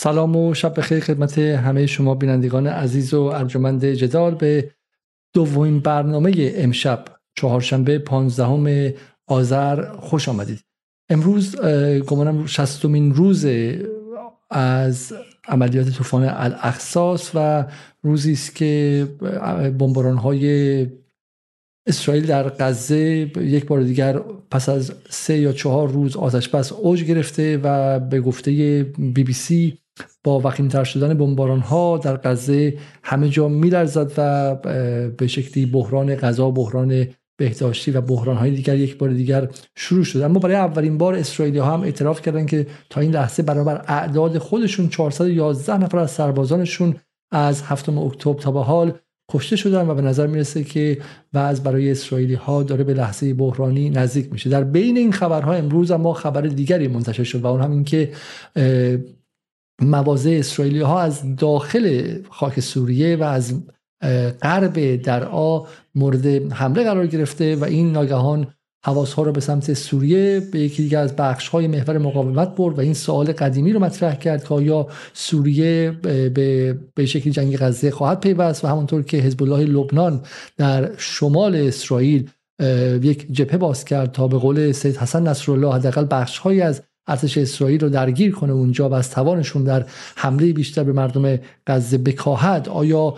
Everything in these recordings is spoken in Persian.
سلام و شب بخیر خدمت همه شما بینندگان عزیز و ارجمند جدال به دومین برنامه امشب چهارشنبه پانزدهم آذر خوش آمدید. امروز گمانم شستمین روز از عملیات طوفان الاقصاص و روزی است که بمباران های اسرائیل در غزه یک بار دیگر پس از سه یا چهار روز آتش بس اوج گرفته و به گفته بی بی سی با وخیمتر شدن بمباران ها در غزه همه جا میلرزد و به شکلی بحران غذا بحران بهداشتی و بحران های دیگر یک بار دیگر شروع شد. اما برای اولین بار اسرائیلی ها هم اعتراف کردن که تا این لحظه برابر اعداد خودشون 411 نفر از سربازانشون از هفتم اکتبر تا به حال کشته شدن و به نظر می‌رسه که وضع برای اسرائیلی ها داره به لحظه بحرانی نزدیک میشه. در بین این خبرها امروز ما خبر دیگری منتشر شد و اون هم این که مواضع اسرائیلی ها از داخل خاک سوریه و از غرب درعا مورد حمله قرار گرفته و این ناگهان حواس ها رو به سمت سوریه به یکی دیگر از بخش های محور مقاومت برد و این سوال قدیمی رو مطرح کرد که آیا سوریه به, به شکلی جنگ غزه خواهد پیوست و همونطور که حزب الله لبنان در شمال اسرائیل یک جبهه باز کرد تا به قول سید حسن نصرالله حداقل بخش هایی از ارتش اسرائیل رو درگیر کنه اونجا و از توانشون در حمله بیشتر به مردم غزه بکاهد. آیا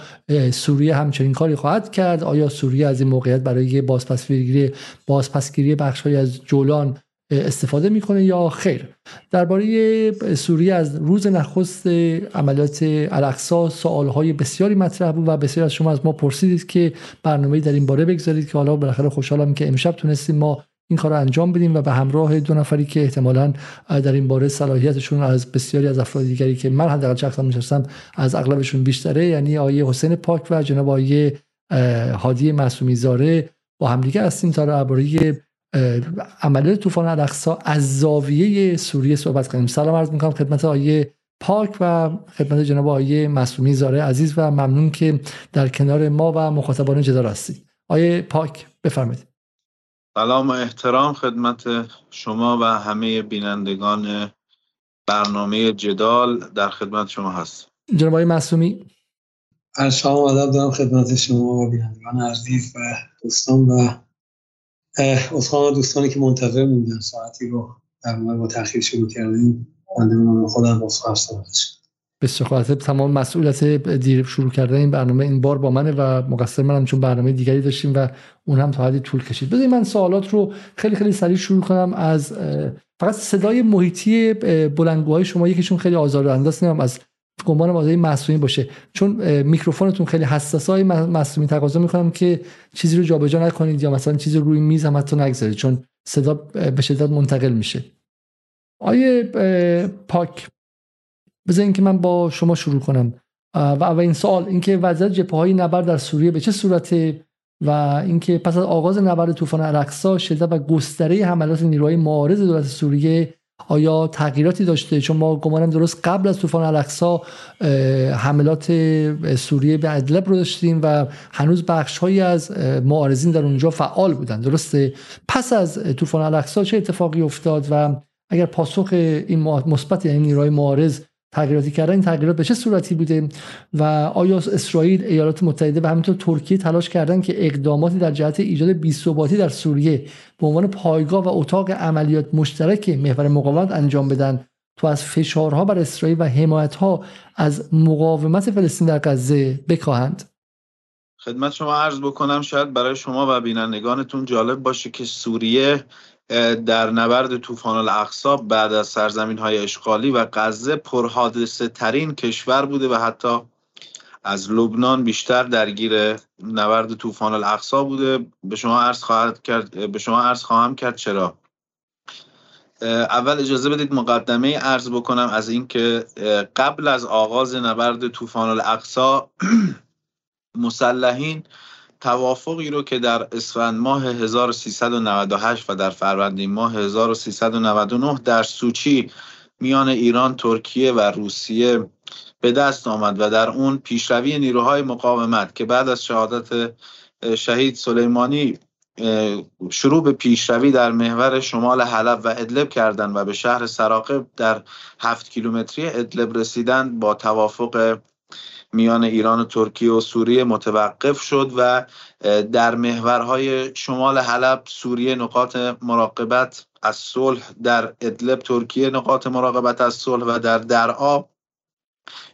سوریه همچنین کاری خواهد کرد؟ آیا سوریه از این موقعیت برای بازپسگیری بازپسگیری بخشهایی از جولان استفاده می‌کنه یا خیر؟ درباره سوریه از روز نخست عملیات الاقصا سوالهای بسیاری مطرح بود و بسیاری از شما از ما پرسیدید که برنامه در این باره بگذارید که حالا بالاخره خوشحالم که امشب تونستیم ما این کار رو انجام بدیم و به همراه دو نفری که احتمالا در این باره صلاحیتشون از بسیاری از افراد دیگری که من حداقل شخصا میشستم از اغلبشون بیشتره یعنی آیه حسین پاک و جناب آیه هادی معصومی زاره با همدیگه هستیم تا درباره عملیات طوفان الاقصا از زاویه سوریه صحبت کنیم. سلام عرض می‌کنم خدمت آیه پاک و خدمت جناب آیه معصومی زاره عزیز و ممنون که در کنار ما و مخاطبان جدال هستید. آیه پاک بفرمایید. سلام و احترام خدمت شما و همه بینندگان برنامه جدال در خدمت شما هست جناب آقای معصومی. ارشام آداب دارم خدمت شما و بینندگان عزیز و دوستان و اصخان دوستانی که منتظر موندن ساعتی رو در با تاخیر شروع کردیم. بنده خودم با سوالش به خاطر تمام مسئولیت دیر شروع کردن این برنامه این بار با منه و مقصر منم چون برنامه دیگری داشتیم و اون هم تا حدی طول کشید. بذارید من سوالات رو خیلی خیلی سریع شروع کنم از فقط صدای محیطی بلندگوهای شما یکیشون خیلی آزاردهنده است از گمان آزادی معصومی باشه. چون میکروفونتون خیلی حساس های معصومی تقاضا می‌کنم که چیزی رو جابجا نکنید یا مثلا چیزی روی میز هم حتی نگذارید چون صدا به شدت منتقل میشه. آیه پاک. بذارین که من با شما شروع کنم. و اولین سوال اینکه وضعیت جبهه های نبرد در سوریه به چه صورته؟ و اینکه پس از آغاز نبرد طوفان الاقصا شدت و گستره حملات نیروهای معارض دولت سوریه آیا تغییراتی داشته؟ چون ما گمانم درست قبل از طوفان الاقصا حملات سوریه به ادلب رو داشتیم و هنوز بخش هایی از معارضین در اونجا فعال بودن. درسته؟ پس از طوفان الاقصا چه اتفاقی افتاد؟ و اگر پاسخ این مثبت یعنی نیروهای معارض تغییراتی کردن این تغییرات به چه صورتی بوده؟ و آیا اسرائیل ایالات متحده و همینطور ترکیه تلاش کردن که اقداماتی در جهت ایجاد بی‌ثباتی در سوریه به عنوان پایگاه و اتاق عملیات مشترک محور مقاومت انجام بدن؟ تو از فشارها بر اسرائیل و حمایتها از مقاومت فلسطین در غزه بکاهند. خدمت شما عرض بکنم شاید برای شما و بینندگانتون جالب باشه که سوریه در نبرد طوفان الاقصا بعد از سرزمین های اشغالی و غزه پرحادثه ترین کشور بوده و حتی از لبنان بیشتر درگیر نبرد طوفان الاقصا بوده. به شما عرض خواهد کرد به شما عرض خواهم کرد چرا؟ اول اجازه بدید مقدمه عرض بکنم از اینکه قبل از آغاز نبرد طوفان الاقصا مسلحین توافقی رو که در اسفند ماه 1398 و در فروردین ماه 1399 در سوچی میان ایران، ترکیه و روسیه به دست آمد و در اون پیشروی نیروهای مقاومت که بعد از شهادت شهید سلیمانی شروع به پیشروی در محور شمال حلب و ادلب کردند و به شهر سراقب در هفت کیلومتری ادلب رسیدن با توافق میان ایران و ترکیه و سوریه متوقف شد و در محورهای شمال حلب سوریه نقاط مراقبت از صلح در ادلب ترکیه نقاط مراقبت از صلح و در درعا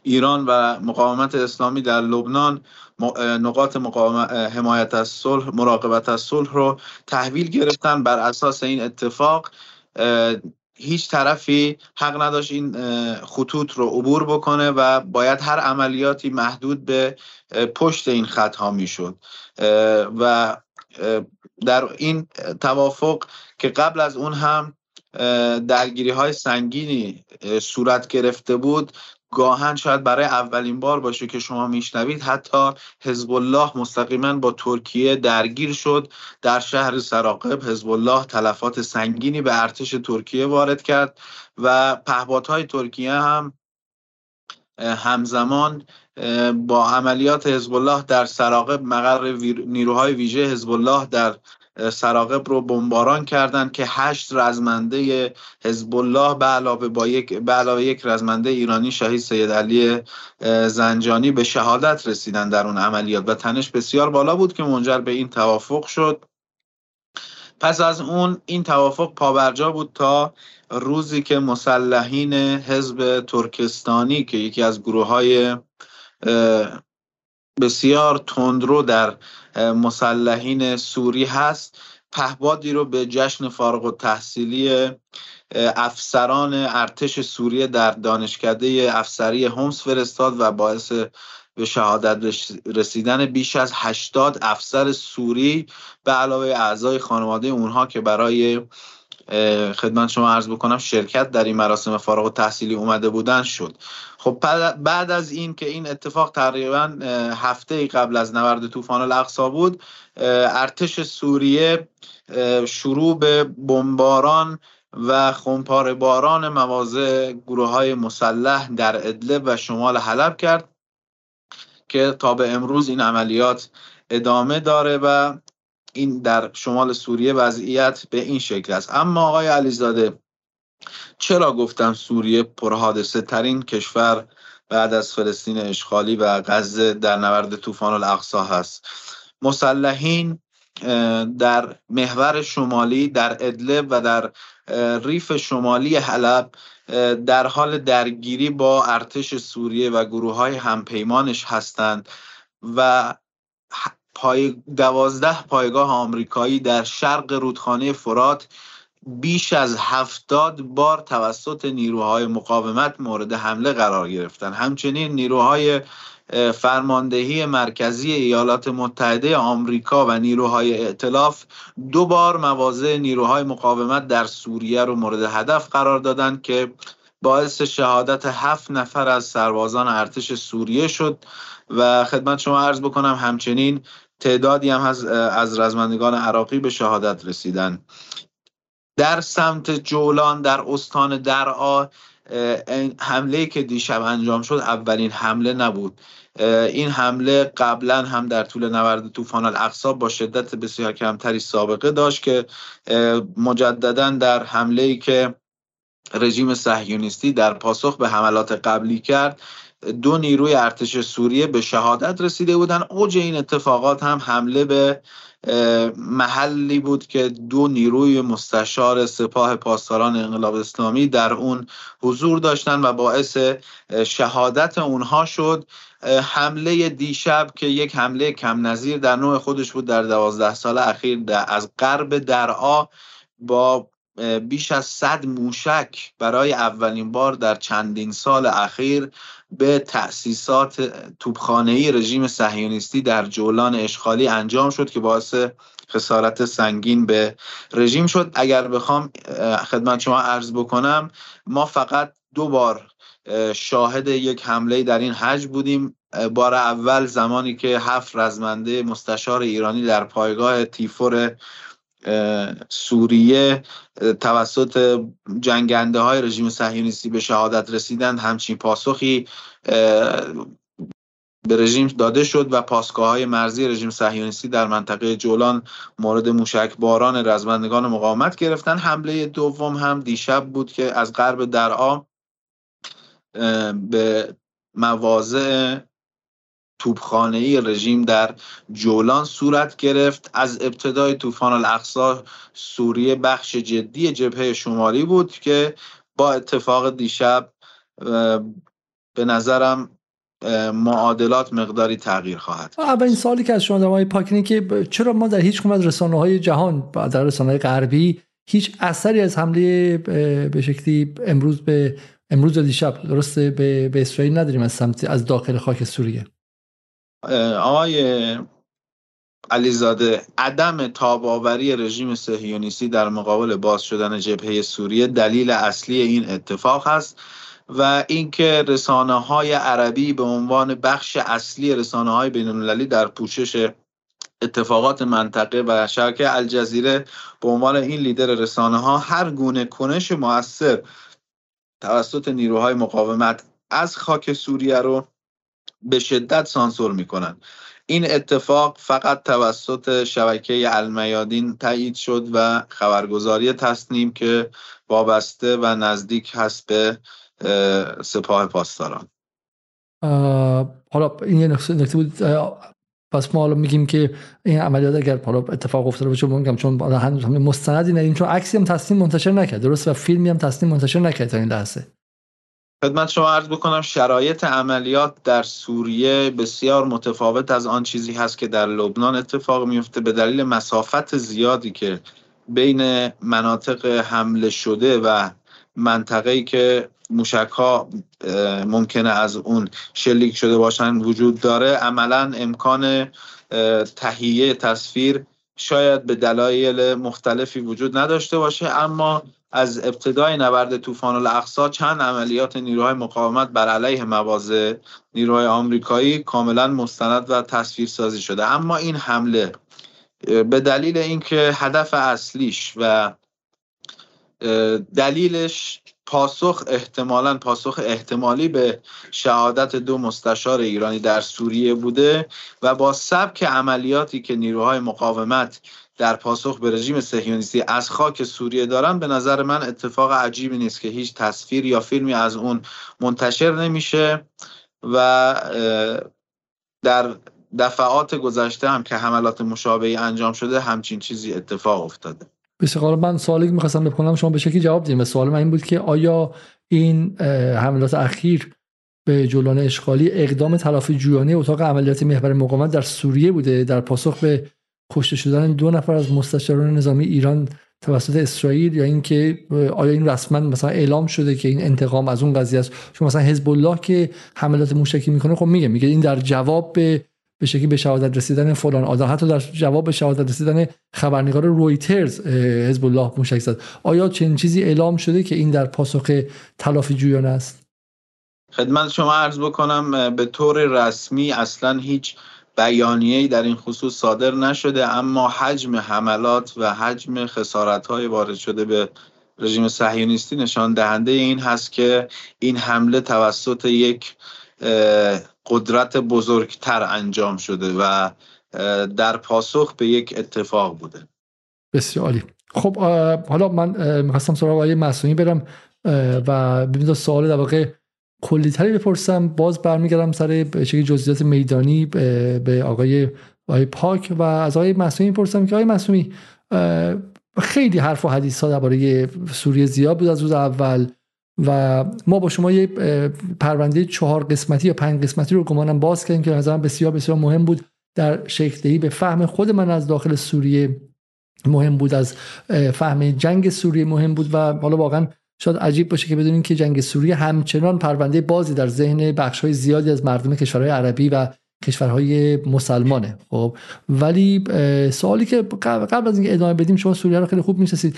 ایران و مقاومت اسلامی در لبنان نقاط حمایت از صلح مراقبت از صلح رو تحویل گرفتن بر اساس این اتفاق. هیچ طرفی حق نداشت این خطوط رو عبور بکنه و باید هر عملیاتی محدود به پشت این خط ها می‌شد و در این توافق که قبل از اون هم درگیری های سنگینی صورت گرفته بود گاهن شاید برای اولین بار باشه که شما میشنوید حتی حزب الله مستقیما با ترکیه درگیر شد. در شهر سراقب حزب الله تلفات سنگینی به ارتش ترکیه وارد کرد و پهپادهای ترکیه هم همزمان با عملیات حزب الله در سراقب مقر نیروهای ویژه حزب الله در سراقب رو بمباران کردند که هشت رزمنده حزب الله به علاوه با یک به علاوه یک رزمنده ایرانی شهید سید علی زنجانی به شهادت رسیدن در اون عملیات و تنش بسیار بالا بود که منجر به این توافق شد. پس از اون این توافق پابرجا بود تا روزی که مسلحین حزب ترکستانی که یکی از گروه های بسیار تندرو در مسلحین سوری هست. پهبادی رو به جشن فارغ و تحصیلی افسران ارتش سوریه در دانشکده افسری همس فرستاد و باعث به شهادت رسیدن بیش از 80 افسر سوری به علاوه اعضای خانواده اونها که برای خدمت شما عرض بکنم شرکت در این مراسم فارغ و تحصیلی اومده بودن شد. خب بعد از این که این اتفاق تقریبا هفته قبل از نبرد طوفان الاقصا بود ارتش سوریه شروع به بمباران و خونپاره باران مواضع گروه های مسلح در ادلب و شمال حلب کرد که تا به امروز این عملیات ادامه داره و این در شمال سوریه وضعیت به این شکل است. اما آقای علیزاده چرا گفتم سوریه پرحادثه ترین کشور بعد از فلسطین اشغالی و غزه در نبرد طوفان الاقصا هست؟ مسلحین در محور شمالی در ادلب و در ریف شمالی حلب در حال درگیری با ارتش سوریه و گروه های همپیمانش هستند و پای دوازده پایگاه آمریکایی در شرق رودخانه فرات بیش از هفتاد بار توسط نیروهای مقاومت مورد حمله قرار گرفتن. همچنین نیروهای فرماندهی مرکزی ایالات متحده آمریکا و نیروهای ائتلاف دو بار مواضع نیروهای مقاومت در سوریه رو مورد هدف قرار دادند که باعث شهادت هفت نفر از سربازان ارتش سوریه شد و خدمت شما عرض بکنم همچنین تعدادی هم از, از رزمندگان عراقی به شهادت رسیدن. در سمت جولان در استان درعا حمله که دیشب انجام شد اولین حمله نبود. این حمله قبلا هم در طول نبرد طوفان الاقصا با شدت بسیار کمتری سابقه داشت که مجددا در حمله ای که رژیم صهیونیستی در پاسخ به حملات قبلی کرد دو نیروی ارتش سوریه به شهادت رسیده بودن. اوج این اتفاقات هم حمله به محلی بود که دو نیروی مستشار سپاه پاسداران انقلاب اسلامی در اون حضور داشتن و باعث شهادت اونها شد. حمله دیشب که یک حمله کم نظیر در نوع خودش بود در دوازده سال اخیر از غرب درعا با بیش از صد موشک برای اولین بار در چندین سال اخیر به تأسیسات توبخانه‌ای رژیم صهیونیستی در جولان اشغالی انجام شد که باعث خسارت سنگین به رژیم شد. اگر بخوام خدمت شما عرض بکنم ما فقط دو بار شاهد یک حمله در این حج بودیم. بار اول زمانی که هفت رزمنده مستشار ایرانی در پایگاه تیفور سوریه توسط جنگنده های رژیم صهیونیستی به شهادت رسیدند. همچین پاسخی به رژیم داده شد و پاسگاه های مرزی رژیم صهیونیستی در منطقه جولان مورد موشک باران رزمندگان مقاومت گرفتن حمله دوم هم دیشب بود که از غرب درعا به مواضع توپخانه ای رژیم در جولان صورت گرفت. از ابتدای طوفان الاقصا سوریه بخش جدی جبهه شمالی بود که با اتفاق دیشب به نظرم معادلات مقداری تغییر خواهد اولین سالی که از شما در پاکنی که چرا ما در هیچ از رسانه های جهان در رسانه های غربی هیچ اثری از حمله به شکلی امروز به امروز دیشب درسته به, به اسرائیل نداریم از سمت از داخل خاک سوریه؟ آقای علیزاده عدم تاباوری رژیم صهیونیستی در مقابل باز شدن جبهه سوریه دلیل اصلی این اتفاق است و اینکه رسانه های عربی به عنوان بخش اصلی رسانه های بین المللی در پوشش اتفاقات منطقه و شبکه الجزیره به عنوان این لیدر رسانه ها هر گونه کنش موثر توسط نیروهای مقاومت از خاک سوریه رو به شدت سانسور می‌کنن. این اتفاق فقط توسط شبکه المیادین تایید شد و خبرگزاری تصنیم که وابسته و نزدیک هست به سپاه پاسداران. حالا این یه نکته بود پس ما حالا میگیم که این عملیات اگر حالا اتفاق افتاده باشه میگم چون هنوز مستندی ندیم چون عکسی هم تصنیم منتشر نکرد درست؟ و فیلمی هم تصنیم منتشر نکرد تا این لحظه. خدمت شما عرض بکنم شرایط عملیات در سوریه بسیار متفاوت از آن چیزی هست که در لبنان اتفاق میفته. به دلیل مسافت زیادی که بین مناطق حمله شده و منطقه‌ای که موشک ها ممکنه از اون شلیک شده باشن وجود داره عملا امکان تهیه تصویر شاید به دلایل مختلفی وجود نداشته باشه اما از ابتدای نبرد طوفان الاقصا چند عملیات نیروهای مقاومت بر علیه مواضع نیروهای آمریکایی کاملا مستند و تصویر سازی شده. اما این حمله به دلیل اینکه هدف اصلیش و دلیلش پاسخ احتمالا پاسخ احتمالی به شهادت دو مستشار ایرانی در سوریه بوده و با سبک عملیاتی که نیروهای مقاومت در پاسخ به رژیم صهیونیستی از خاک سوریه دارن به نظر من اتفاق عجیبی نیست که هیچ تصویر یا فیلمی از اون منتشر نمیشه و در دفعات گذشته هم که حملات مشابهی انجام شده همچین چیزی اتفاق افتاده. بسیار من سوالی که می‌خواستم بکنم شما به شکلی جواب دیدیم سوال من این بود که آیا این حملات اخیر به جولان اشغالی اقدام تلافی جویانه اتاق عملیات محور مقاومت در سوریه بوده؟ در پاسخ به کشته شدن دو نفر از مستشاران نظامی ایران توسط اسرائیل یا اینکه آیا این رسما مثلا اعلام شده که این انتقام از اون قضیه است؟ چون مثلا حزب الله که حملات موشکی می‌کنه خب میگه میگه این در جواب به به شکلی به شهادت رسیدن فلان آدم حتی در جواب به شهادت رسیدن خبرنگار رویترز حزب الله موشک زد. آیا چنین چیزی اعلام شده که این در پاسخ تلافی جویانه است؟ خدمت شما عرض بکنم به طور رسمی اصلا هیچ بیانیه‌ای در این خصوص صادر نشده اما حجم حملات و حجم خسارت‌های وارد شده به رژیم صهیونیستی نشان دهنده این هست که این حمله توسط یک قدرت بزرگتر انجام شده و در پاسخ به یک اتفاق بوده. بسیار عالی. خب حالا من می‌خواستم سراغ آقای معصومی برم و ببینید سوال در واقع کلی تری بپرسم. باز برمیگردم سر چه جزئیات میدانی به آقای آقای پاک و از آقای معصومی پرسم که آقای معصومی خیلی حرف و حدیث ها درباره سوریه زیاد بود از روز اول. و ما با شما یه پرونده چهار قسمتی یا پنج قسمتی رو گمانم باز کردیم که نظرم بسیار بسیار مهم بود. در شکل به فهم خود من از داخل سوریه مهم بود از فهم جنگ سوریه مهم بود و حالا واقعا شاید عجیب باشه که بدونین که جنگ سوریه همچنان پرونده بازی در ذهن بخش های زیادی از مردم کشورهای عربی و کشورهای مسلمانه. خب ولی سوالی که قبل از اینکه ادامه بدیم شما سوریه رو خیلی خوب می‌شناسید.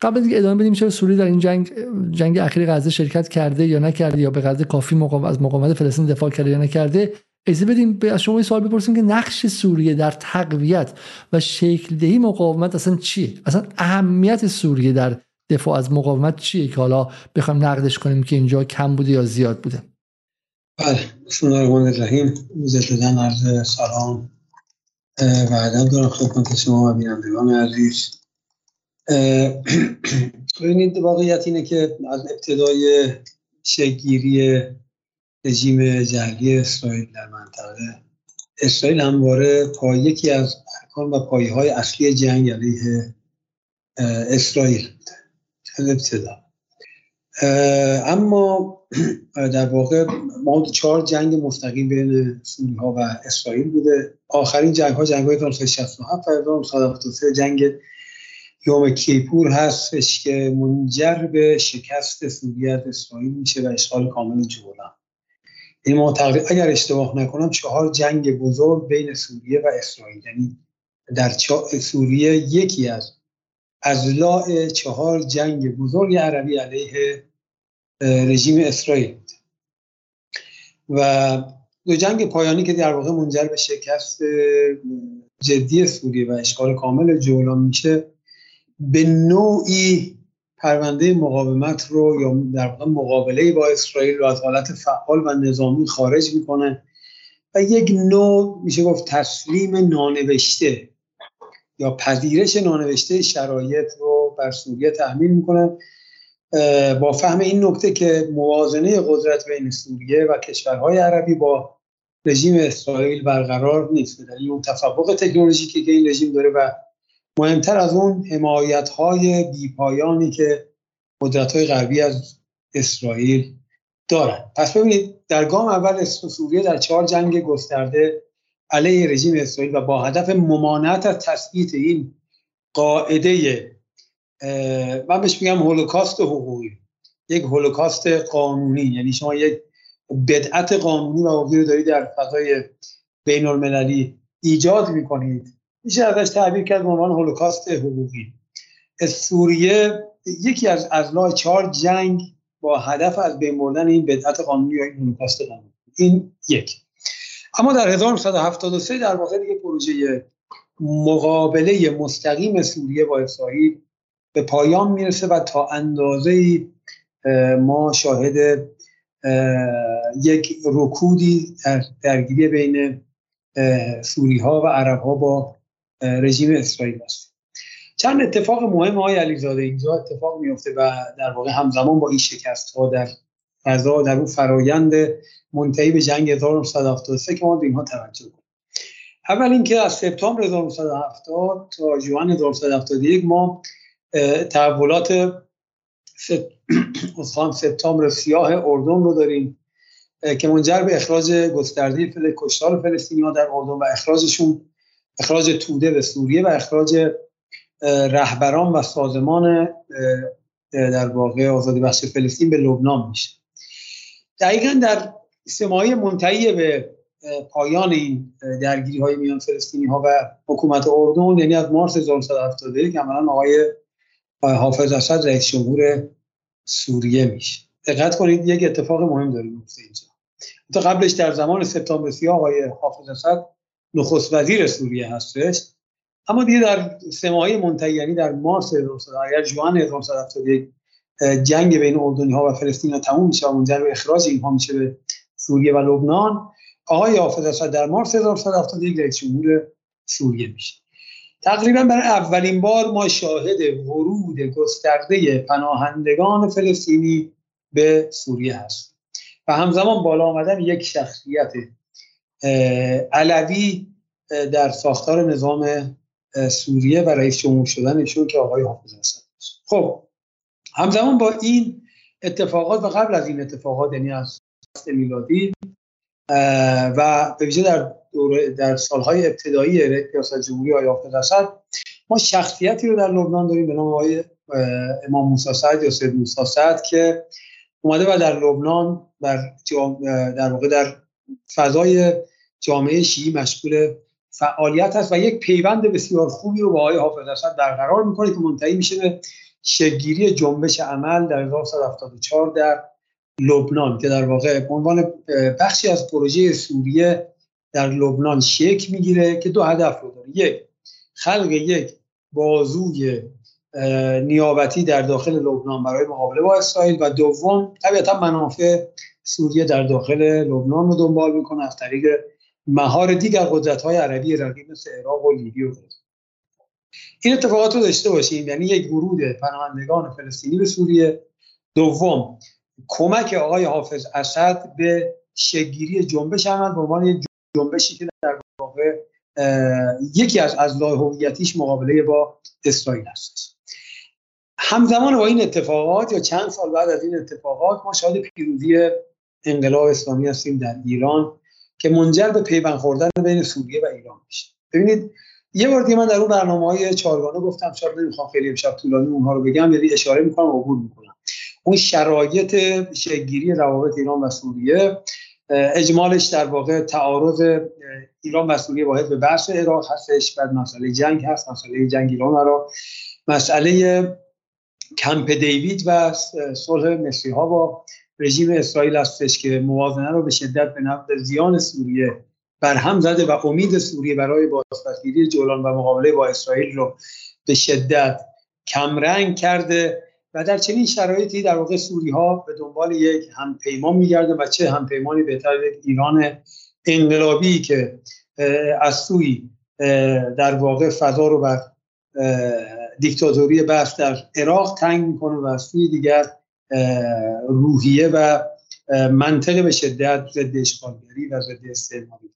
قبل اینکه ادامه بدیم چرا سوریه در این جنگ جنگ اخیر غزه شرکت کرده یا نکرده یا به قدر کافی مقاوم از مقاومت فلسطین دفاع کرده یا نکرده؟ اجازه بدیم از شما سوال بپرسیم که نقش سوریه در تقویت و شکل دهی مقاومت اصلا چیه؟ اصلا اهمیت سوریه در دفاع از مقاومت چیه که حالا بخوایم نقدش کنیم که اینجا کم بوده یا زیاد بوده؟ بله بسم الله الرحمن الرحیم. عرض سلام. و دارم خدمت شما و بینندگان عزیز. ببینید واقعیت اینه که از ابتدای شگیری رژیم جهلی اسرائیل در منطقه اسرائیل همواره پا یکی از ارکان و پایه های اصلی جنگ علیه اسرائیل از ابتدا. اما در واقع ما چهار جنگ مستقیم بین سوری ها و اسرائیل بوده. آخرین جنگ ها جنگ های 1967 و 1973 جنگ یوم کیپور هستش که منجر به شکست سوریه از اسرائیل میشه و اشغال کامل جولان. این ما اگر اشتباه نکنم چهار جنگ بزرگ بین سوریه و اسرائیل. یعنی در سوریه یکی از ازلاع چهار جنگ بزرگ عربی علیه رژیم اسرائیل و دو جنگ پایانی که در واقع منجر به شکست جدی سوریه و اشغال کامل جولان میشه به نوعی پرونده مقاومت رو یا در واقع مقابله با اسرائیل رو از حالت فعال و نظامی خارج می‌کنه و یک نوع میشه گفت تسلیم نانوشته یا پذیرش نانوشته شرایط رو بر سوریه تحمیل می‌کنن با فهم این نکته که موازنه قدرت بین سوریه و کشورهای عربی با رژیم اسرائیل برقرار نیست. دلیل اون تفوق تکنولوژیکی که این رژیم داره و مهمتر از اون حمایت های بیپایانی که قدرت های غربی از اسرائیل دارن. پس ببینید در گام اول سوریه در چهار جنگ گسترده علیه رژیم اسرائیل و با هدف ممانعت از تثبیت این قاعده من بهش میگم هولوکاست حقوقی. یک هولوکاست قانونی. یعنی شما یک بدعت قانونی و حقوقی رو دارید در فضای بین المللی ایجاد می‌کنید. میشه ازش تعبیر کرد به عنوان هولوکاست حقوقی. سوریه یکی از ازلاع چهار جنگ با هدف از بین بردن این بدعت قانونی یا این هولوکاست قانونی این یک. اما در 1973 در واقع دیگه پروژه مقابله مستقیم سوریه با اسرائیل به پایان می‌رسه و تا اندازه ما شاهد یک رکودی در درگیری بین سوری ها و عرب ها با رژیم اسرائیل است چند اتفاق مهم های علیزاده اینجا اتفاق میفته و در واقع همزمان با این شکست ها در فضا در اون فرایند منتهی به جنگ 1973 که ما به اینها توجه کنیم. اول اینکه از سپتامبر 1970 تا جوان 1971 ما تحولات سپتامبر سیاه اردن رو داریم که منجر به اخراج گسترده فل... کشتار فلسطینی ها در اردن و اخراجشون. اخراج توده به سوریه و اخراج رهبران و سازمان در واقع آزادی بخش فلسطین به لبنان میشه. دقیقا در سمایی منتهی به پایان این درگیری های میان فلسطینی ها و حکومت اردن یعنی از مارس 1971 عملا آقای حافظ اسد رئیس جمهور سوریه میشه. دقت کنید یک اتفاق مهم داریم اینجا. تا قبلش در زمان سپتامبر سیاه آقای حافظ اسد نخست وزیر سوریه هستش. اما دیگه در سه ماهه منتهی یعنی در مارس 1970 اگر جوان 1971 جنگ بین اردنی ها و فلسطین ها تموم میشه و منجر به اخراج اینها میشه به سوریه و لبنان. آقای حافظ اسد در مارس 1971 رئیس جمهور سوریه میشه. تقریبا برای اولین بار ما شاهد ورود گسترده پناهندگان فلسطینی به سوریه هست و همزمان بالا آمدن یک شخصیت علوی در ساختار نظام سوریه و رئیس جمهور شدنشون که آقای حافظ اسد خب همزمان با این اتفاقات و قبل از این اتفاقات یعنی از میلادی و به ویژه در در سالهای ابتدایی ریاست جمهوری آقای حافظ اسد ما شخصیتی رو در لبنان داریم به نام آقای امام موسی سعد یا سید موسی سعد که اومده و در لبنان در در واقع در فضای جامعه شیعی مشغول فعالیت هست و یک پیوند بسیار خوبی رو با آقای حافظ اسد برقرار می‌کنه که منتهی میشه به شگیری جنبش عمل در 1974 در لبنان که در واقع عنوان بخشی از پروژه سوریه در لبنان شکل می‌گیره که دو هدف رو داره. یک خلق یک بازوی نیابتی در داخل لبنان برای مقابله با اسرائیل و دوم طبیعتا منافع سوریه در داخل لبنان رو دنبال می‌کنه از طریق مهار دیگر قدرت های عربی رقیب مثل عراق و لیبی و این اتفاقات رو داشته باشیم یعنی یک ورود پناهندگان فلسطینی به سوریه. دوم کمک آقای حافظ اسد به شگیری جنبش عمل به عنوان جنبشی که در واقع یکی از از هویتیش مقابله با اسرائیل است. همزمان با این اتفاقات یا چند سال بعد از این اتفاقات ما شاهد پیروزی انقلاب اسلامی هستیم در ایران که منجر به پیوند خوردن بین سوریه و ایران میشه. ببینید یه بار دیگه من در اون برنامه های چهارگانه گفتم شاید نمی‌خوام خیلی امشب طولانی اونها رو بگم یعنی اشاره می‌کنم عبور می‌کنم. اون شرایط شگیری روابط ایران و سوریه اجمالش در واقع تعارض ایران و سوریه واحد به بحث عراق هستش بعد مسئله جنگ هست مسئله جنگ ایران رو مسئله کمپ دیوید و صلح مصری ها با رژیم اسرائیل هستش که موازنه رو به شدت به نفع زیان سوریه برهم زده و امید سوریه برای بازپسگیری جولان و مقابله با اسرائیل رو به شدت کمرنگ کرده و در چنین شرایطی در واقع سوری ها به دنبال یک همپیمان میگرده و چه همپیمانی بهتر یک ایران انقلابی که از سوی در واقع فضا رو بر دیکتاتوری بحث در عراق تنگ می‌کنه و از سوی دیگر روحیه و منطقه به شدت ضد اشغالگری و ضد استعماری.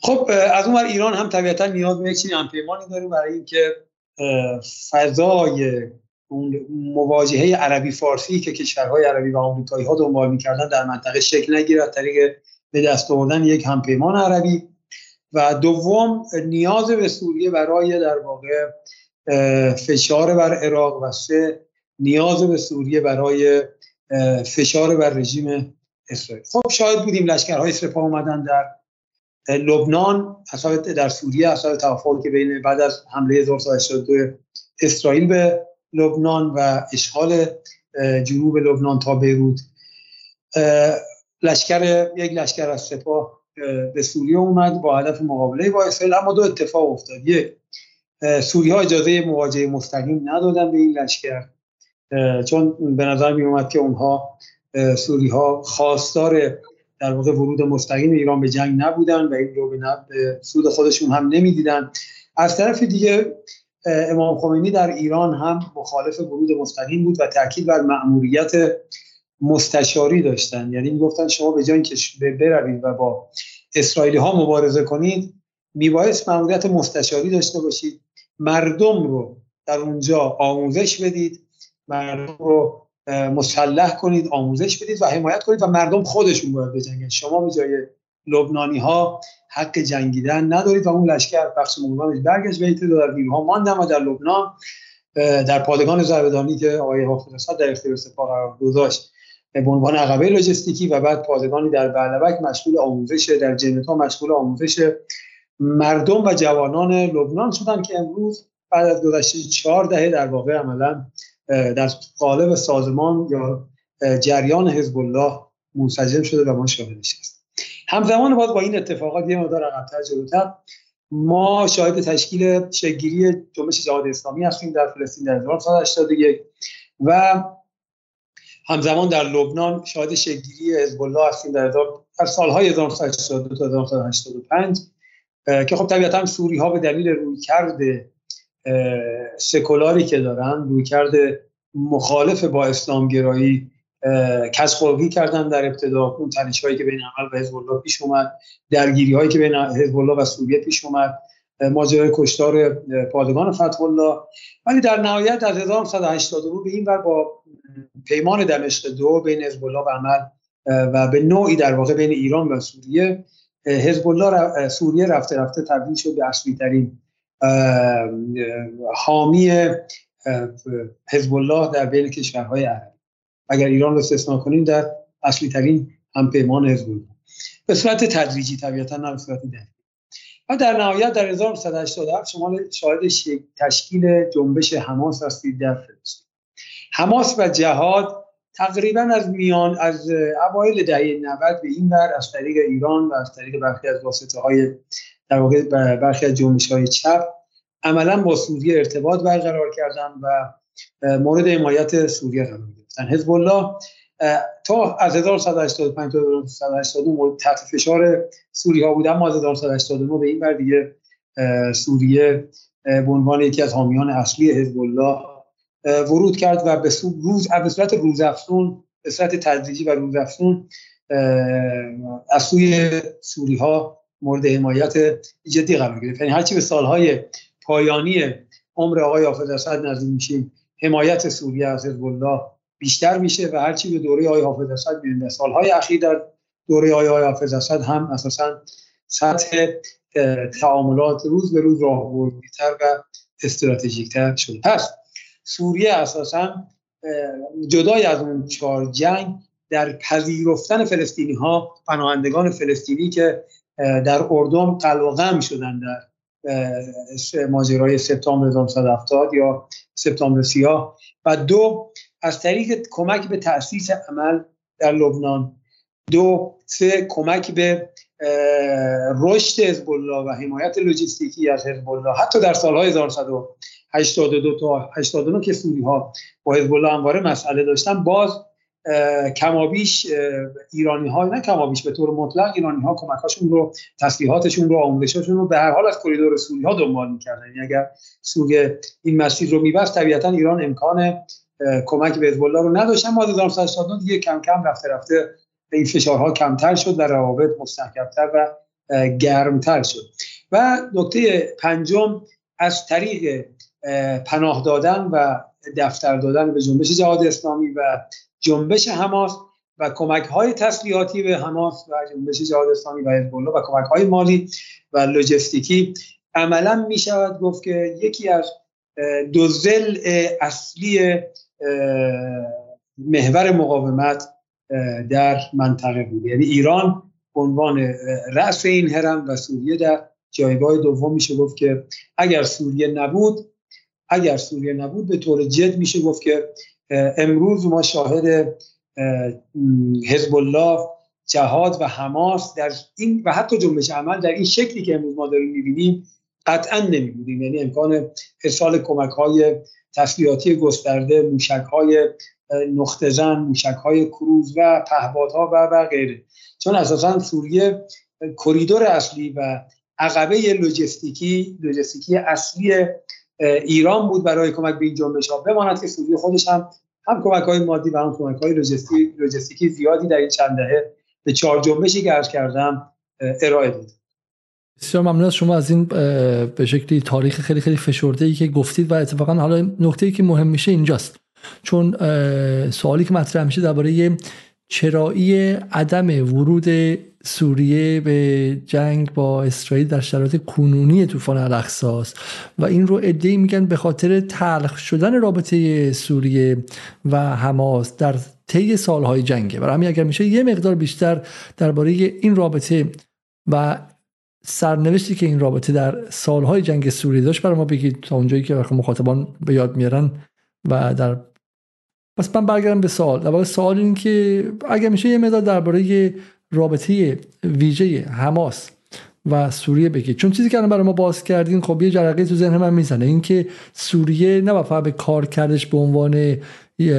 خب از اون ایران هم طبیعتا نیاز به یک چنین همپیمانی داره برای اینکه فضای اون مواجهه عربی فارسی که کشورهای عربی و آمریکایی ها دنبال می‌کردن در منطقه شکل نگیرد طریق به دست آوردن یک همپیمان عربی. و دوم نیاز به سوریه برای در واقع فشار بر عراق و سه نیاز به سوریه برای فشار بر رژیم اسرائیل. خب شاید بودیم لشکرهای سپاه اومدن در لبنان در سوریه اصلا توافقی که بین بعد از حمله 1982 اسرائیل به لبنان و اشغال جنوب لبنان تا بیروت. لشکر یک لشکر از سپاه به سوریه اومد با هدف مقابله با اسرائیل اما دو اتفاق افتاد. یک سوری ها اجازه مواجهه مستقیم ندادن به این لشکر. چون به نظر می اومد که اونها سوری ها خواستار در واقع ورود مستقیم ایران به جنگ نبودن و این رو به سود خودشون هم نمی‌دیدن. از طرف دیگه امام خمینی در ایران هم مخالف ورود مستقیم بود و تاکید بر مأموریت مستشاری داشتن. یعنی می‌گفتن شما به جای که بروید و با اسرائیلی ها مبارزه کنید میبایست مأموریت مستشاری داشته باشید. مردم رو در اونجا آموزش بدید. مردم رو مسلح کنید آموزش بدید و حمایت کنید و مردم خودشون باید بجنگن. شما به جای لبنانی ها حق جنگیدن ندارید و اون لشکر بخش مقدمش برگشت به در نیروها. ماندن و در لبنان در پادگان زربدانی که آقای حافظ در اختیار سپاه قرار گذاشت. به عنوان عقبه لوجستیکی و بعد پادگانی در بعلبک مشغول آموزش در جنتا مشغول آموزش مردم و جوانان لبنان شدن که امروز بعد از گذشته چهار دهه در واقع عملا در قالب سازمان یا جریان حزب الله منسجم شده و ما شاهدش هستیم. همزمان با این اتفاقات یه مقدار عقب‌تر جلوتر ما شاهد تشکیل شگیری جنبش جهاد اسلامی هستیم در فلسطین در 1981 و همزمان در لبنان شاهد شگیری حزب الله هستیم در, در سالهای 1982 تا 1985 که خب طبیعتا سوری ها به دلیل روی کرده سکولاری که دارن روی کرده مخالف با اسلامگرایی کسب کردن در ابتدا. اون تنش هایی که بین عمل و حزب الله پیش اومد درگیری هایی که بین حزب الله و سوریه پیش اومد ماجرای کشتار پادگان فتح الله. ولی در نهایت از 1982 به این ور با پیمان دمشق دو بین حزب الله و عمل و به نوعی در واقع بین ایران و سوریه حزب الله سوریه رفته رفته تبدیل شد به اصلی ترین حامی حزب الله در بین کشورهای عربی. اگر ایران رو استثنا کنیم در اصلی ترین همپیمان حزب الله. به صورت تدریجی طبیعتا نه به صورت دقیق. و در نهایت در 1987 شما شاهد تشکیل جنبش حماس هستید در فلسطین. حماس و جهاد تقریبا از میان از اوایل دهه 90 به این بر از طریق ایران و از طریق برخی از واسطه های در واقع برخی از جنبش های چپ. عملا با سوریه ارتباط برقرار کردن و مورد حمایت سوریه قرار گرفتن. حزب الله تا از 1185 تا 1989 مورد تحت فشار سوری ها بودن ما از 1989 به این بر دیگه سوریه به عنوان یکی از حامیان اصلی حزب الله ورود کرد و به روز به صورت روزافزون به صورت تدریجی و روزافزون از سوی سوری ها مورد حمایت جدی قرار گرفت. یعنی هرچی به سالهای پایانی عمر آقای حافظ اسد نزدیک میشیم حمایت سوریه از حزب الله بیشتر میشه و هرچی به دوره آقای حافظ اسد میریم سالهای اخیر در دوره آقای حافظ اسد هم اساسا سطح تعاملات روز به روز راهبردیتر و استراتژیکتر شده. پس سوریه اساسا جدای از اون چهار جنگ در پذیرفتن فلسطینی ها پناهندگان فلسطینی که در اردن قلقم شدن در ماجرای سپتامبر 1970 یا سپتامبر سیاه. و دو از طریق کمک به تاسیس عمل در لبنان. دو سه کمک به رشد حزب و حمایت لوجستیکی از حزب الله حتی در سالهای 1982 تا 89 که سوری ها با حزب الله همواره مسئله داشتن باز کمابیش ایرانی ها نه کمابیش به طور مطلق ایرانی ها کمکاشون رو تسلیحاتشون رو آموزشاشون رو به هر حال از کریدور سوری ها دنبال می‌کردن. یعنی اگر سوریه این مسیر رو میبست طبیعتا ایران امکان کمک به حزب الله رو نداشتن ما 1989 دیگه کم کم رفته رفته این فشارها کمتر شد و روابط مستحکمتر و گرمتر شد. و نکته پنجم از طریق پناه دادن و دفتر دادن به جنبش جهاد اسلامی و جنبش حماس و کمک های تسلیحاتی به حماس و جنبش جهاد اسلامی و حزب و کمک های مالی و لوجستیکی عملا می شود گفت که یکی از دو زل اصلی محور مقاومت در منطقه بود. یعنی ایران عنوان رأس این هرم و سوریه در جایگاه دوم میشه گفت که اگر سوریه نبود اگر سوریه نبود به طور جد میشه گفت که امروز ما شاهد حزب الله جهاد و حماس در این و حتی جنبش عمل در این شکلی که امروز ما داریم می‌بینیم قطعا نمی بودیم یعنی امکان ارسال کمک های تسلیحاتی گسترده موشک های نقطه زن موشک کروز و پهبادها و و غیره. چون اساسا سوریه کریدور اصلی و عقبه لوجستیکی لوجستیکی اصلی ایران بود برای کمک به این جنبش ها. بماند که سوریه خودش هم هم کمک های مادی و هم کمک های لوجستیکی زیادی در این چند دهه به چهار جنبشی که کردم ارائه داد. بسیار ممنون از شما. از این به شکلی تاریخ خیلی خیلی فشرده ای که گفتید و اتفاقا حالا نکته ای که مهم میشه اینجاست. چون سوالی که مطرح میشه درباره چرایی عدم ورود سوریه به جنگ با اسرائیل در شرایط کنونی طوفان الاقصاست و این رو ادعی میگن به خاطر تلخ شدن رابطه سوریه و حماس در طی سالهای جنگه. برای همین اگر میشه یه مقدار بیشتر درباره این رابطه و سرنوشتی که این رابطه در سالهای جنگ سوریه داشت برای ما بگید تا اونجایی که مخاطبان به یاد میارن و در پس من برگردم به سوال. در سوال این که اگر میشه یه مقدار درباره رابطه ویژه حماس و سوریه بگید چون چیزی که الان برای ما باز کردین خب یه جرقه تو ذهن من می‌زنه. اینکه سوریه نه فقط به کار کردش به عنوان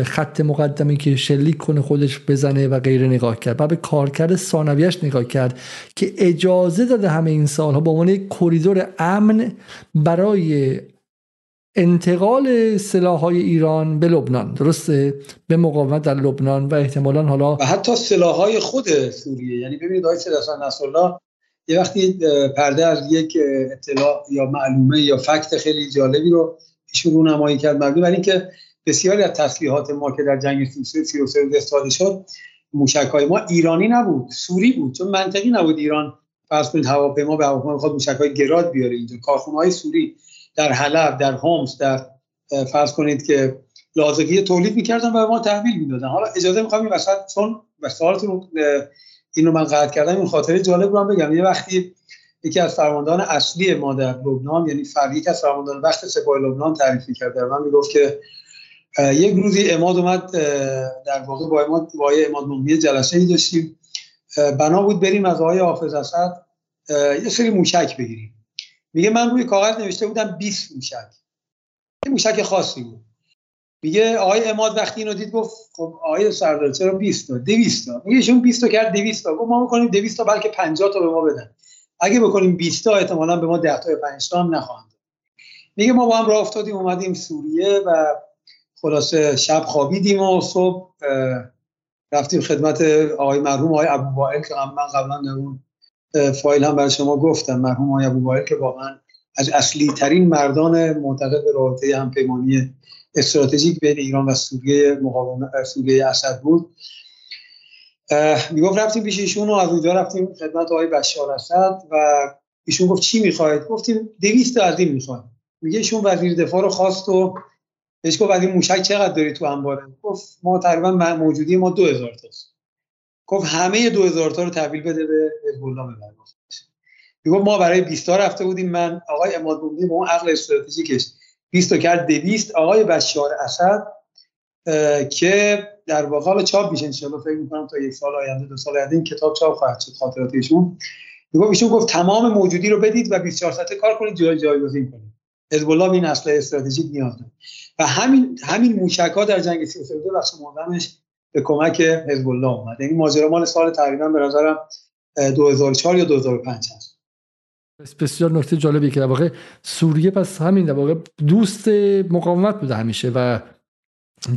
خط مقدمی که شلیک کنه خودش بزنه و غیره نگاه کرد و به کارکرد ثانویش نگاه کرد که اجازه داده همه این سالها به عنوان یک کریدور امن برای انتقال سلاحهای ایران به لبنان. درسته؟ به مقاومت در لبنان و احتمالا حالا و حتی سلاحهای خود سوریه. یعنی ببینید آقای سیدحسن نصرالله یه وقتی پرده از یک اطلاع یا معلومه یا فکت خیلی جالبی رو ایشون رو نمایی کرد مبنی بر اینکه بسیاری از تسلیحات ما که در جنگ 33 استفاده شد موشک های ما ایرانی نبود سوری بود. چون منطقی نبود ایران فرض کنید هواپیما به هواپیما بخواد موشک های گراد بیاره اینجا. کارخونه های سوری در حلب در هومس در فرض کنید که لازگی تولید می‌کردن و به ما تحویل می‌دادن. حالا اجازه می‌خوام این وسط چون و سوالتون این رو من قطع کردم این خاطره جالب رو هم بگم. یه وقتی یکی از فرماندهان اصلی ما در لبنان یعنی فرقی از فرماندهان وقت سپاه لبنان تعریف کرد در من می‌گفت که یک روزی اماد اومد در واقع با اماد با اماد جلسه ای داشتیم. بنا بود بریم از آقای حافظ اسد یه سری موشک بگیریم. میگه من روی کاغذ نوشته بودم 20 موشک. یه موشک خاصی بود. میگه آقای اماد وقتی اینو دید گفت خب آقای سردار چرا 20 تا؟ 200 تا. میگه ایشون 20 تا کرد 200 تا. گفت ما می‌کنیم 200 تا بلکه 50 تا به ما بدن. اگه بکنیم 20 تا احتمالاً به ما 10 تا یا 5 تا هم نخواهند میگه ما با هم راه افتادیم اومدیم سوریه و خلاصه شب خوابیدیم و صبح رفتیم خدمت آقای مرحوم آقای ابو وائل که من قبلا در اون فایل هم برای شما گفتم مرحوم آقای ابو وائل که واقعا از اصلی ترین مردان معتقد به رابطه همپیمانی استراتژیک بین ایران و سوریه مقاومت سوریه اسد بود. می‌گفت رفتیم پیش ایشون و از اونجا رفتیم خدمت آقای بشار اسد و ایشون گفت چی می‌خواید؟ گفتیم 200 از این میگه ایشون وزیر دفاع رو خواست و بهش گفت این موشک چقدر داری تو انباره گفت ما تقریبا موجودی ما 2000 تاست. گفت همه 2000 تا رو تحویل بده به حزب الله ببر می‌گفت ما برای 20 تا رفته بودیم من آقای اماد با اون عقل استراتژیکش. 20 تا کرد 200 آقای بشار اسد که در واقع حالا چاپ میشه ان فکر می‌کنم تا یک سال آینده دو سال آینده این کتاب چاپ خواهد شد خاطرات ایشون ایشون گفت تمام موجودی رو بدید و 24 ساعته کار کنید جای جایگزین کنید. حزب الله این اصل استراتژیک نیاز داره. و همین همین موشک ها در جنگ 32 بخش مهمش به کمک حزب الله اومد. این ماجرا مال سال تقریبا به نظرم 2004 یا 2005 هست. بسیار نکته جالبی که در واقع سوریه پس همین در واقع دوست مقاومت بوده همیشه و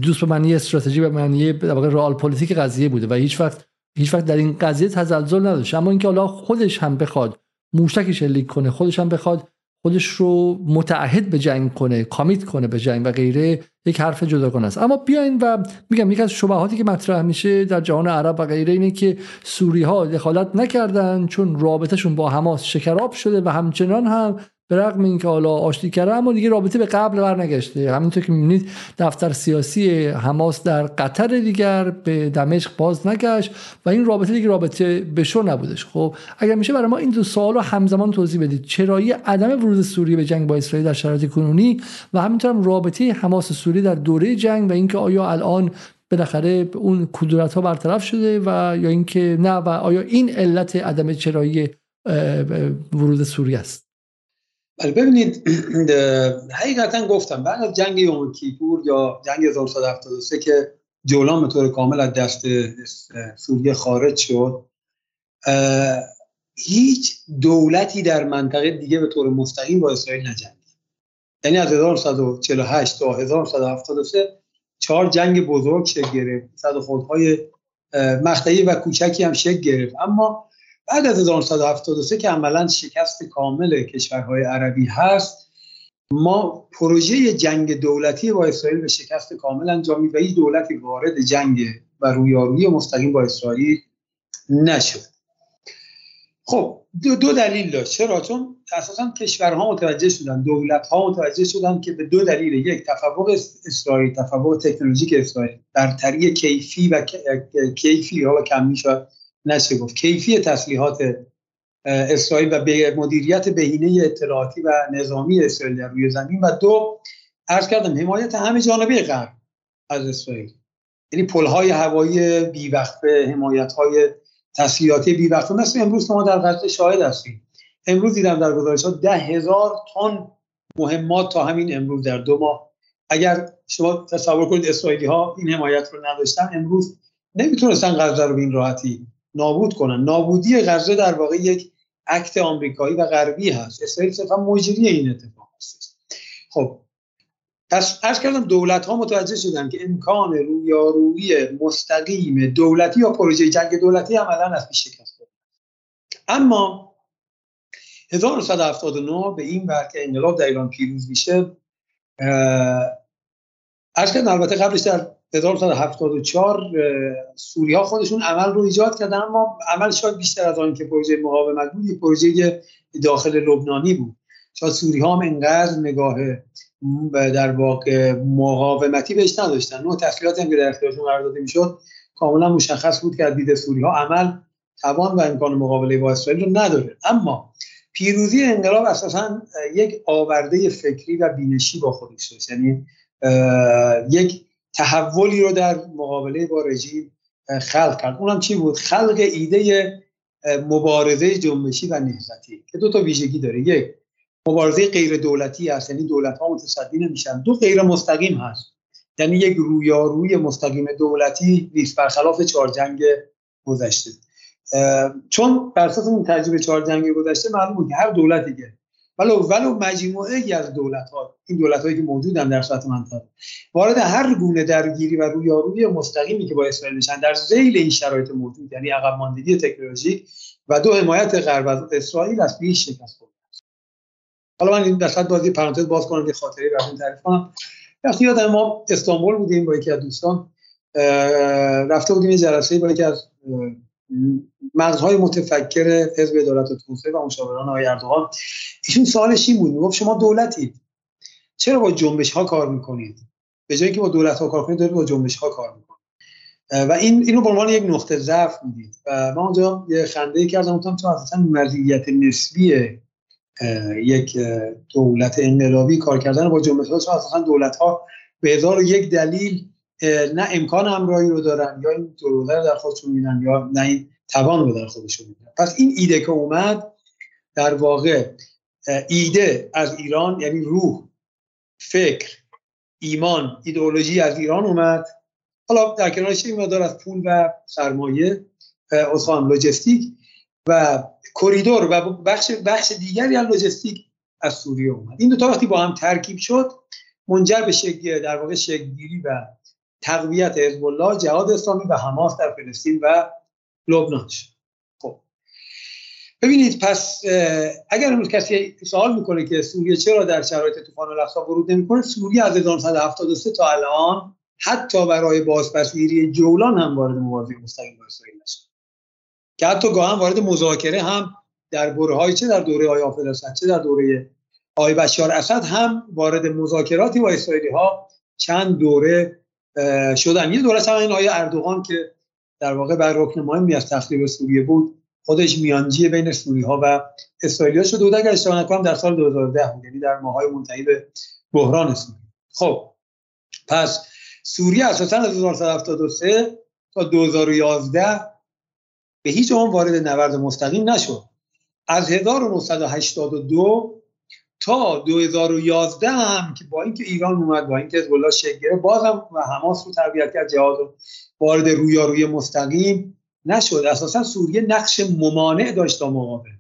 دوست به معنی استراتژی و معنی در واقع رئال پلیتیک قضیه بوده و هیچ وقت هیچ وقت در این قضیه تزلزل نداشت. اما اینکه حالا خودش هم بخواد موشکی شلیک کنه خودش هم بخواد خودش رو متعهد به جنگ کنه کامیت کنه به جنگ و غیره یک حرف جداگانه است. اما بیاین و میگم یکی از شبهاتی که مطرح میشه در جهان عرب و غیره اینه که سوری ها دخالت نکردن چون رابطهشون با حماس شکراب شده و همچنان هم به رغم اینکه حالا آشتی کرده اما دیگه رابطه به قبل برنگشته همینطور که می‌بینید دفتر سیاسی حماس در قطر دیگر به دمشق باز نگشت و این رابطه دیگه رابطه به شو نبودش. خب اگر میشه برای ما این دو سوال رو همزمان توضیح بدید. چرایی عدم ورود سوریه به جنگ با اسرائیل در شرایط کنونی و همینطور هم رابطه حماس سوریه در دوره جنگ و اینکه آیا الان بالاخره اون کدورت ها برطرف شده و یا اینکه نه و آیا این علت عدم چرایی ورود سوریه است. بله ببینید حقیقتا گفتم بعد از جنگ یوم کیپور یا جنگ 1973 که جولان به طور کامل از دست سوریه خارج شد هیچ دولتی در منطقه دیگه به طور مستقیم با اسرائیل نجنگید. یعنی از 1948 تا 1973 چهار جنگ بزرگ شکل گرفت صد خودهای مقطعی و کوچکی هم شکل گرفت. اما بعد از 1973 که عملا شکست کامل کشورهای عربی هست ما پروژه جنگ دولتی با اسرائیل به شکست کامل انجامید و هیچ دولتی وارد جنگ و رویارویی مستقیم با اسرائیل نشد. خب دو, دو دلیل داشت. چرا؟ چون اساسا کشورها متوجه شدن دولت ها متوجه شدن که به دو دلیل یک تفوق اسرائیل تفوق تکنولوژیک اسرائیل. برتری کیفی و کیفی یا کمی شد. نشه گفت. کیفی تسلیحات اسرائیل و به مدیریت بهینه اطلاعاتی و نظامی اسرائیل در روی زمین و دو عرض کردم حمایت همه جانبه غرب از اسرائیل. یعنی پلهای هوایی بیوقفه حمایت های تسلیحاتی بیوقفه. مثل امروز ما در غزه شاهد هستیم امروز دیدم در گزارشات ده هزار تن مهمات تا همین امروز در دو ماه. اگر شما تصور کنید اسرائیلی ها این حمایت رو نداشتن امروز نمی‌تونستن غزه رو به این راحتی نابود کنن. نابودی غزه در واقع یک عکت آمریکایی و غربی هست. اسرائیل صرفا مجری این اتفاق هست خب پس ارز کردم دولت ها متوجه شدن که امکان رویارویی مستقیم دولتی یا پروژه جنگ دولتی عملا از پیش شکست اما 1979 به این ور که انقلاب در ایران پیروز میشه ارز کردم البته قبلش در 1974 سوری ها خودشون عمل رو ایجاد کردن اما عمل شاید بیشتر از آن که پروژه مقاومت بود پروژه داخل لبنانی بود. شاید سوری ها هم انقدر نگاه در واقع مقاومتی بهش نداشتن. نوع تسلیحات هم که در اختیارشون قرار داده می‌شد کاملا مشخص بود که دید سوری ها عمل توان و امکان مقابله با اسرائیل رو نداره. اما پیروزی انقلاب اساسا یک آورده فکری و بینشی با خودش داشت. یعنی یک تحولی رو در مقابله با رژیم خلق کرد. اونم چی بود؟ خلق ایده مبارزه جنبشی و نهضتی که دو تا ویژگی داره. یک مبارزه غیر دولتی هست یعنی دولت ها متصدی نمیشن. دو غیر مستقیم هست. یعنی یک رویاروی مستقیم دولتی نیست برخلاف چهار جنگ گذشته چون بر اساس اون تجربه چهار جنگ گذشته معلوم بود که هر دولتی که ولو ولو مجموعه ای از دولت ها این دولت هایی که موجودن در سطح منطقه وارد هر گونه درگیری و رویارویی مستقیمی که با اسرائیل بشن در ذیل این شرایط موجود یعنی عقب ماندگی تکنولوژیک و دو حمایت غرب از اسرائیل از پیش شکست خورد حالا من این در بازی پرانتز باز کنم یه خاطره براتون تعریف کنم. وقتی یادم ما استانبول بودیم با یکی از دوستان. رفته بودیم یه جلسه با یکی از مغزهای متفکر حزب عدالت و توسعه و مشاوران آقای اردوغان. ایشون سوالش این بود می‌گفت شما دولتید. چرا با جنبش ها کار می‌کنید؟ به جایی که با دولت ها کار کنید دارید با جنبش ها کار می‌کنید. و این اینو به عنوان یک نقطه ضعف می‌دید. و ما اونجا یه خنده کردم گفتم تو اصلا مزیت نسبی یک دولت انقلابی کار کردن با جنبش ها اصلا دولت ها به هزار یک دلیل نه امکان همراهی رو دارن یا این جلوتر در خودشون میدن یا نه این توان رو در خودشون میدن. پس این ایده که اومد در واقع ایده از ایران یعنی روح فکر ایمان ایدئولوژی از ایران اومد. حالا در کنارش این مقدار از پول و سرمایه اصخان لوجستیک و کریدور و بخش بخش دیگری از لوجستیک از سوریه اومد. این دو تا وقتی با هم ترکیب شد منجر به شکل در واقع شکلگیری و تقویت حزب الله جهاد اسلامی و حماس در فلسطین و لبنان خب. ببینید پس اگر امروز کسی سوال می‌کنه که سوریه چرا در شرایط طوفان الاقصا ورود نمی‌کنه سوریه از 1973 تا الان حتی برای بازپسگیری جولان هم وارد مبارزه مستقیم با اسرائیل نشد. که حتی گاهن وارد مذاکره هم در برههای چه در دوره آی آفد چه در دوره آی بشار اسد هم وارد مذاکراتی با اسرائیلی ها چند دوره شدن. یه دوره هم این آیه اردوغان که در واقع بر رکن مهمی از تخریب سوریه بود خودش میانجی بین سوری ها و اسرائیلیا شده بود اگر اشتباه نکنم در سال 2010 بود یعنی در ماهای منتهی به بحران سوریه. خب پس سوریه اساسا از 1973 تا 2011 به هیچ عنوان وارد نبرد مستقیم نشد. از 1982 تا 2011 هم که با اینکه ایران اومد با اینکه حزب الله شکل گرفت بازم و حماس رو تربیت کرد جهاد و وارد رویاروی مستقیم نشد. اساسا سوریه نقش ممانع داشت تا مقابل.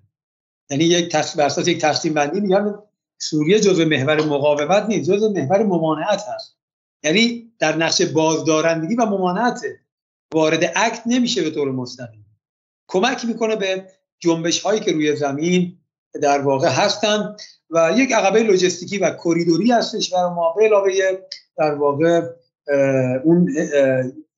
یعنی یک تقسیم بر یک تقسیم بندی میگن سوریه جزء محور مقاومت نیست جزء محور ممانعت هست. یعنی در نقش بازدارندگی و ممانعت وارد اکت نمیشه به طور مستقیم. کمک می‌کنه به جنبش هایی که روی زمین در واقع هستن. و یک عقبه لوجستیکی و کریدوری هستش و ما به علاوه در واقع اون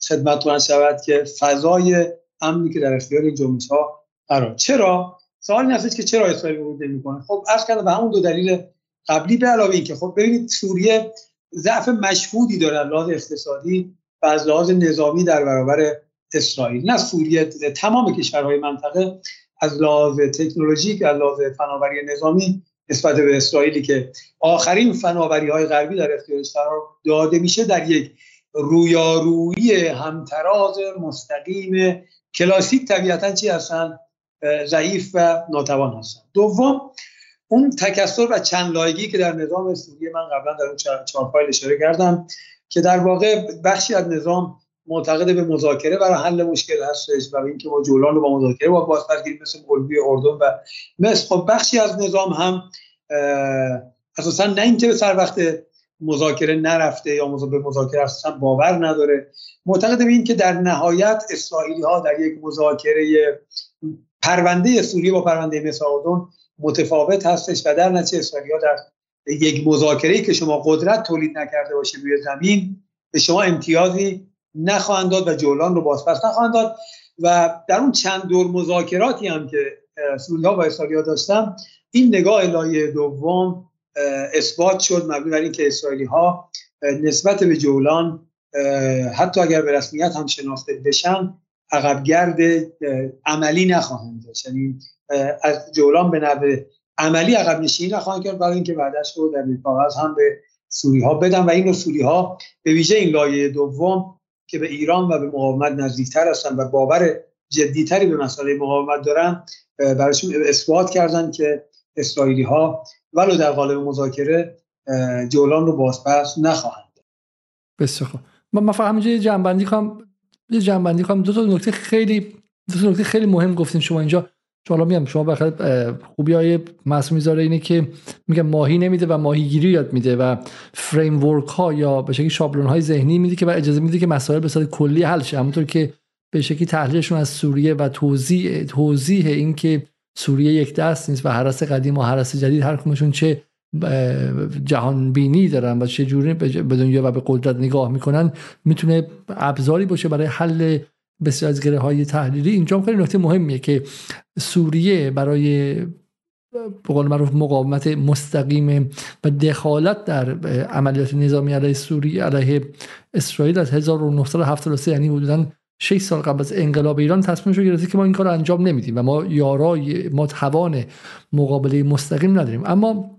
خدمت شود که فضای امنی که در اختیار جنبش ها قرار. چرا؟ سوال این که چرا اسرائیل ورود نمی‌کنه؟ خب عرض کردم به همون دو دلیل قبلی به علاوه اینکه خب ببینید سوریه ضعف مشهودی داره از لحاظ اقتصادی و از لحاظ نظامی در برابر اسرائیل. نه سوریه تمام کشورهای منطقه از لحاظ تکنولوژیک از لحاظ فناوری نظامی نسبت به اسرائیلی که آخرین فناوری های غربی در اختیارش قرار داده میشه در یک رویارویی همتراز مستقیم کلاسیک طبیعتا چی هستن؟ ضعیف و ناتوان هستن. دوم اون تکسر و چند لایگی که در نظام سوریه من قبلا در اون چهار فایل اشاره کردم که در واقع بخشی از نظام معتقد به مذاکره برای حل مشکل هستش و اینکه ما جولان رو با مذاکره با بازپسگیری مثل قلبی اردن و مثل خب بخشی از نظام هم اساسا نه اینکه به سر وقت مذاکره نرفته یا به مذاکره اساسا باور نداره. معتقد به این که در نهایت اسرائیلی ها در یک مذاکره پرونده سوریه با پرونده مثل اردن متفاوت هستش و در نتیجه اسرائیلی ها در یک مذاکره که شما قدرت تولید نکرده باشه روی زمین به شما امتیازی نخواهند داد و جولان رو بازپس نخواهند داد. و در اون چند دور مذاکراتی هم که سوریا با اسرائیل داشتم این نگاه لایه دوم اثبات شد مبنی بر اینکه اسرائیلی ها نسبت به جولان حتی اگر به رسمیت هم شناخته بشن عقبگرد عملی نخواهند داشت. یعنی از جولان به نوع عملی عقب نشینی نخواهند کرد برای اینکه بعدش رو در کاغذ هم به سوری ها بدن. و این رو سوری ها به ویژه این لایه دوم که به ایران و به مقاومت نزدیکتر هستن و باور جدیتری به مسئله مقاومت دارن براشون اثبات کردن که اسرائیلی ها ولو در قالب مذاکره جولان رو بازپس نخواهند بسیار خوب. من فقط همینجا یه جنبندی کنم یه جنبندی کنم دو تا نکته خیلی دو تا نکته خیلی مهم گفتیم شما اینجا. حالا میگم شما بخاطر خوبی های معصومی زاره اینه که میگم ماهی نمیده و ماهیگیری یاد میده و فریم ورک ها یا به شکلی شابلون های ذهنی میده که و اجازه میده که مسائل به صورت کلی حل شه. همونطور که به شکلی تحلیلشون از سوریه و توضیح توضیح این که سوریه یک دست نیست و حرس قدیم و حرس جدید هر کمشون چه جهان بینی دارن و چه جوری به دنیا و به قدرت نگاه می‌کنن می‌تونه ابزاری باشه برای حل بسیار از گره های تحلیلی. اینجا خیلی نکته مهمیه که سوریه برای بقول معروف مقاومت مستقیم و دخالت در عملیات نظامی علیه سوریه علیه اسرائیل از 1973 یعنی حدودا 6 سال قبل از انقلاب ایران تصمیمش رو گرفته که ما این کار انجام نمیدیم و ما یارای ما توان مقابله مستقیم نداریم. اما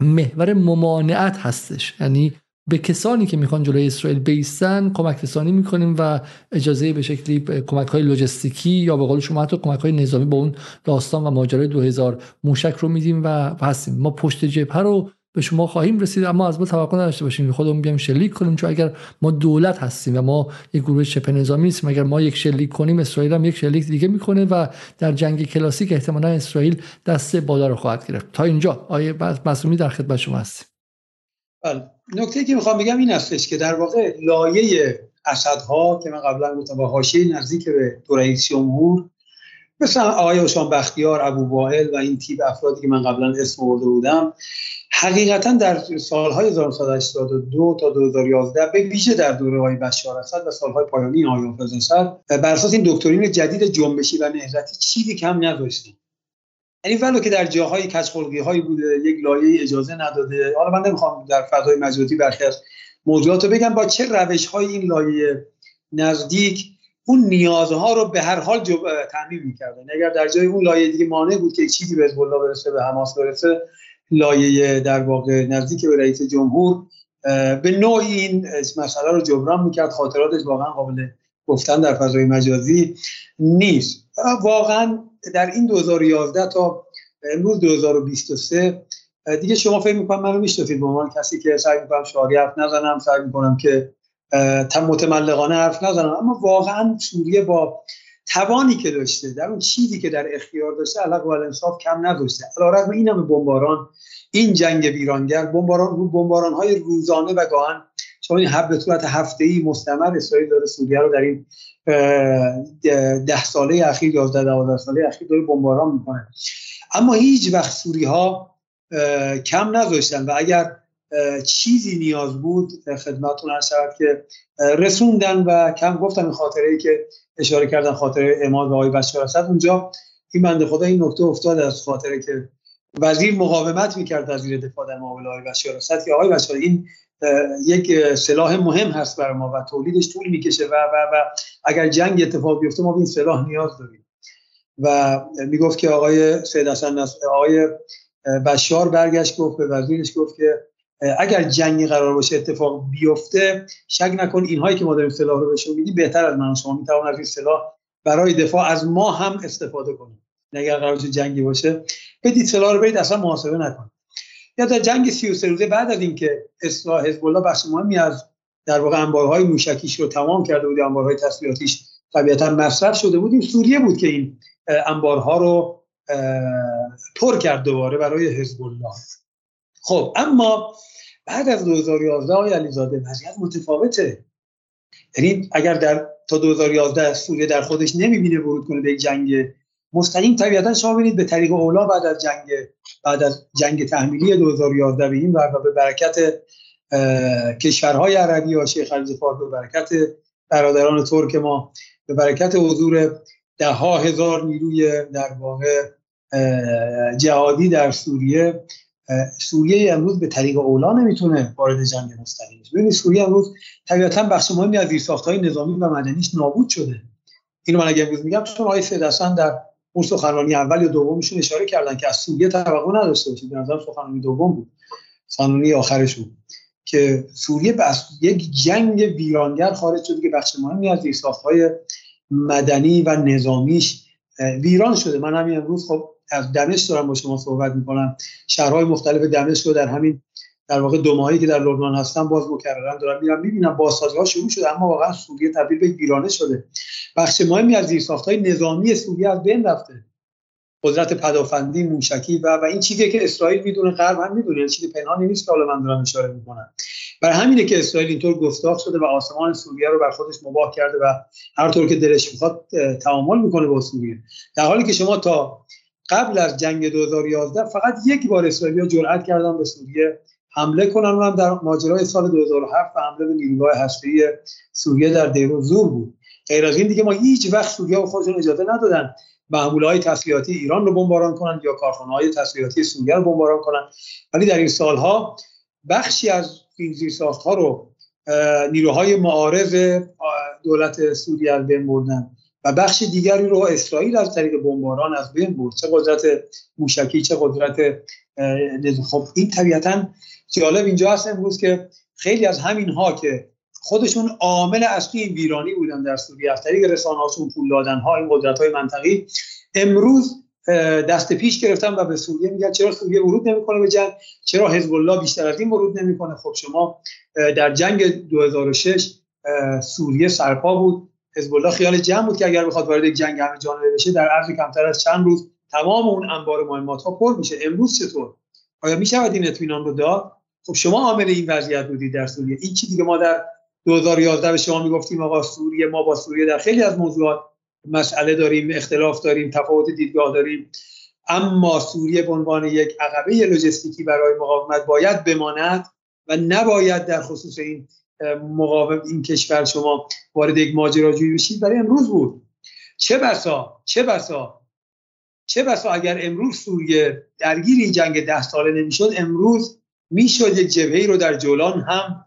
محور ممانعت هستش. یعنی به کسانی که می‌خوان جلوی اسرائیل بیستن کمک رسانی می‌کنیم و اجازه به شکلی کمک های لوجستیکی یا به قول شما حتی کمک های نظامی با اون داستان و ماجرای 2000 موشک رو میدیم و هستیم. ما پشت جبهه رو به شما خواهیم رسید اما از ما توقع نداشته باشیم خودمون بیایم شلیک کنیم چون اگر ما دولت هستیم و ما یک گروه شبه نظامی نیستیم اگر ما یک شلیک کنیم اسرائیل هم یک شلیک دیگه می‌کنه و در جنگ کلاسیک احتمالا اسرائیل دست بالا رو خواهد گرفت. تا اینجا آیه مسئولی در خدمت شما هستیم. بله. نکته که می‌خوام بگم این هستش که در واقع لایه اسدها که من قبلا گفتم با حاشیه نزدیک به دو رئیس جمهور مثل آقای حسام بختیار ابو وائل و این تیپ افرادی که من قبلا اسم آورده بودم حقیقتا در سالهای 1982 تا 2011 به ویژه در دوره های بشار اسد و سالهای پایانی آقای حافظ اسد بر اساس این دکترین جدید جنبشی و نهضتی چیزی کم نداشتن یعنی ولو که در جاهای کچخلقی هایی بوده یک لایه اجازه نداده. حالا من نمی‌خوام در فضای مجازی برخی از موضوعات رو بگم با چه روش های این لایه نزدیک اون نیازها رو به هر حال تعمین می‌کردن اگر در جای اون لایه دیگه مانع بود که چیزی به حزب برسه به حماس برسه لایه در واقع نزدیک به رئیس جمهور به نوعی این مسئله رو جبران می‌کرد خاطراتش واقعا قابل گفتن در فضای مجازی نیست. واقعا در این 2011 تا امروز 2023 دیگه شما فکر می‌کنم منو می‌شناسید به عنوان کسی که سعی می‌کنم شعاری حرف نزنم سعی می‌کنم که متملقانه حرف نزنم. اما واقعا سوریه با توانی که داشته در اون چیزی که در اختیار داشته علاق و انصاف کم نداشته. علیرغم این همه بمباران این جنگ ویرانگر بمباران رو بمباران های روزانه و گاهن شما این به صورت هفته ای مستمر اسرائیل داره سوریه رو در این ده ساله اخیر یازده دوازده ساله اخیر داره بمباران می‌کنه. اما هیچ وقت سوری ها کم نذاشتن و اگر چیزی نیاز بود خدمتتون هر شود که رسوندن و کم گفتم این خاطره ای که اشاره کردن خاطره اماد و آقای بشار اسد. اونجا این بنده خدا این نکته افتاد از خاطره که وزیر مقاومت می‌کرد از زیر دفاع در مقابل آقای بشار اسد که آقای بشار این یک سلاح مهم هست برای ما و تولیدش طول می‌کشه و و و اگر جنگ اتفاق بیفته ما به این سلاح نیاز داریم. و می‌گفت که آقای سید حسن آقای بشار برگشت گفت به وزیرش گفت که اگر جنگی قرار باشه اتفاق بیفته شک نکن اینهایی که ما داریم سلاح رو بهشون میدیم بهتر از من و شما. می‌توان از این سلاح برای دفاع از ما هم استفاده کنیم. اگر قرار باشه جنگی باشه بدید سلاح رو برید اصلا محاسبه نکنید. یا در جنگ 33 روزه بعد از اینکه اصلاح حزب الله بخش مهمی از در واقع انبارهای موشکیش رو تمام کرده بود انبارهای تسلیحاتیش طبیعتا مصرف شده بود این سوریه بود که این انبارها رو پر کرد دوباره برای حزب الله خب اما بعد از 2011 های علیزاده وضعیت متفاوته. یعنی اگر در تا 2011 سوریه در خودش نمی‌بینه ورود کنه به یک جنگ مستقیم طبیعتا شما ببینید به طریق اولا بعد از جنگ بعد از جنگ تحمیلی 2011 به این و به برکت کشورهای عربی و شیخ خلیج فارس به برکت برادران ترک ما به برکت حضور ده ها هزار نیروی در واقع جهادی در سوریه. سوریه امروز به طریق اولا نمی‌تونه وارد جنگ مستقیم بشه. ببینید سوریه امروز طبیعتا بخش مهمی از زیرساخت‌های نظامی و مدنیش نابود شده. اینو من اگه امروز میگم چون آقای سید در اون سخنرانی اول یا دومشون اشاره کردن که از سوریه توقع نداشته باشید. به نظر سخنرانی دوم بود. سخنرانی آخرش بود که سوریه بس یک جنگ ویرانگر خارج شده که بخش مهمی از زیرساخت‌های مدنی و نظامیش ویران شده. من همین امروز خب از دمشق دارم با شما صحبت می‌کنم. شهرهای مختلف دمشق رو در همین در واقع دو ماهی که در لبنان هستم باز مکررن دارم میرم. می‌بینم بازسازی ها شروع شده اما واقعا سوریه تبدیل به ویرانه شده. بخش مهمی از زیرساخت های نظامی سوریه از بین رفته. قدرت پدافندی موشکی و و این چیزی که اسرائیل می‌دونه غرب هم می‌دونه. این چیزی پنهانی نیست که من دارم اشاره می‌کنم. برای همینه که اسرائیل اینطور گستاخ شده و آسمان سوریه رو بر خودش مباه کرده و هر طور که دلش می‌خواد تعامل می‌کنه با سوریه. در حالی که شما تا قبل از جنگ 2011 فقط یک بار اسرائیل جرأت کردن به سوریه حمله کنن اونم در ماجرای سال 2007 و حمله به نیروگاه هسته‌ای سوریه در دیرو زور بود. غیر از این دیگه ما هیچ وقت سوریه و خودشون اجازه ندادن محموله های تسلیحاتی ایران رو بمباران کنن یا کارخانه های تسلیحاتی سوریه رو بمباران کنن. ولی در این سالها بخشی از این زیرساخت رو نیروهای معارض دولت سوریه از بین بردن و بخش دیگری رو اسرائیل از طریق بمباران از بین برد. چه قدرت موشکی چه قدرت خب این طبیعتا جالب اینجا هست امروز که خیلی از همین ها که خودشون عامل اصلی این ویرانی بودن در سوریه از طریق رسانه هاشون پول دادن ها این قدرت های منطقی امروز دست پیش گرفتن و به سوریه میگن چرا سوریه ورود نمی‌کنه به جنگ؟ چرا حزب الله بیشتر از این ورود نمی‌کنه؟ خب شما در جنگ 2006 سوریه سرپا بود. حزب الله خیال جمع بود که اگر بخواد وارد جنگ همه جانبه بشه در عرض کمتر از چند روز تمام اون انبار مهمات ها پر میشه. امروز چطور؟ آیا می‌شود این اطمینان رو داد؟ خب شما عامل این وضعیت بودید در سوریه. این چیزی که ما در 2011 به شما می‌گفتیم آقا سوریه ما با سوریه در خیلی از موضوعات مسئله داریم اختلاف داریم تفاوت دیدگاه داریم. اما سوریه به عنوان یک عقبه لوجستیکی برای مقاومت باید بماند و نباید در خصوص این مقاوم این کشور شما وارد یک ماجراجویی بشید. برای امروز بود. چه بسا؟ چه بسا؟ چه بسا اگر امروز سوریه درگیر این جنگ ده ساله نمی‌شد امروز می‌شد یک جبهه رو در جولان هم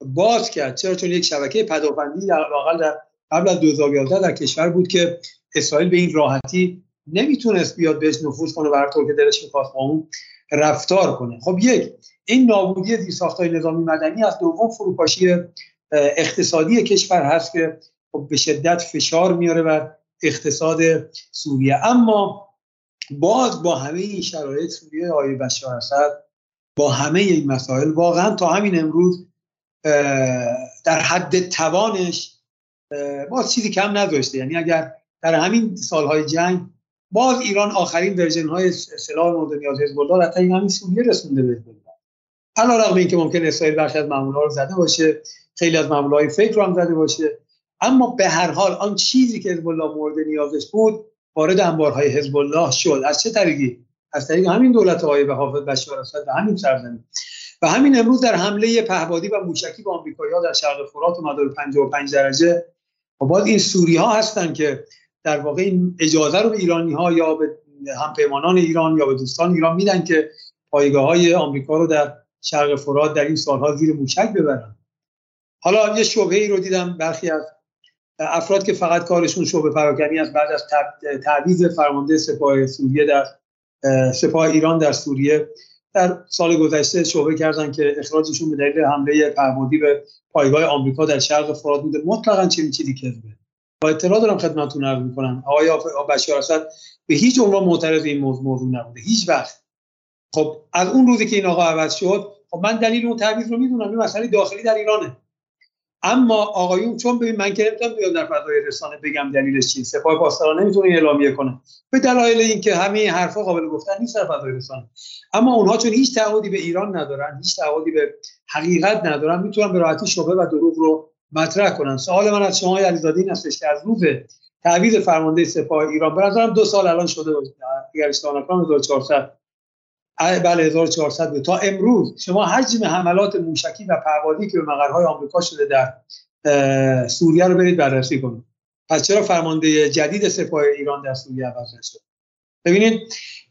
باز کرد. چرا؟ چون یک شبکه پدافندی در واقع در قبل از 2011 در کشور بود که اسرائیل به این راحتی نمی‌تونست بیاد بهش نفوذ کنه و هر طور که دلش می‌خواست با اون رفتار کنه. خب یک این نابودی زیرساختهای نظامی مدنی از دوم فروپاشی اقتصادی کشور هست که خب به شدت فشار میاره بر اقتصاد سوریه. اما باز با همه این شرایط سوریه آقای بشار اسد با همه این مسائل واقعا تا همین امروز در حد توانش باز چیزی کم نذاشته. یعنی اگر در همین سالهای جنگ باز ایران آخرین ورژن های سلاح مورد نیاز حزب الله حتی همین سوریه رسونده به الله. رغم اینکه ممکن اسرائیل بخش از معمولها رو زده باشه خیلی از های فکر رو هم زده باشه اما به هر حال آن چیزی که حزب الله مورد نیازش بود وارد انبارهای حزب الله شد. از چه طریقی؟ از طریق همین دولت به حافظ بشار اسد و همین سرزمین. و همین امروز در حمله پهبادی و موشکی به آمریکایی‌ها در شرق فرات و 55 درجه. و باز این سوری ها هستن که در واقع این اجازه رو به ایرانی ها یا به همپیمانان ایران یا به دوستان ایران میدن که پایگاه های آمریکا رو در شرق فرات در این سالها زیر موشک ببرن. حالا یه شبهه ای رو دیدم برخی از افراد که فقط کارشون شبه پراکنی است بعد از تعویض فرمانده سپاه سوریه در سپاه ایران در سوریه در سال گذشته شعبه کردن که اخراجشون به دلیل حمله پهبادی به پایگاه آمریکا در شرق فرات بوده. مطلقا چنین چیزی کذبه. با اطلاع دارم خدمتتون عرض می‌کنم. آقای بشار اسد به هیچ عنوان معترض این موضوع, موضوع نبوده. هیچ وقت. خب از اون روزی که این آقا عوض شد خب من دلیل اون تعویض رو می‌دونم. این مسئله داخلی در ایرانه. اما آقایون چون ببین من که نمی‌تونم بیام در فضای رسانه بگم دلیلش چیه سپاه پاسداران نمی‌تونه اعلامیه کنه به دلایل اینکه همه حرفا قابل گفتن نیست در فضای رسانه. اما اونها چون هیچ تعهدی به ایران ندارن هیچ تعهدی به حقیقت ندارن می‌تونن به راحتی شبهه و دروغ رو مطرح کنن. سوال من از شما علیزاده این هستش که از روز تعویض فرمانده سپاه ایران به نظرم دو سال الان شده اگر اشتباه نکنم 1400 بله 1400 بود. تا امروز شما حجم حملات موشکی و پهبادی که به مقرهای آمریکا شده در سوریه رو برید بررسی کنید. پس چرا فرمانده جدید سپاه ایران در سوریه عوض نشد؟ ببینید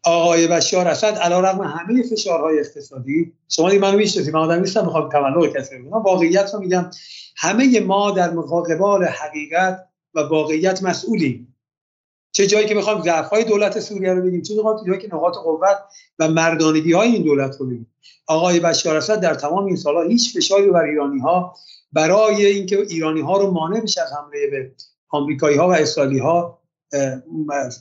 آقای بشار اسد علیرغم همه فشارهای اقتصادی شما دیگه منو می‌شناسید من آدم نیستم می‌خوام تملق کسی من واقعیت رو میگم همه ما در مقابل حقیقت و واقعیت مسئولیم. چه جایی که می‌خوام ضعف های دولت سوریه رو بگیم چه جایی که نقاط قوت و مردانگی های این دولت رو بگیم. آقای بشار اسد در تمام این سالها هیچ فشاری بر ایرانی ها برای اینکه ایرانی ها رو مانع بشه از حمله به آمریکایی ها و اسرائیلی ها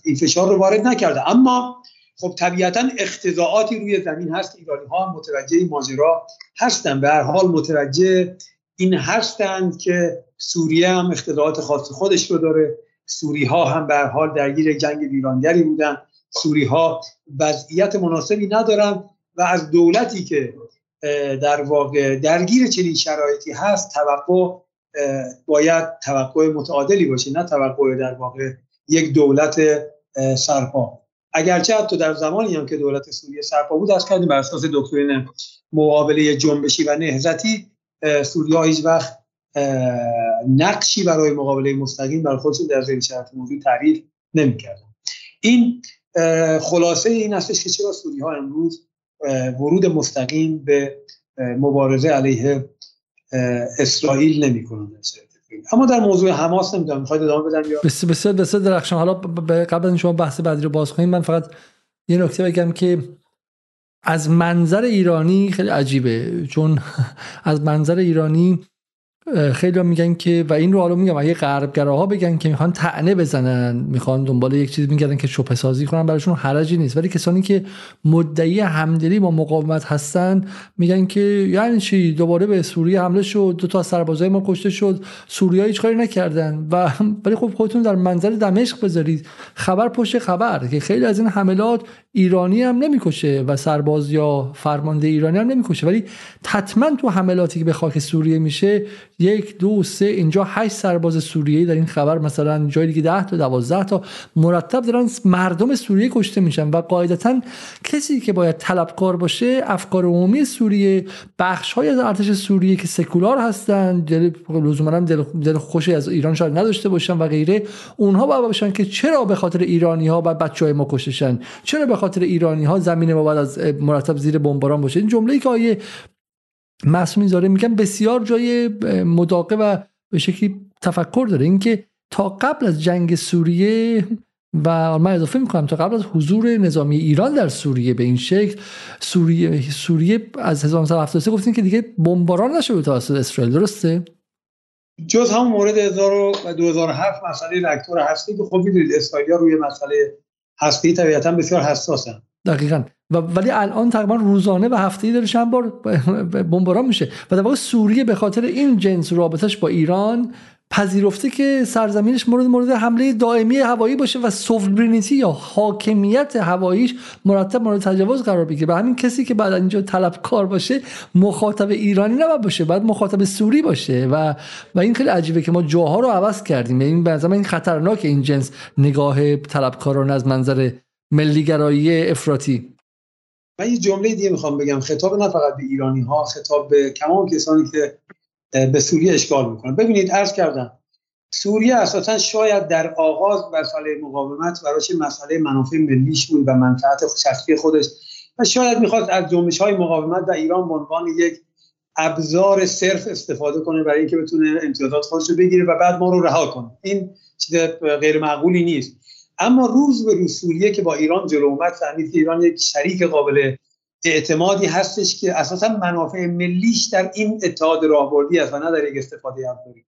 این فشار رو وارد نکرده. اما خب طبیعتا اختزاعاتی روی زمین هست. ایرانی ها متوجه ماجرا هستن. به هر حال متوجه این هستند که سوریه هم اختزاعات خاص خودش رو داره. سوری ها هم به حال درگیر جنگ ویرانگری بودن. سوری ها وضعیت مناسبی ندارن و از دولتی که در واقع درگیر چنین شرایطی هست توقع باید توقع متعادلی باشه نه توقع در واقع یک دولت سرپا. اگرچه حتی در زمانی هم که دولت سوریه سرپا بود از کردیم بر اساس دکترین مقابله جنبشی و نهضتی سوریه هیچ وقت نقشی برای مقابله مستقیم بر خودشون در زیر شرط موضوع تعریف نمی‌کردن. این خلاصه این هستش که چرا سوری ها امروز ورود مستقیم به مبارزه علیه اسرائیل نمی‌کنن اما در موضوع حماس نمی‌دونم می‌خواید ادامه بدم یا؟ بسیار بسیار درخشان. حالا قبل از شما بحث بعدی رو باز کنیم من فقط یه نکته بگم که از منظر ایرانی خیلی عجیبه. چون از منظر ایرانی خیلی میگن که و این رو حالا میگم اگه غربگراها بگن که می‌خوان تعنه بزنن می‌خوان دنبال یک چیز میگردن که شبه سازی کنن براشون حرجی نیست. ولی کسانی که مدعی همدلی با مقاومت هستن میگن که یعنی چی؟ دوباره به سوریه حمله شد دو تا سربازای ما کشته شد سوریه هیچ کاری نکردن. و ولی خب خودتون در منظر دمشق بذارید. خبر پشت خبر که خیلی از این حملات ایرانی هم نمی‌کشه و سرباز یا فرمانده ایرانی هم نمی‌کشه. ولی حتما تو حملاتی که به خاک سوریه میشه یک دو سه اینجا هشت سرباز سوریه در این خبر مثلا جای دیگه ده تا دوازده تا مرتب دارن مردم سوریه کشته میشن و قاعدتا کسی که باید طلبکار باشه افکار عمومی سوریه بخش های از ارتش سوریه که سکولار هستن دل هم دل, دل خوشی از ایران شاید نداشته باشن و غیره اونها باید باشن که چرا به خاطر ایرانی ها و بچه های ما کشتشن چرا به خاطر ایرانی ها زمین ما باید از مرتب زیر بمباران باشه؟ این جمله ای که آیه معصومی زاره میگن بسیار جای مداقه و به شکلی تفکر داره. اینکه تا قبل از جنگ سوریه و من اضافه می‌کنم تا قبل از حضور نظامی ایران در سوریه به این شکل سوریه سوریه از 1973 گفتین که دیگه بمباران نشده توسط اسرائیل درسته؟ جز همون مورد 2007 مسئله رکتور هستی که خب می‌دونید اسرائیل روی مسئله هستی طبیعتا بسیار حساسن. دقیقا. و ولی الان تقریبا روزانه و هفته‌ای داره چند بار بمباران میشه. و در واقع سوریه به خاطر این جنس رابطش با ایران پذیرفته که سرزمینش مورد مورد حمله دائمی هوایی باشه و سوورینیتی یا حاکمیت هواییش مرتب مورد تجاوز قرار بگیره. و همین کسی که بعد اینجا طلبکار باشه مخاطب ایرانی نباید باشه بعد مخاطب سوری باشه. و و این خیلی عجیبه که ما جاها رو عوض کردیم. این به این خطرناک این جنس نگاه طلبکارانه از منظر ملیگرایی افراطی. من یه جمله دیگه می‌خوام بگم. خطاب نه فقط به ایرانی ها خطاب به تمام کسانی که به سوریه اشکال می‌کنن. ببینید عرض کردم سوریه اساسا شاید در آغاز مسئله مقاومت براش مسئله منافع ملیش بود و منفعت شخصی خودش و شاید می‌خواست از جنبش های مقاومت در ایران به عنوان یک ابزار صرف استفاده کنه برای اینکه بتونه امتیازات خودش رو بگیره و بعد ما رو رها کنه. این چیز غیر معقولی نیست. اما روز به روز سوریه که با ایران جلو اومد فهمید که ایران یک شریک قابل اعتمادی هستش که اساسا منافع ملیش در این اتحاد راهبردی است و نه در یک استفاده ابزاری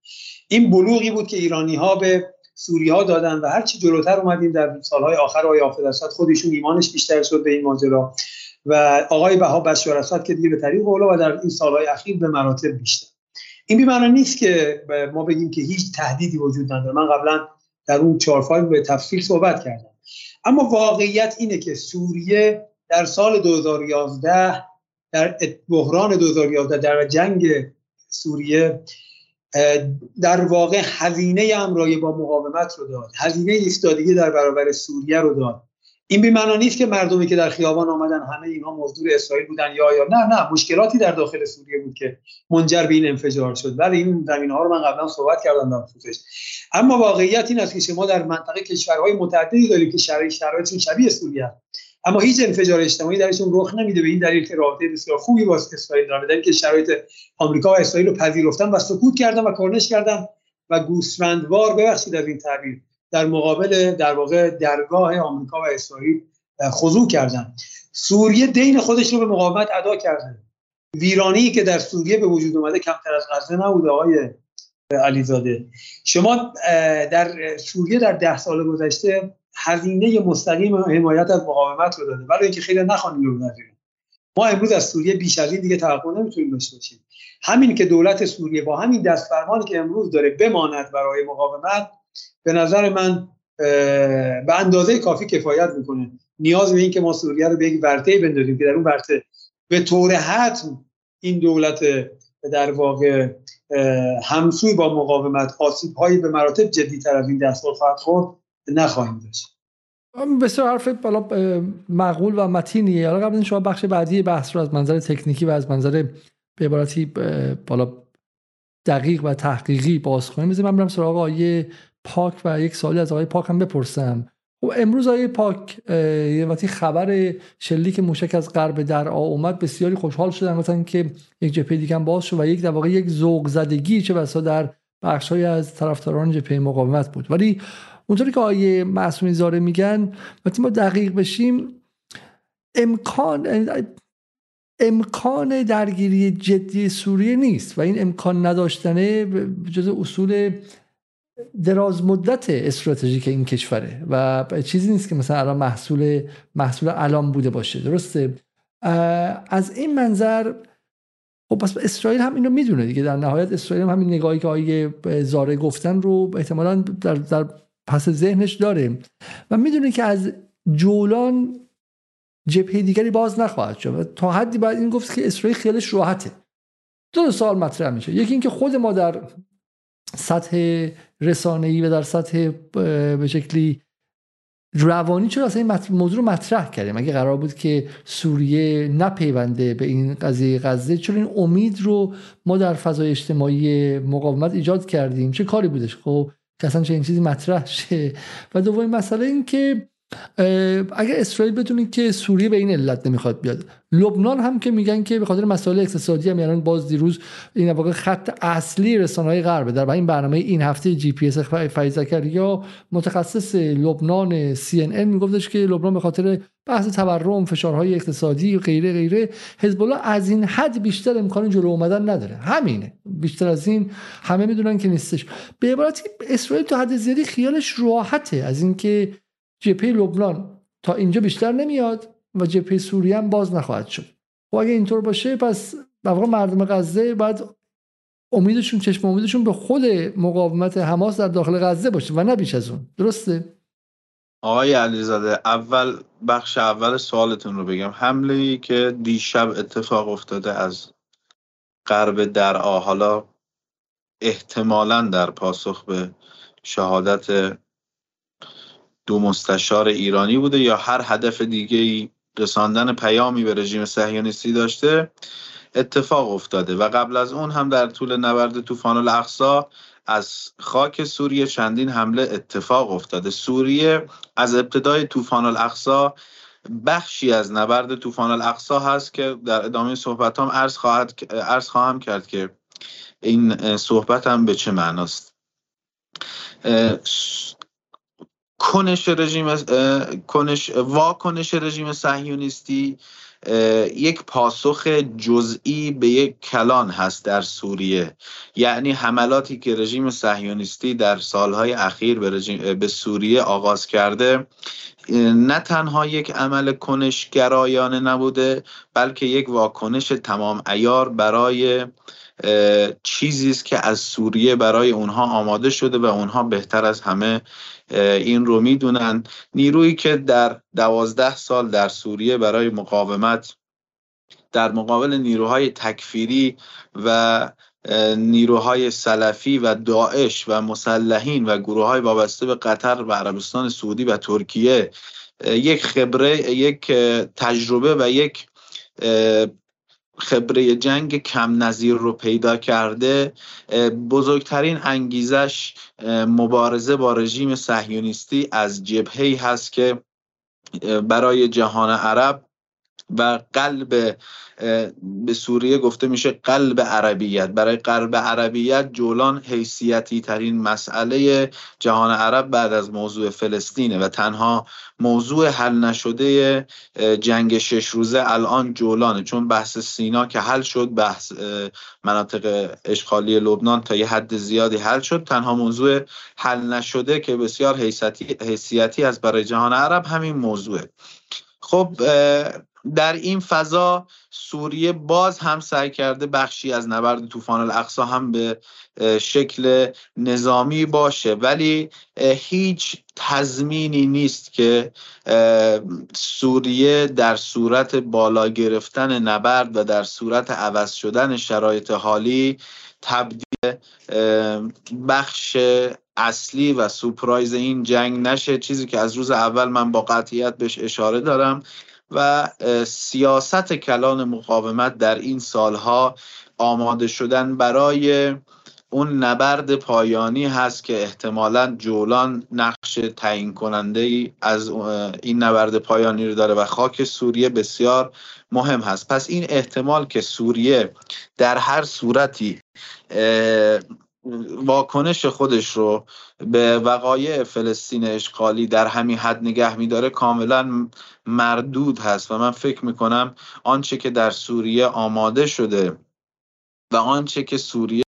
این بلوغی بود که ایرانی ها به سوری ها دادن و هرچی جلوتر اومدیم در سالهای آخر آقای حافظ اسد خودشون ایمانش بیشتر شد به این ماجرا و آقای بها بشار اسد که دیگه به طریق اولا و در این سالهای اخیر به مراتب بیشتر. این بیمعنی نیست که ما بگیم که هیچ تهدیدی وجود نداره. من قبلا در اون چهار فایل به تفصیل صحبت کردم. اما واقعیت اینه که سوریه در سال 2011 در بحران 2011 در جنگ سوریه در واقع هزینه امرای با مقاومت رو داد. هزینه ایستادگی در برابر سوریه رو داد. این به معنا نیست که مردمی که در خیابان آمدن همه اینها مزدور اسرائیل بودن یا یا. نه نه مشکلاتی در داخل سوریه بود که منجر به این انفجار شد. ولی این زمین ها رو من قبلا صحبت کردم در خصوصش. اما واقعیت این است که شما در منطقه کشورهای متعددی دارید که شرایط شرایطشون شبیه سوریه اما هیچ انفجار اجتماعی درشون رخ نمیده. به این دلیل که رابطه بسیار خوبی با اسرائیل دارن. دلیل که شرایط آمریکا و اسرائیل رو پذیرفتن و سکوت کردن و کرنش کردن و گوسفندوار ببخشید از این تعبیر در مقابل در واقع درگاه آمریکا و اسرائیل خضوع کردن. سوریه دین خودش رو به مقاومت ادا کرده. ویرانی که در سوریه به وجود اومده کمتر از غزه نبوده. آقای علیزاده. شما در سوریه در ده سال گذشته هزینه مستقیم حمایت از مقاومت رو داده برای اینکه خیلی نخوانیم رو ما امروز از سوریه بیش از این دیگه توقع نمی‌تونیم داشته باشیم. همین که دولت سوریه با همین دست فرمانی که امروز داره بماند برای مقاومت به نظر من به اندازه کافی کفایت می‌کنه. نیاز به این که ما سوریه رو به یک ورطه بندازیم که در اون ورطه به طور حتم این دولت در واقع همسوی با مقاومت آسیب هایی به مراتب جدی تر از این دستور خواهد خورد نخواهیم داشت. بسیار حرف بالا معقول و متینیه حالا قبل شما بخش بعدی بحث رو از منظر تکنیکی و از منظر به عبارتی بالا دقیق و تحقیقی باز کنیم من برم سراغ آقای پاک و یک سوالی از آقای پاک هم بپرسم. خب امروز آقای پاک وقتی خبر شلیک موشک از غرب در آ اومد بسیاری خوشحال شدن گفتن که یک جبهه دیگه باز شد و یک در واقع یک ذوق زدگی چه بسا در بخشای از طرفداران جبهه مقاومت بود. ولی اونطوری که آیه معصومی زاره میگن وقتی ما دقیق بشیم امکان امکان درگیری جدی سوریه نیست و این امکان نداشتنه جز اصول دراز مدت استراتژیک این کشوره و چیزی نیست که مثلا الان محصول محصول الان بوده باشه درسته؟ از این منظر خب پس اسرائیل هم اینو می‌دونه دیگه در نهایت اسرائیل هم همین نگاهی که آیه زاره گفتن رو احتمالا در, در پس ذهنش داره و می‌دونه که از جولان جبهه دیگری باز نخواهد شد تا حدی بعد این گفت که اسرائیل خیالش راحته. دو سال مطرح میشه. یکی اینکه خود ما در سطح رسانه‌ای و در سطح به شکلی روانی چرا اصلا این موضوع رو مطرح کردیم؟ اگه قرار بود که سوریه نپیونده به این قضیه غزه چرا این امید رو ما در فضای اجتماعی مقاومت ایجاد کردیم؟ چه کاری بودش؟ خب که اصلا چه این چیزی مطرح شه؟ و دومین مسئله این که اگر اسرائیل بدونید که سوریه به این علت نمی‌خواد بیاد. لبنان هم که میگن که به خاطر مسائل اقتصادی هم یعنی باز دیروز این واقع خط اصلی رسانه های غربه در این برنامه این هفته جی پی اس یا متخصص لبنان سی ان ان میگفتش که لبنان به خاطر بحث تورم فشارهای اقتصادی و غیره غیره حزب الله از این حد بیشتر امکان جلو اومدن نداره. همینه. بیشتر از این همه می‌دونن که نیستش. به عبارتی اسرائیل تو حد زیادی خیالش راحته از اینکه جبهه لبنان تا اینجا بیشتر نمیاد و جبهه سوریه هم باز نخواهد شد. و اگه اینطور باشه پس واقع مردم غزه بعد امیدشون چشم امیدشون به خود مقاومت حماس در داخل غزه باشه و نه بیش از اون. درسته؟ آقای علیزاده اول بخش اول سوالتون رو بگم. حمله ای که دیشب اتفاق افتاده از غرب در حالا احتمالا در پاسخ به شهادت دو مستشار ایرانی بوده یا هر هدف دیگه ای رساندن پیامی به رژیم صهیونیستی داشته اتفاق افتاده. و قبل از اون هم در طول نبرد طوفان الاقصا از خاک سوریه چندین حمله اتفاق افتاده. سوریه از ابتدای طوفان الاقصا بخشی از نبرد طوفان الاقصا هست که در ادامه صحبت هم عرض, خواهد، عرض خواهم کرد که این صحبت هم به چه معناست. کنش رژیم کنش واکنش رژیم صهیونیستی یک پاسخ جزئی به یک کلان هست در سوریه. یعنی حملاتی که رژیم صهیونیستی در سالهای اخیر به, رژیم به سوریه آغاز کرده نه تنها یک عمل کنشگرایانه نبوده بلکه یک واکنش تمام ایار برای چیزی است که از سوریه برای اونها آماده شده و اونها بهتر از همه این رو می‌دونن. نیرویی که در دوازده سال در سوریه برای مقاومت در مقابل نیروهای تکفیری و نیروهای سلفی و داعش و مسلحین و گروه های وابسته به قطر و عربستان سعودی و ترکیه یک خبره یک تجربه و یک خبره جنگ کم نظیر رو پیدا کرده بزرگترین انگیزش مبارزه با رژیم صهیونیستی از جبهه‌ای هست که برای جهان عرب و قلب به سوریه گفته میشه قلب عربیت. برای قلب عربیت جولان حیثیتی ترین مسئله جهان عرب بعد از موضوع فلسطینه و تنها موضوع حل نشده جنگ شش روزه الان جولانه. چون بحث سینا که حل شد بحث مناطق اشغالی لبنان تا یه حد زیادی حل شد. تنها موضوع حل نشده که بسیار حیثیتی, از برای جهان عرب همین موضوعه. خب در این فضا سوریه باز هم سعی کرده بخشی از نبرد طوفان الاقصا هم به شکل نظامی باشه. ولی هیچ تضمینی نیست که سوریه در صورت بالا گرفتن نبرد و در صورت عوض شدن شرایط حالی تبدیل بخش اصلی و سپرایز این جنگ نشه. چیزی که از روز اول من با قطعیت بهش اشاره دارم و سیاست کلان مقاومت در این سالها آماده شدن برای اون نبرد پایانی هست که احتمالا جولان نقش تعیین کننده ای از این نبرد پایانی رو داره و خاک سوریه بسیار مهم هست. پس این احتمال که سوریه در هر صورتی واکنش خودش رو به وقایع فلسطین اشغالی در همین حد نگه میداره کاملا مردود هست و من فکر می‌کنم آنچه که در سوریه آماده شده و آنچه که سوریه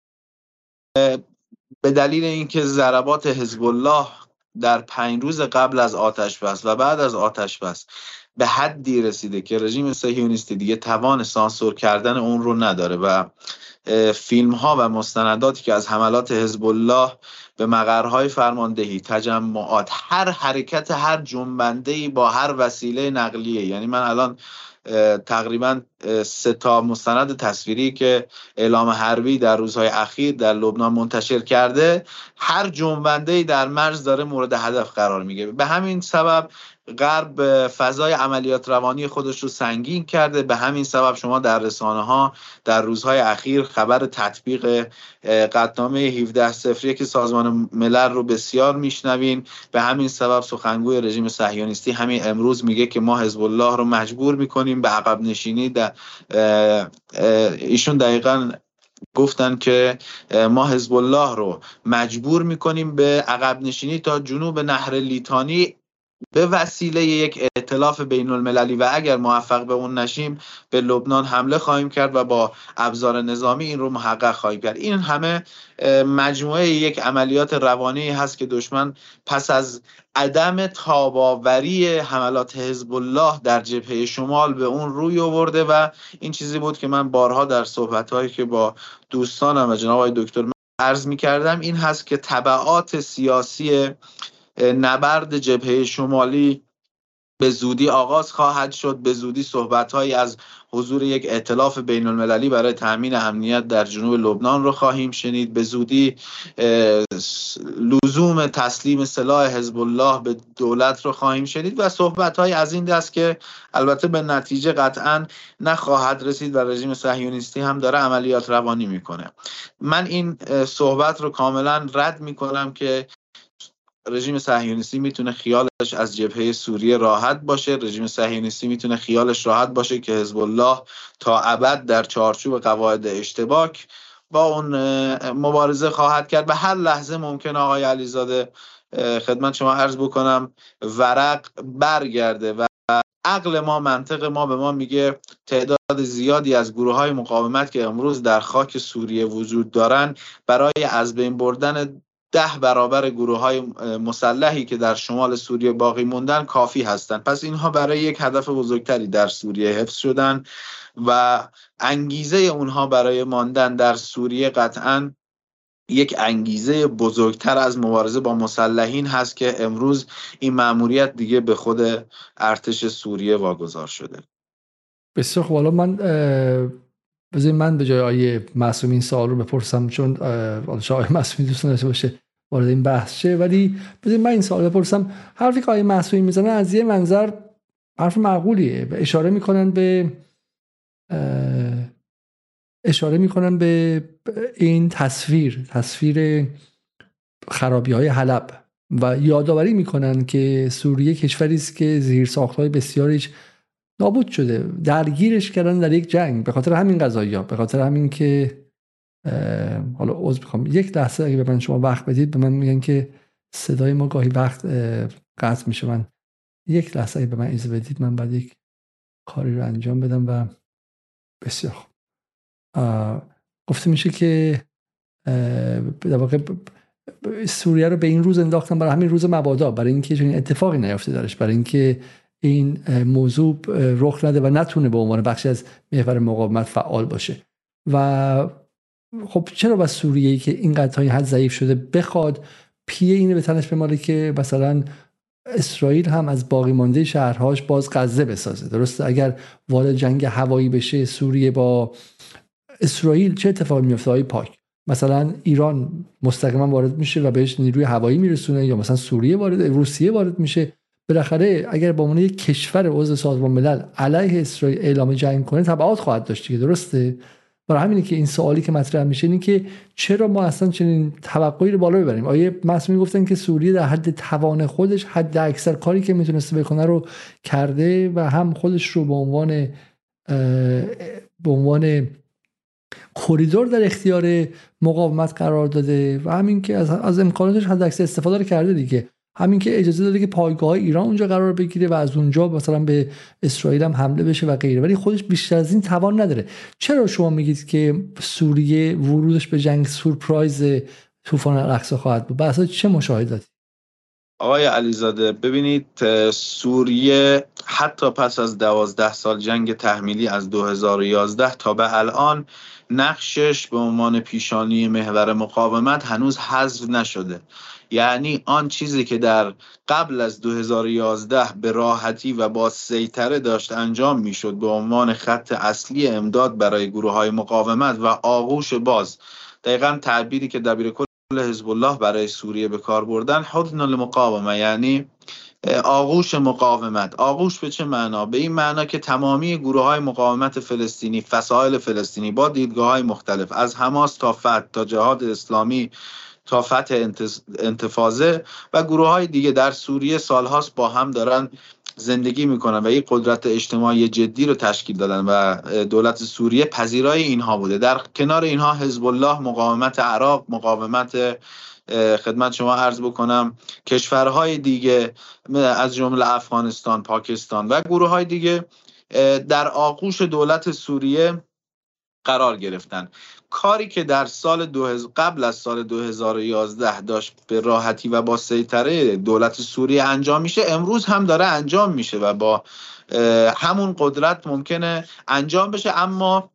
به دلیل اینکه ضربات حزب الله در پنج روز قبل از آتش بس و بعد از آتش بس به حدی رسیده که رژیم صهیونیستی دیگه توان سانسور کردن اون رو نداره و فیلم ها و مستنداتی که از حملات حزب الله به مقرهای فرماندهی تجمعات هر حرکت هر جنبنده با هر وسیله نقلیه. یعنی من الان تقریبا سه تا مستند تصویری که اعلام حربی در روزهای اخیر در لبنان منتشر کرده هر جنبنده در مرز داره مورد هدف قرار می‌گیره. به همین سبب غرب فضای عملیات روانی خودش رو سنگین کرده. به همین سبب شما در رسانه ها در روزهای اخیر خبر تطبیق قطنامه 17 سفریه که سازمان ملل رو بسیار میشنوین. به همین سبب سخنگوی رژیم صهیونیستی همین امروز میگه که ما حزب الله رو مجبور می‌کنیم به عقب نشینی در ایشون دقیقا گفتن که ما حزب الله رو مجبور می‌کنیم به عقب نشینی تا جنوب نهر لیتانی به وسیله یک اعتلاف بین المللی و اگر موفق به اون نشیم به لبنان حمله خواهیم کرد و با ابزار نظامی این رو محقق خواهیم کرد. این همه مجموعه یک عملیات روانی هست که دشمن پس از عدم تاباوری حملات حزب الله در جبهه شمال به اون روی آورده و این چیزی بود که من بارها در صحبت که با دوستانم و جناب آقای دکتر عرض می کردم این هست که طبعات سیاسی نبرد جبهه شمالی به زودی آغاز خواهد شد. به زودی صحبت از حضور یک اعتلاف بین المللی برای تامین امنیت در جنوب لبنان رو خواهیم شنید. به زودی لزوم تسلیم سلاح حزب الله به دولت رو خواهیم شنید و صحبت از این دست که البته به نتیجه قطعا نخواهد رسید و رژیم صهیونیستی هم داره عملیات روانی می‌کنه. من این صحبت رو کاملا رد می‌کنم که رژیم صهیونیستی می‌تونه خیالش از جبهه سوریه راحت باشه. رژیم صهیونیستی می‌تونه خیالش راحت باشه که حزب الله تا ابد در چارچوب قواعد اشتباک با اون مبارزه خواهد کرد. به هر لحظه ممکن آقای علیزاده خدمت شما عرض بکنم ورق برگرده و عقل ما منطق ما به ما میگه تعداد زیادی از گروه های مقاومت که امروز در خاک سوریه وجود دارن برای از بین بردن ده برابر گروه های مسلحی که در شمال سوریه باقی موندن کافی هستند پس اینها برای یک هدف بزرگتری در سوریه حفظ شدن و انگیزه اونها برای ماندن در سوریه قطعا یک انگیزه بزرگتر از مبارزه با مسلحین هست که امروز این مأموریت دیگه به خود ارتش سوریه واگذار شده. بسیار خب حالا من بذارید من به جای آیه معصومی این سوال رو بپرسم چون آیه معصومی دوست نداشته باشه وارد این بحث شه ولی بذارید من این سوال بپرسم. حرفی که آیه معصومی می‌زنه از یه منظر حرف معقولیه و اشاره می‌کنن به اشاره می‌کنن به این تصویر تصویر خرابی های حلب و یادآوری می‌کنن که سوریه کشوری است که زیر های بسیاریش نابود شده. درگیرش کردن در یک جنگ به خاطر همین قضایی به خاطر همین که حالا عذر می‌خوام. یک لحظه اگه به من شما وقت بدید به من میگن که صدای ما گاهی وقت قطع میشه. من یک لحظه اگه به من اجازه بدید من بعد یک کاری رو انجام بدم و بسیار خوب. گفته میشه که در واقع سوریه رو به این روز انداختن برای همین روز مبادا برای اینکه چنین اتفاقی نیفته درش. برای اینکه این موضوع رخ نده و نتونه به عنوان بخشی از محور مقاومت فعال باشه. و خب چرا با سوریه ای که این حد ضعیف شده بخواد پیه اینه به تنش بماله که مثلا اسرائیل هم از باقی مانده شهرهاش باز غزه بسازه؟ درسته؟ اگر وارد جنگ هوایی بشه سوریه با اسرائیل چه اتفاقی میفته های پاک مثلا ایران مستقیما وارد میشه و بهش نیروی هوایی میرسونه یا مثلا سوریه وارد روسیه وارد میشه بالاخره اگر با عنوان یک کشور عضو سازمان ملل علیه اسرائیل اعلام جنگ کنه تبعات خواهد داشت که درسته؟ برای همینه که این سوالی که مطرح میشه اینه که چرا ما اصلا چنین توقعی رو بالا ببریم؟ آیه مسئولین گفتن که سوریه در حد توان خودش حد اکثر کاری که می‌تونسته بکنه رو کرده و هم خودش رو به عنوان به عنوان کریدور در اختیار مقاومت قرار داده و همین که از, از امکاناتش حد اکثر استفاده رو کرده دیگه. همین که اجازه داده که پایگاه ایران اونجا قرار بگیره و از اونجا مثلا به اسرائیل هم حمله بشه و غیره. ولی خودش بیشتر از این توان نداره. چرا شما میگید که سوریه ورودش به جنگ سورپرایز طوفان الاقصا خواهد بود؟ بحث چه مشاهداتی؟ آقای علیزاده ببینید سوریه حتی پس از دوازده سال جنگ تحمیلی از 2011 تا به الان نقشش به عنوان پیشانی محور مقاومت هنوز حذف نشده. یعنی آن چیزی که در قبل از 2011 به راحتی و با سیطره داشت انجام می‌شد به عنوان خط اصلی امداد برای گروه های مقاومت و آغوش باز. دقیقا تعبیری که دبیر کل حزب الله برای سوریه به کار بردن حضن المقاومه یعنی آغوش مقاومت. آغوش به چه معنا؟ به این معنا که تمامی گروه های مقاومت فلسطینی فسایل فلسطینی با دیدگاه های مختلف از حماس تا فتح تا جهاد اسلامی تا فتح انتفاضه و گروه های دیگه در سوریه سالهاست با هم دارن زندگی می‌کنن و این قدرت اجتماعی جدی رو تشکیل دادن و دولت سوریه پذیرای اینها بوده. در کنار اینها حزب الله مقاومت عراق مقاومت خدمت شما عرض بکنم کشورهای دیگه از جمله افغانستان پاکستان و گروه های دیگه در آغوش دولت سوریه قرار گرفتن. کاری که در سال دو قبل از سال 2011 داشت به راحتی و با سیطره دولت سوریه انجام میشه امروز هم داره انجام میشه و با همون قدرت ممکنه انجام بشه. اما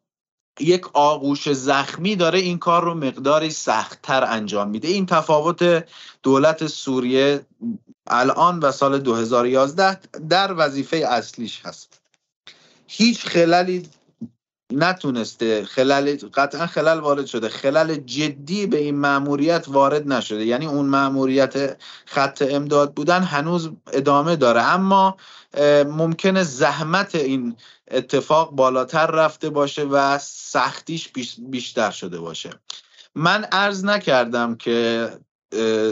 یک آغوش زخمی داره این کار رو مقداری سختتر انجام میده. این تفاوت دولت سوریه الان و سال 2011 در وظیفه اصلیش هست. هیچ خللی نتونسته خلل قطعا خلل وارد شده. خلل جدی به این مأموریت وارد نشده. یعنی اون مأموریت خط امداد بودن هنوز ادامه داره. اما ممکنه زحمت این اتفاق بالاتر رفته باشه و سختیش بیشتر شده باشه. من عرض نکردم که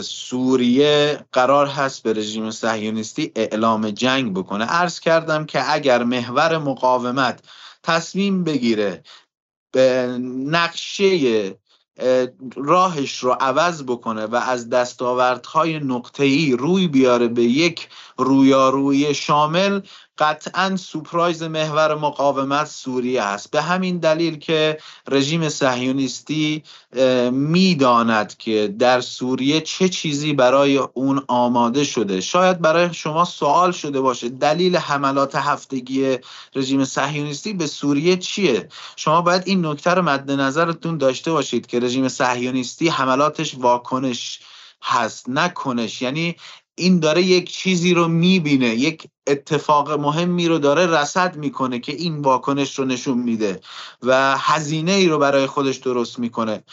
سوریه قرار هست به رژیم صهیونیستی اعلام جنگ بکنه. عرض کردم که اگر محور مقاومت تصمیم بگیره به نقشه راهش رو عوض بکنه و از دستاوردهای نقطه‌ای روی بیاره به یک رویارویی شامل قطعا سپرایز محور مقاومت سوریه است. به همین دلیل که رژیم صهیونیستی می‌داند که در سوریه چه چیزی برای اون آماده شده. شاید برای شما سوال شده باشه دلیل حملات هفتگی رژیم صهیونیستی به سوریه چیه؟ شما باید این نکته رو مد نظرتون داشته باشید که رژیم صهیونیستی حملاتش واکنش هست نکنش. یعنی این داره یک چیزی رو می‌بینه یک اتفاق مهمی رو داره رسد می‌کنه که این واکنش رو نشون میده و هزینه ای رو برای خودش درست می‌کنه.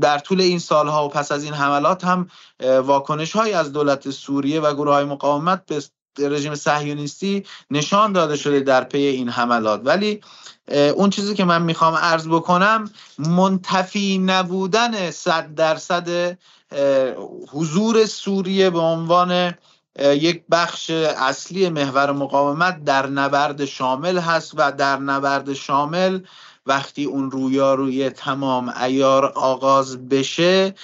در طول این سالها و پس از این حملات هم واکنش های از دولت سوریه و گروه های مقاومت به رژیم صهیونیستی نشان داده شده در پی این حملات. ولی اون چیزی که من می‌خوام عرض بکنم منتفی نبودن صد درصد حضور سوریه به عنوان یک بخش اصلی محور مقاومت در نبرد شامل هست و در نبرد شامل وقتی اون رویاروی تمام ایار آغاز بشه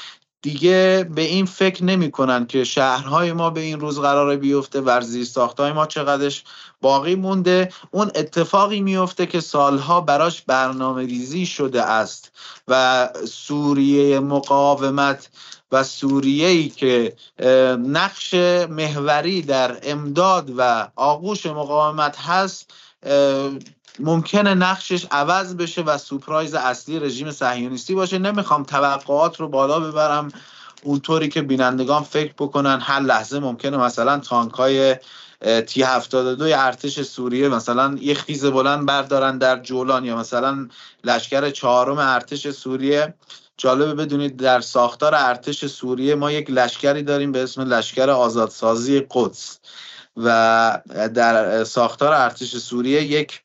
دیگه به این فکر نمی کنن که شهرهای ما به این روز قرار بیفته ورزی ساختهای ما چقدرش باقی مونده. اون اتفاقی میفته که سالها براش برنامه ریزی شده است و سوریه مقاومت و سوریه که نقش محوری در امداد و آغوش مقاومت هست ممکنه نقشش عوض بشه و سپرایز اصلی رژیم صهیونیستی باشه. نمی‌خوام توقعات رو بالا ببرم. اونطوری که بینندگان فکر بکنن هر لحظه ممکنه مثلا تانک های تی 72 ارتش سوریه مثلا یه خیز بلند بردارن در جولان یا مثلا لشکر چهارم ارتش سوریه. جالبه بدونید در ساختار ارتش سوریه ما یک لشکری داریم به اسم لشکر آزادسازی قدس و در ساختار ارتش سوریه یک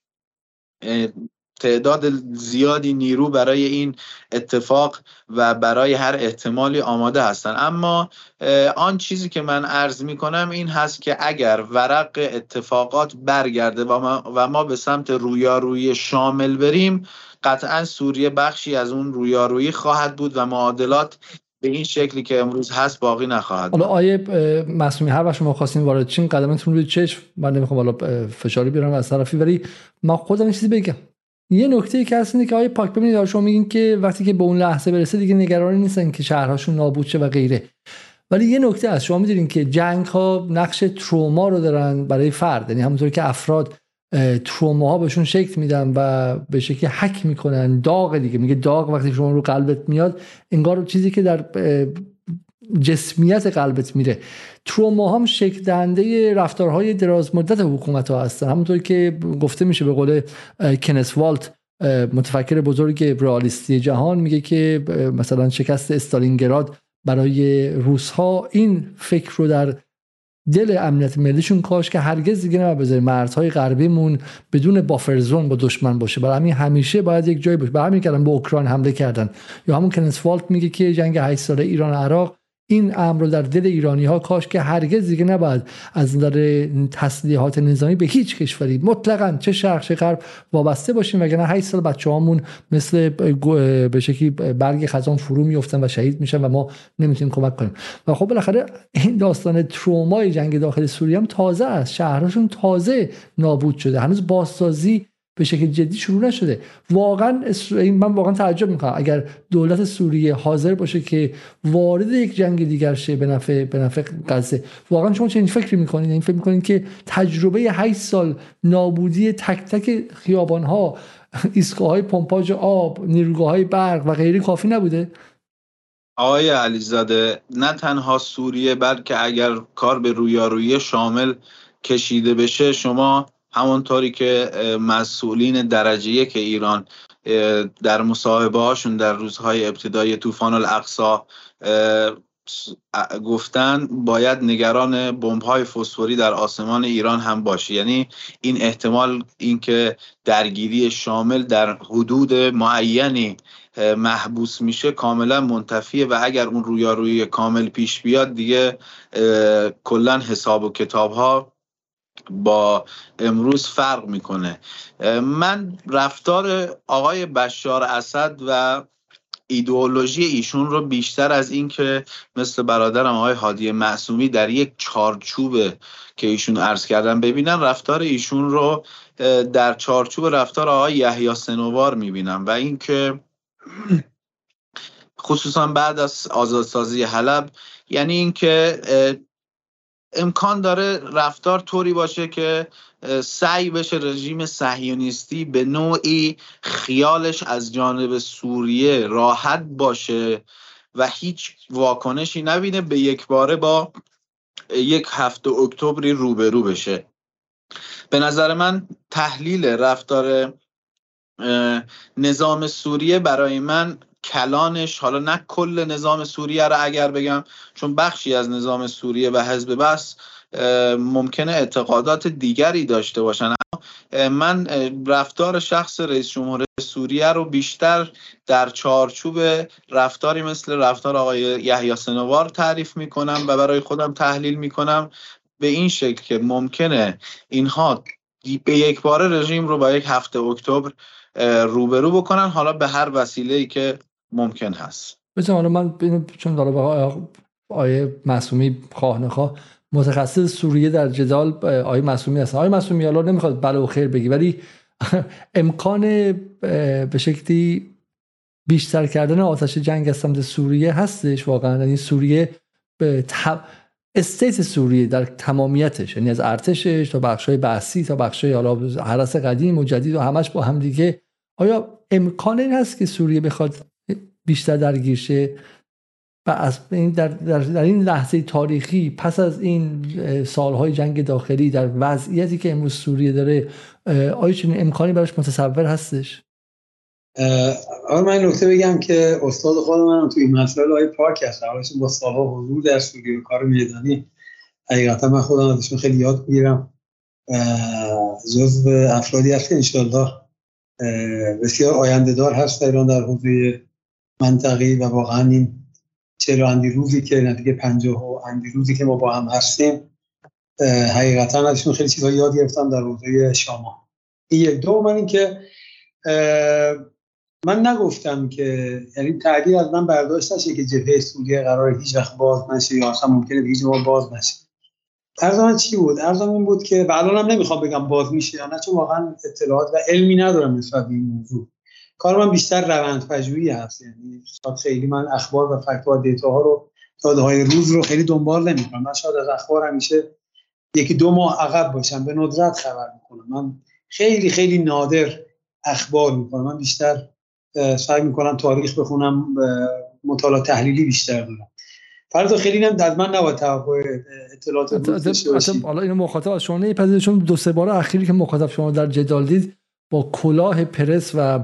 تعداد زیادی نیرو برای این اتفاق و برای هر احتمالی آماده هستند اما آن چیزی که من عرض می کنم این هست که اگر ورق اتفاقات برگرده و ما, به سمت رویارویی شامل بریم قطعا سوریه بخشی از اون رویارویی خواهد بود و معادلات به این شکلی که امروز هست باقی نخواهد حالا آیه مسئولی هر وقت شما خواستین وارد چین قدمتون روی چشم من نمی‌خوام حالا فشاری بیارم از طرفی ولی ما خودم چیزی بگم. یه نکته که هست اینه که آیه پاک ببینید شما میگین که وقتی که به اون لحظه برسه دیگه نگرانی نیستن که شهرهاشون نابود شه و غیره. ولی یه نکته هست شما می‌دونین که جنگ ها نقش تروما رو دارن برای فرد یعنی همونطور که افراد تروما ها بهشون شکل میدن و به شکلی حک می‌کنن. داغ دیگه. میگه داغ وقتی شما رو قلبت میاد انگار چیزی که در جسمیت قلبت میره. تروما هم شکل دهنده رفتارهای دراز مدت حکومت ها هستن. همونطور که گفته میشه به قول کنس والت متفکر بزرگ برالیستی جهان میگه که مثلا شکست استالینگراد برای روس ها این فکر رو در دل امنیت ملیشون کاش که هرگز دیگه نباید بذاری مرزهای غربیمون بدون بافر زون با دشمن باشه. برای همین همیشه باید یک جایی باشه. برای همین کردن به اوکراین حمله کردن. یا همون کنس میگه که جنگ 8 ساله ایران عراق این امر رو در دل ایرانی ها کاش که هرگز دیگه نباید از نظر تسلیحات نظامی به هیچ کشوری مطلقا چه شرق چه غرب وابسته باشیم. وگرنه 8 سال بچه هامون مثل به شکلی برگ خزان فرو میفتن و شهید میشن و ما نمی‌تونیم کمک کنیم. و خب بالاخره این داستان ترومای جنگ داخل سوریه هم تازه است. شهرشون تازه نابود شده. هنوز بازسازی به شکل جدی شروع نشده. واقعا من واقعا تعجب می‌کنم. اگر دولت سوریه حاضر باشه که وارد یک جنگ دیگر شه به نفع به نفع غزه. واقعا شما چه فکری می‌کنید این فکر می‌کنید که تجربه 8 سال نابودی تک تک خیابان ها ایستگاه های پمپاژ آب نیروگاه های برق و غیره کافی نبوده؟ آقای علیزاده نه تنها سوریه بلکه اگر کار به رویارویی شامل کشیده بشه شما همونطوری که مسئولین درجه که ایران در مصاحبه هاشون در روزهای ابتدای طوفان الاقصا گفتن باید نگران بمب های فسفوری در آسمان ایران هم باشه یعنی این احتمال اینکه درگیری شامل در حدود معینی محبوس میشه کاملا منتفیه و اگر اون رویارویی کامل پیش بیاد دیگه کلا حساب و کتاب ها با امروز فرق می‌کنه. من رفتار آقای بشار اسد و ایدئولوژی ایشون رو بیشتر از اینکه مثل برادرم آقای هادی معصومی در یک چارچوب که ایشون عرض کردن ببینن رفتار ایشون رو در چارچوب رفتار آقای یحیی سنوار می‌بینم و اینکه خصوصا بعد از آزادسازی حلب یعنی اینکه امکان داره رفتار طوری باشه که سعی بشه رژیم صهیونیستی به نوعی خیالش از جانب سوریه راحت باشه و هیچ واکنشی نبینه به یک باره با یک هفته اکتبری روبرو بشه. به نظر من تحلیل رفتار نظام سوریه برای من کلانش حالا نه کل نظام سوریه رو اگر بگم چون بخشی از نظام سوریه و حزب بس ممکنه اعتقادات دیگری داشته باشن. من رفتار شخص رئیس جمهور سوریه رو بیشتر در چارچوب رفتاری مثل رفتار آقای یحیی سنوار تعریف می‌کنم و برای خودم تحلیل می‌کنم به این شکل که ممکنه اینها به یک بار رژیم رو با یک هفته اکتبر روبرو بکنن. حالا به هر وسیله ای که ممکن هست. بچه حالا من چون داره آیه معصومی خواه نخواه متخصص سوریه در جدال آیه معصومی هستن آیه معصومی حالا نمی‌خواد بلا و خیر بگی ولی امکان به شکلی بیشتر کردن آتش جنگ از سمت سوریه هستش واقعا. یعنی سوریه به استیت سوریه در تمامیتش یعنی از ارتشش تا بخشای بحثی تا بخشای حالا حرس قدیم و جدید و همش با هم دیگه. آیا امکان این هست که سوریه بخواد بیشتر درگیر شه. و از این در, در, در, این لحظه تاریخی پس از این سالهای جنگ داخلی در وضعیتی که امروز سوریه داره آیا چنین امکانی براش متصور هستش؟ آره من نکته بگم که استاد خود من توی این مسئله های پاک هست با سالها حضور در سوریه و کار میدانی حقیقتا من خودم ازشون خیلی یاد می‌گیرم. جزو افرادی هست که انشالله بسیار آینده دار هست در ایران در حوزه منطقی و واقعا این چهل اندی روزی که نتیگه پنجاه و اندی روزی که ما با هم هستیم حقیقتا ازشون خیلی چیزا یاد گرفتم در حوزه شما. این یک دو من این که من نگفتم که یعنی تعبیر از من برداشت نشه که جبهه سوریه قرار هیچ وقت باز نشه یا اصلا ممکنه به هیچ باز نشه. ارزم چی بود؟ ارزم این بود که و الان هم نمی‌خوام بگم باز میشه یا نه چون واقعا اطلاعات و علمی ندارم نسبت به این موضوع. کار من بیشتر روند پژوهی هست. یعنی خیلی من اخبار و فکت و دیتا ها رو داده های روز رو خیلی دنبال نمی‌کنم. من شاید از اخبار همیشه یکی دو ماه عقب باشم به ندرت خبر می‌کنم. من خیلی خیلی نادر اخبار می‌کنم. من بیشتر سعی می‌کنم تاریخ بخونم مطالعه تحلیلی بیشتر دارم. فرض خیلی هم از من نباید توقع اطلاعات حالا اینو مخاطب از شما نمیپذیره چون دو سه بار اخیری که مخاطب شما در جدال دید با کلاه پرس و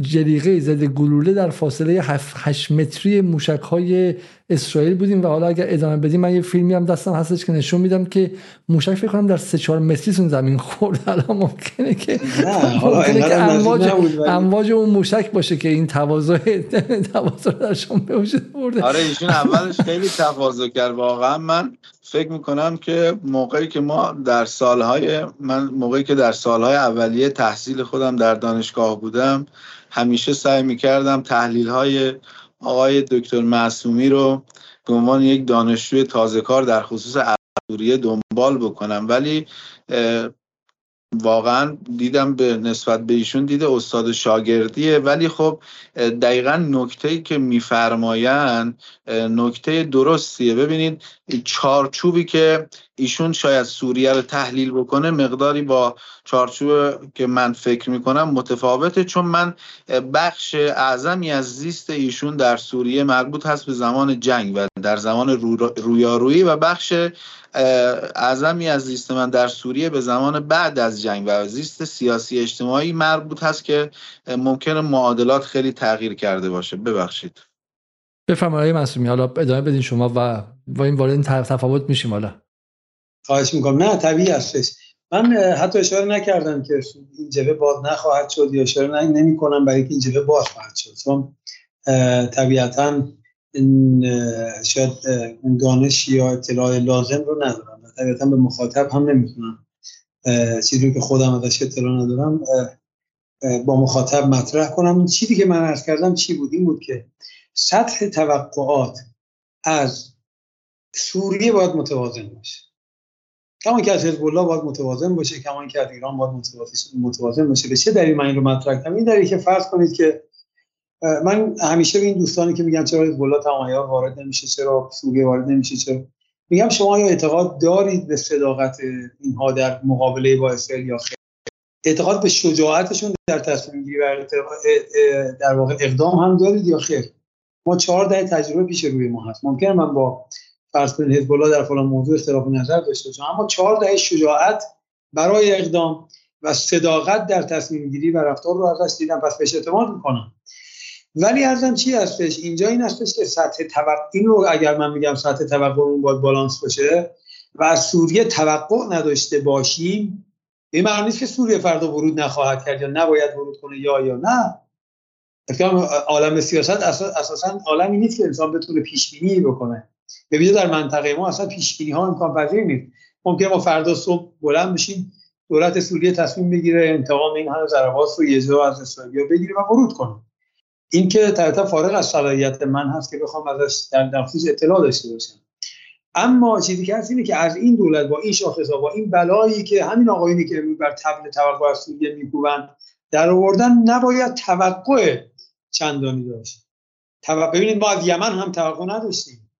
جلیقه ضد گلوله در فاصله 8 متری موشک های اسرائیل بودیم و حالا اگر ادامه بدیم من یه فیلمی هم دستم هستش که نشون میدم که موشک فکر کنم در 3 4 متری سون زمین خورد. الان ممکنه که ممکنه که امواج امواج اون موشک باشه که این تواضع تواضع در شما به وجود برده آره ایشون اولش خیلی تواضع کرد. واقعا من فکر می‌کنم که موقعی که ما در سالهای من موقعی که در سالهای اولیه تحصیل خودم در دانشگاه بودم همیشه سعی می‌کردم تحلیل های آقای دکتر معصومی رو به عنوان یک دانشجوی تازه کار در خصوص سوریه دنبال بکنم. ولی واقعا دیدم به نسبت به ایشون دیده استاد شاگردیه. ولی خب دقیقا نکته که میفرماین نکته درستیه. ببینید چارچوبی که ایشون شاید سوریه رو تحلیل بکنه مقداری با چارچوب که من فکر می‌کنم متفاوته. چون من بخش اعظمی از زیست ایشون در سوریه مربوط هست به زمان جنگ و در زمان رویارویی و بخش اعظمی از زیست من در سوریه به زمان بعد از جنگ و زیست سیاسی اجتماعی مربوط هست که ممکنه معادلات خیلی تغییر کرده باشه. ببخشید. بفرمایید معصومی. حالا ادامه بدین شما و با این وارد تفاوت میشیم حالا. خواهش می‌کنم. نه طبیعی هستش. من حتی اشاره نکردم که این جبه باز نخواهد شد یا اشاره نمی کنم برای اینکه این جبه باز خواهد شد. چون طبیعتا شاید اون دانش یا اطلاع لازم رو ندارم. و طبیعتا به مخاطب هم نمی‌تونم چیزی که خودم ازش اطلاع ندارم با مخاطب مطرح کنم. چیزی که من عرض کردم چی بود؟ این بود که سطح توقعات از سوریه باید متوازن باشه. کمان که از حزب الله باید متوازن باشه کمان که از ایران باید متوازن باشه. به چه دلیل من این رو مطرح کنم این دلیل که فرض کنید که من همیشه به این دوستانی که میگن چرا حزب تمایار وارد نمیشه چرا سوریه وارد نمیشه چرا؟ میگم شما یا اعتقاد دارید به صداقت اینها در مقابله با اسرائیل یا خیر؟ اعتقاد به شجاعتشون در تصمیم گیری در واقع اقدام هم دارید یا خیر؟ ما چهار دهه تجربه پیش روی ما هست. ممکن من با فرض کنید حزب الله در فلان موضوع اختلاف نظر داشته باشم اما چهار دهه شجاعت برای اقدام و صداقت در تصمیم گیری و رفتار رو ازش دیدم پس بهش اعتماد می‌کنم. ولی ارزم چی هستش؟ اینجا این هستش که سطح توقع این رو اگر من میگم سطح توقعمون باید بالانس باشه و از سوریه توقع نداشته باشیم این معنی نیست که سوریه فردا ورود نخواهد کرد یا نباید ورود کنه یا یا نه. عالم سیاست اساسا عالمی نیست که انسان بتونه پیش بینی بکنه. به در منطقه ما اصلا پیش بینی ها امکان پذیر نیست. ممکن ما فردا صبح بلند بشیم دولت سوریه تصمیم بگیره انتقام این همه ضربات رو یه از اسرائیل بگیره و ورود کنه. این که طبعا فارغ از صلاحیت من هست که بخوام ازش در نفوذ اطلاع داشته باشم. اما چیزی که هست اینه که از این دولت با این شاخصا با این بلایی که همین آقایونی که بر تبل توقع از سوریه میکوبن در آوردن نباید توقع چندانی داشت. ببینید ما از یمن هم توقع نداشتیم.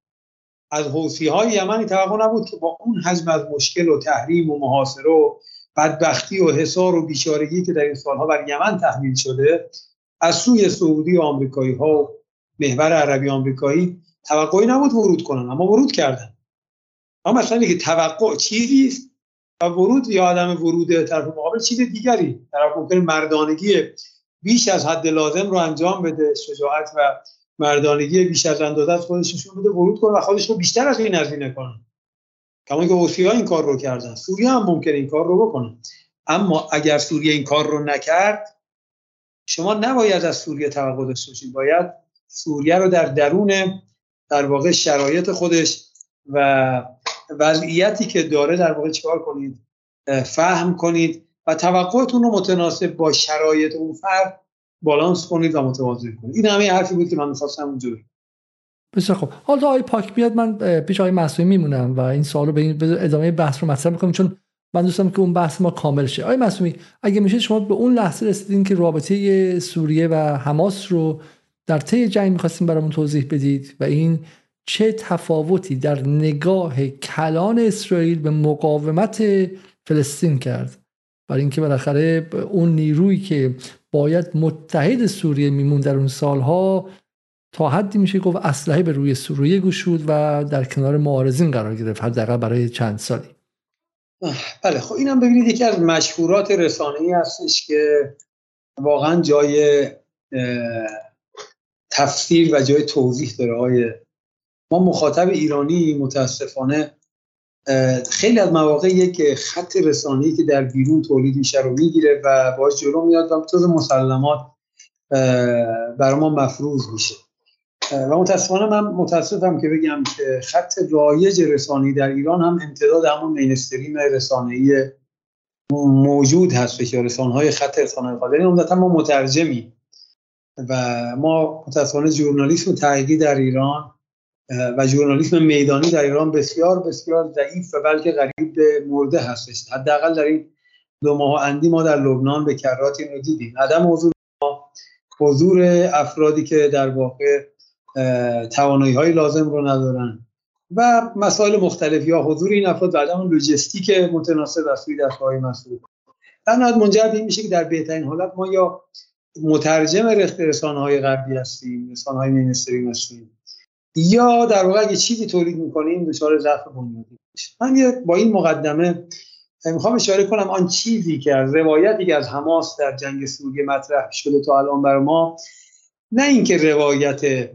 از حوسی های یمنی توقع نبود که با اون حجم از مشکل و تحریم و محاصره و بدبختی و حصار و بیچارگی که در این سالها بر یمن تحمیل شده از سوی سعودی و آمریکایی ها و محور عربی آمریکایی توقعی نبود ورود کنن اما ورود کردن. اما مثلا که توقع چیزی است و ورود یا آدم ورود طرف مقابل چیز دیگری. طرف ممکن مردانگی بیش از حد لازم رو انجام بده شجاعت و مردانگی بیش از اندازه از خودش نشون بده ورود کنه و خودش رو بیشتر از این هزینه کنه. کما که ها این کار رو کردن. سوریه هم ممکن این کار رو بکنه. اما اگر سوریه این کار رو نکرد شما نباید از سوریه توقع داشته باشید باید سوریه رو در درون در واقع شرایط خودش و وضعیتی که داره در واقع چیکار کنید؟ فهم کنید و توقعتون رو متناسب با شرایط اون فرد بالانس کنید و متوازی کنید. این همه حرفی بود که من می‌خواستم اونجوری بسیار خب حالا آقای پاک بیاد من پیش آقای مسئولی میمونم و این سوال رو به ادامه بحث رو مطرح می‌کنم چون من دوستم که اون بحث ما کامل شه. آقای مسئولی اگه میشه شما به اون لحظه رسیدین که رابطه سوریه و حماس رو در طی جنگ می‌خواستیم برامون توضیح بدید و این چه تفاوتی در نگاه کلان اسرائیل به مقاومت فلسطین کرد؟ برای اینکه بالاخره اون نیرویی که باید متحد سوریه میمون در اون سالها تا حدی میشه گفت اسلحه به روی سوریه گشود و در کنار معارضین قرار گرفت حداقل برای چند سالی. بله خب اینم ببینید یکی از مشهورات رسانه‌ای هستش که واقعا جای تفسیر و جای توضیح داره. های ما مخاطب ایرانی متاسفانه خیلی از مواقع یک خط رسانه‌ای که در بیرون تولید میشه رو می‌گیره و باش جلو میاد و مسلمات برای ما مفروض میشه. و متاسفانه من متاسفم که بگم که خط رایج رسانه‌ای در ایران هم امتداد همون مینستریم رسانه‌ای موجود هست که رسانه های خط رسانه قادری عمدتا ما مترجمی و ما متاسفانه ژورنالیسم تحقیقی در ایران و ژورنالیسم میدانی در ایران بسیار بسیار ضعیف و بلکه غریب به مرده هستش. حداقل در این دو ماه اندی ما در لبنان به کرات این رو دیدیم. عدم حضور حضور افرادی که در واقع توانایی های لازم رو ندارن. و مسائل مختلف یا حضور این افراد و عدم لوجستیک متناسب از سوی دستگاه مسئول. در منجر این میشه که در بهترین حالت ما یا مترجم رسانه های غربی هستیم رسانه های مینستریم هستیم یا در واقع اگه چیزی تولید می‌کنیم دچار ضعف بنیادی میشه من با این مقدمه می‌خوام اشاره کنم آن چیزی که از روایتی که از حماس در جنگ سوریه مطرح شده تا الان بر ما نه اینکه روایت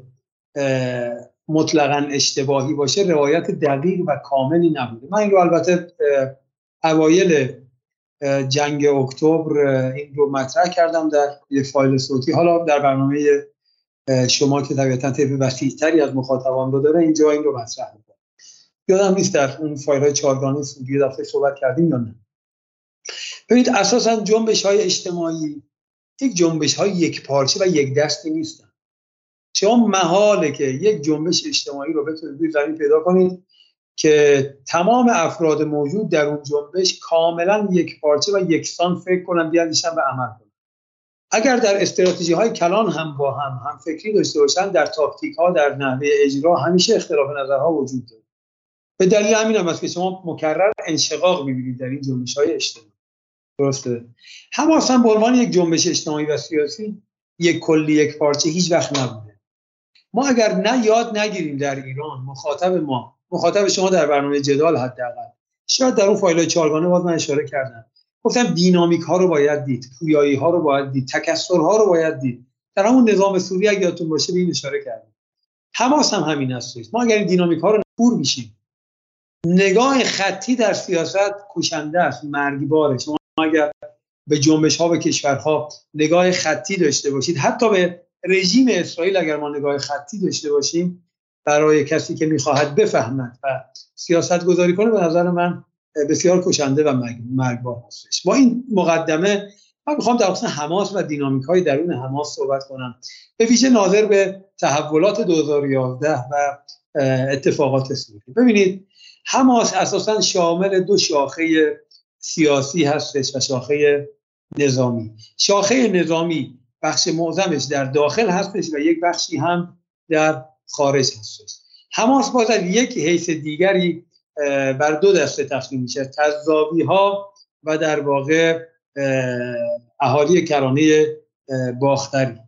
مطلقا اشتباهی باشه روایت دقیق و کاملی نبوده. من این رو البته اوایل جنگ اکتبر این رو مطرح کردم در یه فایل صوتی. حالا در برنامه شما که طبیعتا طیف وسیعتری از مخاطبان رو داره اینجا این رو مطرح می‌کنم. یادم نیست در اون فایل های چهارگانه سودی دفعه صحبت کردیم یا نه. ببینید اساسا جنبش های اجتماعی یک جنبش های یک پارچه و یک دستی نیستن. شما محاله که یک جنبش اجتماعی رو بتونید روی زمین پیدا کنید که تمام افراد موجود در اون جنبش کاملا یک پارچه و یکسان فکر کنن بیاندیشن و عمل کنن. اگر در استراتژی های کلان هم با هم هم فکری داشته باشن در تاکتیک ها در نحوه اجرا همیشه اختلاف نظرها وجود داره. به دلیل همین هم است که شما مکرر انشقاق می‌بینید در این جنبش های اجتماعی. درسته؟ حماس هم به عنوان یک جنبش اجتماعی و سیاسی یک کلی یک پارچه هیچ وقت نبوده. ما اگر نه یاد نگیریم در ایران مخاطب ما مخاطب شما در برنامه جدال حداقل. شاید در اون فایل چهارگانه باز من اشاره کردم. گفتم دینامیک ها رو باید دید پویایی ها رو باید دید تکثر ها رو باید دید. در همون نظام سوری اگه یادتون باشه به این اشاره کردیم حماس هم همین است. ما اگر این دینامیک ها رو پور میشیم. نگاه خطی در سیاست کوشنده است مرگباره. شما اگر به جنبش ها و کشورها نگاه خطی داشته باشید حتی به رژیم اسرائیل اگر ما نگاه خطی داشته باشیم برای کسی که می‌خواهد بفهمد و سیاست گذاری کنه به نظر من بسیار کشنده و مرگبار هستش. با این مقدمه من می‌خوام در خصوص حماس و دینامیک های درون حماس صحبت کنم. به ویژه ناظر به تحولات 2011 و اتفاقات سوریه ببینید حماس اساسا شامل دو شاخه سیاسی هستش و شاخه نظامی. شاخه نظامی بخش معظمش در داخل هستش و یک بخشی هم در خارج هستش. حماس باز از یک حیث دیگری بر دو دسته تقسیم میشه تزاوی ها و در واقع اهالی کرانه باختری.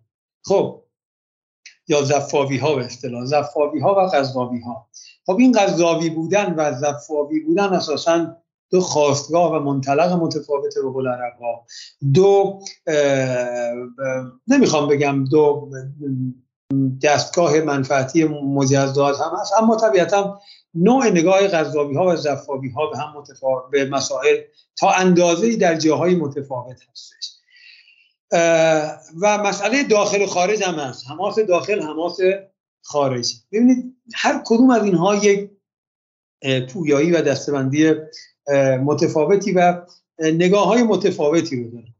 خب یا زفاوی ها به اصطلاح. زفاوی ها و غزاوی ها خب این غزاوی بودن و زفاوی بودن اساسا دو خواستگاه و منطلق متفاوت به قول عرب دو نمی‌خوام بگم دو دستگاه منفعتی مجزات هم هست اما طبیعتا نوع نگاه غذابی ها و زفابی ها به هم متفاوت به مسائل تا اندازه در جاهای متفاوت هستش. و مسئله داخل و خارج هم هست. حماس داخل حماس خارج. ببینید هر کدوم از اینها یک پویایی و دستبندی متفاوتی و نگاه های متفاوتی رو داره.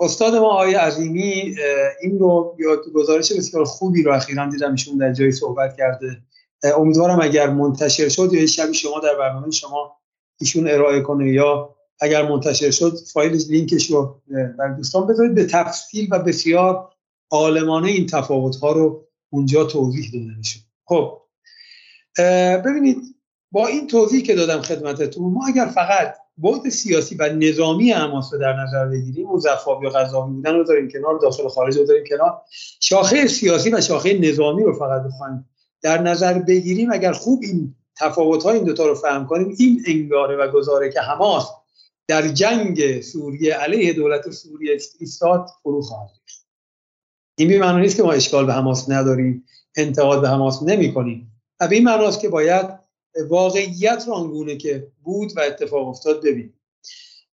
استاد ما آقای عظیمی این رو گزارش بسیار خوبی رو اخیرا دیدم ایشون در جایی صحبت کرده. امیدوارم اگر منتشر شد یا شبی شما در برنامه شما ایشون ارائه کنه یا اگر منتشر شد فایل لینکش رو بر دوستان بذارید. به تفصیل و بسیار عالمانه این تفاوت ها رو اونجا توضیح داده میشه. خب ببینید با این توضیح که دادم خدمتتون ما اگر فقط بعد سیاسی و نظامی حماس رو در نظر بگیریم اون و غذامی بودن رو داریم کنار داخل خارج رو داریم کنار شاخه سیاسی و شاخه نظامی رو فقط بخوایم در نظر بگیریم. اگر خوب این تفاوت های این دوتا رو فهم کنیم این انگاره و گزاره که حماس در جنگ سوریه علیه دولت سوریه ایستاد فرو خواهد این به معنی نیست که ما اشکال به حماس نداریم انتقاد به حماس نمی کنیم و به این معناست که باید واقعیت رو آنگونه که بود و اتفاق افتاد ببینیم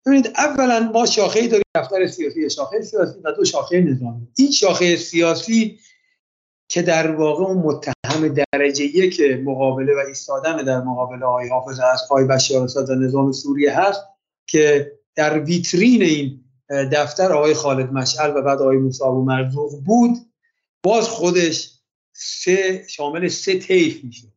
ببینید اولا ما شاخه داریم دفتر سیاسی شاخه سیاسی و دو شاخه نظامی. این شاخه سیاسی که در واقع اون متهم درجه یک مقابله و ایستادن در مقابله آقای حافظ از آقای بشار اسد نظام سوریه هست که در ویترین این دفتر آقای خالد مشعل و بعد آقای موسی مرزوق بود. باز خودش سه شامل سه طیف میشه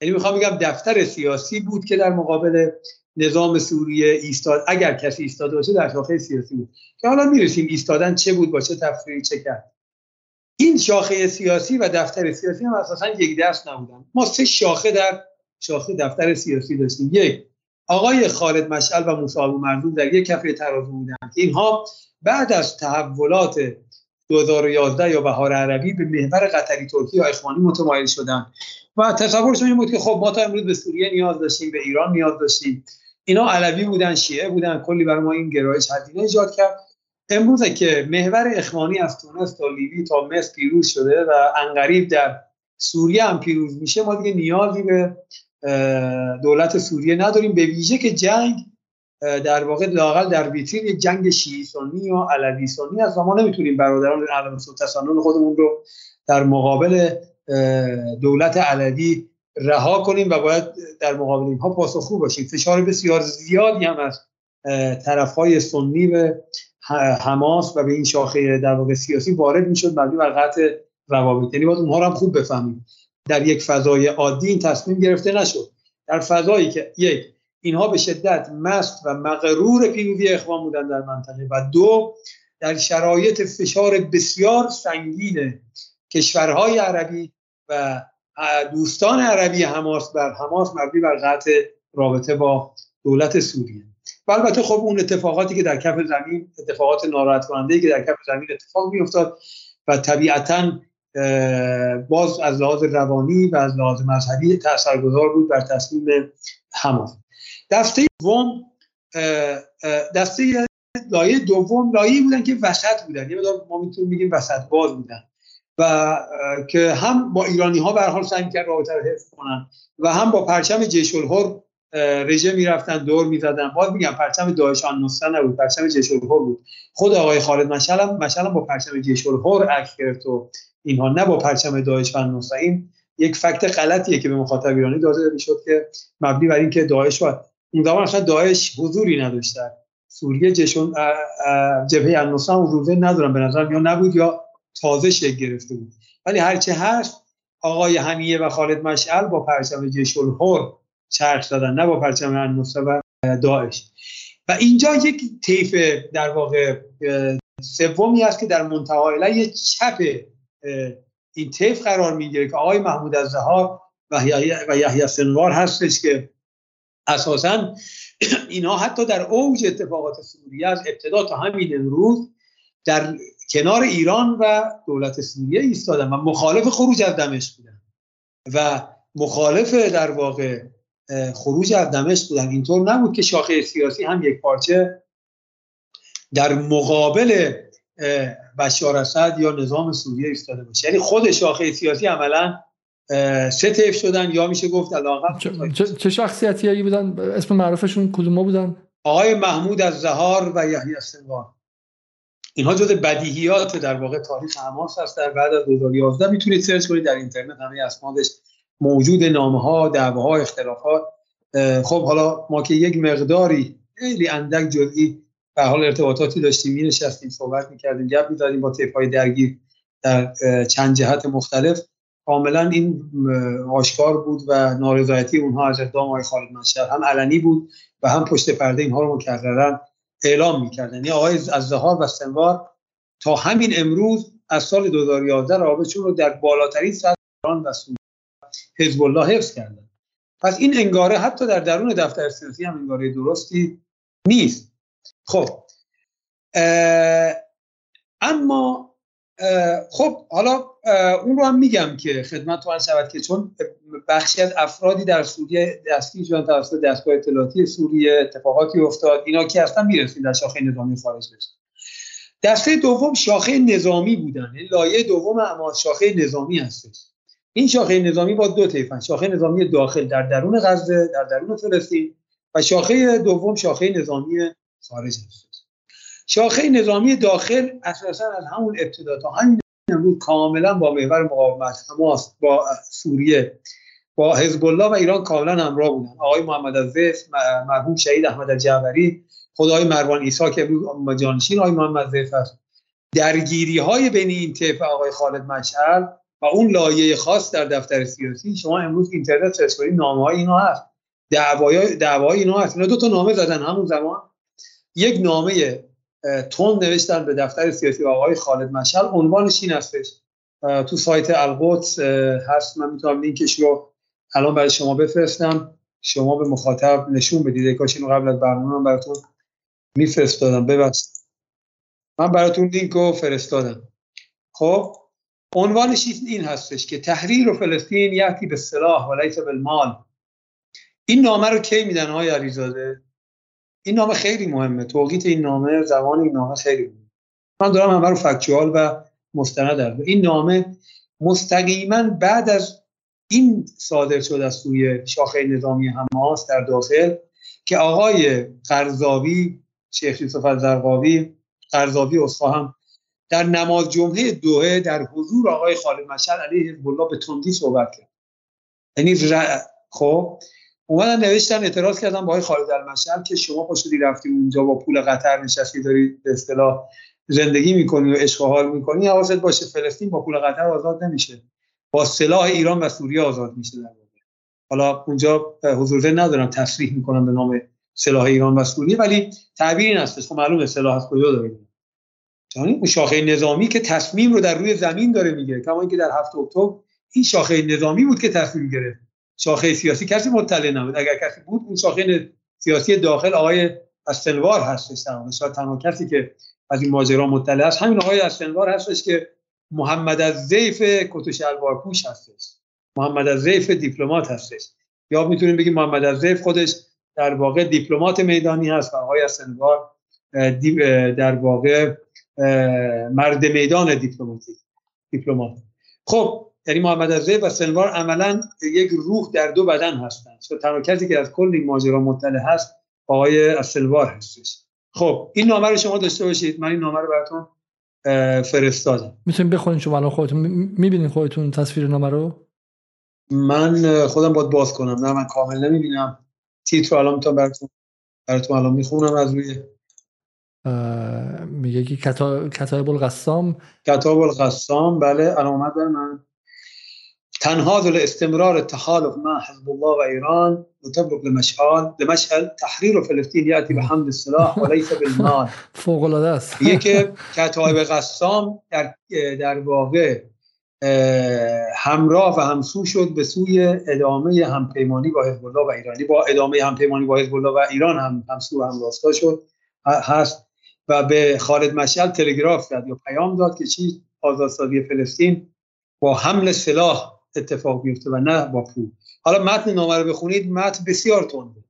یعنی می‌خوام بگم دفتر سیاسی بود که در مقابل نظام سوریه ایستاد اگر کسی ایستاده باشه در شاخه سیاسی بود. که حالا می‌رسیم ایستادن چه بود با چه تفسیری چه کرد. این شاخه سیاسی و دفتر سیاسی هم اساسا یک دست نبودن. ما سه شاخه در شاخه دفتر سیاسی داشتیم. یک آقای خالد مشعل و موسی ابو در یک کفه ترازو بودند اینها بعد از تحولات 2011 یا بهار عربی به محور قطری ترکی یا اخوانی متمایل شدن و تصورشون این بود که خب ما تا امروز به سوریه نیاز داشتیم به ایران نیاز داشتیم. اینا علوی بودن شیعه بودن کلی برای ما این گرایش هدینه ایجاد کرد. امروز که محور اخوانی از تونس تا لیبی تا مصر پیروز شده و انقریب در سوریه هم پیروز میشه ما دیگه نیازی به دولت سوریه نداریم. به ویژه که جنگ در واقع لاقل در ویترین جنگ شیعی سنی یا علوی سنی است و ما نمی‌تونیم برادران علم تسنن خودمون رو در مقابل دولت علوی رها کنیم و باید در مقابل اینها پاسخگو باشیم. فشار بسیار زیادی هم از طرف های سنی به حماس و به این شاخه در واقع سیاسی وارد می‌شد. مبنی بر قطع روابط. یعنی باید اونها رو هم خوب بفهمیم. در یک فضای عادی این تصمیم گرفته نشد. در فضایی که یک اینها به شدت مست و مغرور پیروزی اخوان بودن در منطقه و دو در شرایط فشار بسیار سنگین کشورهای عربی و دوستان عربی حماس بر حماس مبنی بر قطع رابطه با دولت سوریه. و البته خب اون اتفاقاتی که در کف زمین اتفاقات ناراحت کننده که در کف زمین اتفاق میافتاد و طبیعتا باز از لحاظ روانی و از لحاظ مذهبی تاثیرگذار بود بر تصمیم حماس. دسته دوم دسته لایه دوم لایه بودن که وسط بودن. یه ما می‌تونیم بگیم وسط باز بودن. و که هم با ایرانی ها به حال سعی کرد رابطه رو حفظ کنن و هم با پرچم جیش الهر رژه می‌رفتن دور می‌زدن. باز میگم پرچم داعش آنوستا نبود پرچم جیش الهر بود. خود آقای خالد مشعل مشعل با پرچم جیش الهر عکس گرفت و اینها. نه با پرچم داعش و این یک فکت غلطیه که به مخاطب ایرانی داده می‌شد که مبنی بر اینکه داعش و اون زمان اصلا داعش حضوری نداشتن. سوریه جشن جبهه النصره حضور ندارن به نظر یا نبود یا تازه شکل گرفته بود. ولی هرچه هست آقای هنیه و خالد مشعل با پرچم جیش الحر چرخ دادن نه با پرچم النصره و داعش. و اینجا یک طیف در واقع سومی است که در منتهای یه چپ این طیف قرار می‌گیره که آقای محمود از زهار و یحیی سنوار هستش که اساسا اینها حتی در اوج اتفاقات سوریه از ابتدا تا همین امروز در کنار ایران و دولت سوریه ایستادن و مخالف خروج از دمشق بودن. و مخالف در واقع خروج از دمشق بودن. اینطور نبود که شاخه سیاسی هم یک پارچه در مقابل بشار اسد یا نظام سوریه ایستاده باشه. یعنی خود شاخه سیاسی عملا سه طیف شدن. یا میشه گفت علاقه چه, چه شخصیتی هایی بودن؟ اسم معروفشون کدوم بودن؟ آقای محمود از زهار و یحیی سنوار. اینها جز بدیهیات در واقع تاریخ حماس هست. در بعد از 2011 می‌تونید سرچ کنید. در اینترنت همه اسنادش موجود نامه ها دعوه ها اختلافات خب حالا ما که یک مقداری خیلی اندک جزئی به حال ارتباطاتی داشتیم می نشستیم صحبت می‌کردیم گپ می‌زدیم با های درگیر در چند جهت مختلف. کاملا این آشکار بود و نارضایتی اونها از اقدام آقای خالد منشر هم علنی بود و هم پشت پرده اینها رو مکررن اعلام می‌کردن یعنی آقای از زهار و سنوار تا همین امروز از سال 2011 رابطشون رو در بالاترین سطح ایران و حزب الله حفظ کردن. پس این انگاره حتی در درون دفتر سیاسی هم انگاره درستی نیست. خب اما خب حالا اون رو هم میگم که خدمت تو شود که چون بخشی از افرادی در سوریه دستگیر شدن توسط دستگاه اطلاعاتی سوریه اتفاقاتی افتاد اینا که اصلا می‌رسید در شاخه نظامی خارج بشه. دسته دوم شاخه نظامی بودن این لایه دوم اما شاخه نظامی هستش. این شاخه نظامی با دو طیفن شاخه نظامی داخل در درون غزه در درون فلسطین و شاخه دوم شاخه نظامی خارج هست شاخه نظامی داخل اساسا از همون ابتدا تا همین امروز کاملا با محور مقاومت حماس با سوریه با حزب الله و ایران کاملا همراه بودن. آقای محمد عزیز مرحوم شهید احمد الجعبری خدای مروان عیسی که امروز جانشین آقای محمد عزیز هست درگیری های بین این طیف آقای خالد مشعل و اون لایه خاص در دفتر سیاسی شما امروز اینترنت سرچ کنید نامه های اینا هست. دعوای دعوای اینا هست. اینا دو تا نامه زدن همون زمان. یک نامه تون نوشتن به دفتر سیاسی آقای خالد مشعل. عنوانش این هستش تو سایت القدس هست. من می‌تونم لینکش رو الان برای شما بفرستم. شما به مخاطب نشون بدید. کاش اینو قبل از برنامه من براتون میفرستادم. ببخشید. من براتون لینک رو فرستادم. خب عنوانش این هستش که تحریر و فلسطین یکی به صلاح و لیس بالمال. این نامه رو کی میدن های علیزاده؟ این نامه خیلی مهمه. توقیت این نامه زبان این نامه خیلی مهمه. من دارم همه رو فکچوال و مستند در این نامه مستقیما بعد از این صادر شد از سوی شاخه نظامی حماس در داخل که آقای قرضاوی شیخ یوسف الزرقاوی قرضاوی اصفا هم در نماز جمعه دوه در حضور آقای خالد مشهد علیه حزب به تندی صحبت کرد. یعنی خب اومدن نوشتن اعتراض کردن با آقای خالد المشهد که شما پاشدی رفتی اونجا با پول قطر نشستی داری به اصطلاح زندگی می‌کنی و عشق و حال می‌کنی حواست باشه فلسطین با پول قطر آزاد نمیشه. با سلاح ایران و سوریه آزاد میشه در حالا اونجا حضور ندارم تصریح می‌کنم به نام سلاح ایران و سوریه ولی تعبیر این هستش. خب معلومه سلاح از کجا داره یعنی اون شاخه نظامی که تصمیم رو در روی زمین داره می‌گیره. کما اینکه در هفت اکتبر این شاخه نظامی بود که تصمیم گرفت. شاخه سیاسی کسی مطلع نبود. اگر کسی بود اون شاخه سیاسی داخل آقای استنوار هستش شاید تنها کسی که از این ماجرا مطلع است. همین آقای استنوار هستش که محمد از زیف کت شلوار پوش هستش. محمد از زیف دیپلمات هستش. یا می‌تونیم بگیم محمد از زیف خودش در واقع دیپلمات میدانی هست و آقای استنوار در واقع مرد میدان دیپلماتیک دیپلمات. خب یعنی محمد عزیز و سنوار عملا یک روح در دو بدن هستند. و تنها کسی که از کل این ماجرا مطلع هست آقای اسلوار هستش. خب این نامه رو شما داشته باشید. من این نامه رو براتون فرستادم. می‌تونید بخونید شما الان خودتون؟ می‌بینید خودتون تصویر نامه رو؟ من خودم باید باز کنم. نه من کامل نمی‌بینم. تیتر الان می‌تونم براتون براتون الان می‌خونم از روی. میگه که کتاب القسام. کتاب القسام. بله علامت در من تنهاض لاستمرار التحالف مع حزب الله وإيران وتبرك لمشعل. لمشعل تحرير فلسطين يأتي بحمد السلاح وليس بالمال. فوق العاده است که کتاب قسام در در واقع همراه و همسو شد به سوی ادامه همپیمانی با حزب الله و ایرانی. با ادامه همپیمانی با حزب الله و ایران هم همسو و همراستا شد هست. و به خالد مشعل تلگراف کرد یا پیام داد که چی؟ آزادسازی فلسطین با حمل سلاح اتفاق بیفته و نه با پول. حالا متن نامه رو بخونید متن بسیار تنده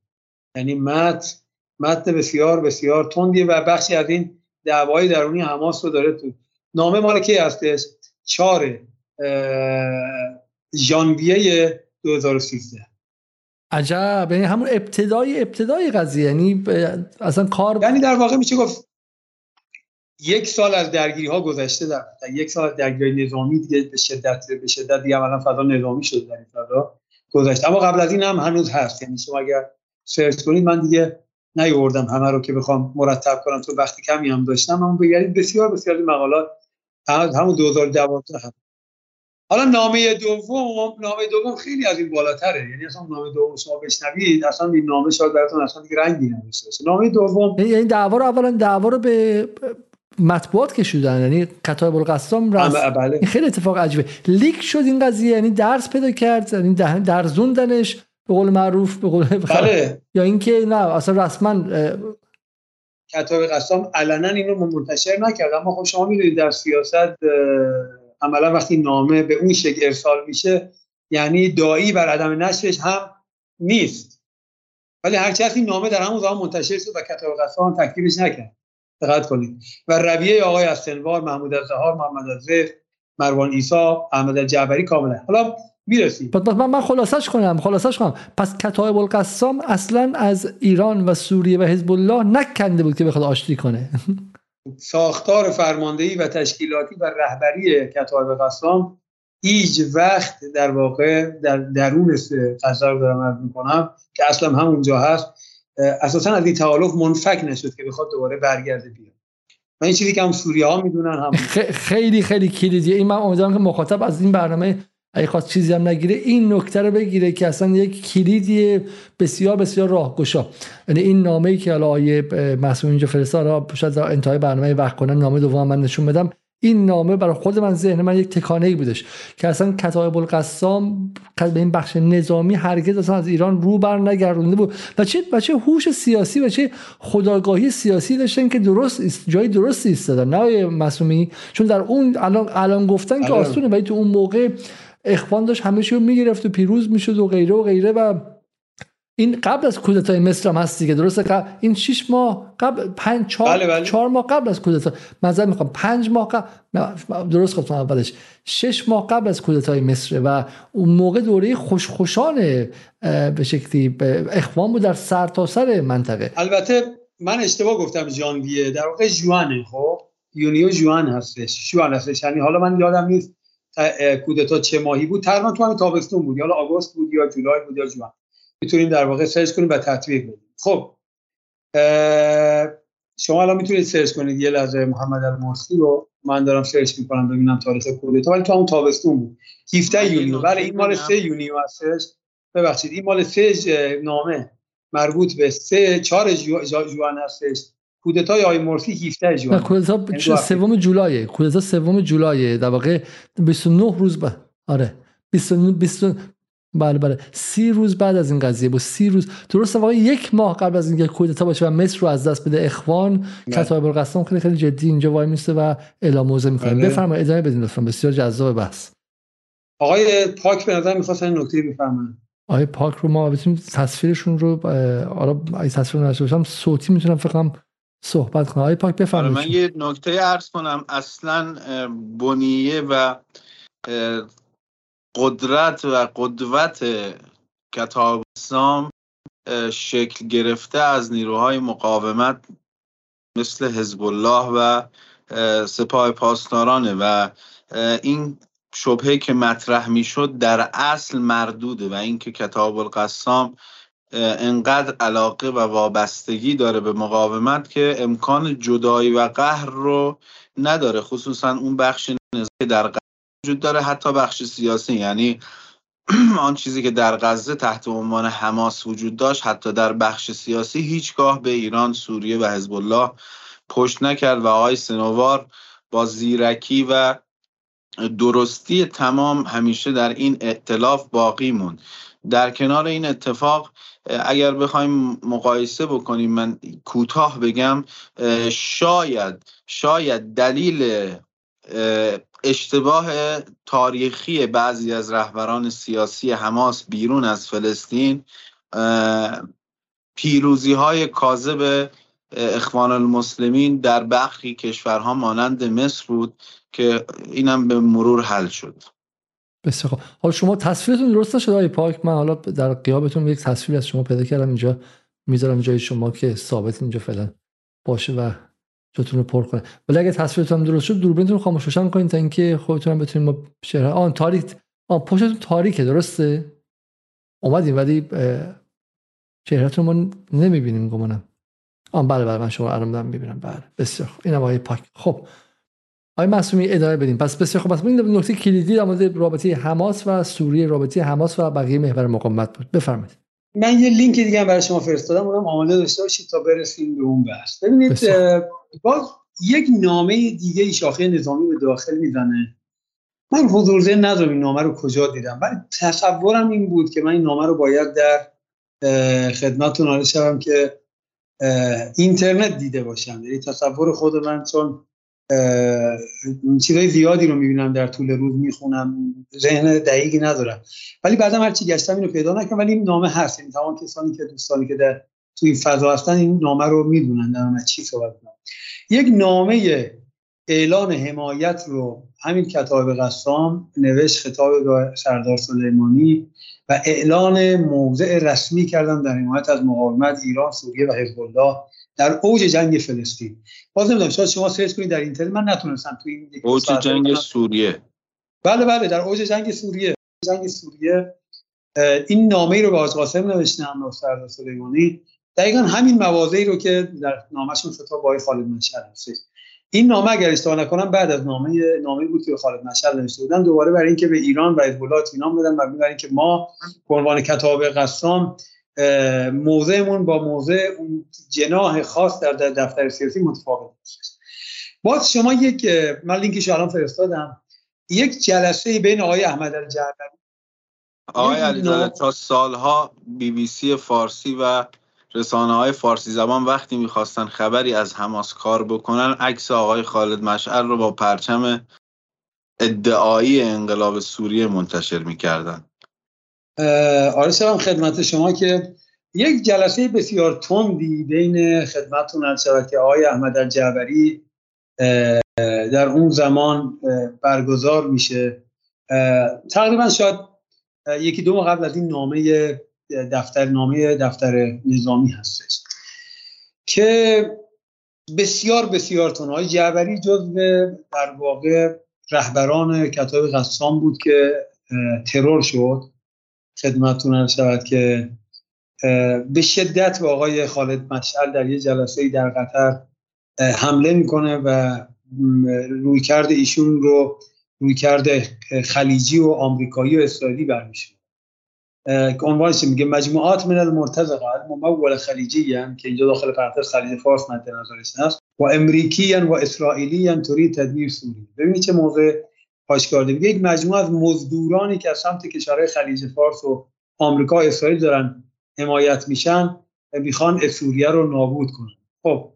یعنی متن متن بسیار بسیار تندیه و بخشی از این دعوای درونی حماس رو داره تو. نامه مال کی هستش؟ 4 ژانویه 2013 عجب یعنی همون ابتدای ابتدای قضیه یعنی اصلا کار یعنی در واقع میشه گفت یک سال از درگیری ها گذشته در, یک سال از درگیری نظامی دیگه به شدت به شدت دیگه عملا فضا نظامی شد در این فضا گذشته. اما قبل از این هم هنوز هست. یعنی شما اگر سرچ کنید من دیگه نیوردم همه رو که بخوام مرتب کنم تو وقتی کمی هم داشتم. اما بگردید بسیار بسیار مقالات همون 2012 هم. حالا نامه دوم نامه دوم خیلی از این بالاتره. یعنی اصلا نامه دوم شما بشنوید اصلا این نامه شاید براتون اصلا دیگه رنگی نمیشه نامه دوم یعنی دعوا رو اولا دعوا رو به مطبوعات کشیدن یعنی کتاب القسام بله. خیلی اتفاق عجیبه. لیک شد این قضیه یعنی درس پیدا کرد یعنی درزوندنش به قول معروف به قول بله. یا اینکه نه اصلا رسما کتاب قسام علنا اینو منتشر نکرد. اما خب شما می‌دونید در سیاست عملا وقتی نامه به اون شکل ارسال میشه یعنی دایی بر عدم نشرش هم نیست. ولی هرچی این نامه در همون زمان منتشر شد و کتاب قسام تکلیفش نکرد. دقت کنید. و رویه آقای استنوار محمود الزهار محمد الزهر مروان ایسا احمد الجعبری کاملا. حالا می‌رسیم. من من خلاصش کنم خلاصش کنم. پس کتاب القسام اصلا از ایران و سوریه و حزب الله نکنده بود که بخواد آشتی کنه. ساختار فرماندهی و تشکیلاتی و رهبری کتاب قسام هیچ وقت در واقع در درون قصر رو دارم عرض می‌کنم که اصلا همونجا هست. اساسا از این تعالف منفک نشد که بخواد دوباره برگرده بیاد. من این چیزی که هم سوریه ها می‌دونن هم خیلی خیلی کلیدیه. این من امیدوارم که مخاطب از این برنامه اگه خواست چیزی هم نگیره این نکته رو بگیره که اصلا یک کلیدی بسیار بسیار راهگشا. یعنی این نامه ای که حالا آیه مسئول اینجا فرستاد شاید انتهای برنامه وقت کنن نامه دوم من نشون بدم. این نامه برای خود من ذهن من یک تکانه ای بودش که اصلا کتاب القسام به این بخش نظامی هرگز اصلا از ایران رو بر نگردونده بود. و چه و چه هوش سیاسی و چه خداگاهی سیاسی داشتن که درست جای درست ایستادن. نه مسئومی چون در اون الان الان گفتن که آره. آسونه ولی تو اون موقع اخوان داشت همه رو می‌گرفت و پیروز می‌شد و غیره و غیره و این قبل از کودتای مصر هم هست دیگه درسته قبل این 6 ماه قبل 5 4 بله بله. ماه قبل از کودتا. مثلا می‌خوام 5 ماه قبل درست گفتم اولش. 6 ماه قبل از کودتای مصر و اون موقع دوره خوشخوشان به شکلی اخوان بود در سرتاسر سر منطقه. البته من اشتباه گفتم ژانویه. در واقع جوانه خب؟ یونیو جوان هستش. جوان هستش. یعنی حالا من یادم نیست کودتا چه ماهی بود. تقریبا تو همین تابستون بود یا آگوست بود یا جولای بود یا June. می‌تونیم در واقع search کنیم و تطبیق بدیم. خب شما الان می‌تونید search کنید یه لحظه محمد المرسی رو. من دارم search می‌کنم ببینم تاریخ کودتا ولی تو همون تابستون بود. 17 يونيو. ولی این مال 3 يونيو هستش ببخشید این مال 3 نامه مربوط به 3 4 June هستش. کودتای آقای مرسی 17 June کودتا یعنی سوم جولای کودتا سوم جولای در واقع 29 روز بعد آره. 29 بله بله. سی روز بعد از این قضیه بود. سی روز. درست واقعا یک ماه قبل از اینکه کودتا باشه و مصر رو از دست بده اخوان. کتاب القسام خیلی خیلی جدی اینجا وای میسته و اعلام موضع می‌کنه. بله. بفرمایید ادامه بدین لطفا. بسیار جذاب بحث. آقای پاک به نظر می‌خواستن نکته بفرمایید. آقای پاک رو ما بتونیم تصویرشون رو آره اگه تصویر نشه باشم صوتی می‌تونم فکرم صحبت کنم. آقای پاک بفرمایید. آره من یه نکته عرض کنم. اصلا بنیه و قدرت و قدوت کتاب سام شکل گرفته از نیروهای مقاومت مثل حزب الله و سپاه پاسدارانه و این شبهه که مطرح می‌شد در اصل مردوده و اینکه کتاب القسام انقدر علاقه و وابستگی داره به مقاومت که امکان جدایی و قهر رو نداره خصوصا اون بخش که در وجود داره حتی بخش سیاسی. یعنی آن چیزی که در غزه تحت عنوان حماس وجود داشت حتی در بخش سیاسی هیچگاه به ایران سوریه و حزب الله پشت نکرد و آقای سنوار با زیرکی و درستی تمام همیشه در این ائتلاف باقی موند. در کنار این اتفاق اگر بخوایم مقایسه بکنیم من کوتاه بگم شاید شاید دلیل اشتباه تاریخی بعضی از رهبران سیاسی حماس بیرون از فلسطین پیروزی های کاذب اخوان المسلمین در برخی کشورها مانند مصر بود که اینم به مرور حل شد. بسیار خوب. حالا شما تصویرتون درست نشد آقای پاک؟ من حالا در قیابتون یک تصویر از شما پیدا کردم اینجا می‌ذارم جای شما که ثابت اینجا فعلا باشه و جاتون رو پر کنه. ولی اگه تصویرتون درست شد دوربینتون رو خاموش روشن کنید تا اینکه خودتون بتونید ما شهر آن تاریک آن پشتتون تاریکه درسته؟ اومدیم ولی چهرهتون ما نمی‌بینیم گمانم. آن بله بله من شما الان دارم می‌بینم. بله بسیار خوب. اینم آقای پاک. خب. آقای معصومی ادامه بدیم پس بسیار خوب. پس این نکته کلیدی در مورد رابطه حماس و سوریه رابطه حماس و بقیه محور مقاومت بود. بفرمایید. من یه لینک دیگه هم برای شما فرستادم. اونم آماده داشته باشید تا برسیم به اون بحث. ببینید باز یک نامه دیگه شاخه نظامی به داخل می‌زنه. من حضور ذهن ندارم این نامه رو کجا دیدم. ولی تصورم این بود که من این نامه رو باید در خدمتتون عرض شوم که اینترنت دیده باشم. یعنی تصور خود من چون چیزای زیادی رو می‌بینم در طول روز می‌خونم ذهن دقیقی ندارم. ولی بعدم هرچی گشتم اینو پیدا نکنم ولی این نامه هست. این یعنی تمام کسانی که دوستانی که در تو این فضا هستن این نامه رو می‌دونن در چی صحبت کنم. یک نامه اعلان حمایت رو همین کتاب قسام نوشت خطاب به سردار سلیمانی و اعلان موضع رسمی کردن در حمایت از مقاومت ایران سوریه و حزب الله در اوج جنگ فلسطین. باز نمی‌دونم شاید شما سرچ کنید در اینترنت من نتونستم تو این اوج جنگ سوریه. بله بله در اوج جنگ سوریه جنگ سوریه. این نامه رو به آقای قاسم نوشتن سردار سلیمانی. دقیقا همین مواضعی رو که در نامشون خطاب با خالد هستش این نامه اگر اشتباه نکنم بعد از نامه نامه بود که خالد مشعل نوشته بودن. دوباره برای اینکه به ایران و حزب اطمینان بدن و برای اینکه ما به عنوان کتاب قسام موضعمون با موضع اون جناح خاص در دفتر سیاسی متفاوت است باز شما یک من لینکش الان فرستادم. یک جلسه بین آقای احمد الجعفری آقای علیزاده تا سالها بی بی سی فارسی و رسانه های فارسی زبان وقتی می‌خواستن خبری از حماس کار بکنن عکس آقای خالد مشعل رو با پرچم ادعایی انقلاب سوریه منتشر می‌کردن. آره سلام خدمت شما که یک جلسه بسیار تندی بین خدمتتون از که آقای احمد الجعبری در اون زمان برگزار میشه. تقریبا شاید یکی دو ماه قبل از این نامه دفتر نامه دفتر نظامی هستش که بسیار بسیار های جعبری جز در واقع رهبران کتاب قسام بود که ترور شد. خدمتتون هم شود که به شدت به آقای خالد مشعل در یه جلسه در قطر حمله می‌کنه و روی کرده ایشون رو روی کرده خلیجی و آمریکایی و اسرائیلی برمیشه عنوانش میگه مجموعات من المرتزقه الممول خلیجی هم که اینجا داخل پرانتز خلیج فارس مد نظرش هست و امریکی و اسرائیلی هم توری تدمیر سوری. ببینید چه موقع آشکار میگه یک مجموعه از مزدورانی که از سمت کشورهای خلیج فارس و آمریکا و اسرائیل دارن حمایت میشن می‌خوان سوریه رو نابود کنن. خب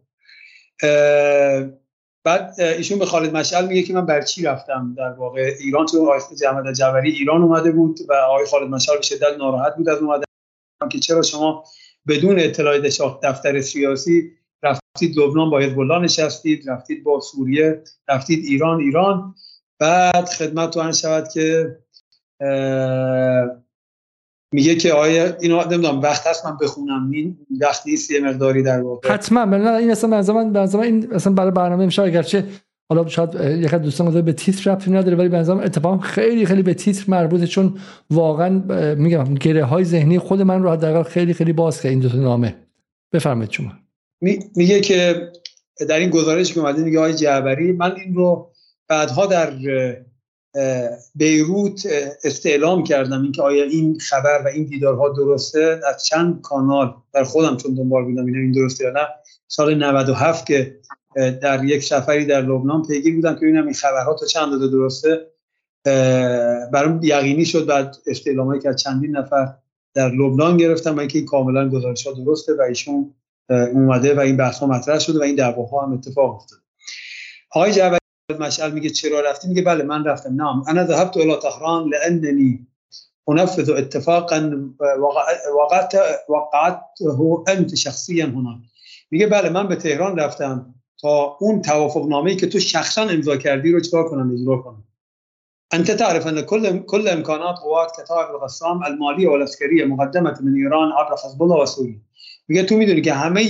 بعد ایشون به خالد مشعل میگه که من بر چی رفتم در واقع ایران؟ تو آقای جمعه جبری ایران اومده بود و آقای خالد مشعل به شدت ناراحت بود از اومدن. که چرا شما بدون اطلاع دفتر سیاسی رفتید لبنان با حزب نشستید رفتید با سوریه رفتید ایران ایران. بعد خدمت تو شود که میگه که آیا اینو نمی‌دونم وقت هست من بخونم. این وقت نیست یه مقداری در واقع. حتما. نه این اصلا من این اصلا برای برنامه میشه اگرچه حالا شاید یک دوستان گفته به تیتر ربطی نداره ولی به نظرم اتفاقا خیلی خیلی به تیتر مربوطه چون واقعا میگم گره های ذهنی خود من رو حداقل خیلی خیلی باز کرد این دو نامه. بفرمایید شما. میگه که در این گزارش که اومده میگه آقای جعبری من این رو بعدها در بیروت استعلام کردم اینکه آیا این خبر و این دیدارها درسته از چند کانال در خودم چون دنبال بودم این درسته یا نه. سال 97 که در یک سفری در لبنان پیگیر بودم که ببینم این خبرها تا چند داده درسته. برام یقینی شد بعد استعلامایی که از چندین نفر در لبنان گرفتم و اینکه این کاملا گزارش ها درسته و ایشون اومده و این بحث ها مطرح شده و این دعواها هم اتفاق افتاده. جعبری مشعل میگه چرا رفتی؟ میگه بله من رفتم. نام انا ذهبت الى طهران لانني انفذ اتفاقا وقعت وقعته انت شخصيا هنا میگه بله من به تهران رفتم تا اون توافق نامه که تو شخصا امضا کردی رو چکار کنم؟ اجرا کنم. انت تعرف ان كل كل امكانات قوات كتائب القسام الماليه والعسكريه مقدمه من ایران عبر حزب الله و سوریه میگه تو می‌دونی که همه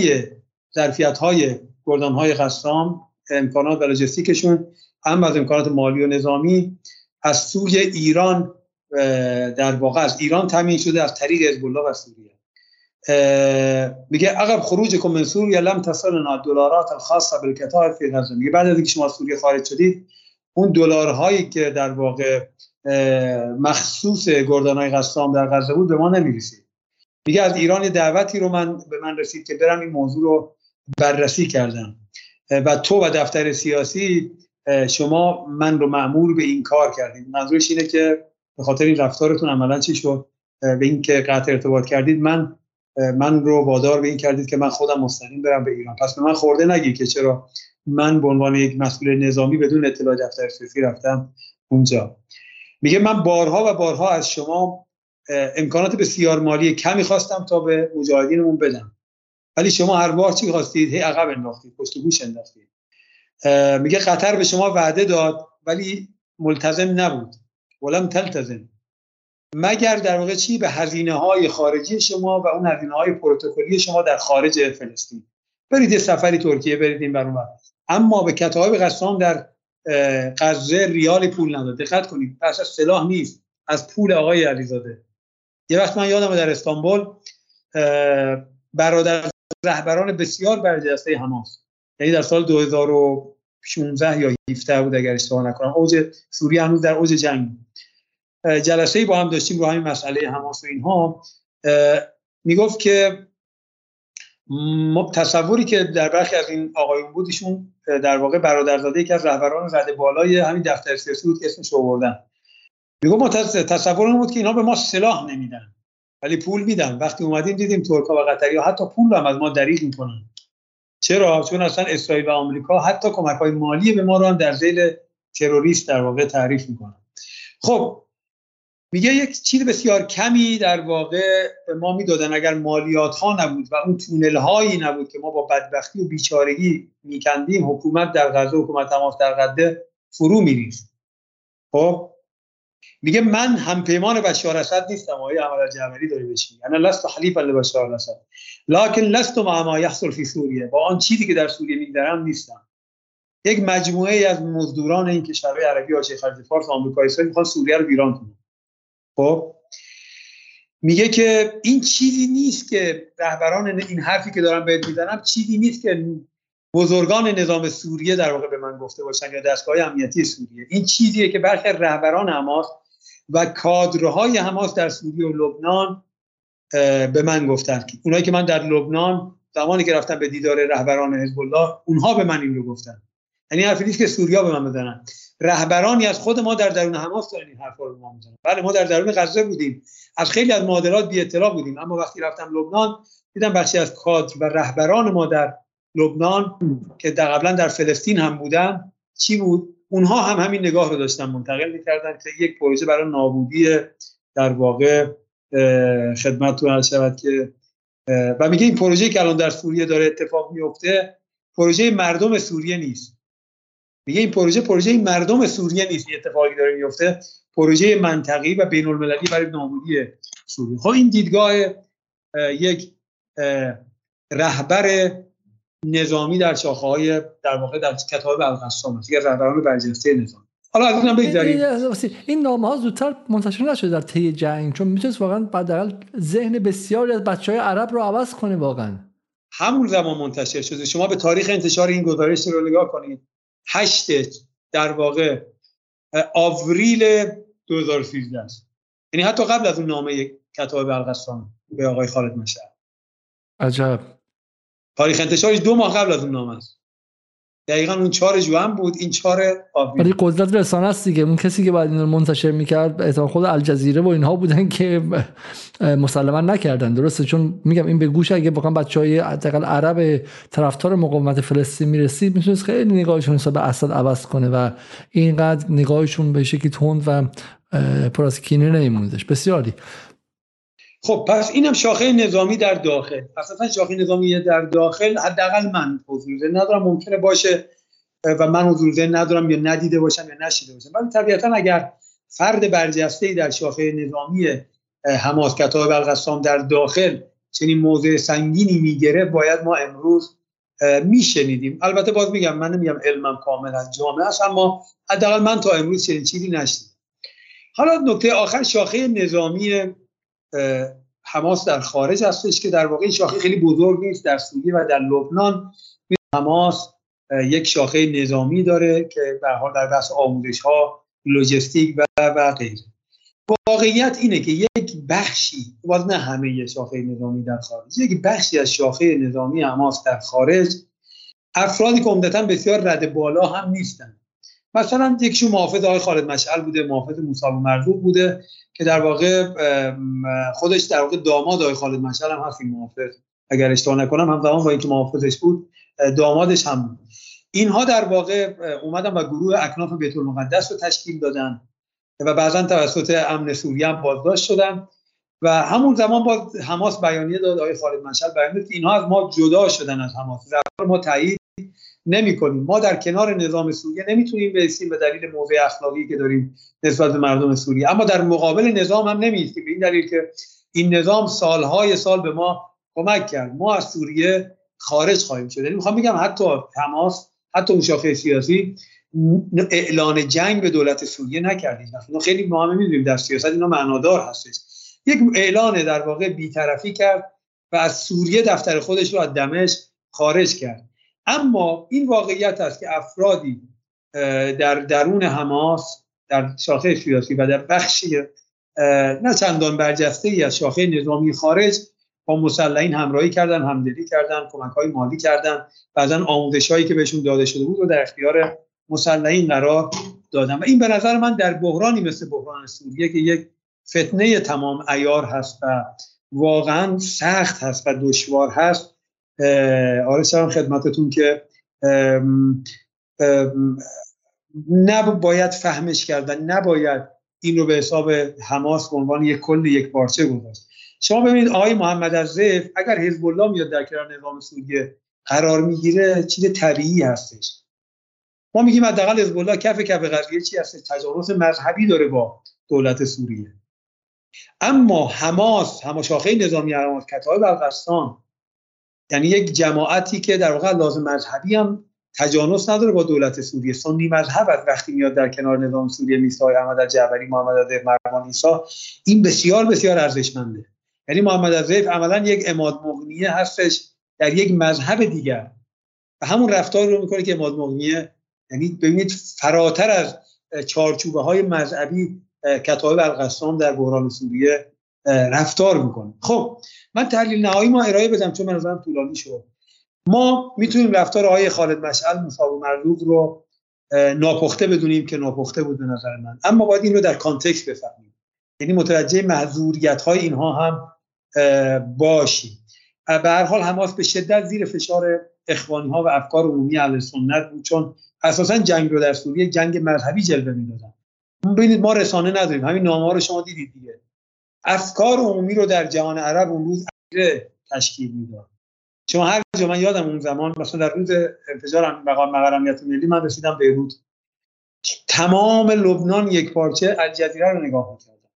ظرفیت های گردان های قسام امکانات و لوجستیکشون هم از امکانات مالی و نظامی از سوی ایران در واقع از ایران تامین شده از طریق حزب الله و سوریه. میگه عقب خروج من سوریه لم تصلنا دلارات الخاصه بالکتاب فی غزه میگه بعد از اینکه شما سوریه خارج شدید اون دلارهایی که در واقع مخصوص گردانای قسام در غزه بود به ما نمی‌رسید. میگه از ایران دعوتی رو من به من رسید که برم این موضوع رو بررسی کردم. و تو و دفتر سیاسی شما من رو معمول به این کار کردید. منظورش اینه که به خاطر این رفتارتون عملا چی شد؟ به این که قطع ارتباط کردید من من رو وادار به این کردید که من خودم مستقیم برم به ایران. پس به من خورده نگی که چرا من به عنوان یک مسئول نظامی بدون اطلاع دفتر سیاسی رفتم اونجا. میگه من بارها و بارها از شما امکانات بسیار مالی کمی خواستم تا به مجاهدینمون بدم. ولی شما هر بار چی خواستید هی عقب انداختید پشت گوش انداختید. میگه قطر به شما وعده داد ولی ملتزم نبود. ولم تلتزم. مگر در واقع چی؟ به هزینه های خارجی شما و اون هزینه های پروتکلی شما در خارج فلسطین. برید سفری ترکیه برید این برون اما به کتاب قسام در غزه ریال پول نداد. دقت کنید پس از سلاح نیست از پول آقای علیزاده. یه وقت من یادم در استانبول برادر رهبران بسیار برجسته حماس. یعنی در سال 2016 یا 17 بود اگر اشتباه نکنم. اوج سوریه هنوز در اوج جنگ جلسه با هم داشتیم رو همین مسئله حماس و اینها. می‌گفت که تصوری که در برخی از این آقایون بود ایشون در واقع برادرزاده که از رهبران رد بالای همین دفتر سیاسی بود که اسمش آوردن. میگم ما تصور بود که اینا به ما سلاح نمیدن. ولی پول میدن وقتی اومدیم دیدیم ترکا و قطری حتی پول هم از ما دریغ می‌کنن. چرا؟ چون اصلا اسرائیل و آمریکا حتی کمک های مالی به ما رو هم در زیل تروریست در واقع تعریف می‌کنن. خب میگه یک چیز بسیار کمی در واقع به ما می‌دادن اگر مالیات ها نبود و اون تونل هایی نبود که ما با بدبختی و بیچارگی میکندیم حکومت در غزه حکومت تماس در غزه فرو میریست خب میگه من هم پیمان بشار اسد نیستم آقای احمد جعفری داره بهش انا لست حلیفا لبشار اسد لکن لست مع ما یحصل فی سوریه. با آن چیزی که در سوریه میگذرم نیستم. یک مجموعه از مزدوران این کشورهای عربی و خلیج فارس و آمریکا اسرائیل می‌خوان سوریه رو ویران کنن. خب؟ میگه که این چیزی نیست که رهبران این حرفی که دارم بهت می‌زنم چیزی نیست که بزرگان نظام سوریه در واقع به من گفته باشن یا دستگاه امنیتی سوریه. این چیزیه که برخی رهبران حماس و کادرهای حماس در سوریه و لبنان به من گفتن اونایی که من در لبنان زمانی که رفتم به دیدار رهبران حزب الله اونها به من این رو گفتن. یعنی حرفی نیست که سوریا به من بزنن. رهبرانی از خود ما در درون حماس دارن این حرفا رو به ما می‌زنن. بله ما در درون غزه بودیم. از خیلی از معادلات بی اطلاع بودیم. اما وقتی رفتم لبنان دیدم بخشی از کادر و رهبران ما در لبنان که قبلا در فلسطین هم بودن چی بود؟ اونها هم همین نگاه رو داشتن منتقل می‌کردن که یک پروژه برای نابودی در واقع خدمتتون شود که و میگه این پروژه که الان در سوریه داره اتفاق میفته پروژه مردم سوریه نیست. میگه این پروژه پروژه مردم سوریه نیست این اتفاقی داره میفته پروژه منطقی و بین المللی برای نابودی سوریه. خب این دیدگاه یک رهبر نظامی در شاخه های در واقع در کتاب القسام است از رهبران برجسته نظام حالا از اینم بگذاریم این نامه ها زودتر منتشر نشده در طی جنگ چون می‌تونست واقعا حداقل ذهن بسیاری از بچه های عرب رو عوض کنه واقعا. همون زمان منتشر شده. شما به تاریخ انتشار این گزارش رو نگاه کنید. هشت در واقع آوریل 2013 است. یعنی حتی قبل از اون نامه کتاب القسام به آقای خالد مشعل. عجب. تاریخ انتشارش دو ماه قبل از اون نامه است. دقیقا اون چهار جوان بود این چهار ولی قدرت رسانه است دیگه. اون کسی که بعد این رو منتشر می‌کرد احتمال خود الجزیره و اینها بودن که مسلما نکردن. درسته؟ چون میگم این به گوش اگه واقعا بچهای حداقل عرب طرفدار مقاومت فلسطین می‌رسید می‌تونست خیلی نگاهشون حساب اسد عوض کنه و اینقدر نگاهشون به شکلی تند و پر از کینه نمیموندش بسیاری خب پس اینم شاخه نظامی در داخل. اساسا شاخه نظامی در داخل حداقل من حضور ندارم. ممکنه باشه و من حضور ندارم یا ندیده باشم یا نشیده باشم. ولی طبیعتا اگر فرد برجسته در شاخه نظامی حماس کتاب القسام در داخل چنین موضع سنگینی می‌گیره باید ما امروز میشنیدیم. البته باز میگم من نمیگم علمم کامل از جامعه است اما حداقل من تا امروز چنین چیزی نشنیدم حالا نکته آخر شاخه نظامی حماس در خارج هستش که در واقع شاخه خیلی بزرگ نیست در سوریه و در لبنان. حماس یک شاخه نظامی داره که به حال در بحث آموزش ها لوجستیک و و غیره. واقعیت اینه که یک بخشی باز نه همه شاخه نظامی در خارج یک بخشی از شاخه نظامی حماس در خارج افرادی که عمدتا بسیار رد بالا هم نیستن. مثلا یکیشون محافظ آقای خالد مشعل بوده محافظ موسی مرزوق بوده که در واقع خودش در واقع داماد آقای خالد مشعل هم هست محافظ. اگر اشتباه نکنم هم زمان با اینکه محافظش بود دامادش هم بود. اینها در واقع اومدن و گروه اکناف بیت المقدس رو تشکیل دادن و بعضا توسط امن سوریه هم بازداشت شدن و همون زمان باز حماس بیانیه داد. آقای خالد مشعل بیانیه که اینها از ما جدا شدن از حماس. ما تایید نمی کنیم ما در کنار نظام سوریه نمی‌تونیم برسیم به دلیل موضع اخلاقی که داریم نسبت به مردم سوریه. اما در مقابل نظام هم نمیستیم به این دلیل که این نظام سالهای سال به ما کمک کرد. ما از سوریه خارج خواهیم شد. یعنی می‌خوام بگم حتی تماس حتی اون شاخه سیاسی اعلان جنگ به دولت سوریه نکردیم. اینا خیلی ما هم می‌دونیم در سیاست اینا معنادار هستش. یک اعلان در واقع بیطرفی کرد و از سوریه دفتر خودش رو از دمشق خارج کرد. اما این واقعیت است که افرادی در درون حماس در شاخه سیاسی و در بخشی نه چندان برجسته ای از شاخه نظامی خارج با مسلحین همراهی کردن همدلی کردن کمک های مالی کردن. بعضا آموزش هایی که بهشون داده شده بود رو در اختیار مسلحین قرار دادن. و این به نظر من در بحرانی مثل بحران سوریه که یک فتنه تمام ایار هست و واقعا سخت هست و دشوار هست آرش خدمتتون که نباید فهمش کردن نباید این رو به حساب حماس به عنوان یک کل یک پارچه گذاشت. شما ببینید آقای محمد از اگر حزب الله میاد در کنار نظام سوریه قرار می‌گیره چیز طبیعی هستش. ما میگیم حداقل حزب الله کف کف قضیه چی هست تجاوز مذهبی داره با دولت سوریه. اما حماس هماشاخه نظامی حماس کتاب القسام یعنی یک جماعتی که در واقع لازم مذهبی هم تجانس نداره با دولت سوریه. سنی مذهب از وقتی میاد در کنار نظام سوریه میسا احمد جعفری محمد عزیز مروان ایسا این بسیار بسیار ارزشمنده. یعنی محمد عزیز عملا یک اماد مغنیه هستش در یک مذهب دیگر. و همون رفتار رو می‌کنه که اماد مغنیه یعنی ببینید فراتر از چارچوبه های مذهبی کتاب القسام در بحران سوریه رفتار می‌کنه. خب من تحلیل نهایی ما ارائه بدم چون من نظرم طولانی شد. ما می‌تونیم رفتار آقای خالد مشعل مصاب مرلوق رو ناپخته بدونیم که ناپخته بود به نظر من. اما باید این رو در کانتکست بفهمیم. یعنی متوجه محضوریت های اینها هم باشیم. به هر حال حماس به شدت زیر فشار اخوانی ها و افکار عمومی اهل سنت بود چون اساسا جنگ رو در سوریه جنگ مذهبی جلوه می‌دادن. ببینید ما رسانه نداریم. همین نامه رو شما دیدید دیگه. افکار عمومی رو در جهان عرب اون روز تشکیل می‌داد. شما هر جا من یادم اون زمان مثلا در روز انفجار مقام مقرمیت ملی من رسیدم بیروت. تمام لبنان یک پارچه الجزیره رو نگاه می‌کردم.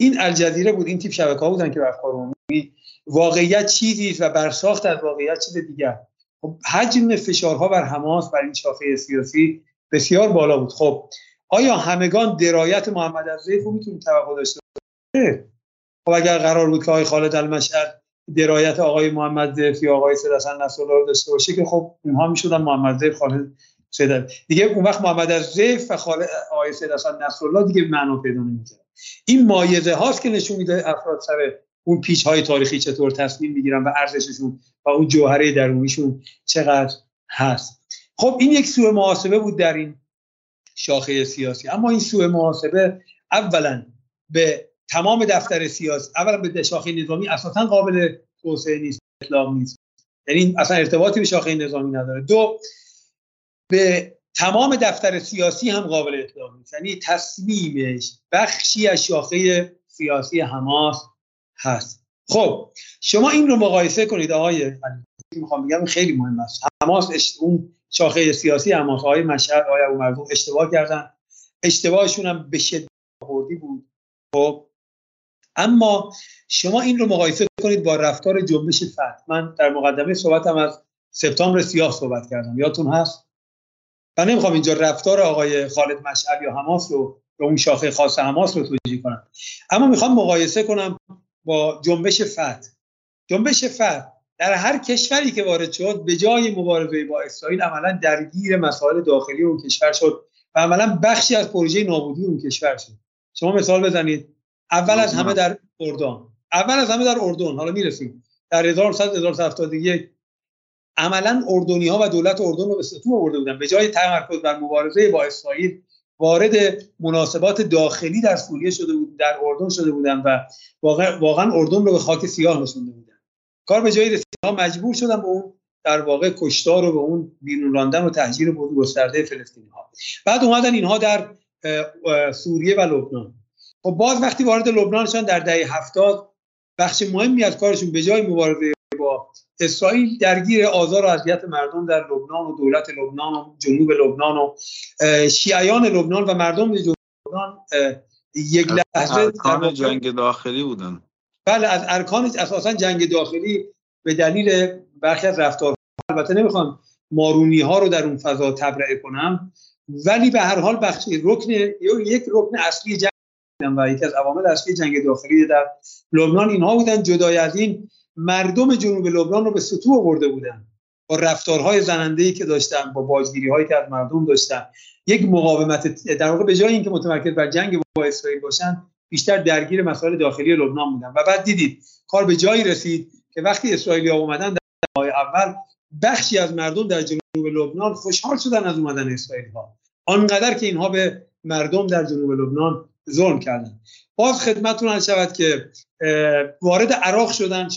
این الجزیره بود این تیپ شبکه ها بودن که افکار عمومی واقعیت چیزی و برساخت از واقعیت چیز دیگر. خب حجم فشارها بر حماس بر این شاخه سیاسی بسیار بالا بود. خب آیا همگان درایت محمد از رو می‌تونیم توقع داشته خب اگر قرار بود که آقای خالد المشهد درایت آقای محمد زیف یا آقای سید حسن نصرالله رو داشته باشه که خب اونها می‌شدن محمد زیف خالد سید دیگه اون وقت محمد از زیف و خالد آقای سید حسن نصرالله دیگه معنا پیدا نمی‌کنه این مایزه هاست که نشون میده افراد سر اون پیچ های تاریخی چطور تصمیم می‌گیرن و ارزششون و اون جوهره درونیشون چقدر هست. خب این یک سوء محاسبه بود در این شاخه سیاسی. اما این سوء محاسبه اولا به تمام دفتر سیاسی اولا به شاخه نظامی اساسا قابل توسعه نیست اطلاق نیست. یعنی اصلا ارتباطی به شاخه نظامی نداره. دو به تمام دفتر سیاسی هم قابل اطلاق نیست. یعنی تصمیمش بخشی از شاخه سیاسی حماس هست. خب شما این رو مقایسه کنید آقای می‌خوام بگم؟ خیلی مهم است. حماس اون شاخه سیاسی حماس های مشهد آقای ابو اشتباه کردن. اشتباهشون هم به شدت بود. خب اما شما این رو مقایسه کنید با رفتار جنبش فتح من در مقدمه صحبتم از سپتامبر سیاه صحبت کردم. یادتون هست؟ من نمی‌خوام اینجا رفتار آقای خالد مشعل یا حماس رو یا اون شاخه خاص حماس رو توجیه کنم. اما می‌خوام مقایسه کنم با جنبش فتح جنبش فتح در هر کشوری که وارد شد به جای مبارزه با اسرائیل عملا درگیر مسائل داخلی اون کشور شد و عملا بخشی از پروژه نابودی اون کشور شد. شما مثال بزنید. اول از همه در اردن. اول از همه در اردن. حالا می‌رسیم. در 1971 عملا اردنی ها و دولت اردن رو به ستون آورده بودن. به جای تمرکز بر مبارزه با اسرائیل وارد مناسبات داخلی در سوریه شده بود در اردن شده بودن و واقعا, واقعا اردن رو به خاک سیاه رسونده بودن. کار به جای رسید مجبور شدن به اون در واقع کشتار و به اون بیرون راندن و تهجیر گسترده فلسطینی ها بعد اومدن اینها در سوریه و لبنان. خب باز وقتی وارد لبنان شدن در دهه هفتاد بخش مهمی از کارشون به جای مبارزه با اسرائیل درگیر آزار و اذیت مردم در لبنان و دولت لبنان و جنوب لبنان و شیعیان لبنان و مردم جنوب لبنان یک لحظه ارکان جنگ داخلی بودن. بله از ارکان اساسا جنگ داخلی به دلیل برخی از رفتار البته نمی‌خوام مارونی ها رو در اون فضا تبرئه کنم ولی به هر حال بخش رکن یک رکن اصلی جنگ و یکی از عوامل اصلی جنگ داخلی در لبنان اینها بودن جدای از این مردم جنوب لبنان رو به سطوح آورده بودن. با رفتارهای زننده‌ای که داشتن با بازگیری هایی که از مردم داشتن. یک مقاومت در واقع به جای اینکه متمرکز بر جنگ با اسرائیل باشن بیشتر درگیر مسائل داخلی لبنان بودن. و بعد دیدید کار به جایی رسید که وقتی اسرائیلی ها اومدن در اول بخشی از مردم در جنوب لبنان خوشحال شدن از اومدن اسرائیلی ها آنقدر که اینها به مردم در جنوب لبنان ظلم کردن. باز خدمتتون عرض شود که وارد عراق شدن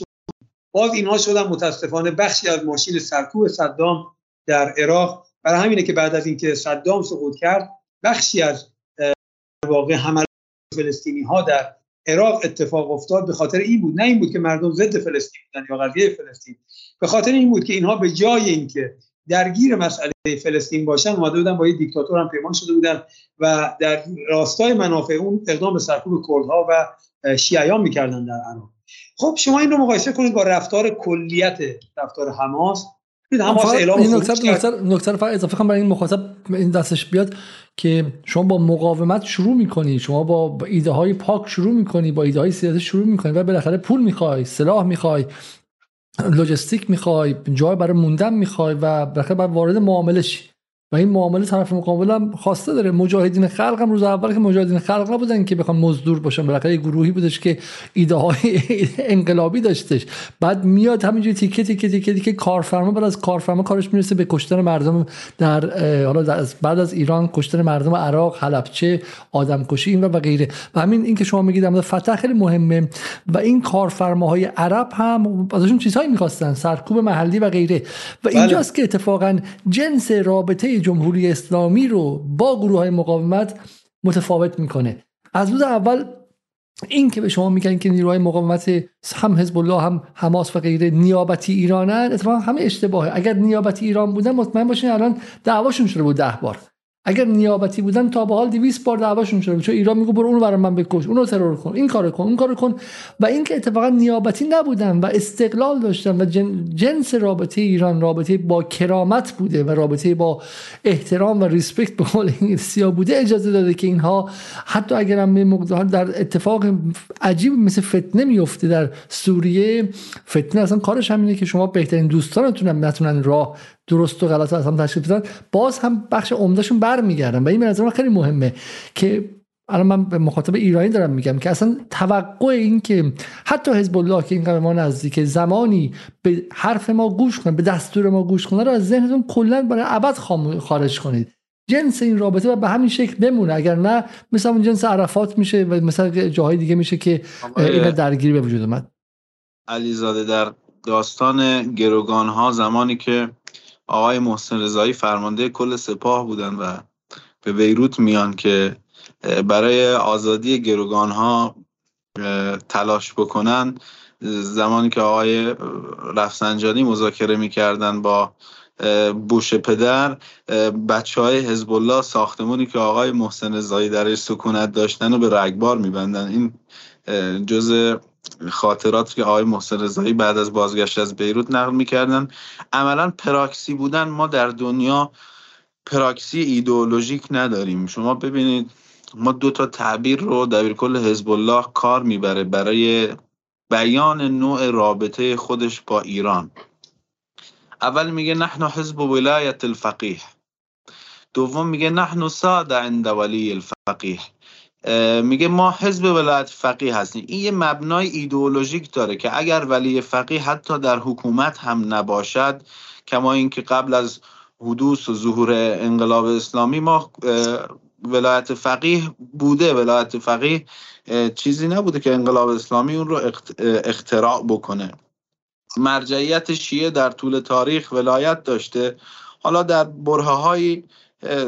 باز اینها شدن متاسفانه بخشی از ماشین سرکوب صدام در عراق. برای همینه که بعد از اینکه صدام سقوط کرد بخشی از واقع حملات فلسطینی ها در عراق اتفاق افتاد به خاطر این بود. نه این بود که مردم ضد فلسطین بودن یا قضیه فلسطین. به خاطر این بود که اینها به جای اینکه درگیر مسئله فلسطین باشن اومده بودن با یه دیکتاتور هم پیمان شده بودن و در راستای منافع اون اقدام به سرکوب کردها و شیعیان می‌کردن در عراق. خب شما این رو مقایسه کنید با رفتار کلیت رفتار حماس. حماس اعلام این نکته نکته فقط اضافه کنم برای این مخاطب این دستش بیاد که شما با مقاومت شروع می‌کنی. شما با ایده های پاک شروع می‌کنی با ایده های سیاسی شروع می‌کنی و بالاخره پول می‌خوای سلاح می‌خوای. لوجستیک می‌خوای جای برای موندن می‌خوای و بالاخره باید وارد معامله شی و این معامله طرف مقابل هم خواسته داره. مجاهدین خلق هم روز اول که مجاهدین خلق نبودن که بخوان مزدور باشن. بالاخره یه گروهی بودش که ایده های انقلابی داشتش. بعد میاد همینجوری تیکه تیکه تیکه تیکه کارفرما بعد از کارفرما کارش می‌رسه به کشتن مردم در حالا بعد از ایران کشتن مردم عراق حلبچه آدمکشی این و غیره. و همین این که شما میگید در فتح خیلی مهمه. و این کارفرماهای عرب هم ازشون چیزهایی می‌خواستن. سرکوب محلی و غیره. و بله. اینجاست که اتفاقا جنس رابطه جمهوری اسلامی رو با گروه های مقاومت متفاوت می‌کنه. از روز اول این که به شما میگن که نیروهای مقاومت هم حزب الله هم حماس و غیره نیابتی ایرانن اتفاقا همه اشتباهه. اگر نیابتی ایران بودن مطمئن باشین الان دعواشون شده بود ده بار. اگر نیابتی بودن تا به حال 200 بار دعواشون شده چون ایران میگه برو اونو برای من بکش اونو ترور کن این کارو کن اون کارو کن. و اینکه اتفاقا نیابتی نبودن و استقلال داشتن و جنس رابطه ایران رابطه با کرامت بوده و رابطه با احترام و ریسپکت به قول انگلیسی بوده اجازه داده که اینها حتی اگر هم در اتفاق عجیب مثل فتنه میفته در سوریه فتنه اصلا کارش همینه که شما بهترین دوستانتون نتونن راه درست و غلط از هم تشکیل بدن باز هم بخش عمدهشون برمیگردن و این به نظر خیلی مهمه که الان من به مخاطب ایرانی دارم میگم که اصلا توقع این که حتی حزب الله که این ما نزدیک زمانی به حرف ما گوش کنه به دستور ما گوش کنه رو از ذهنتون کلا برای ابد خارج کنید. جنس این رابطه و به همین شکل بمونه. اگر نه مثل اون جنس عرفات میشه و مثل جاهای دیگه میشه که این درگیری به وجود اومد. علیزاده در داستان گروگان ها زمانی که آقای محسن رضایی فرمانده کل سپاه بودن و به بیروت میان که برای آزادی گروگان ها تلاش بکنن. زمانی که آقای رفسنجانی مذاکره می‌کردن با بوش پدر بچه های حزب الله ساختمونی که آقای محسن رضایی درش سکونت داشتن و به رگبار میبندن. این جز خاطرات که آقای محسن رضایی بعد از بازگشت از بیروت نقل می‌کردن. عملا پراکسی بودن. ما در دنیا پراکسی ایدئولوژیک نداریم. شما ببینید ما دو تا تعبیر رو دبیر کل حزب الله کار می‌بره برای بیان نوع رابطه خودش با ایران. اول میگه نحن حزب ولایت الفقیه. دوم میگه نحن ساده عند ولی الفقیه. میگه ما حزب ولایت فقیه هستیم. این یه مبنای ایدئولوژیک داره که اگر ولی فقیه حتی در حکومت هم نباشد کما اینکه قبل از حدوث و ظهور انقلاب اسلامی ما ولایت فقیه بوده. ولایت فقیه چیزی نبوده که انقلاب اسلامی اون رو اختراع بکنه. مرجعیت شیعه در طول تاریخ ولایت داشته. حالا در برهه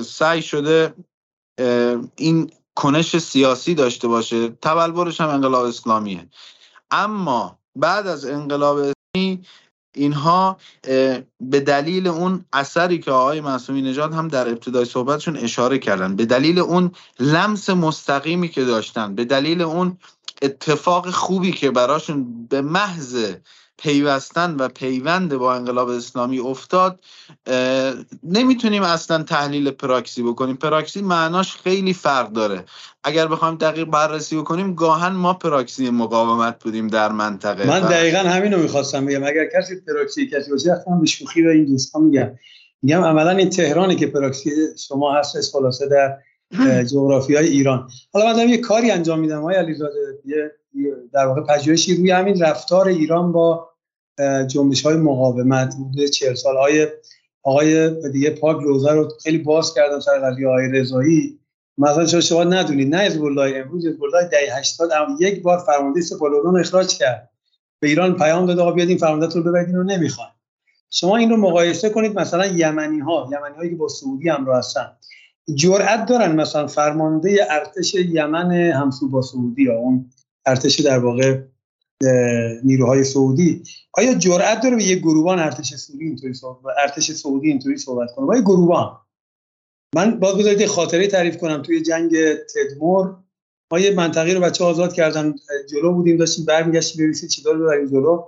سعی شده این کنش سیاسی داشته باشه تبلورش هم انقلاب اسلامیه. اما بعد از انقلاب اسلامی اینها به دلیل اون اثری که آقای معصومی نژاد هم در ابتدای صحبتشون اشاره کردن به دلیل اون لمس مستقیمی که داشتن به دلیل اون اتفاق خوبی که براشون به محض پیوستن و پیوند با انقلاب اسلامی افتاد نمی‌تونیم اصلا تحلیل پراکسی بکنیم. پراکسی معناش خیلی فرق داره. اگر بخوایم دقیق بررسی بکنیم گاهن ما پراکسی مقاومت بودیم در منطقه من دقیقا همین رو می‌خواستم بگم. اگر کسی پراکسی کسی باشه به شوخی به این دوستان میگم. میگم عملا این تهرانی که پراکسی شما هست خلاصه در جغرافی های ایران. حالا من یه کاری انجام میدم های علیزاده. در واقع پژوهشی روی همین رفتار ایران با جنبش های مقاومت بوده. 40 سال های آقای دیگه پاک روزه رو خیلی باز کردن سر قضیه آقای رضایی. مثلا شما شما ندونید نه الله امروز حزب الله دهه 80 اما یک بار فرمانده رو اخراج کرد. به ایران پیام داد آقا بیاد این فرمانده رو ببرید رو نمی‌خوان. شما این رو مقایسه کنید مثلا یمنی ها یمنی هایی که با سعودی هم هستن. جرأت دارن مثلا فرمانده ارتش یمن همسو با سعودی یا اون ارتش در واقع نیروهای سعودی. آیا جرأت داره به یه گروهان ارتش سعودی اینطوری صحبت ارتش سعودی اینطوری صحبت کنه؟ با یه گروهان من باز بذارید خاطره تعریف کنم. توی جنگ تدمور ما یه منطقه رو بچه آزاد کردن. جلو بودیم داشتیم برمیگشتیم ببینید چی داره ببریم جلو.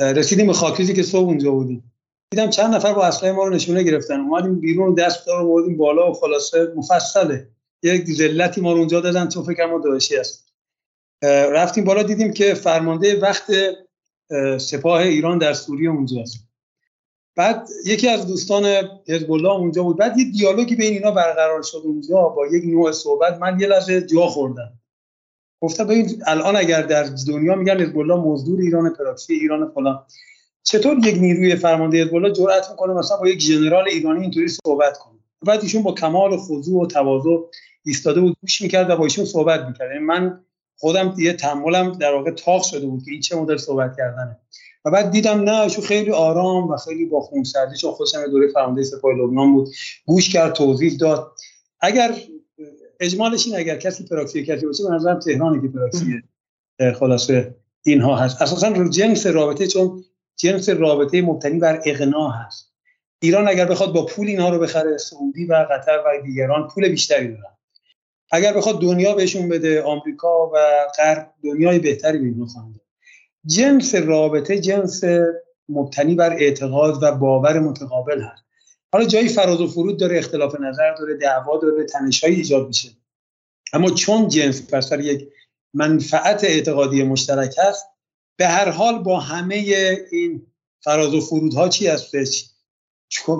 رسیدیم به خاکریزی که صبح اونجا بودیم. دیدم چند نفر با اسلحه ما رو نشونه گرفتن. اومدیم بیرون دست رو بردیم بالا و خلاصه مفصله. یک ذلتی ما رو اونجا دادن تو فکر ما داعشی است رفتیم بالا دیدیم که فرمانده وقت سپاه ایران در سوریه اونجاست بعد یکی از دوستان حزب اونجا بود. بعد یه دیالوگی بین اینا برقرار شد اونجا. با یک نوع صحبت من یه لحظه جا خوردم. گفتم ببین الان اگر در دنیا میگن حزب الله مزدور ایران پراکسی ایران فلان چطور یک نیروی فرمانده حزب الله جرأت می‌کنه مثلا با یک ژنرال ایرانی اینطوری صحبت کنه؟ بعد ایشون با کمال خضوع و تواضع ایستاده بود گوش می‌کرد و با ایشون صحبت می‌کرد. یعنی من خودم یه تحملم در واقع تاق شده بود که این چه مدل صحبت کردنه. و بعد دیدم نه شو خیلی آرام و خیلی با خونسردی چون خودم دوره فرمانده سپاه لبنان بود. گوش کرد توضیح داد. اگر اجمالش این اگر کسی پراکسی کسی باشه به نظرم تهرانی که پراکسی خلاصه اینها هست. اساسا جنس رابطه چون جنس رابطه مبتنی بر اقناع هست. ایران اگر بخواد با پول اینها رو بخره سعودی و قطر و دیگران پول بیشتری دارن. اگر بخواد دنیا بهشون بده آمریکا و غرب دنیای بهتری به جنس رابطه جنس مبتنی بر اعتقاد و باور متقابل هست. حالا جایی فراز و فرود داره اختلاف نظر داره دعوا داره تنشهایی ایجاد میشه. اما چون جنس پس یک منفعت اعتقادی مشترک هست به هر حال با همه این فراز و فرودها چی هستش؟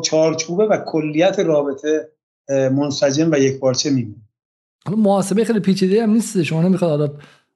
چارچوبه و کلیت رابطه منسجم و یک پارچه میمونه. حالا محاسبه خیلی پیچیده هم نیست شما نمی‌خواد حالا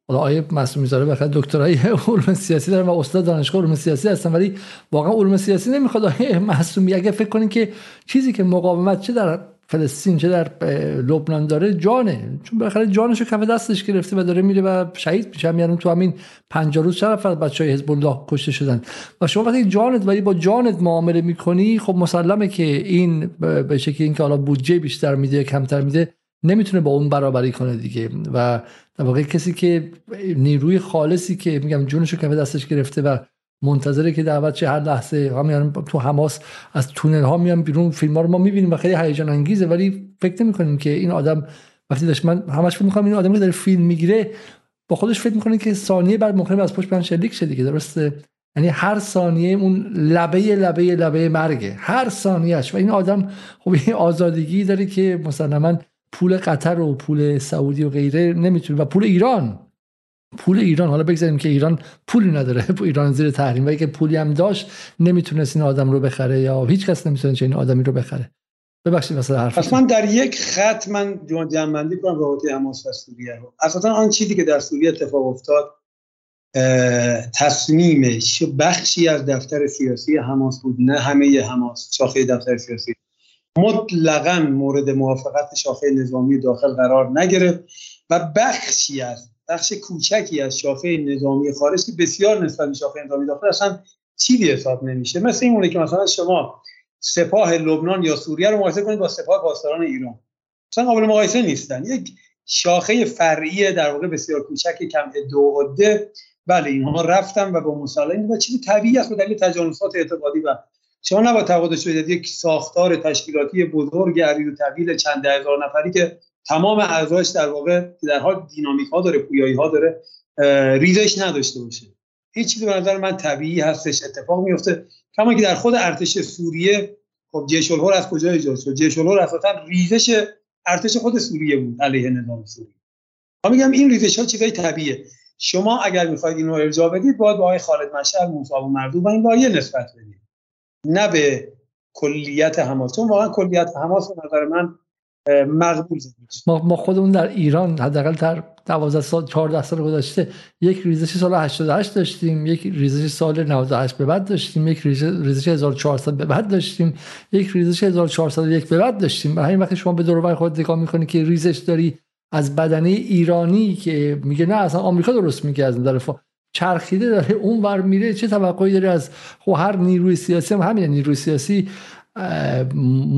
حالا آیه مسئول می‌ذاره بخاطر دکترای علوم سیاسی دارن و استاد دانشگاه علوم سیاسی هستن ولی واقعا علوم سیاسی نمی‌خواد آیه معصومی اگه فکر کنین که چیزی که مقاومت چه در فلسطین چه در لبنان داره جانه. چون بالاخره جانشو کف دستش گرفته و داره میره و شهید میشه. میارن تو همین 50 روز چرا فقط بچهای حزب الله کشته شدن. و شما وقتی جانت ولی با جانت معامله می‌کنی خب مسلمه که این به شکلی اینکه حالا بودجه بیشتر میده کمتر میده نمی‌تونه با اون برابری کنه دیگه. و در واقع کسی که نیروی خالصی که میگم جونشو کف دستش گرفته و منتظره که دعوت چه هر لحظه ها تو حماس از تونل ها میان بیرون فیلم ها رو ما می‌بینیم و خیلی هیجان انگیزه. ولی فکر نمی کنیم که این آدم وقتی داشت من همش فکر می‌کنم این آدمی که داره فیلم می‌گیره با خودش فکر می‌کنه که ثانیه بعد ممکنه از پشت من شلیک شه دیگه. درسته؟ یعنی هر ثانیه اون لبه لبه لبه مرگه. هر ثانیهش و این آدم خب این آزادگی داره که مسلما پول قطر و پول سعودی و غیره نمی‌تونه و پول ایران. پول ایران حالا بگذاریم که ایران پولی نداره ایران زیر تحریم. و که پولی هم داشت نمی‌تونست این آدم رو بخره یا هیچ کس نمی‌تونه این آدمی رو بخره. ببخشید مثلا حرف من در یک خط من جمع کنم رابطه حماس و سوریه رو. اساسا آن چیزی که در سوریه اتفاق افتاد تصمیمش بخشی از دفتر سیاسی حماس بود. نه همه حماس شاخه دفتر سیاسی. مطلقا مورد موافقت شاخه نظامی داخل قرار نگرفت و بخشی از بخش کوچکی از شاخه نظامی خارج که بسیار نسبت به شاخه نظامی داخل اصلا چیزی حساب نمیشه. مثل این که مثلا شما سپاه لبنان یا سوریه رو مقایسه کنید با سپاه پاسداران ایران. اصلا قابل مقایسه نیستن. یک شاخه فرعی در واقع بسیار کوچک کم دو عده. بله اینها رفتن و با مسائل و چیزی طبیعی است به دلیل تجانسات اعتقادی و شما نباید تقاضا شده یک ساختار تشکیلاتی بزرگ عریض و طویل چند هزار نفری که تمام اعضاش در واقع در حال دینامیک ها داره پویایی ها داره ریزش نداشته باشه. هیچ چیزی به نظر من طبیعی هستش اتفاق میفته کما که در خود ارتش سوریه خب جیش از کجا ایجاد شد؟ جیش اساسا ریزش ارتش خود سوریه بود علیه نظام سوریه. ما میگم این ریزش ها چیزای طبیعیه. شما اگر می‌خواید اینو ارجاع بدید باید با آقای خالد مشعل موسی و مردو و این لایه نسبت بدید. نه به کلیت حماس. چون واقعا کلیت حماس به نظر من مقبول ما ما خودمون در ایران حداقل در 12 سال 14 سال گذشته یک ریزش سال 88 داشتیم یک ریزش سال 98 به بعد داشتیم یک ریزش 1400 به بعد داشتیم یک ریزش 1401 به بعد داشتیم. و همین وقتی شما به دور خود نگاه می‌کنی که ریزش داری از بدنه ایرانی که میگه نه اصلا آمریکا درست میگه از نظر چرخیده داره اون ور میره چه توقعی داره از خب هر نیروی سیاسی هم همین نیروی سیاسی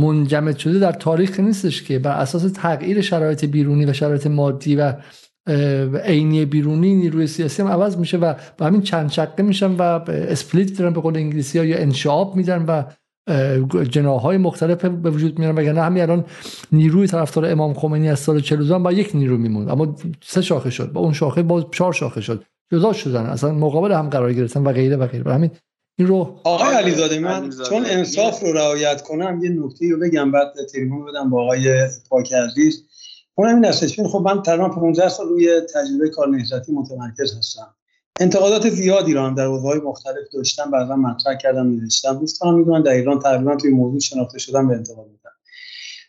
منجمد شده در تاریخ نیستش که بر اساس تغییر شرایط بیرونی و شرایط مادی و عینی بیرونی نیروی سیاسی هم عوض میشه و با همین چند شقه میشن و اسپلیت دارن به قول انگلیسی ها یا انشعاب میدن و جناهای مختلف به وجود میارن وگرنه همین الان نیروی طرفدار امام خمینی از سال 42 با یک نیرو میمون اما سه شاخه شد با اون شاخه با چهار شاخه شد. جدا شدن. اصلا مقابل هم قرار گرفتن و غیره و غیره. همین این رو آقای علیزاده من چون انصاف رو رعایت کنم یه نکته رو بگم بعد تلفن بدم با آقای پاک عزیز اونم این هستش. خب من تقریبا 15 سال روی تجربه کار نهضتی متمرکز هستم. انتقادات زیادی رو هم در حوزه‌های مختلف داشتم بعضا مطرح کردم نوشتم. دوستان می‌دونن در ایران تقریبا توی موضوع شناخته شدن به انتقاد میدن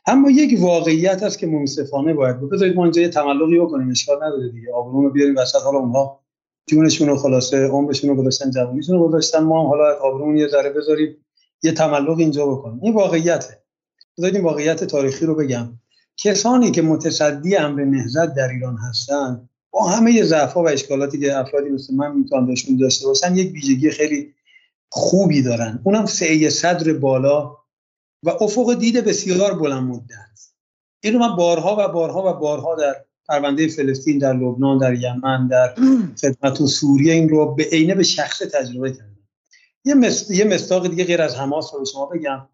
اما یک واقعیت هست که منصفانه باید بذارید ما اینجا یه تملقی بکنیم اشکال نداره دیگه. آبرومو بیاریم وسط حالا اونها جونشون رو خلاصه عمرشون رو گذاشتن جوونیشون رو گذاشتن. ما هم حالا آبرومون یه ذره بذاریم یه تملق اینجا بکنیم. این واقعیته بذارید این واقعیت تاریخی رو بگم. کسانی که متصدی امر نهضت در ایران هستن با همه ضعف و اشکالاتی که افرادی مثل من می‌تونن داشتون داشته باشن یک ویژگی خیلی خوبی دارن. اونم سعی صدر بالا و افق دید بسیار بلند مدت. اینو من بارها و بارها و بارها در پرونده فلسطین در لبنان در یمن در خدمت و سوریه این رو به عینه به شخص تجربه کردم. یه مست... یه مستاق دیگه غیر از حماس رو شما بگم.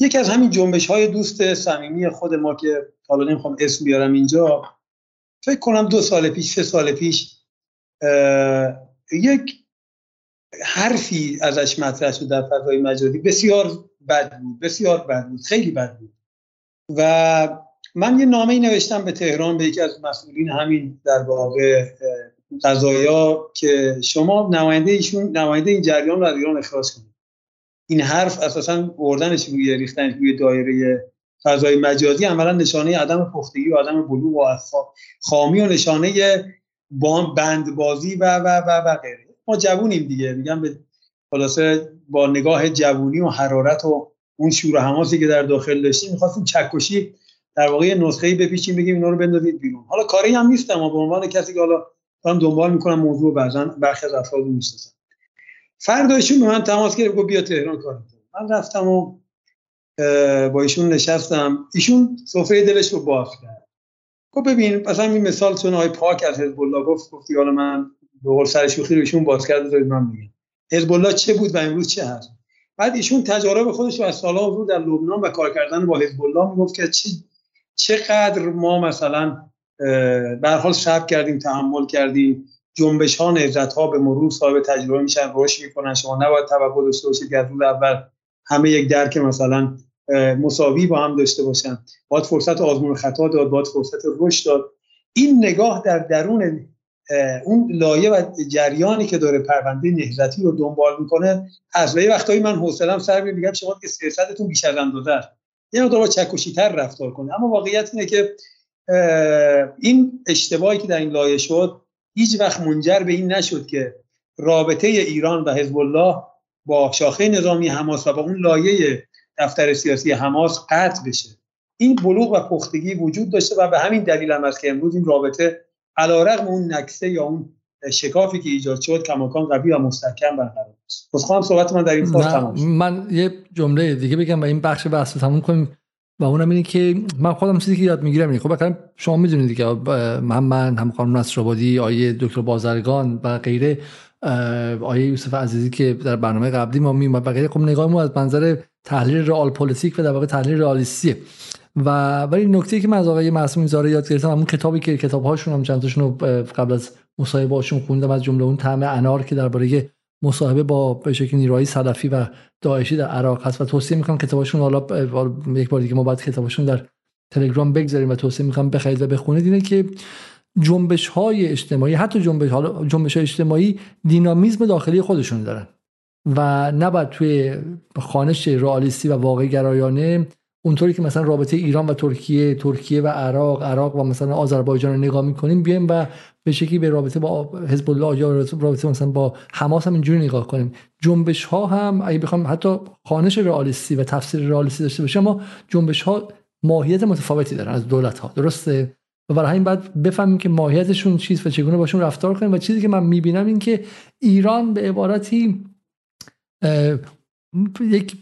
یکی از همین جنبش های دوست صمیمی خود ما که حالا نمی‌خوام اسم بیارم اینجا فکر کنم دو سال پیش سه سال پیش یک حرفی ازش مطرح شد در فضای مجازی. بسیار بد بود بسیار بد بود خیلی بد بود. و من یه نامه نوشتم به تهران به یکی از مسئولین همین در واقع قضایا که شما نماینده ایشون نماینده این جریان رو از ایران اخراج کنید. این حرف اساسا بردنش روی ریختن روی دایره فضای مجازی عملا نشانه عدم پختگی و عدم بلوغ و خامی و نشانه بندبازی و و و و غیره. ما جوونیم دیگه. میگم به خلاصه با نگاه جوونی و حرارت و اون شور و حماسی که در داخل داشتیم می‌خواستیم چکشی در واقع نسخه ای بپیچیم بگیم اینا رو بندازید بیرون. حالا کاری هم نیستم به عنوان کسی که حالا دارم دنبال می‌کنم موضوع بعضا برخی از افراد می‌شناسم. فردایشون به من تماس گرفت گفت بیا تهران کار من رفتم و با ایشون نشستم. ایشون سفره دلش رو باز کرد. گفت ببین مثلا این مثال چون آقای پاک از حزب الله گفت گفتی حالا من به قول سر شوخی رو ایشون باز کرد بذارید من میگم. حزب الله چه بود و امروز چه هست؟ بعد ایشون تجارب خودش رو از سالها حضور در لبنان و کار کردن با حزب الله می‌گفت که چه چقدر ما مثلا به حال شب کردیم تحمل کردیم جنبش ها نهضت ها به مرور صاحب تجربه میشن رشد می‌کنن شما نباید توقع داشته باشید که از روز اول همه یک درک مثلا مساوی با هم داشته باشن. باید فرصت آزمون خطا داد باید فرصت رشد داد. این نگاه در درون اون لایه و جریانی که داره پرونده نهضتی رو دنبال می‌کنه از وقتایی من حوصلم سر میگم شما که سیاستتون بیش از اندازه یه مقدار چکشی تر رفتار کنه. اما واقعیت اینه که این اشتباهی که در این لایه شد هیچ وقت منجر به این نشد که رابطه ایران و حزب الله با شاخه نظامی حماس و با اون لایه دفتر سیاسی حماس قطع بشه. این بلوغ و پختگی وجود داشته و به همین دلیل هم است که امروز این رابطه علیرغم اون نکسه یا اون شکافی که ایجاد شد کماکان قوی و مستحکم برقرار است. خواهم صحبت من در این فاز تمام من یه جمله دیگه بگم و این بخش بحث رو تموم کنیم و اونم اینه که من خودم چیزی که یاد می‌گیرم اینه. خب شما می‌دونید دیگه من من هم خانم نصرآبادی آیه دکتر بازرگان و غیره آقای یوسف عزیزی که در برنامه قبلی ما میومد و غیره. خب نگاهمون از منظر تحلیل رئال پلیتیک و در واقع تحلیل رئالیستیه. و ولی نکته که من از آقای معصومی زارع یاد گرفتم همون کتابی که کتاب هاشون هم چند رو قبل از مصاحبه هاشون خوندم از جمله اون طعم انار که درباره مصاحبه با به شکل نیروهای سلفی و داعشی در عراق هست و توصیه می‌کنم کتابشون حالا یک بار دیگه ما باید کتابشون در تلگرام بگذاریم و توصیه می‌کنم بخرید و بخونید. اینه که جنبش های اجتماعی حتی جنبش حالا جنبش های اجتماعی دینامیزم داخلی خودشون دارن و نباید توی خانش رئالیستی و واقع گرایانه اونطوری که مثلا رابطه ایران و ترکیه ترکیه و عراق عراق و مثلا آذربایجان رو نگاه می‌کنیم بیایم و به شکلی به رابطه با حزب الله یا رابطه مثلا با حماس هم اینجوری نگاه کنیم. جنبش ها هم اگه بخوام حتی خانش رئالیستی و تفسیر رئالیستی داشته باشه اما جنبش ها ماهیت متفاوتی دارن از دولت ها درسته؟ و برای همین بعد بفهمیم که ماهیتشون چیست و چگونه باشون رفتار کنیم. و چیزی که من می‌بینم این که ایران به عبارتی یک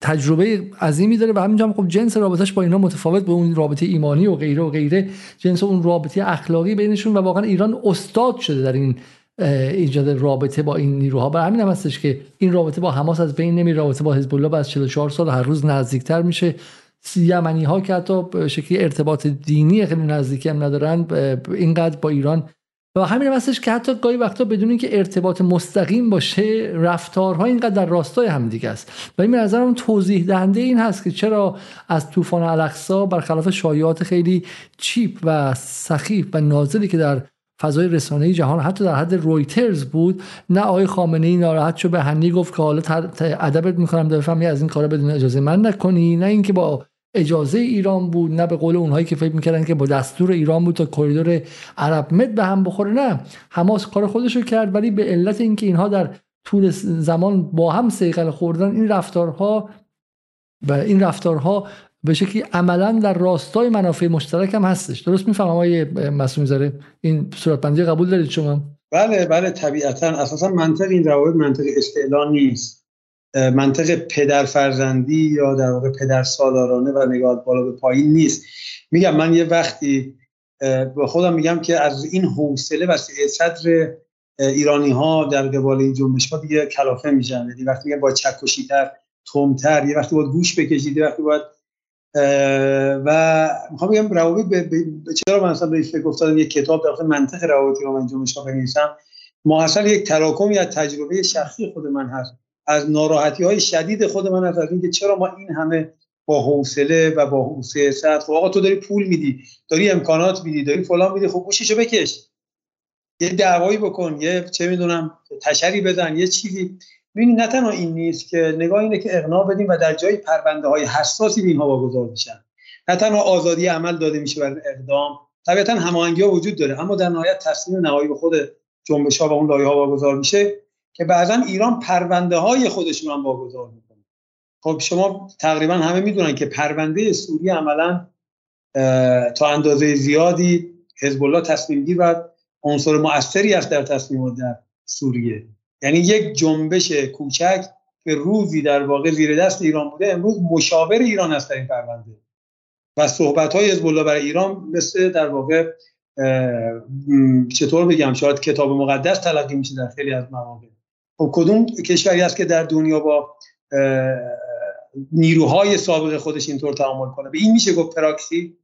تجربه عظیمی داره و همینجا هم خب جنس رابطش با اینا متفاوت به اون رابطه ایمانی و غیره و غیره جنس اون رابطه اخلاقی بینشون و واقعا ایران استاد شده در این ایجاد رابطه با این نیروها. برای همین هم هستش که این رابطه با حماس از بین نمی رابطه با حزب الله از 44 سال هر روز نزدیکتر میشه. یمنی ها که حتی شکلی ارتباط دینی خیلی نزدیکی هم ندارن اینقدر با ایران و همین هستش که حتی گاهی وقتا بدون اینکه ارتباط مستقیم باشه رفتارها اینقدر در راستای هم دیگه است. و این نظرم توضیح دهنده این هست که چرا از طوفان الاقصا برخلاف شایعات خیلی چیپ و سخیف و نازلی که در فضای رسانه جهان حتی در حد رویترز بود نه آقای خامنه ای ناراحت شد به هنی گفت که حالا ادبت می‌کنم دفعه از این کارا بدون اجازه من نکنی نه اینکه با اجازه ایران بود نه به قول اونهایی که فکر می‌کردن که با دستور ایران بود تا کریدور عرب مد به هم بخوره نه. حماس کار خودشو کرد ولی به علت اینکه اینها در طول زمان با هم سیقل خوردن این رفتارها و این رفتارها به شکلی عملا در راستای منافع مشترک هم هستش. درست می‌فهمم آقای مسئول زاره این صورتبندی قبول دارید شما؟ بله بله طبیعتا. اساسا منطق این روابط منطق استعلا نیست. منطق پدر فرزندی یا در واقع پدر سالارانه و نگاه بالا به پایین نیست. میگم من یه وقتی به خودم میگم که از این حوصله و صدر ایرانی ها در قبال این جنبش ها دیگه کلافه میشن. یعنی وقتی میگم با چکشی تر تمتر یه وقتی باید گوش بکشید یه وقتی باید و می‌خوام بگم روابط به, چرا من اصلا بهش گفتم یک کتاب در منطق روابطی رو من جمعش بنویسم اصلا یک تراکمی از تجربه شخصی خود من هست. از ناراحتی های شدید خود من از اینکه چرا ما این همه با حوصله و با حوصله خب آقا تو داری پول میدی داری امکانات میدی داری فلان میدی خب گوشیشو بکش. یه دعوایی بکن یه چه می‌دونم تشری بزن یه چیزی. ببینید نه تنها این نیست که نگاه اینه که اقناع بدیم و در جای پرونده های حساسی به اینها واگذار میشن نه تنها آزادی عمل داده میشه برای اقدام طبیعتا هماهنگی ها وجود داره اما در نهایت تصمیم نهایی به خود جنبش ها و اون لایه ها واگذار میشه. که بعضا ایران پرونده های خودشون هم واگذار می‌کنه. خب شما تقریبا همه می‌دونن که پرونده سوریه عملا تا اندازه زیادی حزب الله تصمیم گیر و عنصر مؤثری است در تصمیمات در سوریه. یعنی یک جنبش کوچک که روزی در واقع زیر دست ایران بوده امروز مشاور ایران است در این پرونده. و صحبت های حزب الله برای ایران مثل در واقع چطور بگم شاید کتاب مقدس تلقی میشه در خیلی از مواقع. خب کدوم کشوری است که در دنیا با نیروهای سابق خودش اینطور تعامل کنه؟ به این میشه گفت پراکسی؟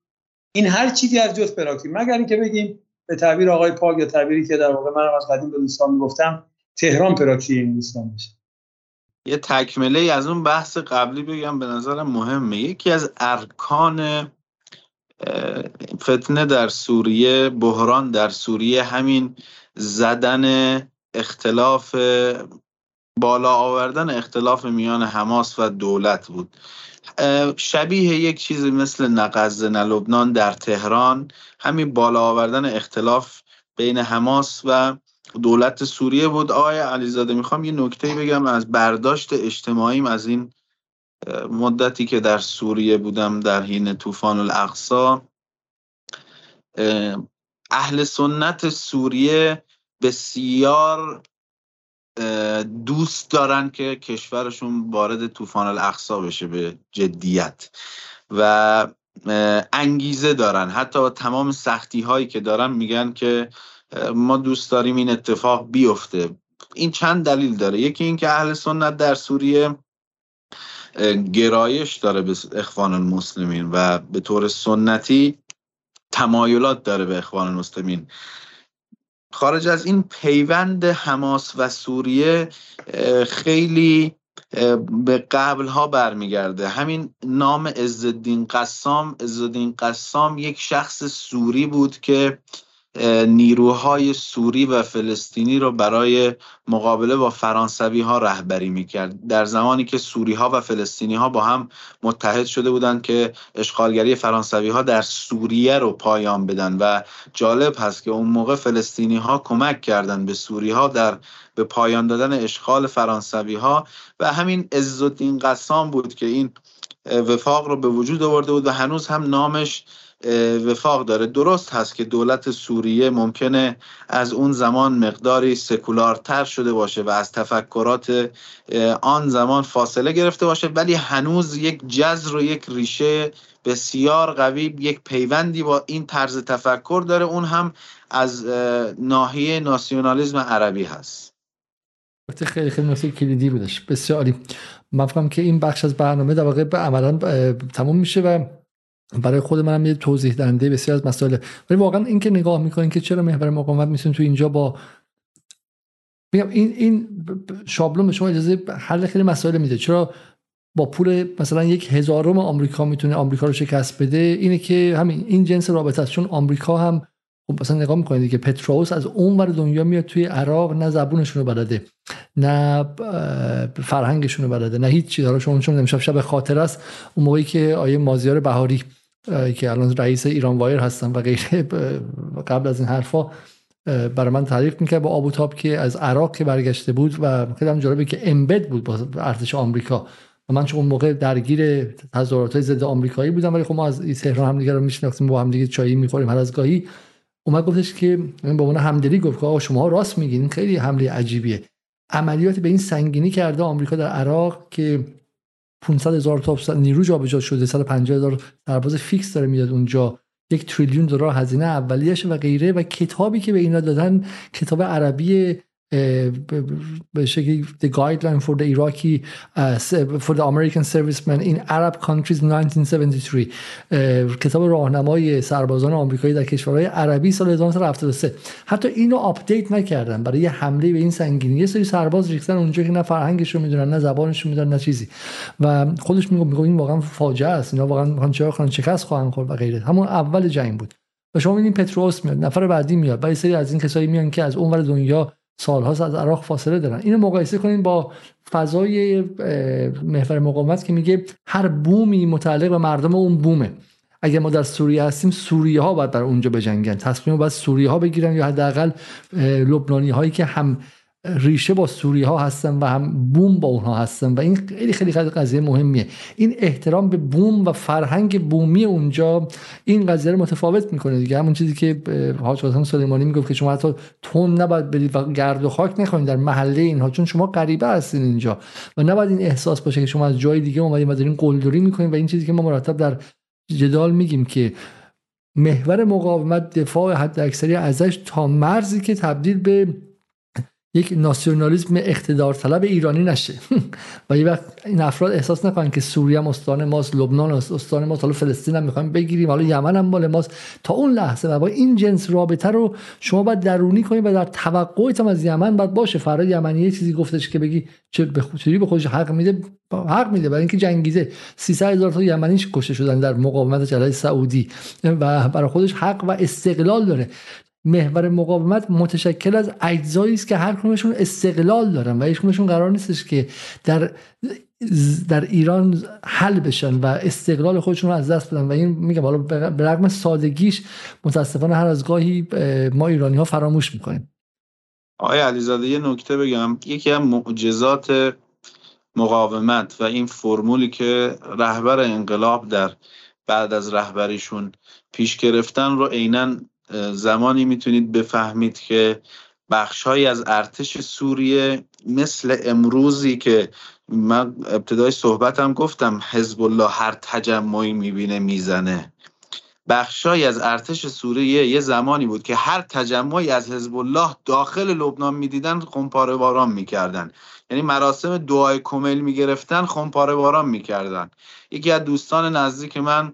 این هر چیزی از جز پراکسی. مگر اینکه بگیم به تعبیر آقای پاک یا تعبیری که در واقع من از قدیم به دوستان می‌گفتم تهران پراکسی این دوستان بشه یه تکمله از اون بحث قبلی بگم به نظر مهمه. یکی از ارکان فتنه در سوریه بحران در سوریه همین زدن اختلاف بالا آوردن اختلاف میان حماس و دولت بود. شبیه یک چیزی مثل نقض لبنان در تهران همین بالا آوردن اختلاف بین حماس و دولت سوریه بود. آقای علیزاده می‌خوام یه نکته بگم از برداشت اجتماعیم از این مدتی که در سوریه بودم در حین طوفان الاقصا اهل سنت سوریه بسیار دوست دارن که کشورشون وارد طوفان الاقصا بشه به جدیت و انگیزه دارن. حتی تمام سختی هایی که دارن میگن که ما دوست داریم این اتفاق بیفته. این چند دلیل داره. یکی اینکه اهل سنت در سوریه گرایش داره به اخوان المسلمین و به طور سنتی تمایلات داره به اخوان المسلمین. خارج از این پیوند حماس و سوریه خیلی به قبل ها برمیگرده. همین نام عزالدین قسام عزالدین قسام یک شخص سوری بود که نیروهای سوری و فلسطینی رو برای مقابله با فرانسوی ها رهبری می‌کرد. در زمانی که سوری ها و فلسطینی ها با هم متحد شده بودند که اشغالگری فرانسوی ها در سوریه رو پایان بدن و جالب هست که اون موقع فلسطینی ها کمک کردند به سوری ها در به پایان دادن اشغال فرانسوی ها و همین عزالدین قسام بود که این وفاق رو به وجود آورده بود و هنوز هم نامش وفاق داره. درست هست که دولت سوریه ممکنه از اون زمان مقداری سکولارتر شده باشه و از تفکرات آن زمان فاصله گرفته باشه ولی هنوز یک جذر و یک ریشه بسیار قوی یک پیوندی با این طرز تفکر داره. اون هم از ناحیه ناسیونالیزم عربی هست. خیلی خیلی نکته کلیدی بودش. بسیاری من که این بخش از برنامه در واقع به عملا تموم میشه و برای خود منم یه توضیح دهنده بسیار از مسائل. ولی واقعا این که نگاه می‌کنین که چرا محور مقاومت می‌تونه تو اینجا با میگم این این شابلون به شما اجازه حل خیلی مسائل میده. چرا با پول مثلا یک هزارم آمریکا می‌تونه آمریکا رو شکست بده؟ اینه که همین این جنس رابطه است. چون آمریکا هم خب مثلا نگاه می‌کنید که پتروس از اون ور دنیا میاد توی عراق نه زبونشون رو بلده نه فرهنگشون رو بلده نه هیچ چیز. حالا شما چون شب خاطر است اون موقعی که آیه مازیار بهاری که الان رئیس ایران وایر هستن و غیره. قبل از این حرفا برای من تعریف می‌کرد با آبوتاب که از عراق که برگشته بود و خیلی هم جالبه که امبد بود با ارتش آمریکا. و من چون اون موقع درگیر تظاهرات ضد آمریکایی بودم ولی خب ما از تهران هم دیگه رو میشناختیم با هم دیگه چایی می‌خوریم هر از گاهی. اومد گفتش که به عنوان همدلی گفت که شما راست میگین خیلی حمله عجیبیه. عملیات به این سنگینی کرده آمریکا در عراق که 500 هزار تا نیرو جابجا شده 150 هزار سرباز فیکس داره میاد اونجا. یک تریلیون دلار هزینه اولیش و غیره و کتابی که به اینا دادن کتاب عربی به شکلی the guideline for the Iraqi uh, for the American servicemen in Arab countries 1973 کتاب راهنمای سربازان آمریکایی در کشورهای عربی سال 1973 حتی اینو update نکردن. برای حمله به این سنگینی یه سری سرباز ریختن اونجا که نه فرهنگش رو می‌دونن نه زبانش رو می‌دونن نه چیزی. و خودش میگه این واقعا فاجعه است. اینا واقعا چرا خواهن شکست خواهن خورد و غیره. همون اول جنگ بود. و شما می‌بینید پترائوس میاد نفر بعدی میاد. بعد سری از این کسایی میان که از اونور دنیا سالهاست از عراق فاصله دارن. اینو مقایسه کنیم با فضای محور مقاومت که میگه هر بومی متعلق به مردم اون بومه. اگر ما در سوریه هستیم سوریه ها باید در اونجا بجنگن. تصمیم باید سوریه ها بگیرن یا حداقل لبنانی هایی که هم ریشه با سوری ها هستن و هم بوم با اونها هستن و این خیلی خیلی قضیه مهمیه. این احترام به بوم و فرهنگ بومی اونجا این قضیه رو متفاوت می‌کنه دیگه. همون چیزی که حاج قاسم سلیمانی می‌گفت که شما حتی تون نباید برید و گرد و خاک نخواین در محله اینها چون شما غریبه هستین اینجا و نباید این احساس باشه که شما از جای دیگه اومدین و دارین قلدری می‌کنین و این چیزی که ما مرتب در جدال میگیم که محور مقاومت دفاع حد اکثری ازش تا مرزی که تبدیل به یک ناسیونالیسم اقتدار طلب ایرانی نشه. و یه وقت این افراد احساس نکنن که سوریه هم استان ماست لبنان استان ماست حالا فلسطین هم می‌خوایم بگیریم حالا یمن هم مال ماست. تا اون لحظه و با این جنس رابطه رو شما باید درونی کنید و در توقعیت هم از یمن باید باشه. فرا یمنی یه چیزی گفتش که بگی چه به خودی به خودش حق میده؟ حق میده. برای اینکه جنگیزه. 300 هزار تا یمنیش کشته شدن در مقاومت جلای سعودی. و برای خودش حق و استقلال داره. محور مقاومت متشکل از اجزایی است که هر کدومشون استقلال دارن و هیچ قرار نیستش که در در ایران حل بشن و استقلال خودشون رو از دست بدن. و این میگم حالا به رغم سادگیش متاسفانه هر از گاهی ما ایرانی ها فراموش می‌کنیم. آقای علیزاده یه نکته بگم. یکی از معجزات مقاومت و این فرمولی که رهبر انقلاب در بعد از رهبریشون پیش گرفتن رو عینا زمانی می‌تونید بفهمید که بخشهایی از ارتش سوریه مثل امروزی که من ابتدای صحبتم گفتم حزب الله هر تجمعی می‌بینه می‌زنه. بخشهایی از ارتش سوریه یه زمانی بود که هر تجمعی از حزب الله داخل لبنان می‌دیدن خمپاره باران می‌کردن. یعنی مراسم دعای کمل می‌گرفتن خمپاره باران می‌کردن. یکی از دوستان نزدیک من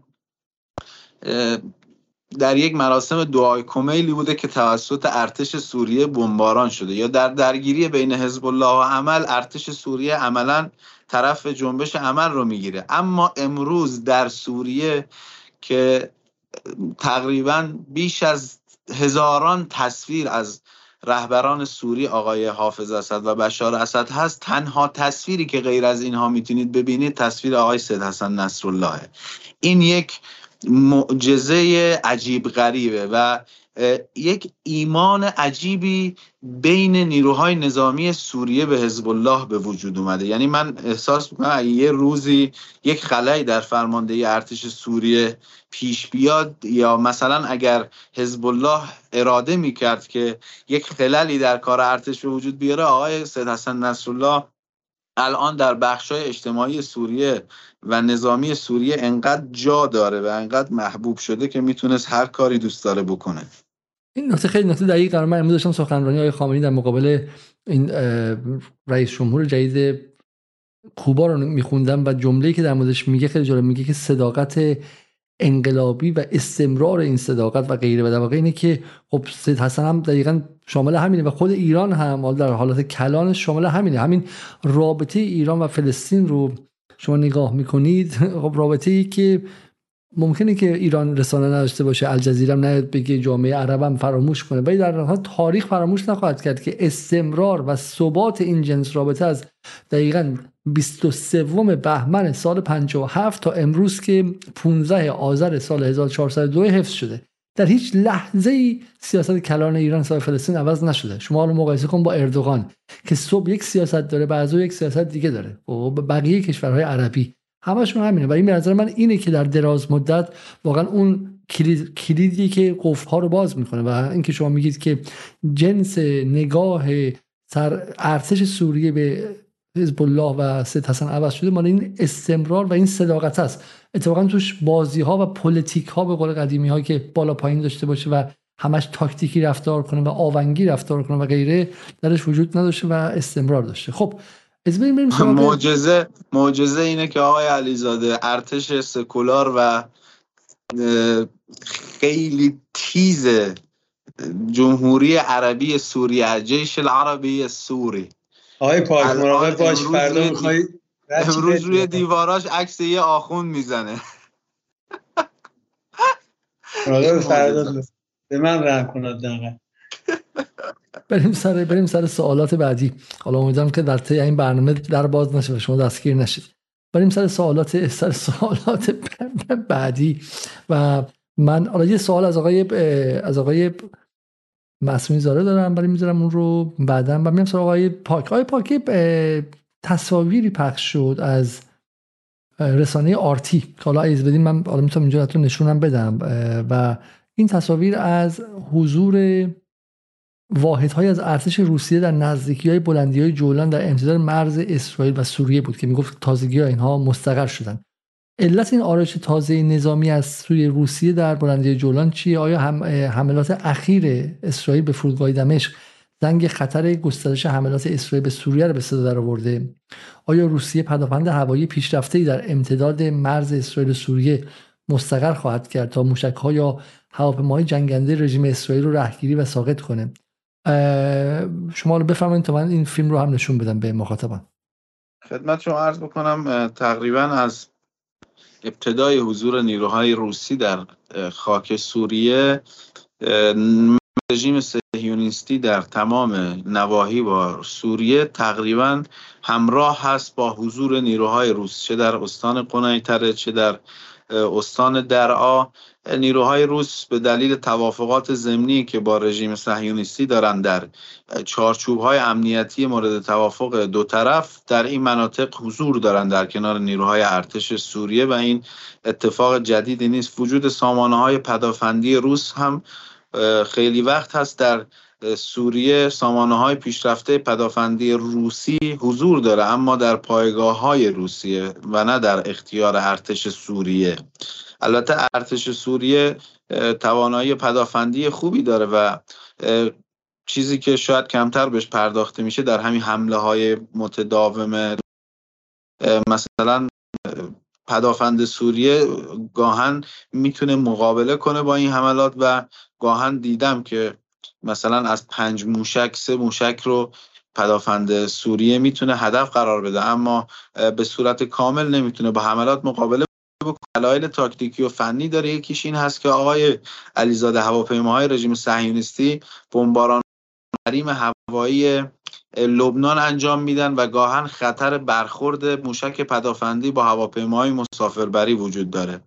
در یک مراسم دعای کمیلی بوده که توسط ارتش سوریه بمباران شده یا در درگیری بین حزب الله و عمل ارتش سوریه عملا طرف جنبش عمل رو می‌گیره. اما امروز در سوریه که تقریبا بیش از هزاران تصویر از رهبران سوری آقای حافظ اسد و بشار اسد هست تنها تصویری که غیر از اینها می‌تونید ببینید تصویر آقای سید حسن نصرالله این یک معجزه عجیب غریبه و یک ایمان عجیبی بین نیروهای نظامی سوریه به حزب الله به وجود اومده. یعنی من احساس می‌کنم یه روزی یک خلایی در فرماندهی ارتش سوریه پیش بیاد یا مثلا اگر حزب الله اراده می‌کرد که یک خللی در کار ارتش به وجود بیاره آقای سید حسن نصرالله الان در بخشای اجتماعی سوریه و نظامی سوریه انقدر جا داره و انقدر محبوب شده که می‌تونست هر کاری دوست داره بکنه. این نکته خیلی نکته دقیق من امروز داشتم سخنرانی های خامنه‌ای در مقابل این رئیس جمهور جدید کوبا رو میخوندم و جمله‌ای که در موردش میگه خیلی جالب میگه که صداقت انقلابی و استمرار این صداقت و غیره و در اینه که خب سید حسن هم دقیقا شامل همینه و خود ایران هم در حالت کلان شامل همینه. همین رابطه ایران و فلسطین رو شما نگاه می‌کنید خب رابطه ای که ممکنه که ایران رسانه نداشته باشه الجزیره هم نیاد بگه جامعه عرب هم فراموش کنه ولی در حال تاریخ فراموش نخواهد کرد که استمرار و ثبات این جنس رابطه از دقیقا 23 بهمن سال 57 تا امروز که 15 آذر سال 1402 حفظ شده. در هیچ لحظه ای سیاست کلان ایران سال فلسطین عوض نشده. شما رو مقایسه کن با اردوغان که صبح یک سیاست داره بعضو یک سیاست دیگه داره. و خب، بقیه کشورهای عربی. همشون همینه. و این به نظر من اینه که در دراز مدت واقعا اون کلید، کلیدی که قفل ها رو باز می‌کنه. و اینکه شما میگید که جنس نگاه سر ارتش سوریه به حزب الله و سید حسن عوض شده مال این استمرار و این صداقت است. اتفاقا توش بازی ها و پلیتیک ها به قول قدیمی ها که بالا پایین داشته باشه و همش تاکتیکی رفتار کنه و آونگی رفتار کنه و غیره درش وجود نداشته و استمرار داشته. خب از بریم معجزه معجزه اینه که آقای علیزاده ارتش سکولار و خیلی تیز جمهوری عربی سوریه جیش العربی سوری. آقای پاک مراقب باش فردا می‌خوای امروز روی دیواراش عکس یه آخون می‌زنه. مراقب فردا به من رحم کند بریم سر بریم سر سوالات بعدی. حالا امیدوارم که در طی این برنامه در باز نشه و شما دستگیر نشید. بریم سر سوالات سر سوالات بعدی. و من حالا یه سوال از آقای از آقای مسئولی زاره دارم ولی می‌ذارم اون رو بعدا. و میرم سراغ آقای پاک. آقای پاک تصاویری پخش شد از رسانه آرتی که حالا ایز بدیم من حالا می‌تونم اینجا نشونم بدم. و این تصاویر از حضور واحد های از ارتش روسیه در نزدیکی های بلندی های جولان در امتداد مرز اسرائیل و سوریه بود که می‌گفت تازگی ها اینها مستقر شدن. علت این آرایش تازه نظامی از سوی روسیه در بلندی جولان چیه؟ آیا هم حملات اخیر اسرائیل به فرودگاه دمشق زنگ خطر گسترش حملات اسرائیل به سوریه را به صدا درآورده؟ آیا روسیه پدافند هوایی پیشرفته در امتداد مرز اسرائیل و سوریه مستقر خواهد کرد تا موشک ها یا هواپیماهای جنگنده رژیم اسرائیل رو رهگیری و ساقط کنه؟ شما رو بفرمایید تا من این فیلم رو هم نشون بدم به مخاطبان. خدمت شما عرض بکنم تقریبا از ابتدای حضور نیروهای روسی در خاک سوریه رژیم سهیونیستی در تمام نواحی با سوریه تقریبا همراه هست با حضور نیروهای روس چه در استان قنیتره چه در استان درعا. نیروهای روس به دلیل توافقات زمینی که با رژیم صهیونیستی دارند در چارچوب های امنیتی مورد توافق دو طرف در این مناطق حضور دارند در کنار نیروهای ارتش سوریه و این اتفاق جدیدی نیست. وجود سامانه های پدافندی روس هم خیلی وقت هست در سوریه سامانه های پیشرفته پدافندی روسی حضور داره اما در پایگاه های روسیه و نه در اختیار ارتش سوریه. البته ارتش سوریه توانایی پدافندی خوبی داره و چیزی که شاید کمتر بهش پرداخته میشه در همین حمله های متداوم مثلا پدافند سوریه گاهن می‌تونه مقابله کنه با این حملات و گاهن دیدم که مثلا از پنج موشک سه موشک رو پدافند سوریه می‌تونه هدف قرار بده اما به صورت کامل نمی‌تونه با حملات مقابله دلایل تاکتیکی و فنی داره. یکیش این هست که آقای علیزاده هواپیماهای رژیم صهیونیستی بمباران حریم هوایی لبنان انجام میدن و گاهن خطر برخورد موشک پدافندی با هواپیماهای مسافربری وجود داره.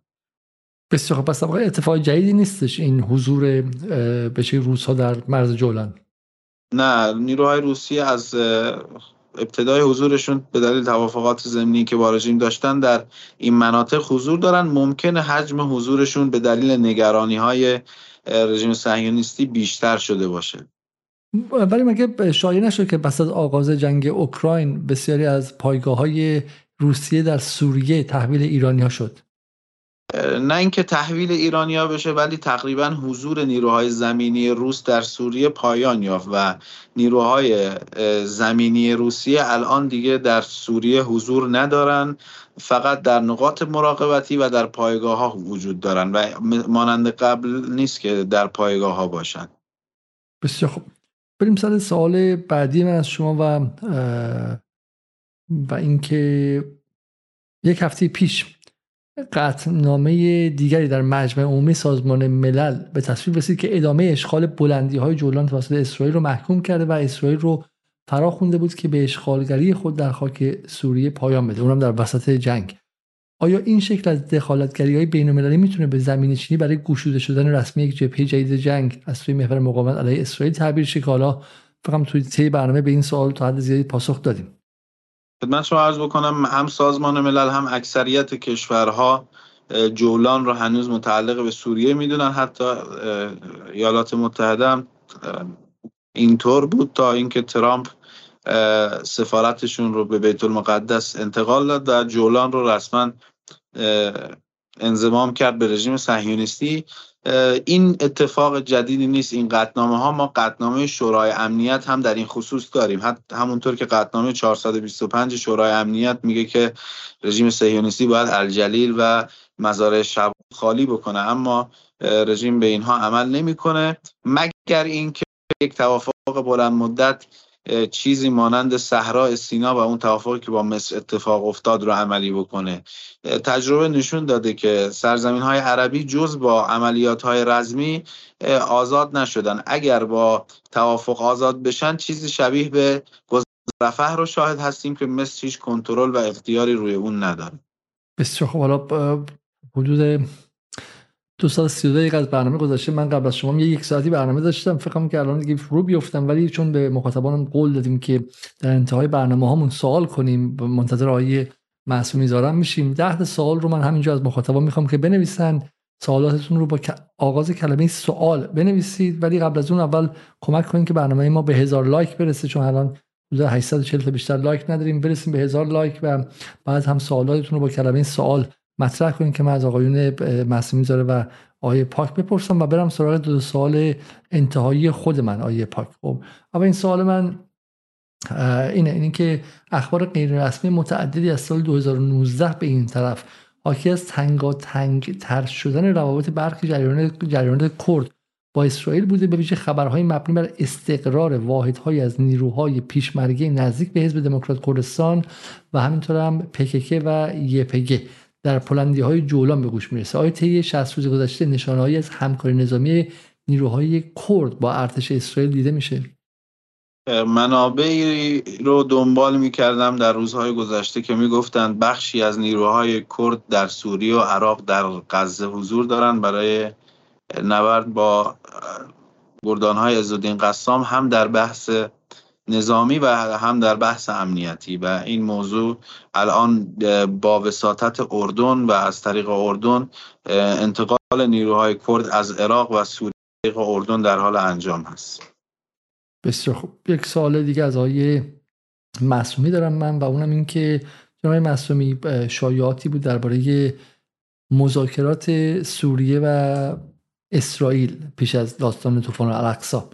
بسیار خب پس اتفاق جدیدی نیستش این حضور بشه روس ها در مرز جولان؟ نه نیروهای روسی از ابتدای حضورشون به دلیل توافقات زمینی که با رژیم داشتن در این مناطق حضور دارن. ممکن حجم حضورشون به دلیل نگرانی های رژیم صهیونیستی بیشتر شده باشه. ولی مگه شایع نشد که پس از آغاز جنگ اوکراین بسیاری از پایگاه های روسیه در سوریه تحویل ایرانی ها شد؟ نه اینکه تحویل ایرانیا بشه ولی تقریبا حضور نیروهای زمینی روس در سوریه پایان یافت و نیروهای زمینی روسیه الان دیگه در سوریه حضور ندارن. فقط در نقاط مراقبتی و در پایگاه ها وجود دارن و مانند قبل نیست که در پایگاه ها باشن. بسیار خوب. بریم سر سوال بعدی من از شما و و اینکه یک هفته پیش قطعنامه دیگری در مجمع عمومی سازمان ملل به تصویر رسید که ادامه اشغال بلندی های جولان توسط اسرائیل رو محکوم کرده و اسرائیل رو فرا خونده بود که به اشغالگری خود در خاک سوریه پایان بده. اونم در وسط جنگ. آیا این شکل از دخالتگری های بین المللی می‌تونه به زمین چینی برای گشوده شدن رسمی یک جبهه جدید جنگ از سوی محور مقاومت علیه اسرائیل تعبیر شه که حالا فقط توی طی برنامه به این سوال تا حد زیادی پاسخ دادیم؟ خدمت شما عرض بکنم هم سازمان ملل هم اکثریت کشورها جولان رو هنوز متعلق به سوریه می‌دونن. حتی ایالات متحده هم اینطور بود تا اینکه ترامپ سفارتشون رو به بیت المقدس انتقال داد و جولان رو رسما انضمام کرد به رژیم صهیونیستی. این اتفاق جدیدی نیست. این قطنامه ها ما قطنامه شورای امنیت هم در این خصوص داریم. حتی همونطور که قطنامه 425 شورای امنیت میگه که رژیم صهیونیستی باید الجلیل و مزارع شب خالی بکنه. اما رژیم به اینها عمل نمی‌کنه. مگر اینکه یک توافق بلند مدت چیزی مانند صحرا سینا و اون توافقی که با مصر اتفاق افتاد رو عملی بکنه. تجربه نشون داده که سرزمین های عربی جز با عملیات های رزمی آزاد نشدن. اگر با توافق آزاد بشن چیزی شبیه به رفح رو شاهد هستیم که مصر هیچ کنترل و اختیاری روی اون نداره. بسیار خب حالا حدود دو سال سی دقیقه از برنامه گذاشته من قبل از شما یه یک ساعتی برنامه داشتم. فکر که الان دیگه فرو بیفتم ولی چون به مخاطبان قول دادیم که در انتهای برنامه هامون سوال کنیم منتظر آیه معصومی زارم میشیم. ده سوال رو من همینجا از مخاطبان می‌خوام که بنویسن. سوالاتتون رو با آغاز کلمه سوال بنویسید ولی قبل از اون اول کمک کنید که برنامه ما به هزار لایک برسه چون الان 840 تا بیشتر لایک نداریم. برسیم به هزار لایک و بعد هم سوالاتتون رو با کلمه سوال مطرح کنید که من از آقایون معصومی زاره و آیه پاک بپرسم و برم سراغ دو سوال انتهایی خود من آیه پاک. خب اما این سوال من اینه اینه که اخبار غیر رسمی متعددی از سال 2019 به این طرف. حاکی از تنگا تنگ تر شدن روابط برخی جریان جریانات کرد با اسرائیل بوده به ویژه خبرهای مبنی بر استقرار واحدهایی از نیروهای پیشمرگی نزدیک به حزب دموکرات کردستان و همینطور هم پکک و یپگه در پلندی های جولان به گوش می‌رسه. آیا طی 60 روز گذشته نشانهایی از همکاری نظامی نیروهای کرد با ارتش اسرائیل دیده میشه. منابعی رو دنبال می‌کردم در روزهای گذشته که می‌گفتند بخشی از نیروهای کرد در سوریه و عراق در غزه حضور دارند. برای نبرد با گردانهای عزالدین قسام هم در بحث نظامی و هم در بحث امنیتی و این موضوع الان با وساطت اردن و از طریق اردن انتقال نیروهای کرد از عراق و سوریه اردن در حال انجام هست. بسیار خوب. یک سوال دیگه از آیه معصومی دارم من و اونم این که جناب معصومی شایعاتی بود درباره مذاکرات سوریه و اسرائیل پیش از داستان طوفان الاقصا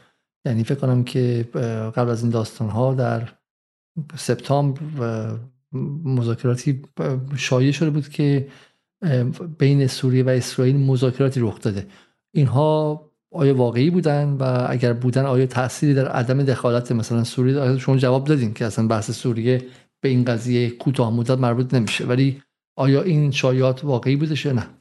یعنی فکر کنم که قبل از این داستان ها در سپتامبر مذاکراتی شایع شده بود که بین سوریه و اسرائیل مذاکراتی رخ داده. اینها آیا واقعی بودن؟ و اگر بودن آیا تأثیری در عدم دخالت مثلا سوریه شما جواب دادین که اصلا بحث سوریه به این قضیه کوتاه مدت مربوط نمیشه. ولی آیا این شایعات واقعی بوده یا نه؟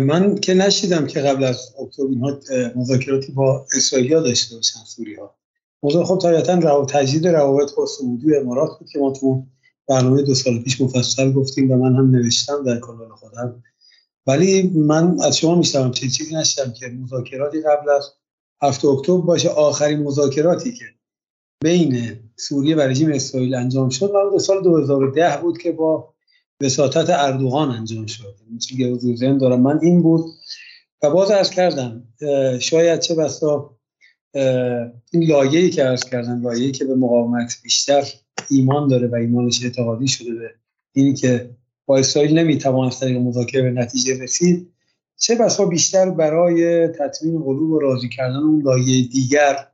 من که نشیدم که قبل از اکتبر اینها مذاکراتی با اسرائیلیا داشته باشن سوریه ها. موضوع خب طبیعتا رو تجدید روابط با سعودی و امارات بود که ما تو برنامه دو سال پیش مفصل گفتیم و من هم نوشتم در کانال خودم. ولی من از شما میشتم چه چیزی نشدم که مذاکراتی قبل از هفت اکتبر باشه آخرین مذاکراتی که بین سوریه و رژیم اسرائیل انجام شد. و سال 2010 بود که با وساطت اردوغان انجام شد. یعنی ذهن دارم. من این بود و باز ارز کردم شاید چه بسا این لایه‌ای که ارز کردم لایه‌ای که به مقاومت بیشتر ایمان داره و ایمانش اعتقادی شده به اینی که با اسرائیل نمی‌توان از طریق مذاکره به نتیجه رسید چه بسا بیشتر برای تطمین قلوب و راضی کردن اون لایه دیگر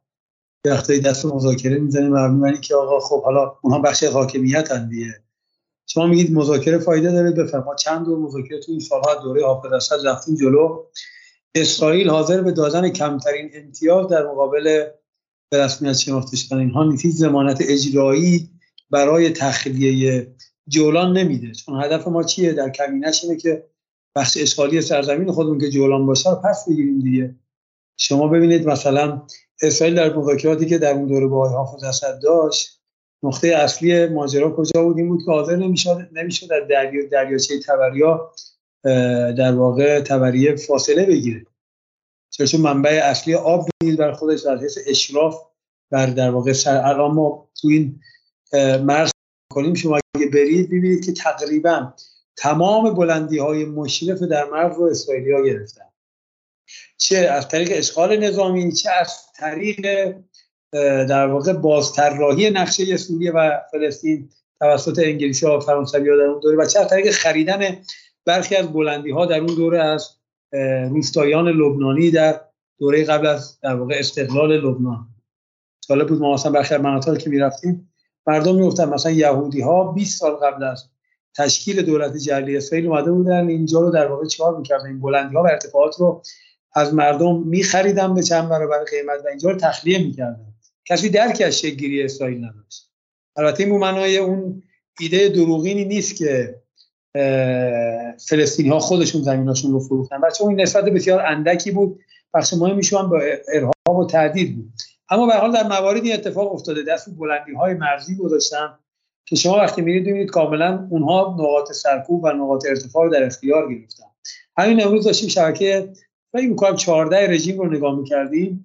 وقتی دست مذاکره می‌زنه. مبنی که آقا خب حالا اونها بخش حاکمیت دیگه. شما میگید مذاکره فایده داره بفرما. چند دور مذاکره تو این سالها دوره اسد رفتیم جلو. اسرائیل حاضر به دادن کمترین امتیاز در مقابل به رسمیت شناخته شدن اینها نیز زمانت اجرایی برای تخلیه جولان نمیده. چون هدف ما چیه؟ در کمینش اینه که بخش اشغالی سرزمین خودمون که جولان باشه رو پس بگیریم دیگه. شما ببینید مثلا اسرائیل در مذاکراتی که در اون دوره با آقای حافظ اسد داشت نقطه اصلی ماجرا کجا بود؟ این بود که حاضر نمی‌شد نمی‌شد در دریا دریاچه تبریا در واقع تبریه فاصله بگیره. چون منبع اصلی آب نیل بر خودش در حیث اشراف بر در واقع سر ما تو این مرز کنیم شما اگه برید ببینید که تقریبا تمام بلندی های مشرف در مرز رو اسرائیلی ها گرفتن. چه از طریق اشغال نظامی چه از طریق در واقع بازطراحی نقشه سوریه و فلسطین توسط انگلیسی و فرانسوی ها در اون دوره و چه طریق خریدن برخی از بلندی ها در اون دوره از روستایان لبنانی در دوره قبل از در واقع استقلال لبنان. سال بود ما مثلا برخی مناطقی که می‌رفتیم مردم می‌گفتن مثلا یهودی ها 20 سال قبل از تشکیل دولت جلی اسرائیل اومده بودن اینجا رو در واقع چیکار می‌کردن؟ این بلندی ها و ارتفاعات رو از مردم میخریدن به چند برابر قیمت و اینجا رو تخلیه می‌کردن. کسی درک از گیری اسرائیل نداشت. البته این معنای اون ایده دروغینی نیست که فلسطینی ها خودشون زمیناشون رو فروختن. بچه اون نسبت بسیار اندکی بود. بخش مهمیش هم با ارهاب و تعدید بود. اما به حال در مواردی اتفاق افتاده. دست بلندی های مرزی گذاشتن که شما وقتی میرید ببینید کاملا اونها نقاط سرکوب و نقاط ارتفاع رو در اختیار گرفتن. همین امروز داشتیم شبکه فکر می‌کنم 14 رژیم رو نگاه می‌کردیم.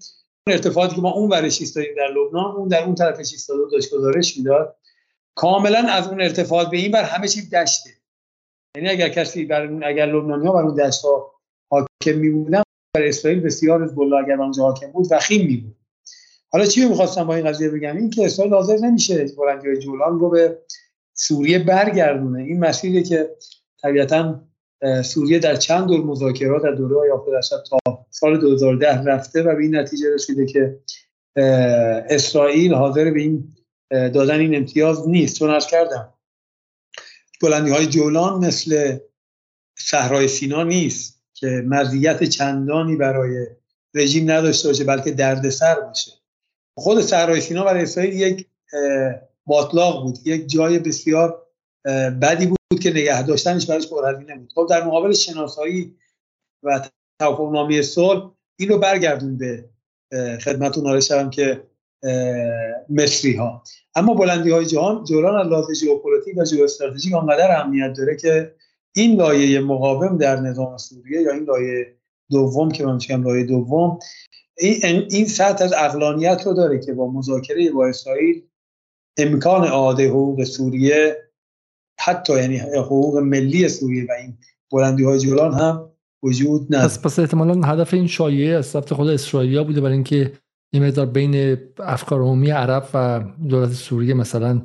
ارتفاعاتی که ما اون ورش ایستادیم در لبنان اون در اون طرفش ایستاده داشت گزارش می‌داد. کاملا از اون ارتفاعات به این بر همه چی دشته. یعنی اگر کسی بر اگر لبنانی ها بر اون دشت ها حاکم می بودن بر اسرائیل بسیار از بلا اگر اونجا حاکم بود وخیم می بود حالا چی می‌خواستم با این قضیه بگم؟ این که اسرائیل حاضر نمیشه بلندی جولان رو به سوریه برگردونه. این مسیری که طبیعتا سوریه در چند دور مذاکرات در دوره های تا سال 2010 رفته و به این نتیجه رسیده که اسرائیل حاضر به این دادن این امتیاز نیست. چون از کردم بلندی های جولان مثل صحرای سینا نیست که مزیت چندانی برای رژیم نداشته باشه بلکه دردسر باشه. خود صحرای سینا برای اسرائیل یک باطلاق بود. یک جای بسیار بدی بود که نگه داشتنش برایش پرهزینه بود خب در مقابل شناسایی و توافقنامه صلح این رو برگردون به خدمتتون عرض شدم که مصری ها اما بلندی های جهان جولان از لحاظ ژئوپلیتیک و ژئواستراتژیک آنقدر اهمیت داره که این لایه مقاوم در نظام سوریه یا این لایه دوم که من میگم لایه دوم این این سطح از عقلانیت رو داره که با مذاکره با اسرائیل امکان اعاده حقوق سوریه حتی یعنی حقوق ملی سوریه و این بلندی های جولان هم وجود نداره. پس پس احتمالا هدف این شایعه از ثبت خود اسرائیلیا بوده برای اینکه این مقدار بین افکار عمومی عرب و دولت سوریه مثلا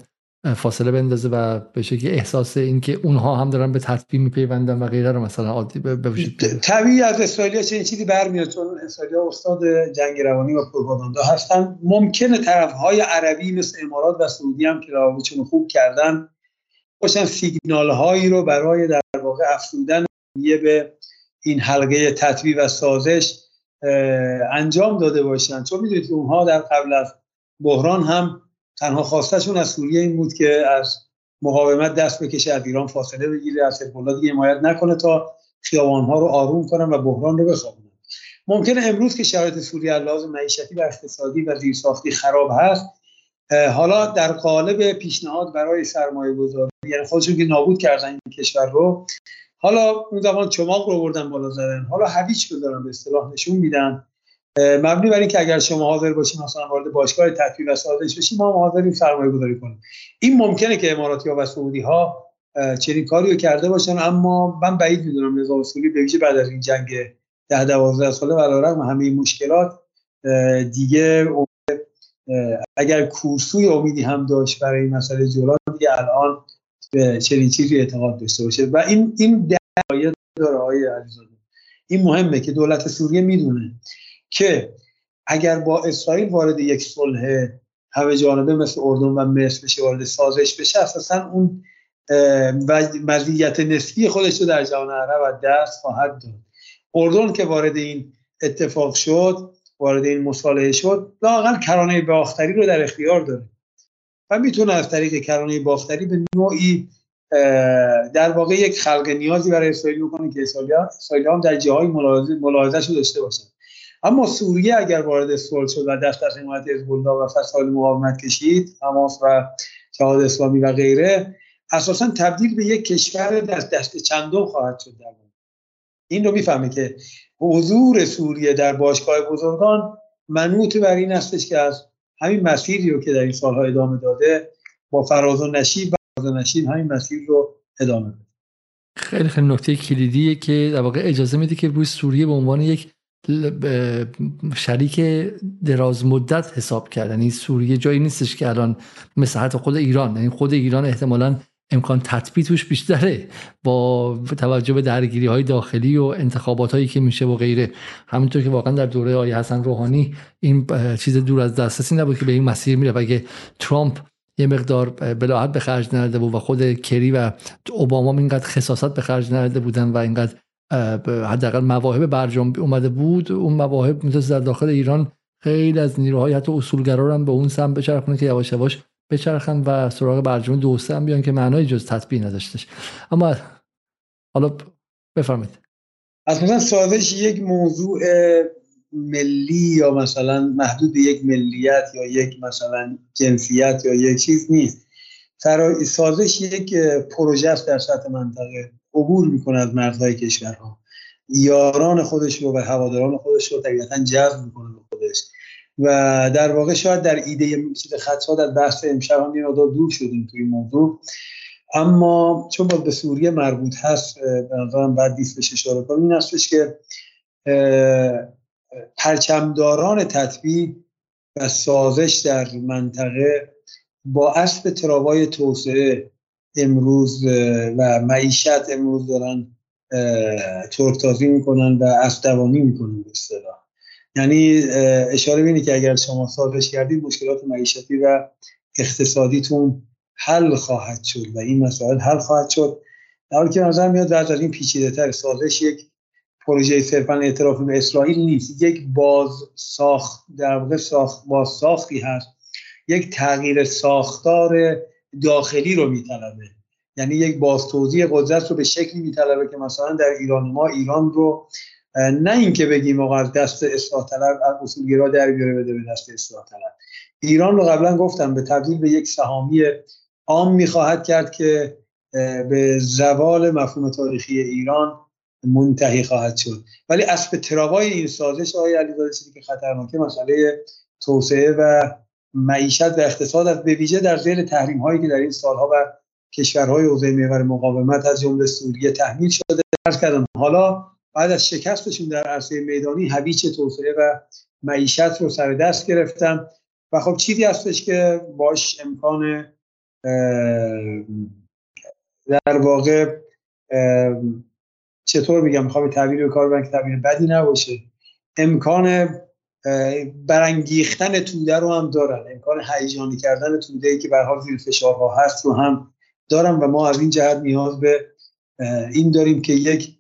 فاصله بندازه و به شکلی احساس اینکه اونها هم دارن به تطبیق میپیوندن و غیره رو مثلا عادی به وجود طبیعی از اسرائیل چه چیزی برمیاد چون اسرائیل استاد جنگ روانی و پروپاگاندا هستن. ممکنه طرف های عربی مثل امارات و سعودی هم که روابطشون خوب کردن باشن سیگنال هایی رو برای در واقع افزودن یه به این حلقه تطبیق و سازش انجام داده باشن. چون می‌دونید اونها در قبل از بحران هم تنها خواستشون از سوریه این بود که از مقاومت دست بکشه از ایران فاصله بگیره از حزب دیگه حمایت نکنه تا خیابانها رو آروم کنن و بحران رو بخوابونن. ممکنه امروز که شرایط سوریه لازم معیشتی و اقتصادی و زیرساختی خراب هست حالا در قالب پیشنهاد برای سرمایه گذاری یعنی خودشون که نابود کردن این کشور رو حالا اون زمان چماق رو بردن بالا زدن. حالا هویچ بذارن به اصطلاح نشون میدن. مبنی بر اینکه اگر شما حاضر باشیم مثلا وارد باشگاه تطبیق و سازش بشیم ما حاضریم سرمایه گذاری کنیم. این ممکنه که اماراتی ها و سعودی ها چنین کاری رو کرده باشن اما من بعید می‌دونم رضا اصولی به ویژه بعد از این جنگ ده دوازده ساله علیرغم همه مشکلات دیگه اگر کورسوی امیدی هم داشت برای این مسئله جولان دیگه الان به چنین چیزی اعتقاد داشته باشه. و این این دلایل داره های علیزاده. این مهمه که دولت سوریه می‌دونه که اگر با اسرائیل وارد یک صلح همه جانبه مثل اردن و مصر بشه وارد سازش بشه اساسا اون مزیت نسبی خودش رو در جهان عرب و دست خواهد داد. اردن که وارد این اتفاق شد وارد این مصالحه شد لاقل کرانه باختری رو در اختیار داره. و می‌تونه از طریق کرانه باختری به نوعی در واقع یک خلق نیازی برای اسرائیل بکنه که اسرائیل هم در جاهای ملاحظه رو داشته باشن اما سوریه اگر وارد صلح شد و از حمایت حزب و فصائل مقاومت کشید حماس و جهاد اسلامی و غیره اساسا تبدیل به یک کشور دست دست چندم خواهد شد در این رو می‌فهمه که حضور سوریه در باشگاه بزرگان منوط بر این هستش که از همین مسیری رو که در این سالها ادامه داده با فراز و نشیب و فراز و نشیب همین مسیر رو ادامه بده. خیلی خیلی نکته کلیدیه که در واقع اجازه میده که روی سوریه به عنوان یک شریک دراز مدت حساب کرد یعنی سوریه جایی نیستش که الان مثل حتی خود ایران یعنی خود ایران احتمالا امکان تطبیع توش بیشتره با توجه به درگیری های داخلی و انتخابات هایی که میشه و غیره. همونطور که واقعا در دوره آقای حسن روحانی این چیز دور از دسترسی نبود که به این مسیر میره اگه ترامپ یه مقدار بلاحت به خرج نرده بود و خود کری و اوباما اینقدر خصاصت به خرج نرده بودن و اینقدر حداقل مواهب برجام اومده بود اون مواهب مثل در داخل ایران خیلی از نیروهای حتی اصولگرا هم به اون سم بچرخونه که یواش یواش بچرخن و سراغ برجام دو هم بیان که معنای جز تطبیع نداشتش. اما حالا بفرمایید. اصلا سازش یک موضوع ملی یا مثلا محدود یک ملیت یا یک مثلا جنسیت یا یک چیز نیست. سازش یک پروژه است در سطح منطقه. عبور می‌کنه از مرزهای کشورها. یاران خودش رو و هواداران خودش رو طبیعتا جذب می‌کنه به خودش. و در واقع شاید در ایده چیز خدشات از بحث امشب هم یه دور شدیم توی این موضوع. اما چون با به سوریه مربوط هست به بعد دیست بهش اشاره کنیم این هستش که پرچمداران تطبیق و سازش در منطقه با اسب تراوای توسعه امروز و معیشت امروز دارن ترکتازی می‌کنن و اسبدوانی می‌کنن به اصطلاح. یعنی اشاره بینی که اگر شما سازش کردید مشکلات معیشتی و اقتصادیتون حل خواهد شد و این مسائل حل خواهد شد. در حالی که نظر میاد از این پیچیده تر سازش یک پروژه صرفا اعتراف به اسرائیل نیست. یک باز ساخت در واقع ساخت باز ساختی هست. یک تغییر ساختار داخلی رو میطلبه. یعنی یک باز توضیح قدرت رو به شکلی میطلبه که مثلا در ایران ما ایران رو نه اینکه بگیم آقا از دست اصلاح طلب اصولگرا در بیاره بده به دست اصلاح طلب. ایران رو قبلا گفتم به تبدیل به یک سهامی عام می‌خواهد کرد که به زوال مفهوم تاریخی ایران منتهی خواهد شد. ولی اسب تراوای این سازش آقای علیزاده که خطرناکه مسئله توسعه و معیشت و اقتصاد است به ویژه در زیر تحریم هایی که در این سالها بر کشورهای حوزه محور مقاومت از جمله سوریه تحمیل شده. عرض کردم حالا بعد از شکستشون در عرصه میدانی هویج توسعه و معیشت رو سر دست گرفتن. و خب چیزی هستش که باش امکان در واقع چطور میگم می‌خوام تعبیر کار برن که تعبیر بدی نباشه. امکان برانگیختن توده رو هم دارن. امکان هیجانی کردن توده ای که به حال زیر فشارها هست رو هم دارن و ما از این جهت نیاز به این داریم که یک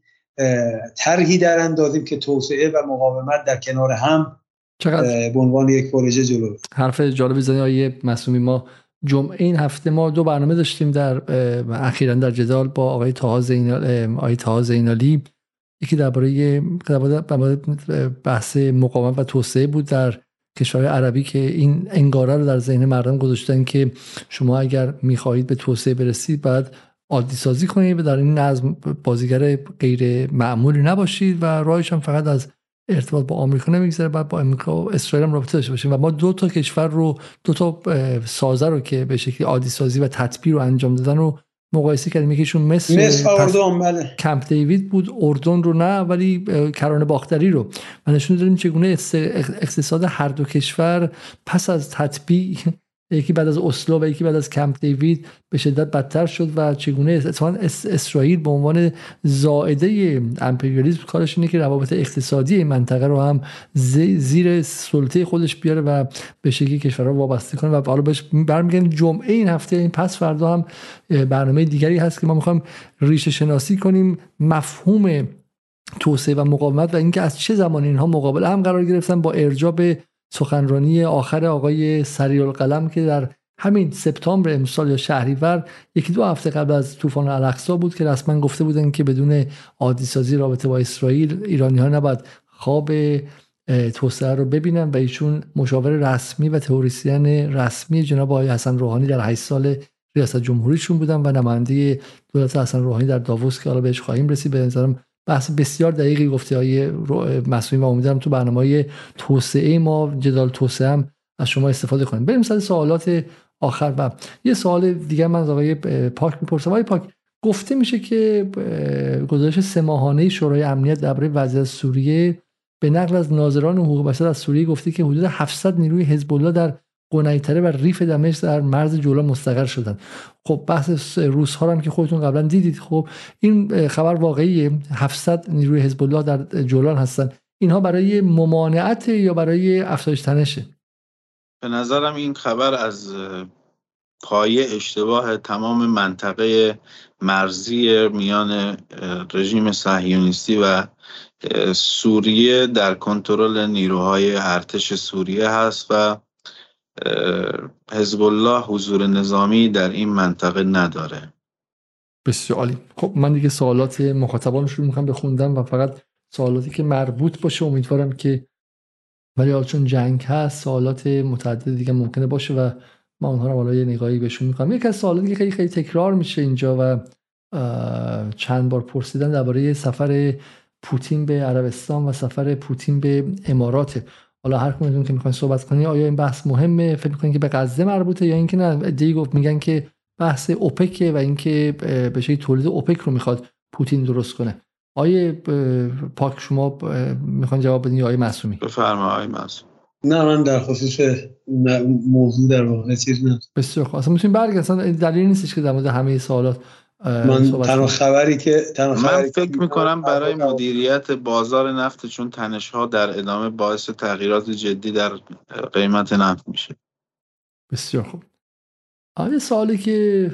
طرحی در اندازیم که توسعه و مقاومت در کنار هم چقدر؟ به عنوان یک پروژه جلو. حرف جالب زنی آیه مسئولی ما جمعه این هفته ما دو برنامه داشتیم در اخیرا در جدال با آقای تاها زینال آقای تاها زینالی. یکی درباره بحث مقاومت و توسعه بود در کشورهای عربی که این انگاره رو در ذهن مردم گذاشتن که شما اگر می‌خواهید به توسعه برسید بعد عادی سازی کنید و در این نظم بازیگر غیر معمولی نباشید و راهش هم فقط از ارتباط با آمریکا نمیگذره بعد با آمریکا و اسرائیل هم رابطه داشته باشیم. و ما دو تا کشور رو دو تا سازه رو که به شکلی عادی سازی و تطبیق رو انجام دادن رو مقایسه کردیم. یکیشون مثل, مثل اردن بله. کمپ دیوید بود اردن رو نه ولی کرانه باختری رو. و نشون دادیم چگونه اقتصاد هر دو کشور پس از تطبیق یکی بعد از اسلو و یکی بعد از کمپ دیوید به شدت بدتر شد و چگونه اتفاقا اسرائیل به عنوان زائده امپریالیسم کارش اینه که روابط اقتصادی این منطقه رو هم زیر سلطه خودش بیاره و به شکلی کشورها وابسته کنه و حالا بهش برمیگردیم. جمعه این هفته این پس فردا هم برنامه دیگری هست که ما می‌خوایم ریشه شناسی کنیم. مفهوم توسعه و مقاومت و اینکه از چه زمان اینها مقابل هم قرار گرفتن با ارجاع سخنرانی آخر آقای سریع القلم که در همین سپتامبر امسال یا شهریور یکی دو هفته قبل از طوفان الاقصا بود که رسما گفته بودن که بدون عادی سازی رابطه با اسرائیل ایرانی ها نباید خواب توسعه رو ببینن و ایشون مشاور رسمی و تئوریسین رسمی جناب آقای حسن روحانی در 8 سال ریاست جمهوریشون بودن و نماینده دولت حسن روحانی در داووس که حالا بهش خواهیم رسید. به نظرم بحث بسیار دقیقی گفته های مسئولین و امیدوارم تو برنامه توسعه ما جدال توسعه هم از شما استفاده کنیم. بریم سر سوالات آخر. و یه سوال دیگه من از آقای پاک می‌پرسم. آقای پاک گفته میشه که گزارش سه ماهانه شورای امنیت درباره وضعیت سوریه به نقل از ناظران حقوق بشر از سوریه گفته که حدود 700 نیروی حزب الله در قنیتره و ریف دمشق در مرز جولان مستقر شدن. خب بحث روس ها هم که خودتون قبلا دیدید. خب این خبر واقعی 700 نیروی حزب الله در جولان هستن. اینها برای ممانعت یا برای افزایش تنشه به نظرم این خبر از پایه اشتباه تمام منطقه مرزی میان رژیم صهیونیستی و سوریه در کنترل نیروهای ارتش سوریه هست و حزب الله حضور نظامی در این منطقه نداره. بسیار عالی. خب من دیگه سوالات مخاطبان شروع می‌کنم به خوندم و فقط سوالاتی که مربوط باشه. امیدوارم که ولی چون جنگ هست سوالات متعدد دیگه ممکنه باشه و ما اونها رو حالا نگاهی بهشون می‌کنم یک از سوالات که خیلی خیلی تکرار میشه اینجا و چند بار پرسیدن درباره سفر پوتین به عربستان و سفر پوتین به امارات. حالا هر کدومتون که می‌خواین صحبت کنی آیا این بحث مهمه؟ فکر می‌کنین که به غزه مربوطه یا اینکه نه؟ دی گفت میگن که بحث اوپک و اینکه به شکلی تولید اوپک رو می‌خواد پوتین درست کنه. آیه پاک شما می‌خوان جواب بدین یا آیه معصومی؟ بفرما آیه معصوم نه من در خصوص موضوع در واقع چیز نه بسیار خوب. اصلا می‌تونیم برگ اصلا دلیل نیستش که در مورد همه سوالات من تنها خبری که تنها من فکر می‌کنم برای مدیریت بازار نفت چون تنش ها در ادامه باعث تغییرات جدی در قیمت نفت میشه. بسیار خوب. آیا سوالی که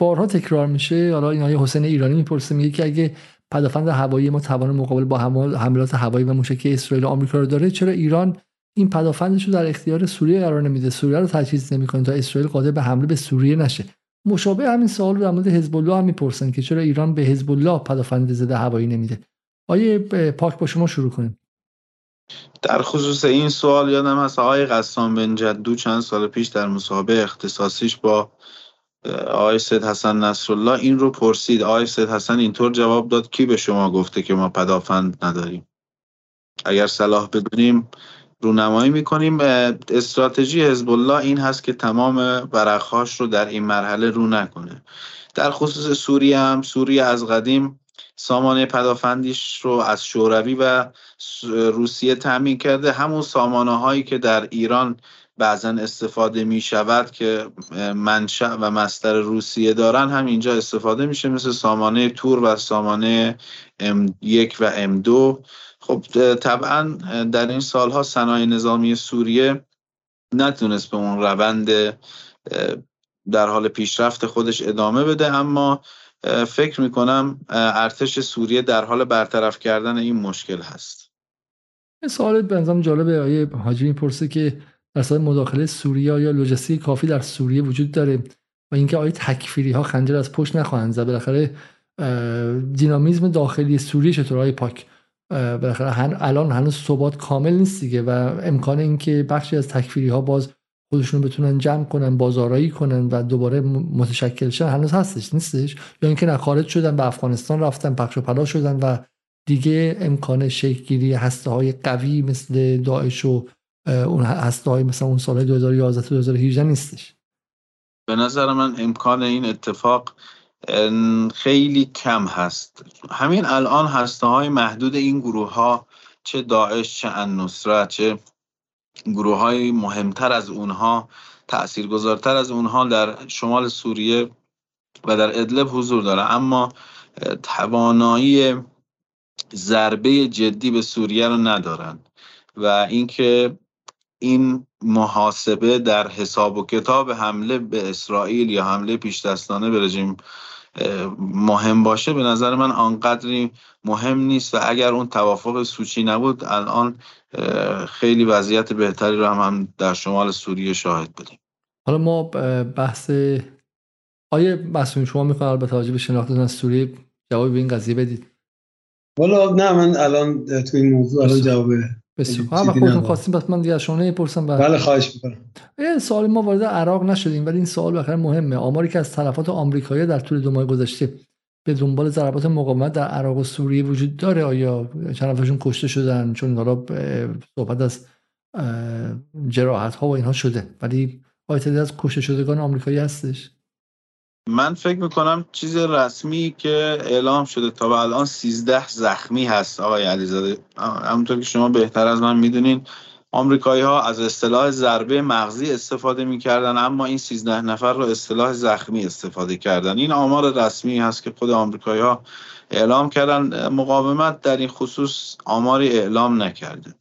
بارها تکرار میشه حالا این آیه حسین ایرانی می‌پرسه میگه که اگه پدافند هوایی ما توان مقابل با حملات هوایی و موشکی اسرائیل و آمریکا رو داره چرا ایران این پدافندش رو در اختیار سوریه قرار نمیده؟ سوریه رو تجهیز نمی‌کنه تا اسرائیل قادر به حمله به سوریه نشه. مشابه همین سوال رو در مورد حزب الله هم می‌پرسن که چرا ایران به حزب الله پدافند زده هوایی نمیده. آیه پاک با شما شروع کنیم. در خصوص این سوال یادم هست آقای قسام بن جدو چند سال پیش در مسابقه اختصاصیش با آقای سید حسن نصرالله این رو پرسید. آقای سید حسن اینطور جواب داد کی به شما گفته که ما پدافند نداریم؟ اگر صلاح بدونیم رونمایی می‌کنیم. استراتژی حزب الله این هست که تمام ورقهاش رو در این مرحله رو نکنه. در خصوص سوریه هم سوریه از قدیم سامانه پدافندیش رو از شوروی و روسیه تامین کرده. همون سامانه هایی که در ایران بعضا استفاده می شود که منشأ و مستر روسیه دارن هم اینجا استفاده میشه مثل سامانه تور و سامانه M1 و M2 خب طبعا در این سالها صنایع نظامی سوریه نتونست به اون روند در حال پیشرفت خودش ادامه بده. اما فکر می‌کنم ارتش سوریه در حال برطرف کردن این مشکل هست. این سوال بنظرم جالبه. آیه حاجی می‌پرسه که در صورت مداخله سوریه یا لوجستیک کافی در سوریه وجود داره و اینکه آیا تکفیری ها خنجر از پشت نخواهند زد؟ بالاخره دینامیزم داخلی سوریه چطور؟ پاک. بالاخره الان هنوز ثبات کامل نیست دیگه و امکان اینکه بخشی از تکفیری ها باز خودشون بتونن جمع کنن بازارایی کنن و دوباره متشکل شن هنوز هستش نیستش؟ یا اینکه نه خارج شدن به افغانستان رفتن پخش و پلا شدن و دیگه امکان شکلگیری هسته های قوی مثل داعش و اون هسته های مثل اون سال 2011 تا 2018 نیستش. به نظر من امکان این اتفاق خیلی کم هست. همین الان هسته های محدود این گروه ها چه داعش چه النصرت چه گروه های مهمتر از اونها تاثیرگذارتر از اونها در شمال سوریه و در ادلب حضور داره. اما توانایی ضربه جدی به سوریه رو ندارن و اینکه این محاسبه در حساب و کتاب حمله به اسرائیل یا حمله پیش دستانه به رژیم مهم باشه به نظر من آنقدری مهم نیست و اگر اون توافق سوچی نبود الان خیلی وضعیت بهتری رو هم, هم در شمال سوریه شاهد بودیم. حالا ما بحث آیا مسئول شما می‌خواین البته توجه به شناخت از سوریه جواب به این قضیه بدید. والا نه من الان تو این موضوع الان جواب بسیار اما خودتون خواستیم پس من دیگه از شما نمی‌پرسم بله خواهش می‌کنم. این سوال ما وارد عراق نشدیم ولی این سوال بخیر مهمه. آماری که از طرفات آمریکایی در طول دو ماه گذشته به دنبال ضربات مقاومت در عراق و سوریه وجود داره آیا چند نفرشون کشته شدن؟ چون حالا صحبت از جراحت ها و اینها شده ولی آیا از کشته شدگان آمریکایی هستش. من فکر می‌کنم چیز رسمی که اعلام شده تا به الان 13 زخمی هست آقای علیزاده. همونطور که شما بهتر از من می‌دونین آمریکایی ها از اصطلاح ضربه مغزی استفاده می‌کردن اما این 13 نفر رو اصطلاح زخمی استفاده کردن. این آمار رسمی هست که خود آمریکایی ها اعلام کردن. مقاومت در این خصوص آماری اعلام نکرده.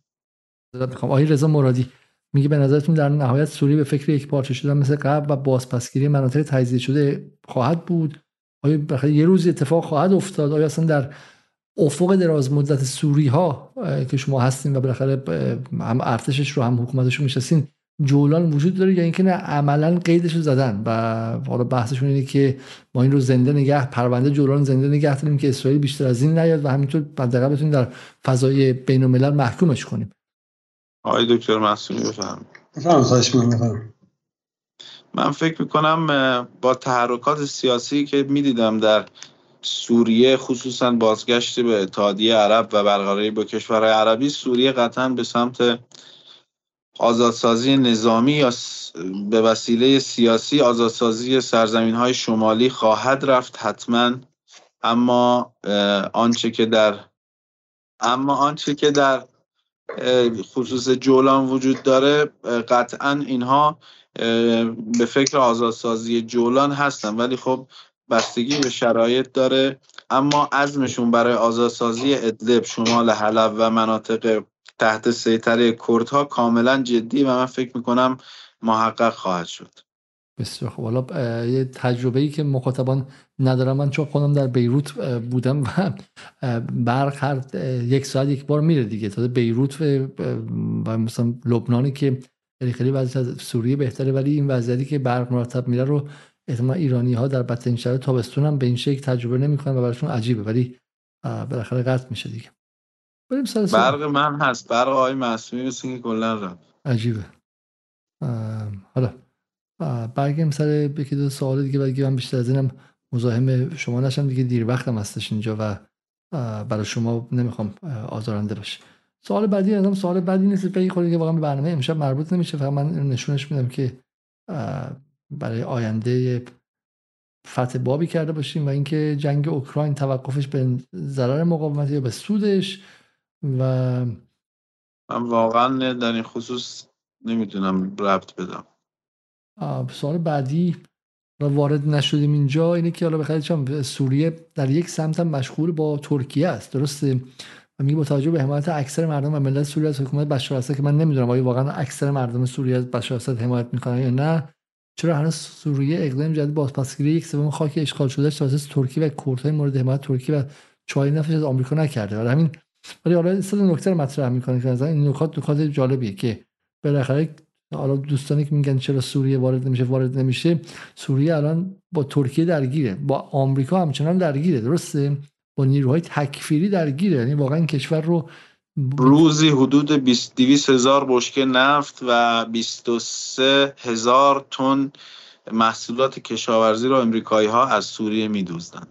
آقای رضا مرادی. میگه به نظرتون در نهایت سوریه به فکر یک پارچه شدن مثل قبل و بازپسگیری مناطق تجزیه شده خواهد بود؟ آیا یه روز اتفاق خواهد افتاد؟ آیا اصلا در افق دراز مدت سوری ها که شما هستین و بالاخره هم ارتشش رو هم حکومتش رو میشستین جولان وجود داره یا اینکه نه عملا قیدش رو زدن و حالا بحثشون اینه که ما این رو زنده نگه پرونده جولان زنده نگه داریم که اسرائیل بیشتر از این نیاد و همینطور بعد بتونیم در فضای بین الملل محکومش کنیم. آقای دکتر محسونی بفهم بفهم من فکر می‌کنم با تحرکات سیاسی که می‌دیدم در سوریه خصوصا بازگشت به اتحادیه عرب و برقراری با کشورهای عربی سوریه قطعا به سمت آزادسازی نظامی یا به وسیله سیاسی آزادسازی سرزمین های شمالی خواهد رفت حتما. اما آنچه که در اما آنچه که در خصوص جولان وجود داره قطعا اینها به فکر آزادسازی جولان هستن ولی خب بستگی به شرایط داره. اما عزمشون برای آزادسازی ادلب شمال حلب و مناطق تحت سیطره کردها کاملا جدی و من فکر می‌کنم محقق خواهد شد. بسیار خب حالا یه تجربه ای که مخاطبان ندارم. من چون خودم در بیروت بودم و برق هر یک ساعت یک بار میره دیگه. تا بیروت و مثلا لبنانی که خیلی خیلی وضعیت از سوریه بهتره ولی این وضعیتی که برق مرتب میره رو احتمال ایرانی ها در بدترین شرایط تابستون هم به این شکل تجربه نمی‌کنن و براشون عجیبه. ولی بالاخره قطع میشه دیگه. بریم سر برق من هست. برق آقای معصومی مثل که کلا رفت. عجیبه. حالا برگیم سر یکی دو سوال دیگه. بعد من بیشتر از اینم مزاحم شما نشم دیگه دیر وقتم هستش اینجا و برای شما نمی‌خوام آزارنده باشه سوال بعدی ازم سوال بعدی نیست به خودی که واقعا به برنامه امشب مربوط نمیشه. فقط من نشونش میدم که برای آینده فتح بابی کرده باشیم و اینکه جنگ اوکراین توقفش به ضرر مقاومت یا به سودش و من واقعا در این خصوص نمی‌تونم ربط بدم. سوال بعدی را وارد نشدیم اینجا اینه که حالا بخاطر سوریه در یک سمت هم مشغول با ترکیه است. درسته؟ و میگه با توجه به حمایت اکثر مردم و ملت سوریه از حکومت بشار اسد که من نمی‌دونم آیا واقعا اکثر مردم سوریه از بشار اسد حمایت می‌کنن یا نه. چرا هنوز سوریه اقدام جدید بازپسگیری یک سوم خاک اشغال شده توسط ترکیه و کردهای مورد حمایت ترکیه و چای نفش از آمریکا نکرده. ولی همین ولی حالا صد نکته رو مطرح می‌کنه که این نکات نکات جالبیه که بالاخره حالا دوستانی که میگن چرا سوریه وارد نمیشه وارد نمیشه سوریه الان با ترکیه درگیره با آمریکا همچنان درگیره درسته؟ با نیروهای تکفیری درگیره یعنی واقعا کشور رو روزی حدود 200 هزار بشکه نفت و 23 هزار تن محصولات کشاورزی رو امریکایی ها از سوریه میدوزدن.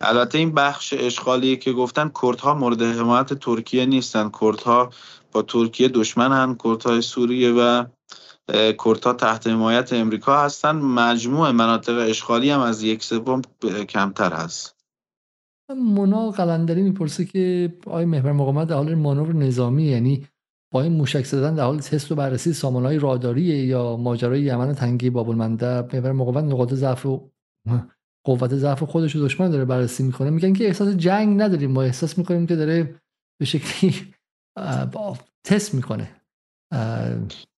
البته این بخش اشغالی که گفتن کردها مورد حمایت ترکیه نیستن. کردها با ترکیه دشمن کردهای سوریه و کردها تحت حمایت امریکا هستن. مجموع مناطق اشغالی هم از یک سوم کمتر هست. مونا قلندری می‌پرسه که آیا محور مقاومت در حال مانور نظامی یعنی با این موشک زدن در حال تست و بررسی سامانهای راداری یا ماجرای یمن تنگی باب المندب محور مقاومت نقاط ضعف و قوت ضعف خودش رو دشمن داره بررسی می‌کنه. میگن که احساس جنگ نداریم. ما احساس می‌کنیم که داره به شکلی تست می‌کنه.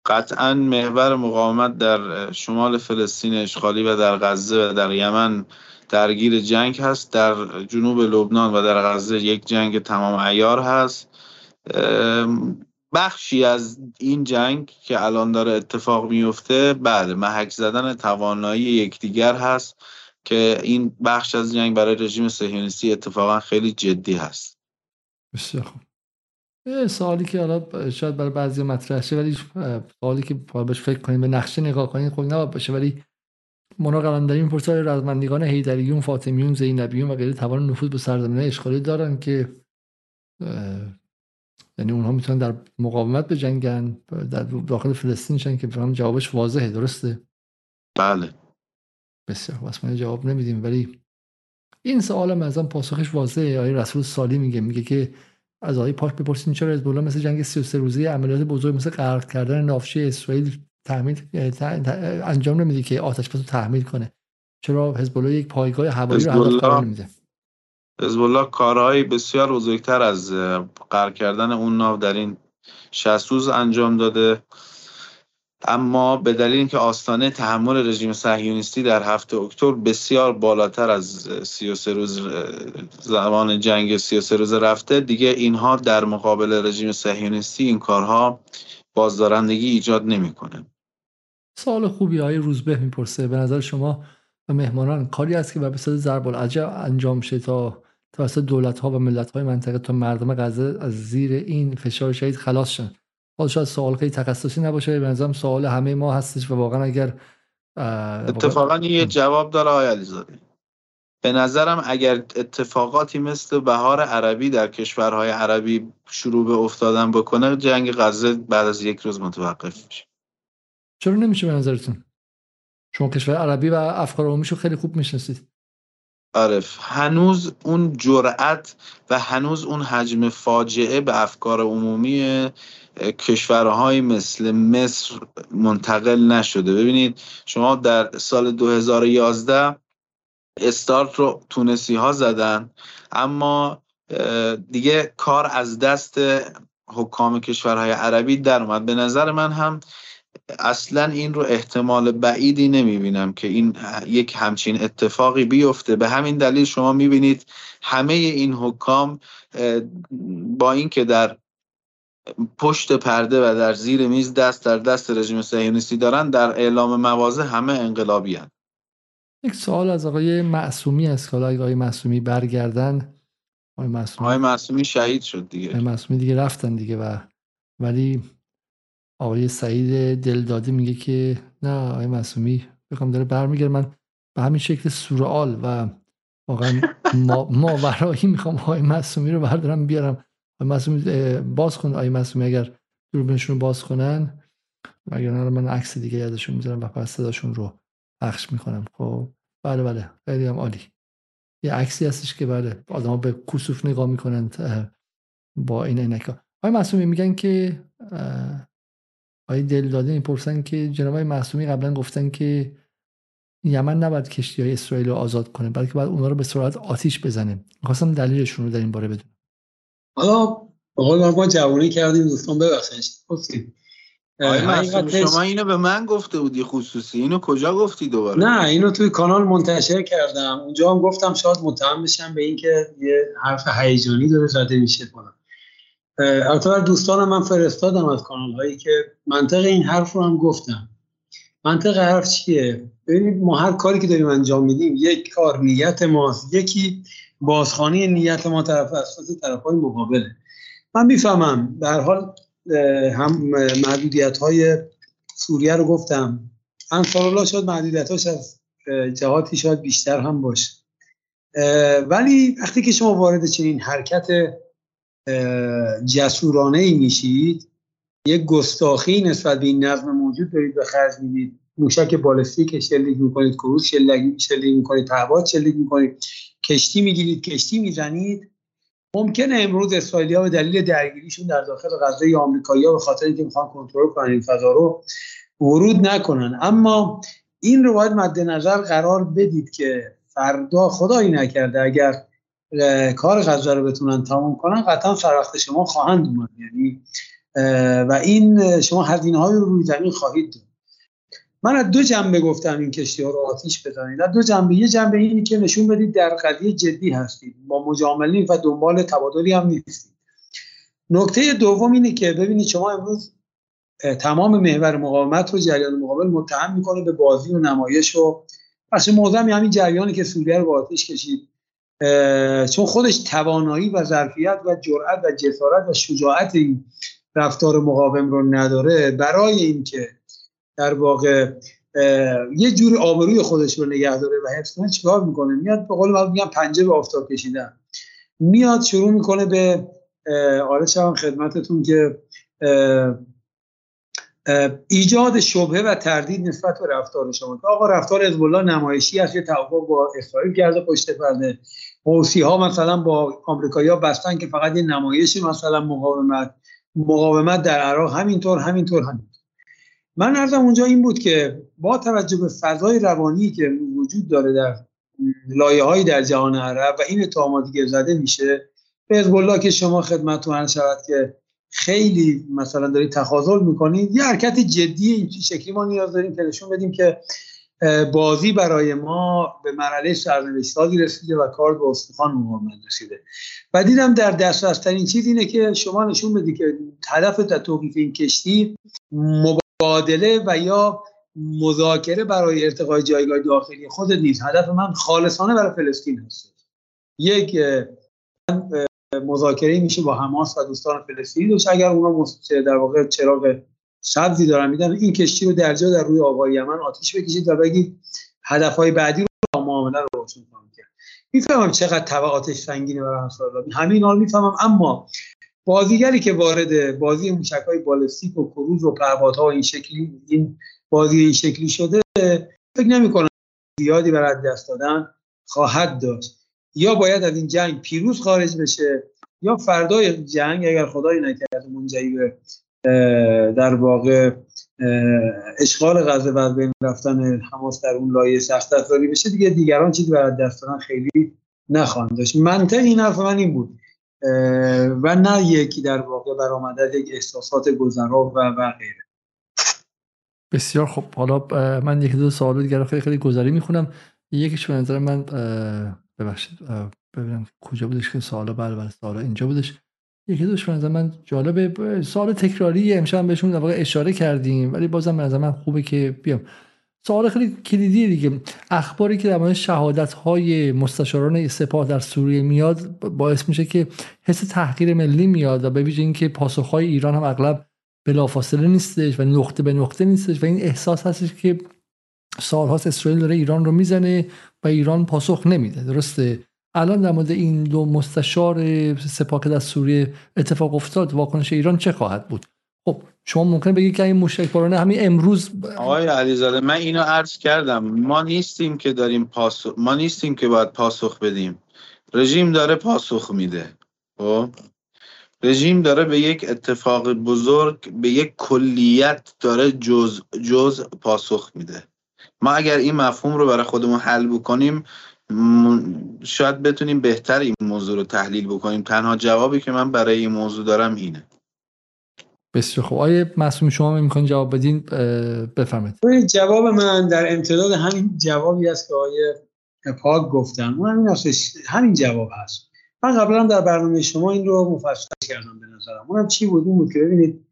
قطعا محور مقاومت در شمال فلسطین اشغالی و در غزه و در یمن درگیر جنگ هست. در جنوب لبنان و در غزه یک جنگ تمام ایار هست. بخشی از این جنگ که الان داره اتفاق میفته بعد محک زدن توانایی یکدیگر هست که این بخش از جنگ برای رژیم صهیونیستی اتفاقا خیلی جدی هست. بسیار خوب. سوالی که حالا شاید برای بعضی مطرح شه ولی سوالی که بهش فکر کنیم به نقشه نگاه کنیم خب نباید باشه. ولی مونا قلندری می‌پرسه آیا رزمندگان حیدریون فاطمیون زینبیون و غیره توان نفوذ به سرزمین اشغالی دارن که یعنی اونها می‌تونن در مقاومت به جنگن در داخل فلسطین شن که هم جوابش واضحه. درسته؟ بله. بسیار ما جواب نمیدیم. ولی این سوال هم ازم پاسخش واضحه. آیا رسول سالی میگه میگه که از آقای پاک بپرسین چرا حزب مثل جنگ 33 روزه عملیات بزرگ مثل غرق کردن نافچه اسرائیل تحمیل انجام نمیده که آتش بس تحمیل کنه. چرا حزب یک پایگاه هوایی رو هدف قرار نمیده؟ حزب الله کارهایی بسیار بزرگتر از غرق کردن اون ناو در این 60 روز انجام داده. اما به دلیل اینکه آستانه تحمل رژیم صهیونیستی در هفته اکتبر بسیار بالاتر از 33 روز زمان جنگ 33 روز رفته دیگه اینها در مقابل رژیم صهیونیستی این کارها بازدارندگی ایجاد نمی‌کنه. سوال خوبی های روزبه می‌پرسه. به نظر شما و مهمانان کاری است که به صورت ضرب العجب انجام شه تا توسط دولت ها و ملت های منطقه تا مردم غزه از زیر این فشار شدید خلاص شن؟ حالا شاید سوال خیلی تخصصی نباشه به نظرم سوال همه ما هستش و واقعا اگر اتفاقا یه جواب داره آقای علیزاده. به نظرم اگر اتفاقاتی مثل بهار عربی در کشورهای عربی شروع به افتادن بکنه جنگ غزه بعد از یک روز متوقف میشه. چرا نمیشه به نظرتون؟ شما کشور عربی و افکار عمومیشو خیلی خوب می‌شناسید. آره هنوز اون جرأت و هنوز اون حجم فاجعه به افکار عمومی کشورهای مثل مصر منتقل نشده. ببینید شما در سال 2011 استارت رو تونسی ها زدن اما دیگه کار از دست حکام کشورهای عربی در اومد. به نظر من هم اصلا این رو احتمال بعیدی نمی‌بینم که این یک همچین اتفاقی بیفته. به همین دلیل شما می‌بینید همه این حکام با اینکه در پشت پرده و در زیر میز دست در دست رژیم صهیونیستی دارن در اعلام موازه همه انقلابی هن. یک سوال از آقای معصومی است که آقای معصومی برگردن آقای معصومی آقای معصومی شهید شد دیگه. آقای معصومی دیگه رفتن دیگه و ولی آقای سعید دلدادی میگه که نه آقای معصومی بخوام داره برمیگرد من به همین شکل سورال و واقعا ما ماورایی می‌خوام آقای معصومی رو بردارم بیارم. معصومی باز کن آقای معصومی اگر دوربینشون رو باز کنن. اگر نه من عکس دیگه ازشون می‌ذارم و پس صداشون رو پخش می‌کنم. خب بله بله خیلی هم عالی. یه عکسی هستش که بله آدم به کسوف نگاه می‌کنن با این عینک آقای معصومی میگن که آقای دلداده می‌پرسن که جناب معصومی قبلا گفتن که یمن نباید کشتی های اسرائیل رو آزاد کنه بلکه باید اونا رو به سرعت آتیش بزنه. می‌خواستم دلیلشون رو در این باره بدونم. حالا بقول ما جوانی کردیم دوستان ببخشید. گفتیم شما اینو به من گفته بودی خصوصی. اینو کجا گفتی دوباره؟ نه اینو توی کانال منتشر کردم. اونجا هم گفتم شاید متهم بشم به اینکه یه حرف هیجانی داره زده میشه کنم البته دوستان من فرستادم از کانال هایی که منطق این حرف رو هم گفتم. منطق حرف چیه؟ ببینید ما هر کاری که داریم انجام میدیم یک کار نیت ماست. یکی بازخانی نیت ما طرف اساس طرف های مقابله. من می‌فهمم در حال هم محدودیت های سوریه رو گفتم. انصار الله شاید محدودیت هاش از جهاتی شاید بیشتر هم باشه. ولی وقتی که شما وارد چنین حرکت جسورانه ای میشید یک گستاخی نسبت به این نظم موجود دارید به خرج می‌دید. موشک بالستیک شلیک می‌کنید کروز شلیک می‌کنید پهباد شلیک می‌کنید. کشتی می‌گیرید کشتی می‌زنید. ممکنه امروز اسرائیلیا به دلیل درگیریشون در داخل غزه آمریکایی‌ها به خاطر اینکه می‌خوان کنترل کنن این فضا رو ورود نکنن. اما این رو باید مد نظر قرار بدید که فردا خدایی نکرده اگر کار غزه رو بتونن تموم کنن قطعا سر شما خواهند اومد. یعنی و این شما هزینه های رو روی زمین خواهید داد. من از دو جنبه گفتم این کشتی ها رو آتیش بزنید. از دو جنبه یه جنبه اینی که نشون بدید در قضیه جدی هستید. با مجاملین و دنبال تبادلی هم نیستید. نکته دوم اینه که ببینید شما امروز تمام محور مقاومت رو جریان مقابل متهم می‌کنه به بازی و نمایش و پس معظم همین جریانی که سوریه رو با آتیش کشید. چون خودش توانایی و ظرفیت و جرأت و جسارت و شجاعت این رفتار مقاوم رو نداره. برای اینکه در واقع یه جور آبروی خودش رو نگه داره و حفظ کنه چیکار می‌کنه؟ میاد به قول من میگم پنجه به آفتاب کشیدن. میاد شروع می‌کنه به آره هم خدمتتون که ایجاد شبهه و تردید نسبت به رفتار شما. که آقا رفتار حزب نمایشی است یه توافق با اسرائیل کرده پشت پرده. حوسی ها مثلا با آمریکایی ها بستن که فقط یه نمایش مثلا مقاومت مقاومت در عراق همینطور همینطور همینطور. من ارزم اونجا این بود که با توجه به فضای روانی که وجود داره در لایه هایی در جهان عرب و این اتهاماتی که زده میشه به حزب که شما خدمتتون شود که خیلی مثلا دارید تخاذل می‌کنید یه حرکت جدی این شکلی ما نیاز داریم که نشون بدیم که بازی برای ما به مرحله سرنوشتادی رسیده و کار به استخوان مقاومت رسیده. و دیدم در دسترسترین چیز اینه که شما نشون بدی که هدف در توقیف این کشتی مبادله و یا مذاکره برای ارتقای جایگاه داخلی خودت نیست. هدف من خالصانه برای فلسطین هست. یک مذاکره میشه با حماس و دوستان فلسطینی دوست اگر اونا در واقع چراغ سبزی دارن میدن این کشتی رو در جا در روی آبای یمن آتیش بکشید و بگید هدفهای بعدی رو با معامله رو کنید کرد می‌فهمم چقدر تبعاتش سنگینه برای انصار همین حال می‌فهمم اما بازیگری که وارد بازی موشک های بالستیک و کروز و پهپادها و این شکلی این بازی این شکلی شده فکر نمی کنم زیادی برای دست دادن خواهد داشت. یا باید از این جنگ پیروز خارج بشه یا فردای جنگ اگر خدایی نکرده منجهی به در واقع اشغال غزه و بین رفتن حماس در اون لایه سخت افزاری بشه دیگه دیگران چیزی برای دست دادن خیلی نخواهند داشت. منطق این حرف من این بود. و نه یکی در واقع برآمده یک احساسات گذرا و و غیره. بسیار خب حالا من یک دو سوال دیگر خیلی خیلی گذری می‌خونم. یکیش به نظر من ببخشید ببینم کجا بودش که سوالا بله بله سوالا اینجا بودش. یکی دوش به من جالبه سوال تکراری امشب بهشون در واقع اشاره کردیم ولی بازم به من خوبه که بیام. سوال خیلی کلیدی دیگه. اخباری که در مورد شهادت های مستشاران سپاه در سوریه میاد باعث میشه که حس تحقیر ملی میاد و به ویژه اینکه پاسخهای ایران هم اغلب بلافاصله نیستش و نقطه به نقطه نیستش و این احساس هستش که سالهاست اسرائیل داره ایران رو می‌زنه و ایران پاسخ نمیده. درسته؟ الان در مورد این دو مستشار سپاه در سوریه اتفاق افتاد واکنش ایران چه خواهد بود؟ خب شما ممکن بگید که این مشترک بارانه همین امروز آقای علیزاده من اینو عرض کردم. ما نیستیم که داریم پاسخ ما نیستیم که باید پاسخ بدیم. رژیم داره پاسخ میده. خب؟ رژیم داره به یک اتفاق بزرگ به یک کلیت داره جز جز پاسخ میده. ما اگر این مفهوم رو برای خودمون حل بکنیم شاید بتونیم بهتر این موضوع رو تحلیل بکنیم. تنها جوابی که من برای این موضوع دارم اینه. بسیار خوب. آیه مسئول شما می‌کنین جواب بدین بفرمایید. جواب من در امتداد همین جوابی است که آیه پاک گفتن. اون همین همین جواب هست. من قبلا در برنامه شما این رو مفصل کردم به نظرم. اونم چی بود؟ اون بود که ببینید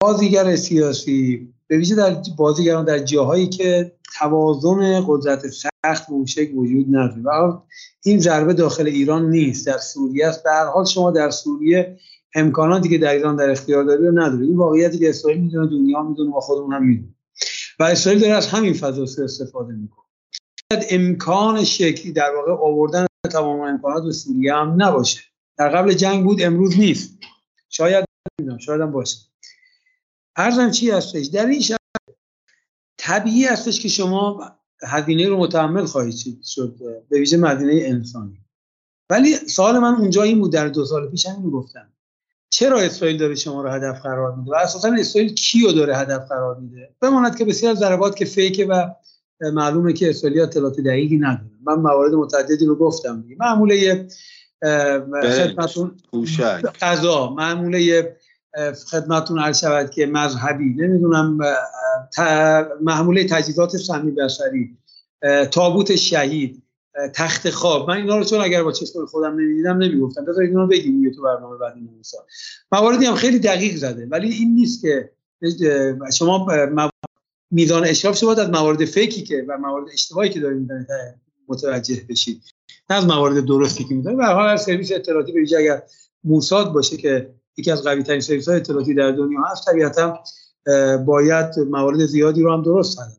بازیگر سیاسی به ویژه در بازیگران در جاهایی که توازن قدرت سخت اون شکل وجود نداره. این ضربه داخل ایران نیست. در سوریه است. به هر حال شما در سوریه امکاناتی که در ایران در اختیار داره رو نداره این واقعیتی که اسرائیل می‌دونه دنیا می‌دونه و خودمون هم می‌دونه و اسرائیل داره از همین فضا استفاده می‌کنه. امکان شکلی در واقع آوردن تمام امکانات به سوریه هم نباشه. در قبل جنگ بود امروز نیست. شاید شاید هم باشه. ارزم چی هستش؟ در این شرط طبیعی هستش که شما هزینه رو متحمل خواهید شد به ویژه مدینه انسانی. ولی سوال من اونجا این بود در دو سال پیش همین گفتم. چرا اسرائیل داره شما رو هدف قرار میده؟ و اساسا اسرائیل کیو داره هدف قرار میده؟ بماند که بسیار از ضربات که فیکه و معلومه که اسرائیل اطلاعات دقیقی نداره. من موارد متعددی رو گفتم دیگه. معموله خدمتون قضا. معموله خدمتون عرض شود که مذهبی نمی‌دونم محموله تجهیزات سمی بشری تابوت شهید. تخت خواب. من اینا رو چون اگر با چشم خودم نمی‌دیدم نمی‌گفتم. بذارید اینا بگیم تو برنامه بعد این مواردی هم خیلی دقیق زده. ولی این نیست که شما میزان اشراف شما از موارد فیکی که و موارد اشتباهی که دارید متوجه بشید نه از موارد درستی که می‌دونید به حال سرویس اطلاعاتی به اگر موساد باشه که یکی از قوی ترین سرویس های اطلاعاتی در دنیا هست طبیعتا باید موارد زیادی رو هم درست هدف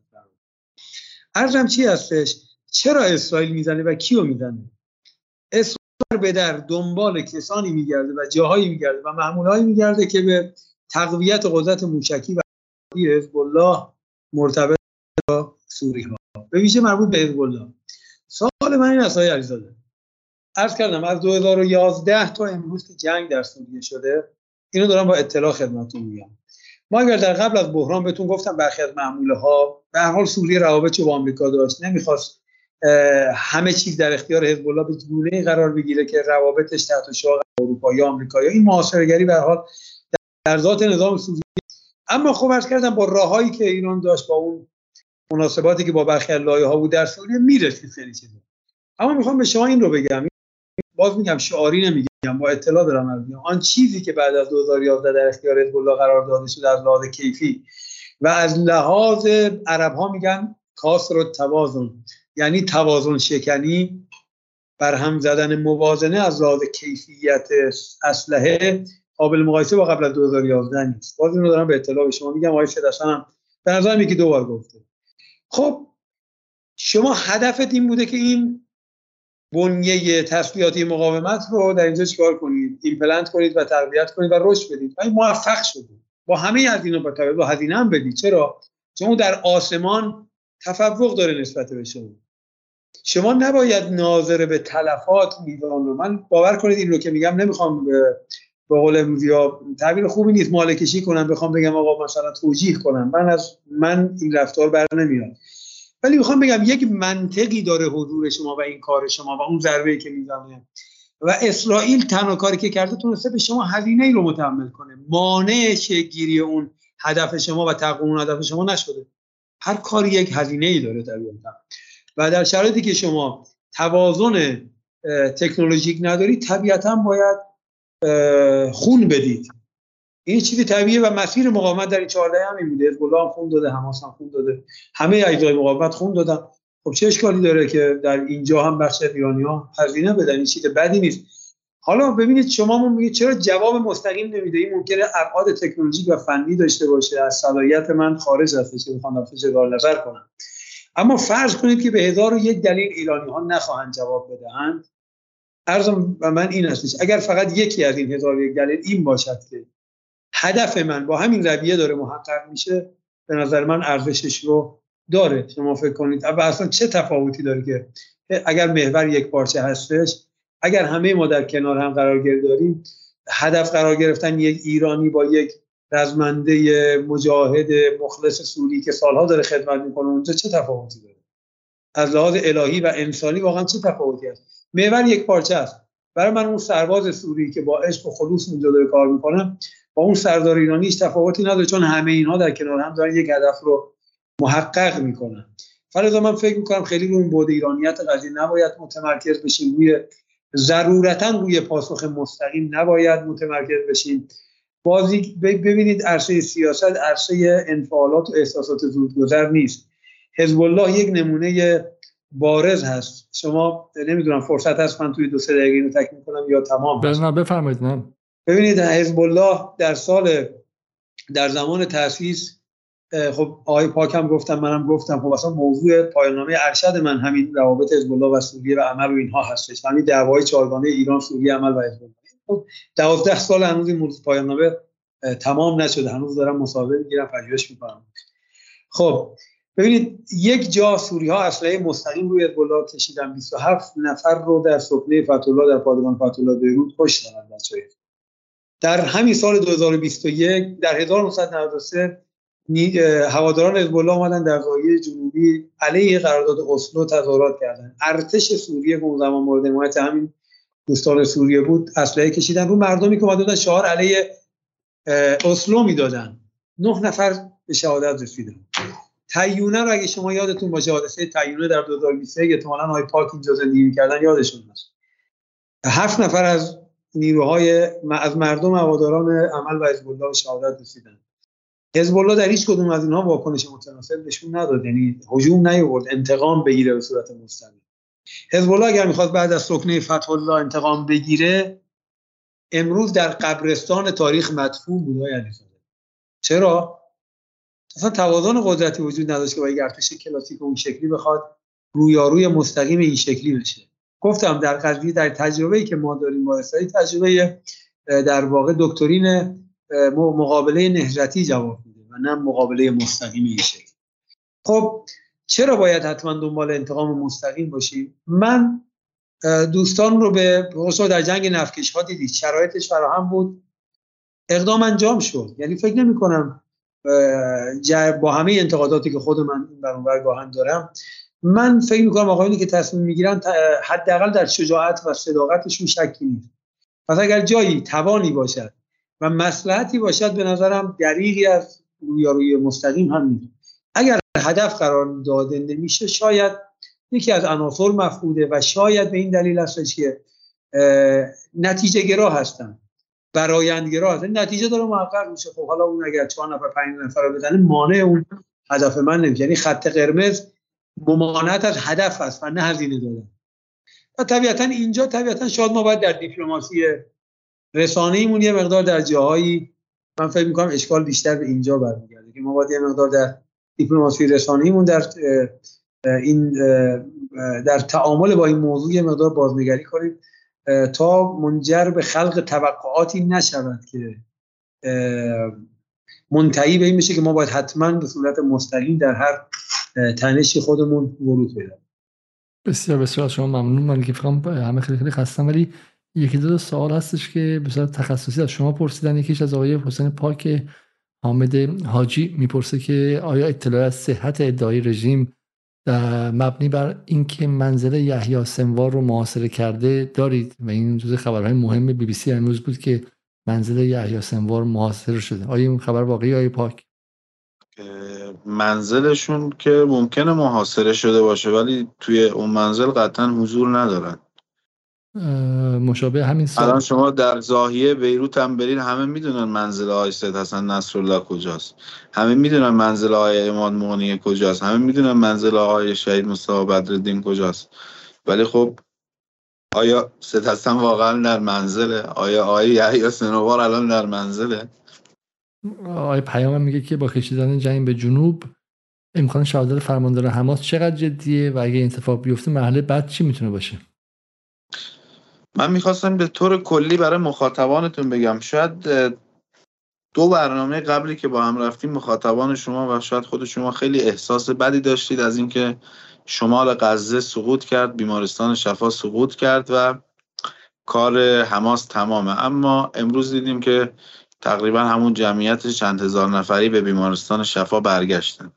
ارزم چی هستش؟ چرا اسرائیل می‌زنه و کیو می‌زنه؟ اسرائیل به در دنبال کسانی میگرده و جاهایی میگرده و محمولهایی میگرده که به تقویت قدرت موشکی و حزب الله مرتبط با سوری ها به ویژه مربوط به حزب الله سوال من این است علیزاده. عرض کردم از 2011 تا امروز که جنگ در سوریه شده اینو دارم با اطلاع خدمتتون میگم. ما اگر در قبل از بحران بهتون گفتم برخی از معموله ها به هر حال سوریه روابط با آمریکا داشت نمی‌خواست همه چیز در اختیار حزب الله به گونه قرار بگیره که روابطش تحت شعار اروپا یا آمریکا یا این محاصره‌گری به حال در ذات نظام سوریه اما خب عرض کردم با راههایی که ایران داشت با اون مناسباتی که با برخی از ها بود در سوریه می‌رسید خیلی چیزا. اما می‌خوام به شما این رو بگم. باز میگم شعاری نمیگم با اطلاع دارم میگم. آن چیزی که بعد از 2011 در اختیار حزب الله قرار داده شد از لحاظ کیفی و از لحاظ عرب ها میگن کاسر و توازن یعنی توازن شکنی بر هم زدن موازنه از لحاظ کیفیت اسلحه قابل مقایسه با قبل از 2011 نیست. باز اینو دارم به اطلاع شما میگم. آقای شدشان هم به نظرم یکی دو بار گفته. خب شما هدفت این بوده که این بنیه تسلیحاتی مقاومت رو در اینجا چیکار کنید؟ ایمپلنت کنید و تقویت کنید و رشد بدید. و موفق شدید با همه از اینا با هزینه هم بدید. چرا؟ چون در آسمان تفوق داره نسبت به شما. شما نباید ناظر به تلفات میدان رو. من باور کنید این رو که میگم نمی‌خوام به قول امروزی تعبیر خوبی نیست ماله‌کشی کنم بخوام بگم آقا مثلا توجیه کنم. من از من این رفتار بر نمیاد. ولی می‌خوام بگم یک منطقی داره حضور شما و این کار شما و اون ضربه که می‌زنه. و اسرائیل تنها کاری که کرده تونسته به شما هزینه ای رو متحمل کنه. مانع گیری اون هدف شما و اون هدف شما نشده. هر کاری یک هزینه ای داره طبیعتا. و در شرایطی که شما توازن تکنولوژیک نداری طبیعتا باید خون بدید. این چیزی طبیعیه و مسیر مقاومت در این 14 هم این بوده. حزب هم خون داده حماس هم خون داده. همه اجزای مقاومت خون دادن. خب چه اشکالی داره که در اینجا هم بخش ایرانی ها هزینه بدن؟ این چیز بدی نیست. حالا ببینید شما میگید چرا جواب مستقیم نمیده؟ این ممکنه ابعاد تکنولوژیک و فنی داشته باشه. از صلاحیت من خارج هست که می‌خوام در نظر کنم. اما فرض کنید که به هزار و یک دلیل ایرانی ها نخواهند جواب بدهند ارزم و من این هستش اگر فقط یکی از این هزار یک دلیل این باشد که هدف من با همین رویه داره محقق میشه به نظر من ارزشش رو داره. شما فکر کنید و اصلا چه تفاوتی داره که اگر محور یک پارچه هستش اگر همه ما در کنار هم قرار داریم هدف قرار گرفتن یک ایرانی با یک رزمنده مجاهد مخلص سوری که سالها داره خدمت می‌کنه اونجا چه تفاوتی داره؟ از لحاظ الهی و انسانی واقعا چه تفاوتی هست محور یک پارچه است. برای من اون سرباز سوری که با عشق و خلوص اونجا داره کار می‌کنه با اون سردار ایرانی هیچ تفاوتی نداره چون همه اینها در کنار هم دارن یک هدف رو محقق می‌کنن. فرضا من فکر می‌کنم خیلی رو اون بود ایرانیت قضیه نباید متمرکز بشیم. روی ضرورتا روی پاسخ مستقیم نباید متمرکز بشیم. بازی ببینید عرصه سیاست عرصه انفعالات و احساسات زودگذر نیست. حزب الله یک نمونه بارز هست. شما نمی‌دونم فرصت هست من توی دو سه دقیقه اینو تکمیل کنم یا تمام نه بفرمایید نه. ببینید حزب الله در سال در زمان تاسیس خب آقای پاکم گفتم منم گفتم خب اصلا موضوع پایاننامه ارشد من همین روابط حزب الله و سوریه و عمل و اینها هستش. همین دعوای چهارگانه ایران سوریه عمل و حزب الله خب 12 سال هنوز این موضوع پایاننامه تمام نشده. هنوز دارم مصاحبه می‌گیرم پژوهش می‌کنم. خب ببینید یک جا سوری ها اسلحه مستقیم روی کشیدن. 27 نفر رو در سکنه فتولا در پادگان فتولا بیروت کشتن بچه‌ها در همین سال 2021 در 1993 هواداران حزب الله آمدن در زایه جنوبی علیه قرارداد اسلو تظاهرات کردن. ارتش سوریه که اون زمان مورد حمایت همین دوستان سوریه بود اسلحه کشیدن. رو مردمی که اومدن شعار علیه اسلو می‌دادن. نه نفر به شهادت رسیدن. تیونه رو اگه شما یادتون باشه حادثه تیونه در 2023 احتمالاً های پاک اینجا زندگی می‌کردن یادشون هست. هفت نفر از نیروهای از مردم هواداران عمل و حزب الله شهادت رسیدن. حزب الله در هیچ کدوم از اینها واکنش متناسب نشون نداد. یعنی هجوم نیورد انتقام بگیره به صورت مستقیم. حزب الله اگر می‌خواد بعد از سکنه فتح الله انتقام بگیره امروز در قبرستان تاریخ مدفون بود چرا؟ اصلا توازن قدرتی وجود نداشت که با یک ارتش کلاسیک اون شکلی بخواد رویاروی مستقیم این شکلی بشه. گفتم در قضیه در تجربه‌ای که ما داریم با تجربه در واقع دکترین مقابله نهرتی جواب میده و نه مقابله مستقیم این شکل. خب چرا باید حتما دنبال انتقام مستقیم باشیم من دوستان رو به در جنگ نفکش ها دیدید شرایطش فراهم بود. اقدام انجام شد. یعنی فکر نمی کنم با همه انتقاداتی که خود من این برانور گاهن دارم من فکر می‌کنم آقایونی که تصمیم می‌گیرن حداقل در شجاعت و صداقتشون شکی نیست. پس اگر جایی توانی باشد و مسلحتی باشد به نظرم دریغی از رویاروی مستقیم هم نیست. اگر هدف قرار داده نمیشه شاید یکی از عناصر مفقوده و شاید به این دلیل هستش که نتیجه گراه هستن. برایندگرا هستن. نتیجه داره محقق میشه. خب حالا اون اگر چهار نفر پنج نفر رو بزنه مانع اون هدف من نمیشه. یعنی خط قرمز ممانعت از هدف است و نه هزینه دادن. و طبیعتا اینجا طبیعتا شاید ما باید در دیپلماسی رسانه ایمون یه مقدار در جاهایی من فکر می‌کنم اشکال بیشتر به اینجا برمیگرده که ما باید یه مقدار در دیپلماسی رسانه ایمون در این در تعامل با این موضوع یه مقدار بازنگری کنیم تا منجر به خلق توقعاتی نشود که منتهی به این میشه که ما باید حتما به صورت مستقیم در هر تنشی خودمون ورود پیدا بسیار بسیار. شما ممنون. من که همه خیلی خیلی خستم. ولی یکی دو سوال هستش که صورت تخصصی از شما پرسیدن. یکیش از آقای حسین پاک حامد حاجی می‌پرسه که آیا اطلاع از صحت ادعای رژیم مبنی بر اینکه منزل یحیی سنوار رو محاصره کرده دارید؟ و این جزء خبرهای مهم بی بی سی امروز بود که منزل یحیی سنوار محاصره شده. آیا این خبر واقعی آیا پاک؟ منزلشون که ممکنه محاصره شده باشه ولی توی اون منزل قطعا حضور ندارن. مشابه همین سال. الان شما در زاهیه بیروت هم برین همه می‌دونن منزل آقای سید حسن نصرالله کجاست. همه می‌دونن منزل آقای اماد مغنی کجاست. همه می‌دونن منزل آقای شهید مصطفی بدرالدین کجاست. ولی خب آیا سید حسن واقعا در منزله؟ آیا آقای یحیی سنوار الان در منزله؟ آقای پیام میگه که با کشیدن جنگ به جنوب امکان شهادت فرماندار حماس چقدر جدیه و اگه این اتفاق بیفته مرحله بعد چی می‌تونه باشه؟ من می‌خواستم به طور کلی برای مخاطبانتون بگم شاید دو برنامه قبلی که با هم رفتیم مخاطبان شما و شاید خود شما خیلی احساس بدی داشتید از اینکه شمال غزه سقوط کرد بیمارستان شفا سقوط کرد و کار حماس تمامه. اما امروز دیدیم که تقریبا همون جمعیت چند هزار نفری به بیمارستان شفا برگشتن.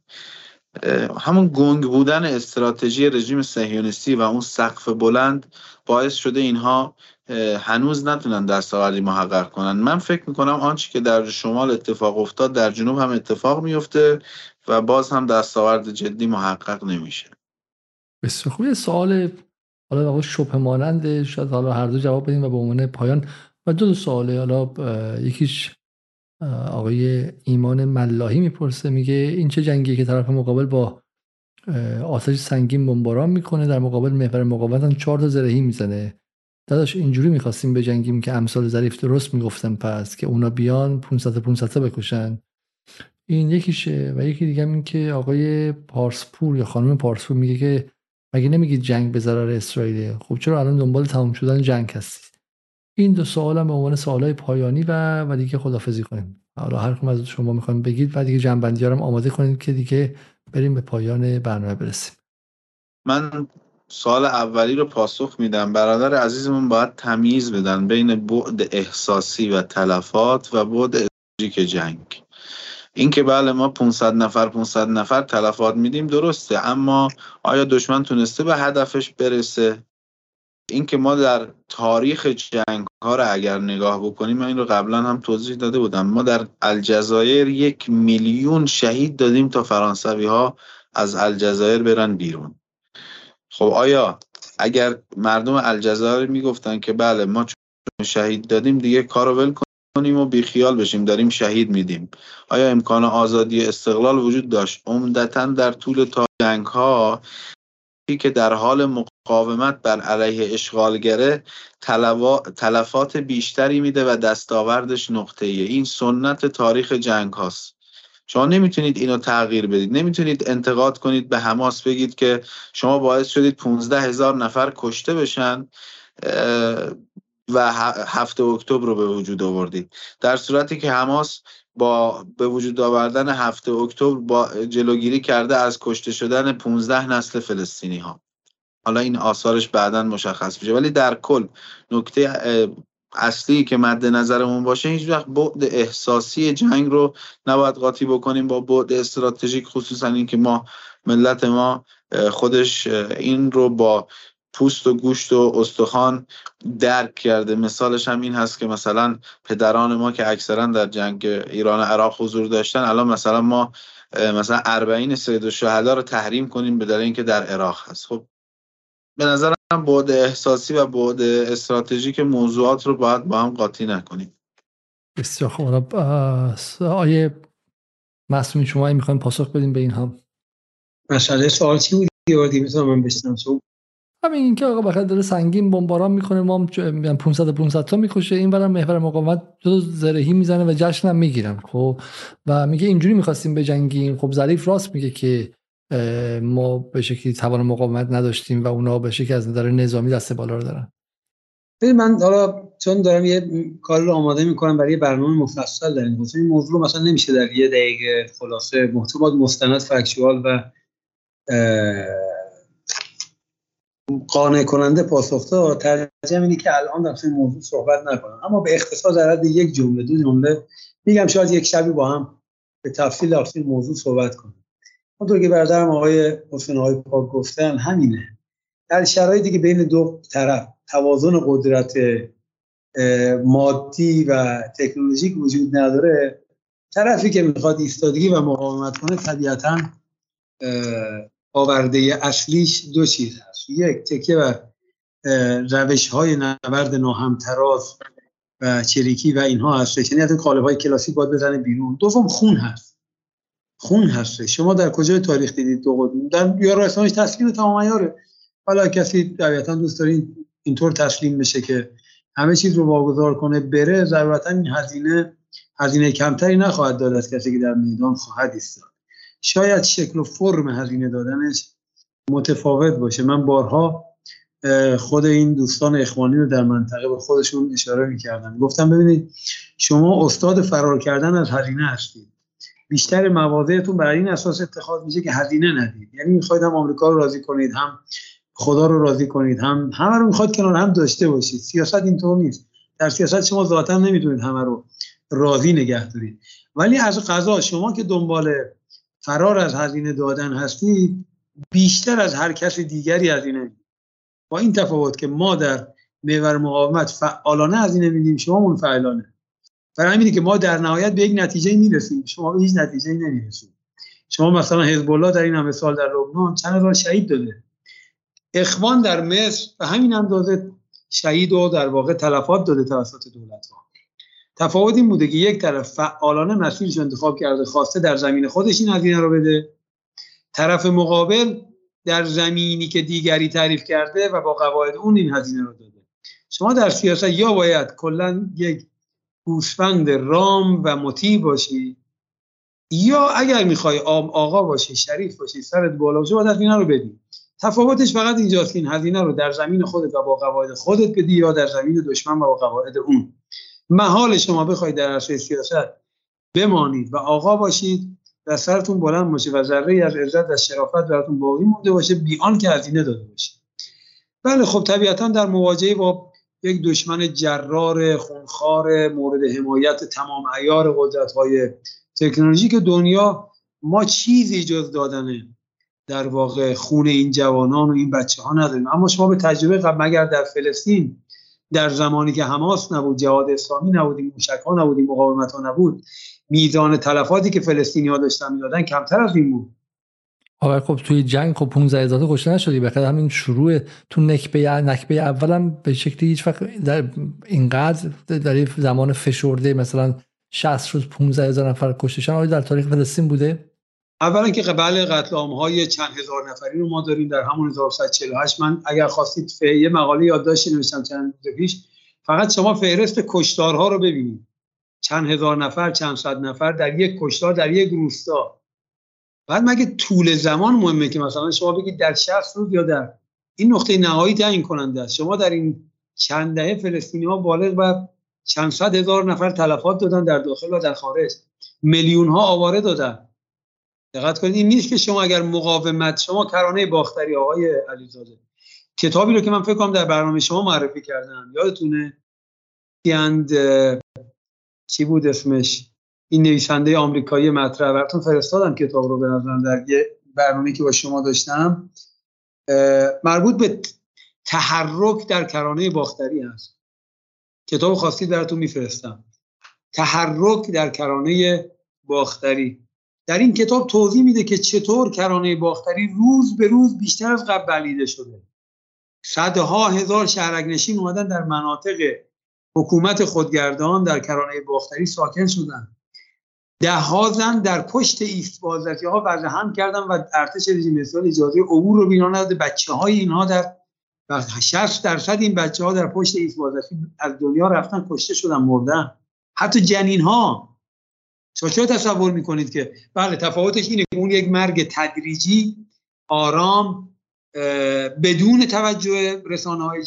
همون گنگ بودن استراتژی رژیم صهیونیستی و اون سقف بلند باعث شده اینها هنوز نتونن دستاوردی محقق کنن. من فکر می‌کنم آنچه که در شمال اتفاق افتاد در جنوب هم اتفاق میفته و باز هم دستاورد جدی محقق نمیشه. بسیار خوبی سوال حالا واقعا شبه مانند شاید حالا هر دو جواب بدیم و به عنوان پایان. و دو, دو سواله حالا یکیش آقای ایمان ملاحی می‌پرسه میگه این چه جنگیه که طرف مقابل با آتش سنگین بمباران می‌کنه. در مقابل محور مقاومت هم چهار تا زرهی می‌زنه. داداش اینجوری می‌خواستیم بجنگیم که امثال ظریف درست می‌گفتن. پس که اونا بیان 500 500 بکشن. این یکیشه. و یکی دیگه این که آقای پارسپور یا خانم پارسپور میگه که مگه نمیگید جنگ به ضرر اسرائیل خب چرا الان دنبال تمام شدن جنگ هستید این دو سوال هم به عنوان سوالای پایانی و و دیگه خدافظی کنیم. حالا هر کدوم از شما می‌خوایم بگید و دیگه جنبندی هم آماده کنید که دیگه بریم به پایان برنامه برسیم. من سال اولی رو پاسخ میدم. برادر عزیزمون باید تمیز بدن بین بعد احساسی و تلفات و بعد که جنگ. اینکه بله ما 500 نفر 500 نفر تلفات میدیم درسته اما آیا دشمن تونسته به هدفش برسه؟ اینکه ما در تاریخ جنگ ها رو اگر نگاه بکنیم من این رو قبلا هم توضیح داده بودم. ما در الجزایر یک میلیون شهید دادیم تا فرانسوی ها از الجزایر برن بیرون. خب آیا اگر مردم الجزایر می‌گفتن که بله ما چون شهید دادیم دیگه کارو ول کنیم و بیخیال بشیم داریم شهید میدیم. آیا امکان آزادی استقلال وجود داشت؟ عمدتا در طول تا جنگ ها که در حال مقاومت بر علیه اشغالگره تلفات بیشتری میده و دستاوردش نقطه ایه. این سنت تاریخ جنگ هاست. شما نمی‌تونید اینو تغییر بدید. نمی‌تونید انتقاد کنید به حماس بگید که شما باعث شدید 15 هزار نفر کشته بشن و هفته اکتبر رو به وجود آوردید. در صورتی که حماس با به وجود آوردن هفته اکتبر با جلوگیری کرده از کشته شدن 15 نسل فلسطینی ها حالا این آثارش بعدا مشخص میشه. ولی در کل نکته اصلی که مد نظرمون باشه هیچ وقت بعد احساسی جنگ رو نباید قاطی بکنیم با بعد استراتژیک خصوصا اینکه ما ملت ما خودش این رو با پوست و گوشت و استخوان درک کرده. مثالش هم این هست که مثلا پدران ما که اکثرا در جنگ ایران و عراق حضور داشتن الان مثلا ما مثلا اربعین سید الشهدا رو تحریم کنیم به دلیل اینکه در عراق هست. خب به نظرم بعد احساسی و بعد استراتژیک موضوعات رو باید با هم قاطی نکنیم. بسیار خوب. آیه مسئولین شما می‌خواین پاسخ بدیم به این هم مسئله سوال چی بود یادی می‌تونم من بشنم همین اینکه آقا بخاطر داره سنگین بمباران می‌کنه ما 500 500 تا می‌کشه. این برام محور مقاومت دو زرهی می‌زنه و جشن هم می‌گیرن خب؟ و میگه اینجوری می‌خواستیم بجنگیم. خب ظریف راست میگه که ما به شکلی توان مقاومت نداشتیم و اونا به شکلی از نظر نظامی دست بالا رو دارن. من حالا چون دارم یه کار رو آماده می‌کنم برای برنامه مفصل در این این موضوع مثلا نمیشه در یه دقیقه خلاصه. محتویات مستند فکشوال و قانع کننده پاسخ داد ترجمه اینه که الان در این موضوع صحبت نکنم اما به اختصار در حد یک جمله دو جمله میگم شاید یک شبی با هم به تفصیل در این موضوع صحبت کنیم. اونطور که برادرم آقای حسین آقای پاک گفتن همینه. در شرایطی که بین دو طرف توازن قدرت مادی و تکنولوژیک وجود نداره طرفی که می‌خواد ایستادگی و مقاومت کنه طبیعتا آورده اصلیش دو چیز هست. یک تکیه و روش های نبرد ناهمتراز و چریکی و اینها هست. یعنی از قالب های کلاسیک باید بزنه بیرون. دوم خون هست. خون هست. شما در کجای تاریخ دیدید دو قدوم در یا اسلامیش تسلیم تمام عیاره حالا کسی طبیعتا دوست دارین اینطور تسلیم بشه که همه چیز رو واگذار کنه بره ضرورتا این هزینه هزینه کمتری نخواهد داد از کسی که در میدان خواهد ایستاد. شاید شکل و فرم هزینه دادنش متفاوت باشه. من بارها خود این دوستان اخوانی رو در منطقه به خودشون اشاره می‌کردم. گفتم ببینید شما استاد فرار کردن از هزینه هستید. بیشتر مواضعتون برای این اساس اتخاذ میشه که هزینه ندید. یعنی می‌خواید هم آمریکا رو راضی کنید هم خدا رو راضی کنید هم همه رو می‌خواد کنار هم داشته باشید. سیاست اینطور نیست. در سیاست شما ذاتا نمی‌تونید همه رو راضی نگه دارید. ولی از قضا شما که دنبال فرار از هزینه دادن هستید بیشتر از هر کس دیگری هزینه. با این تفاوت که ما در محور مقاومت فعالانه هزینه میدیم شما منفعلانه برای همینه که ما در نهایت به یک نتیجه می‌رسیم. شما به هیچ نتیجه نمی‌رسید. شما مثلا حزب الله در این همه سال در لبنان چند هزار شهید داده. اخوان در مصر به همین اندازه شهید و در واقع تلفات داده توسط دولت ها تفاوت این بوده که یک طرف فعالانه مسیرش انتخاب کرده خواسته در زمین خودش این هزینه رو بده. طرف مقابل در زمینی که دیگری تعریف کرده و با قواعد اون این هزینه رو داده. شما در سیاست یا باید کلا یک گوسفند رام و مطیع باشی یا اگر می‌خوای آقا باشی شریف باشی سرت بالا باشه باید هزینه رو بدی. تفاوتش فقط اینجاست که این هزینه رو در زمین خودت و با قواعد خودت بدی یا در زمین دشمن و با قواعد اون. محال شما بخواید در عرصه سیاست بمانید و آقا باشید و سرتون بلند باشه و ذره از عزت و شرافت براتون باقی مونده باشه بیان که هزینه داده باشه. بله خب طبیعتا در مواجهه با یک دشمن جرار خونخوار مورد حمایت تمام ایار قدرت های تکنولوژیک دنیا ما چیزی جز دادن در واقع خون این جوانان و این بچه ها نداریم. اما شما به تجربه قبل مگر در فلسطین در زمانی که حماس نبود جهاد اسلامی نبود موشک ها نبود مقاومت ها نبود میزان تلفاتی که فلسطینی ها داشتن می‌دادن کمتر از این بود. آقا خب توی جنگ خب 15 هزار کشته نشدی. بخاطر همین شروع تو نکبه نکبه اولم به شکلی هیچ وقت در اینقدر در زمان فشرده مثلا 60 روز 15 هزار نفر کشته شدن. در تاریخ فلسطین بوده؟ اولا که قبل قتل های چند هزار نفری رو ما داریم در همون 1948 من اگر خواستید یه مقاله یادداشتی نوشتم چند روز پیش. فقط شما فهرست کشتارها رو ببینید. چند هزار نفر چند صد نفر در یک کشتار در یک روستا. بعد مگه طول زمان مهمه که مثلا شما بگید در 60 روز یا در؟ این نقطه نهایی تعیین کننده است. شما در این چند دهه فلسطینی ها بالغ و چند صد هزار نفر تلفات دادن در داخل و در خارج. میلیون ها آواره دادن. دقت کنید. این نیست که شما اگر مقاومت شما کرانه باختری آقای علیزاده. کتابی رو که من فکر کنم در برنامه شما معرفی کردم یادتونه؟ یاند چی بود اسمش؟ این نویسنده آمریکایی مطرح. براتون فرستادم کتاب رو به نظرم در یه برنامه که با شما داشتم. مربوط به تحرک در کرانه باختری هست کتاب خاصی براتون میفرستم. تحرک در کرانه باختری. در این کتاب توضیح میده که چطور کرانه باختری روز به روز بیشتر از قبل بلیده شده. صدها هزار شهرک نشین اومدن در مناطق حکومت خودگردان در کرانه باختری ساکن شدن. ده ها زن در پشت ایست بازرسی ها وضع هم کردن و ارتش رژیم اسرائیل اجازه عبور رو بینا نداده. بچه های اینها در و 60 درصد این بچه ها در پشت ایست بازرسی از دنیا رفتن کشته شدن مردن. حتی جنین ها چه تصور می‌کنید که بله تفاوتش اینه که اون یک مرگ تدریجی آرام بدون توجه رسانه های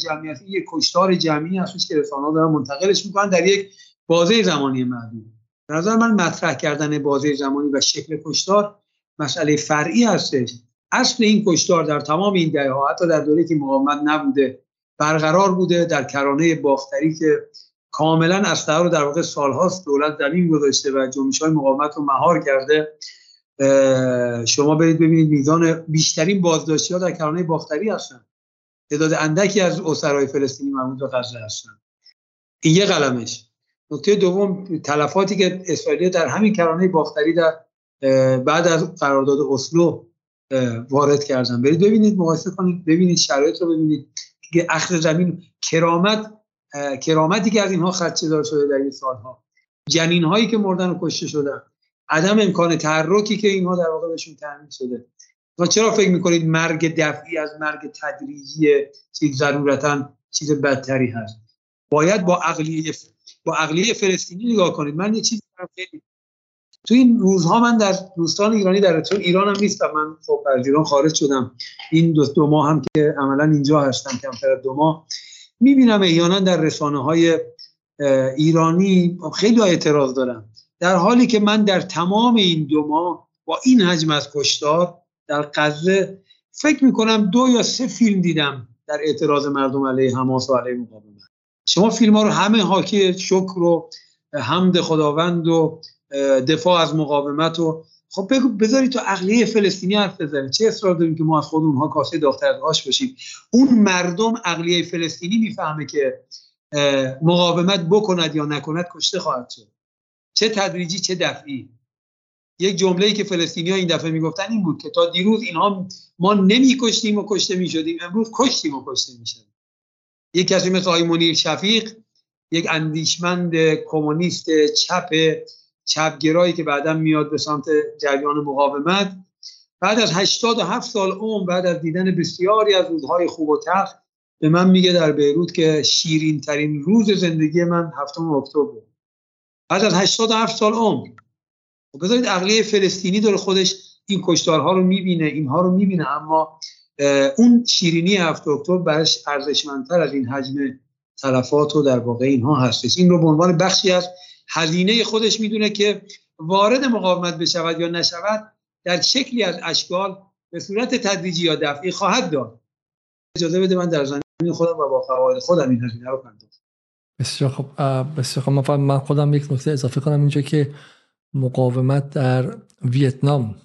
یک کشتار جمعی هستش که رسانه ها دارن منتقلش می‌کنن در یک بازه زمانی محدود نظر من مطرح کردن بازه زمانی و شکل کشتار مسئله فرعی هستش. اصل این کشتار در تمام این دهه حتی در دوره که مقاومت نبوده برقرار بوده در کرانه باختری که کاملا از رو در واقع سالهاست دولت زمین گذاشته و جنبش های مقاومت رو مهار کرده. شما برید ببینید میزان بیشترین بازداشتی ها در کرانه باختری هستن. تعداد اندکی از اسرای فلسطینی مربوط به غزه هستن. این یه قلمش. نکته دوم تلفاتی که اسرائیل در همین کرانه باختری در بعد از قرارداد اسلو وارد کردن. برید ببینید مقایسه کنید ببینید شرایط رو ببینید. که اخذ زمین کرامت کرامتی که از اینها خدشه دار شده در این سالها. جنین هایی که مردن و کشته شدن. عدم امکان تحرکی که اینها در واقع بهشون تعمین شده. و چرا فکر می‌کنید مرگ دفعی از مرگ تدریجی چیز ضرورتا چیز بدتری هست؟ باید با عقلیه با عقلیه فلسطینی نگاه کنید. من یه چیزی خیلی تو این روزها من در دوستان ایرانی در چون ایران هم نیستم. من خب از ایران خارج شدم. این دو, دو ماه هم که عملا اینجا هستم. کمتر دو ماه. می‌بینم احیانا در رسانه های ایرانی خیلی اعتراض دارم در حالی که من در تمام این دو ماه با این حجم از کشتار در غزه فکر می‌کنم دو یا سه فیلم دیدم در اعتراض مردم علیه حماس و علیه مقاومت. شما فیلم ها رو همه حاکی شکر و حمد خداوند و دفاع از مقاومت و خب بگو بذارید تو عقلیه فلسطینی حرف بزنید چه اصرار داریم که ما از خود اونها کاسه آش باشیم اون مردم عقلیه فلسطینی می‌فهمه که مقاومت بکند یا نکند کشته خواهد شد. چه تدریجی چه دفعی. یک جمله‌ای که فلسطینی ها این دفعه می‌گفتن این بود که تا دیروز اینها ما نمیکشتیم و کشته می‌شدیم امروز کشتیم و کشته می‌شدیم. یک کسی مثل آقای منیر شفیق یک اندیشمند کمونیست چپ چپگرایی که بعدا میاد به سمت جریان مقاومت. بعد از 87 سال عمر بعد از دیدن بسیاری از روزهای خوب و تلخ به من میگه در بیروت که شیرین ترین روز زندگی من هفتم اکتبر بعد از 87 سال عمر. خب بذارید عقلیه فلسطینی داره خودش این کشتارها رو می‌بینه اینها رو می‌بینه اما اون شیرینی هفت اکتبر برش ارزشمندتر از این حجم تلفات و در واقع اینها هستش. این رو به عنوان بخشی از هزینه خودش می‌دونه که وارد مقاومت بشود یا نشود در شکلی از اشکال به صورت تدریجی یا دفعی خواهد داد. اجازه بده من در زمین خودم و با قواعد خودم این هزینه رو پرداخت بسیار خب بسیار خب من خودم یک نکته اضافه کنم اینجا که مقاومت در ویتنام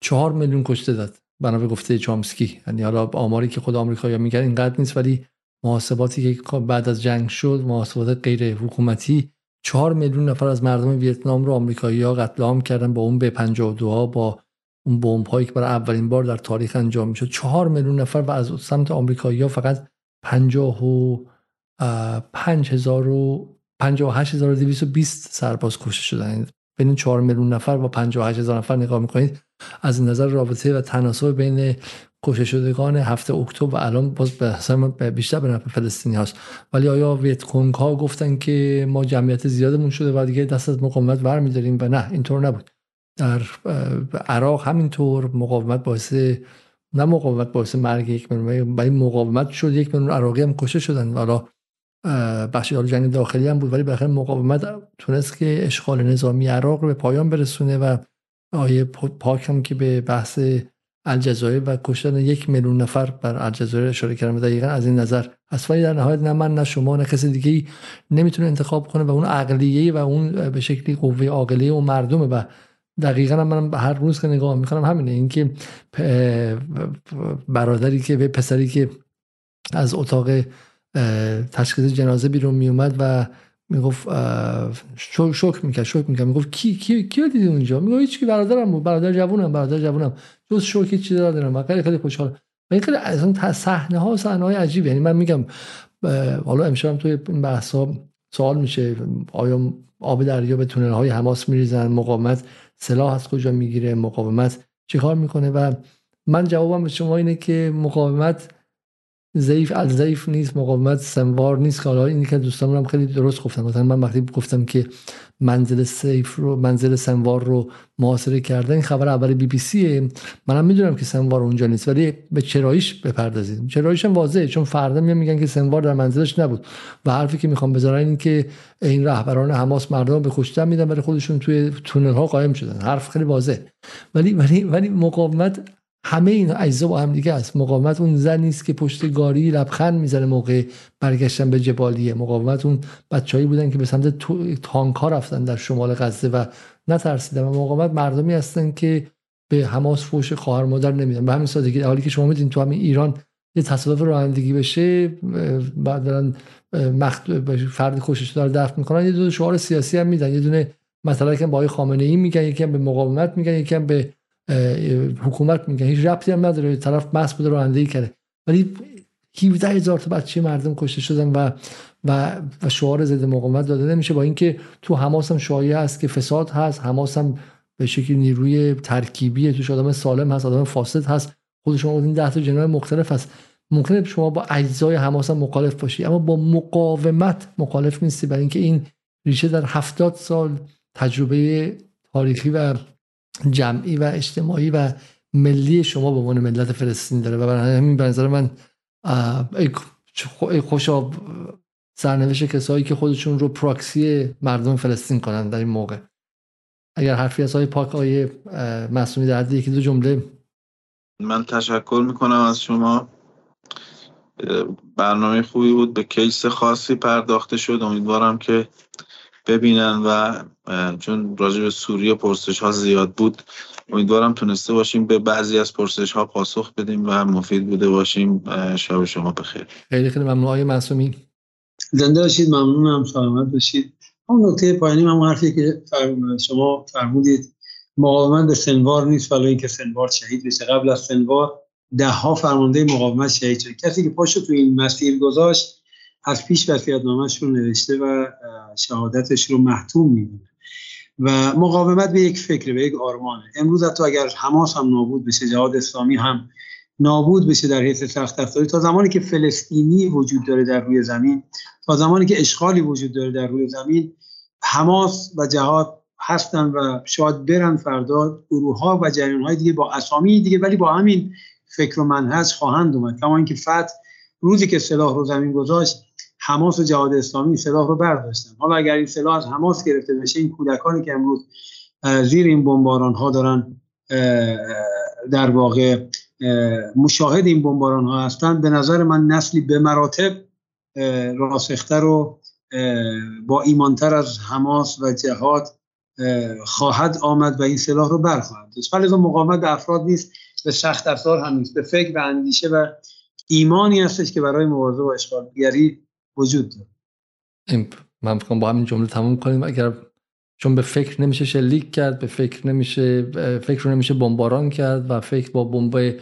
چهار میلیون کشته داد بنا به گفته چامسکی. یعنی حالا آماری که خود آمریکا میگن اینقدر نیست ولی محاسباتی که بعد از جنگ شد محاسبات غیر حکومتی چهار میلیون نفر از مردم ویتنام رو آمریکایی ها قتل عام کردن با اون به 52 ها با اون بمب هایی که برای اولین بار در تاریخ انجام می‌شد. چهار میلیون نفر و از سمت آمریکایی ها فقط 50 و 5000 و 58220 سرباز کشته شدن. بین 4 میلیون نفر با 58000 نفر نگاه می‌کنید از نظر رابطه و تناسب بین کشته شدگان هفته اکتبر الان باز به بیشتر به نفع فلسطینی هست ولی آیا ویت ها گفتن که ما جمعیت زیادمون شده و دیگه دست از مقاومت برمیداریم؟ و نه اینطور نبود. در عراق همینطور مقاومت باعث نه مقاومت باعث مرگ یک میلیون ولی مقاومت شد یک میلیون عراقی هم کشته شدن. حالا بخشی حال جنگ داخلی هم بود ولی بالاخره مقاومت تونست که اشغال نظامی عراق رو به پایان برسونه و آیه پاک هم که به بحث الجزایر و کشتن یک میلیون نفر بر الجزایر اشاره کردم دقیقا از این نظر از در نهایت نه من نه شما نه کسی دیگه نمی‌تونه انتخاب کنه و اون عقلیه و اون به شکلی قوه عاقله و مردمه و دقیقا من هر روز که نگاه می‌کنم همینه. اینکه برادری که به پسری که از اتاق تشخیص جنازه بیرون میومد و می‌گفت شوک می‌کرد شوک می‌کرد. می‌گفت کی کی کی دیدی اونجا؟ می‌گفت هیچ کی برادرم بود برادر جوونم برادر جوونم. جز شوکی چیزی دارم خیلی خیلی خوشحال این خیلی از اون صحنه ها صحنه های عجیب یعنی من میگم حالا امشب توی این بحث ها سوال میشه آیا آب دریا به تونل های حماس میریزن؟ مقاومت سلاح از کجا می‌گیره؟ مقاومت چیکار می‌کنه؟ و من جوابم به شما اینه که مقاومت ضعیف از ضعیف نیست مقاومت سنوار نیست. که حالا اینی که دوستان هم خیلی درست گفتم مثلا من وقتی گفتم که منزل سیف رو منزل سنوار رو محاصره کردن این خبر اول بی بی سیه. منم می‌دونم که سنوار اونجا نیست. ولی به چراییش بپردازید. چراییش هم واضحه. چون فردا میان میگن که سنوار در منزلش نبود. و حرفی که می‌خوام بذارن این که این رهبران حماس مردم به کشتن میدن ولی خودشون توی تونل ها قایم شدن. حرف خیلی واضح ولی ولی ولی مقاومت همه این اجزا با هم دیگه است مقاومت اون زن نیست که پشت گاری لبخند می‌زنه موقع برگشتن به جبالیه. مقاومت اون بچههایی بودن که به سمت تانک ها رفتن در شمال غزه و نترسیدن. و مقاومت مردمی هستن که به حماس فوش خواهر مادر نمیدن. به همین سادگی. حالی که شما میدین تو همین ایران یه تصادف رانندگی بشه بعد دارن فرد خوشش داره دفن می‌کنن. یه دو شعار سیاسی هم میدن. یه دونه مثلا که با خامنه ای میگن یکی به مقاومت میگن یکی به حکومت میگن هیچ ربطی هم نداره. طرف مس بوده رانندگی کرده. ولی 17 هزار تا بچه مردم کشته شدن و و و شعار ضد مقاومت داده نمیشه با اینکه تو حماس هم شایعه است که فساد هست. حماس هم به شکلی نیروی ترکیبی توش آدم سالم هست آدم فاسد هست. خود شما این ده تا جناه مختلف هست. ممکنه شما با اجزای حماس هم مخالف باشی اما با مقاومت مخالف نیستی. برای اینکه این ریشه در هفتاد سال تجربه تاریخی و جمعی و اجتماعی و ملی شما به عنوان ملت فلسطین داره. و برای همین به نظر من ای خوشا سرنوشت کسایی که خودشون رو پراکسی مردم فلسطین کنن در این موقع. اگر حرفی از های پاک آیه مسئولی در یکی دو جمله. من تشکر می‌کنم از شما. برنامه خوبی بود به کیس خاصی پرداخته شد. امیدوارم که ببینن و چون راجع به سوریه پرسش ها زیاد بود امیدوارم تونسته باشیم به بعضی از پرسش ها پاسخ بدیم و مفید بوده باشیم. شب شما بخیر. خیلی خیلی ممنون. آقای معصومی؟ زنده باشید ممنونم. سلامت باشید. اون نکته پایانی هم حرفی که شما فرمودید مقاومت به سنوار نیست ولی اینکه سنوار شهید بشه. قبل از سنوار ده ها فرمانده مقاومت شهید شد. کسی که پاشو تو این مسیر گذاشت از پیش وصیت‌نامه‌اش رو نوشته و شهادتش رو محتوم می‌دونه و مقاومت به یک فکر به یک آرمانه. امروز حتی اگر حماس هم نابود بشه جهاد اسلامی هم نابود بشه در حیث سخت افزاری تا زمانی که فلسطینی وجود داره در روی زمین تا زمانی که اشغالی وجود داره در روی زمین حماس و جهاد هستن و شاید برن فردا گروه ها و جریان های دیگه با اسامی دیگه ولی با همین فکر و منهج خواهند اومد. کما اینکه فتح روزی که سلاح رو زمین گذاشت حماس و جهاد اسلامی سلاح رو برداشتن. حالا اگر این سلاح از حماس گرفته بشه این کودکانی که امروز زیر این بمباران ها دارن در واقع مشاهد این بمباران ها هستند به نظر من نسلی به مراتب راسختر و با ایمانتر از حماس و جهاد خواهد آمد و این سلاح رو برخواهد داشت. ولی مقاومت افراد نیست به سخت افزار هم نیست به فکر و اندیشه و ایمانی هستش که برای مبارزه با اشغالگری وجود داره. من با همین جمله تموم کنیم. اگر چون به فکر نمیشه شلیک کرد به فکر نمیشه فکر رو نمیشه بمباران کرد و فکر با بمب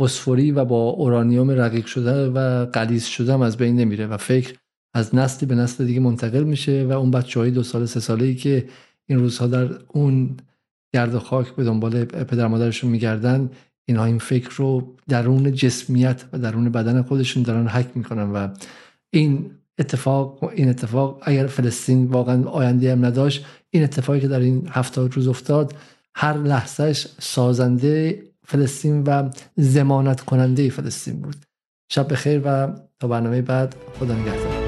فسفوری و با اورانیوم رقیق شده و قلیز شده هم از بین نمیره و فکر از نسلی به نسل دیگه منتقل میشه و اون بچه های دو سال سه ساله ای که این روزها در اون گرد خاک به دنبال پدر مادرشون میگردن اینها این فکر رو درون جسمیت و درون بدن خودشون دارن حک می‌کنن و این اتفاق این اتفاق اگر فلسطین واقعا آینده هم نداشت این اتفاقی که در این هفتاد روز افتاد هر لحظهش سازنده فلسطین و زمانت کننده فلسطین بود. شب بخیر و تا برنامه بعد. خدا نگهدار.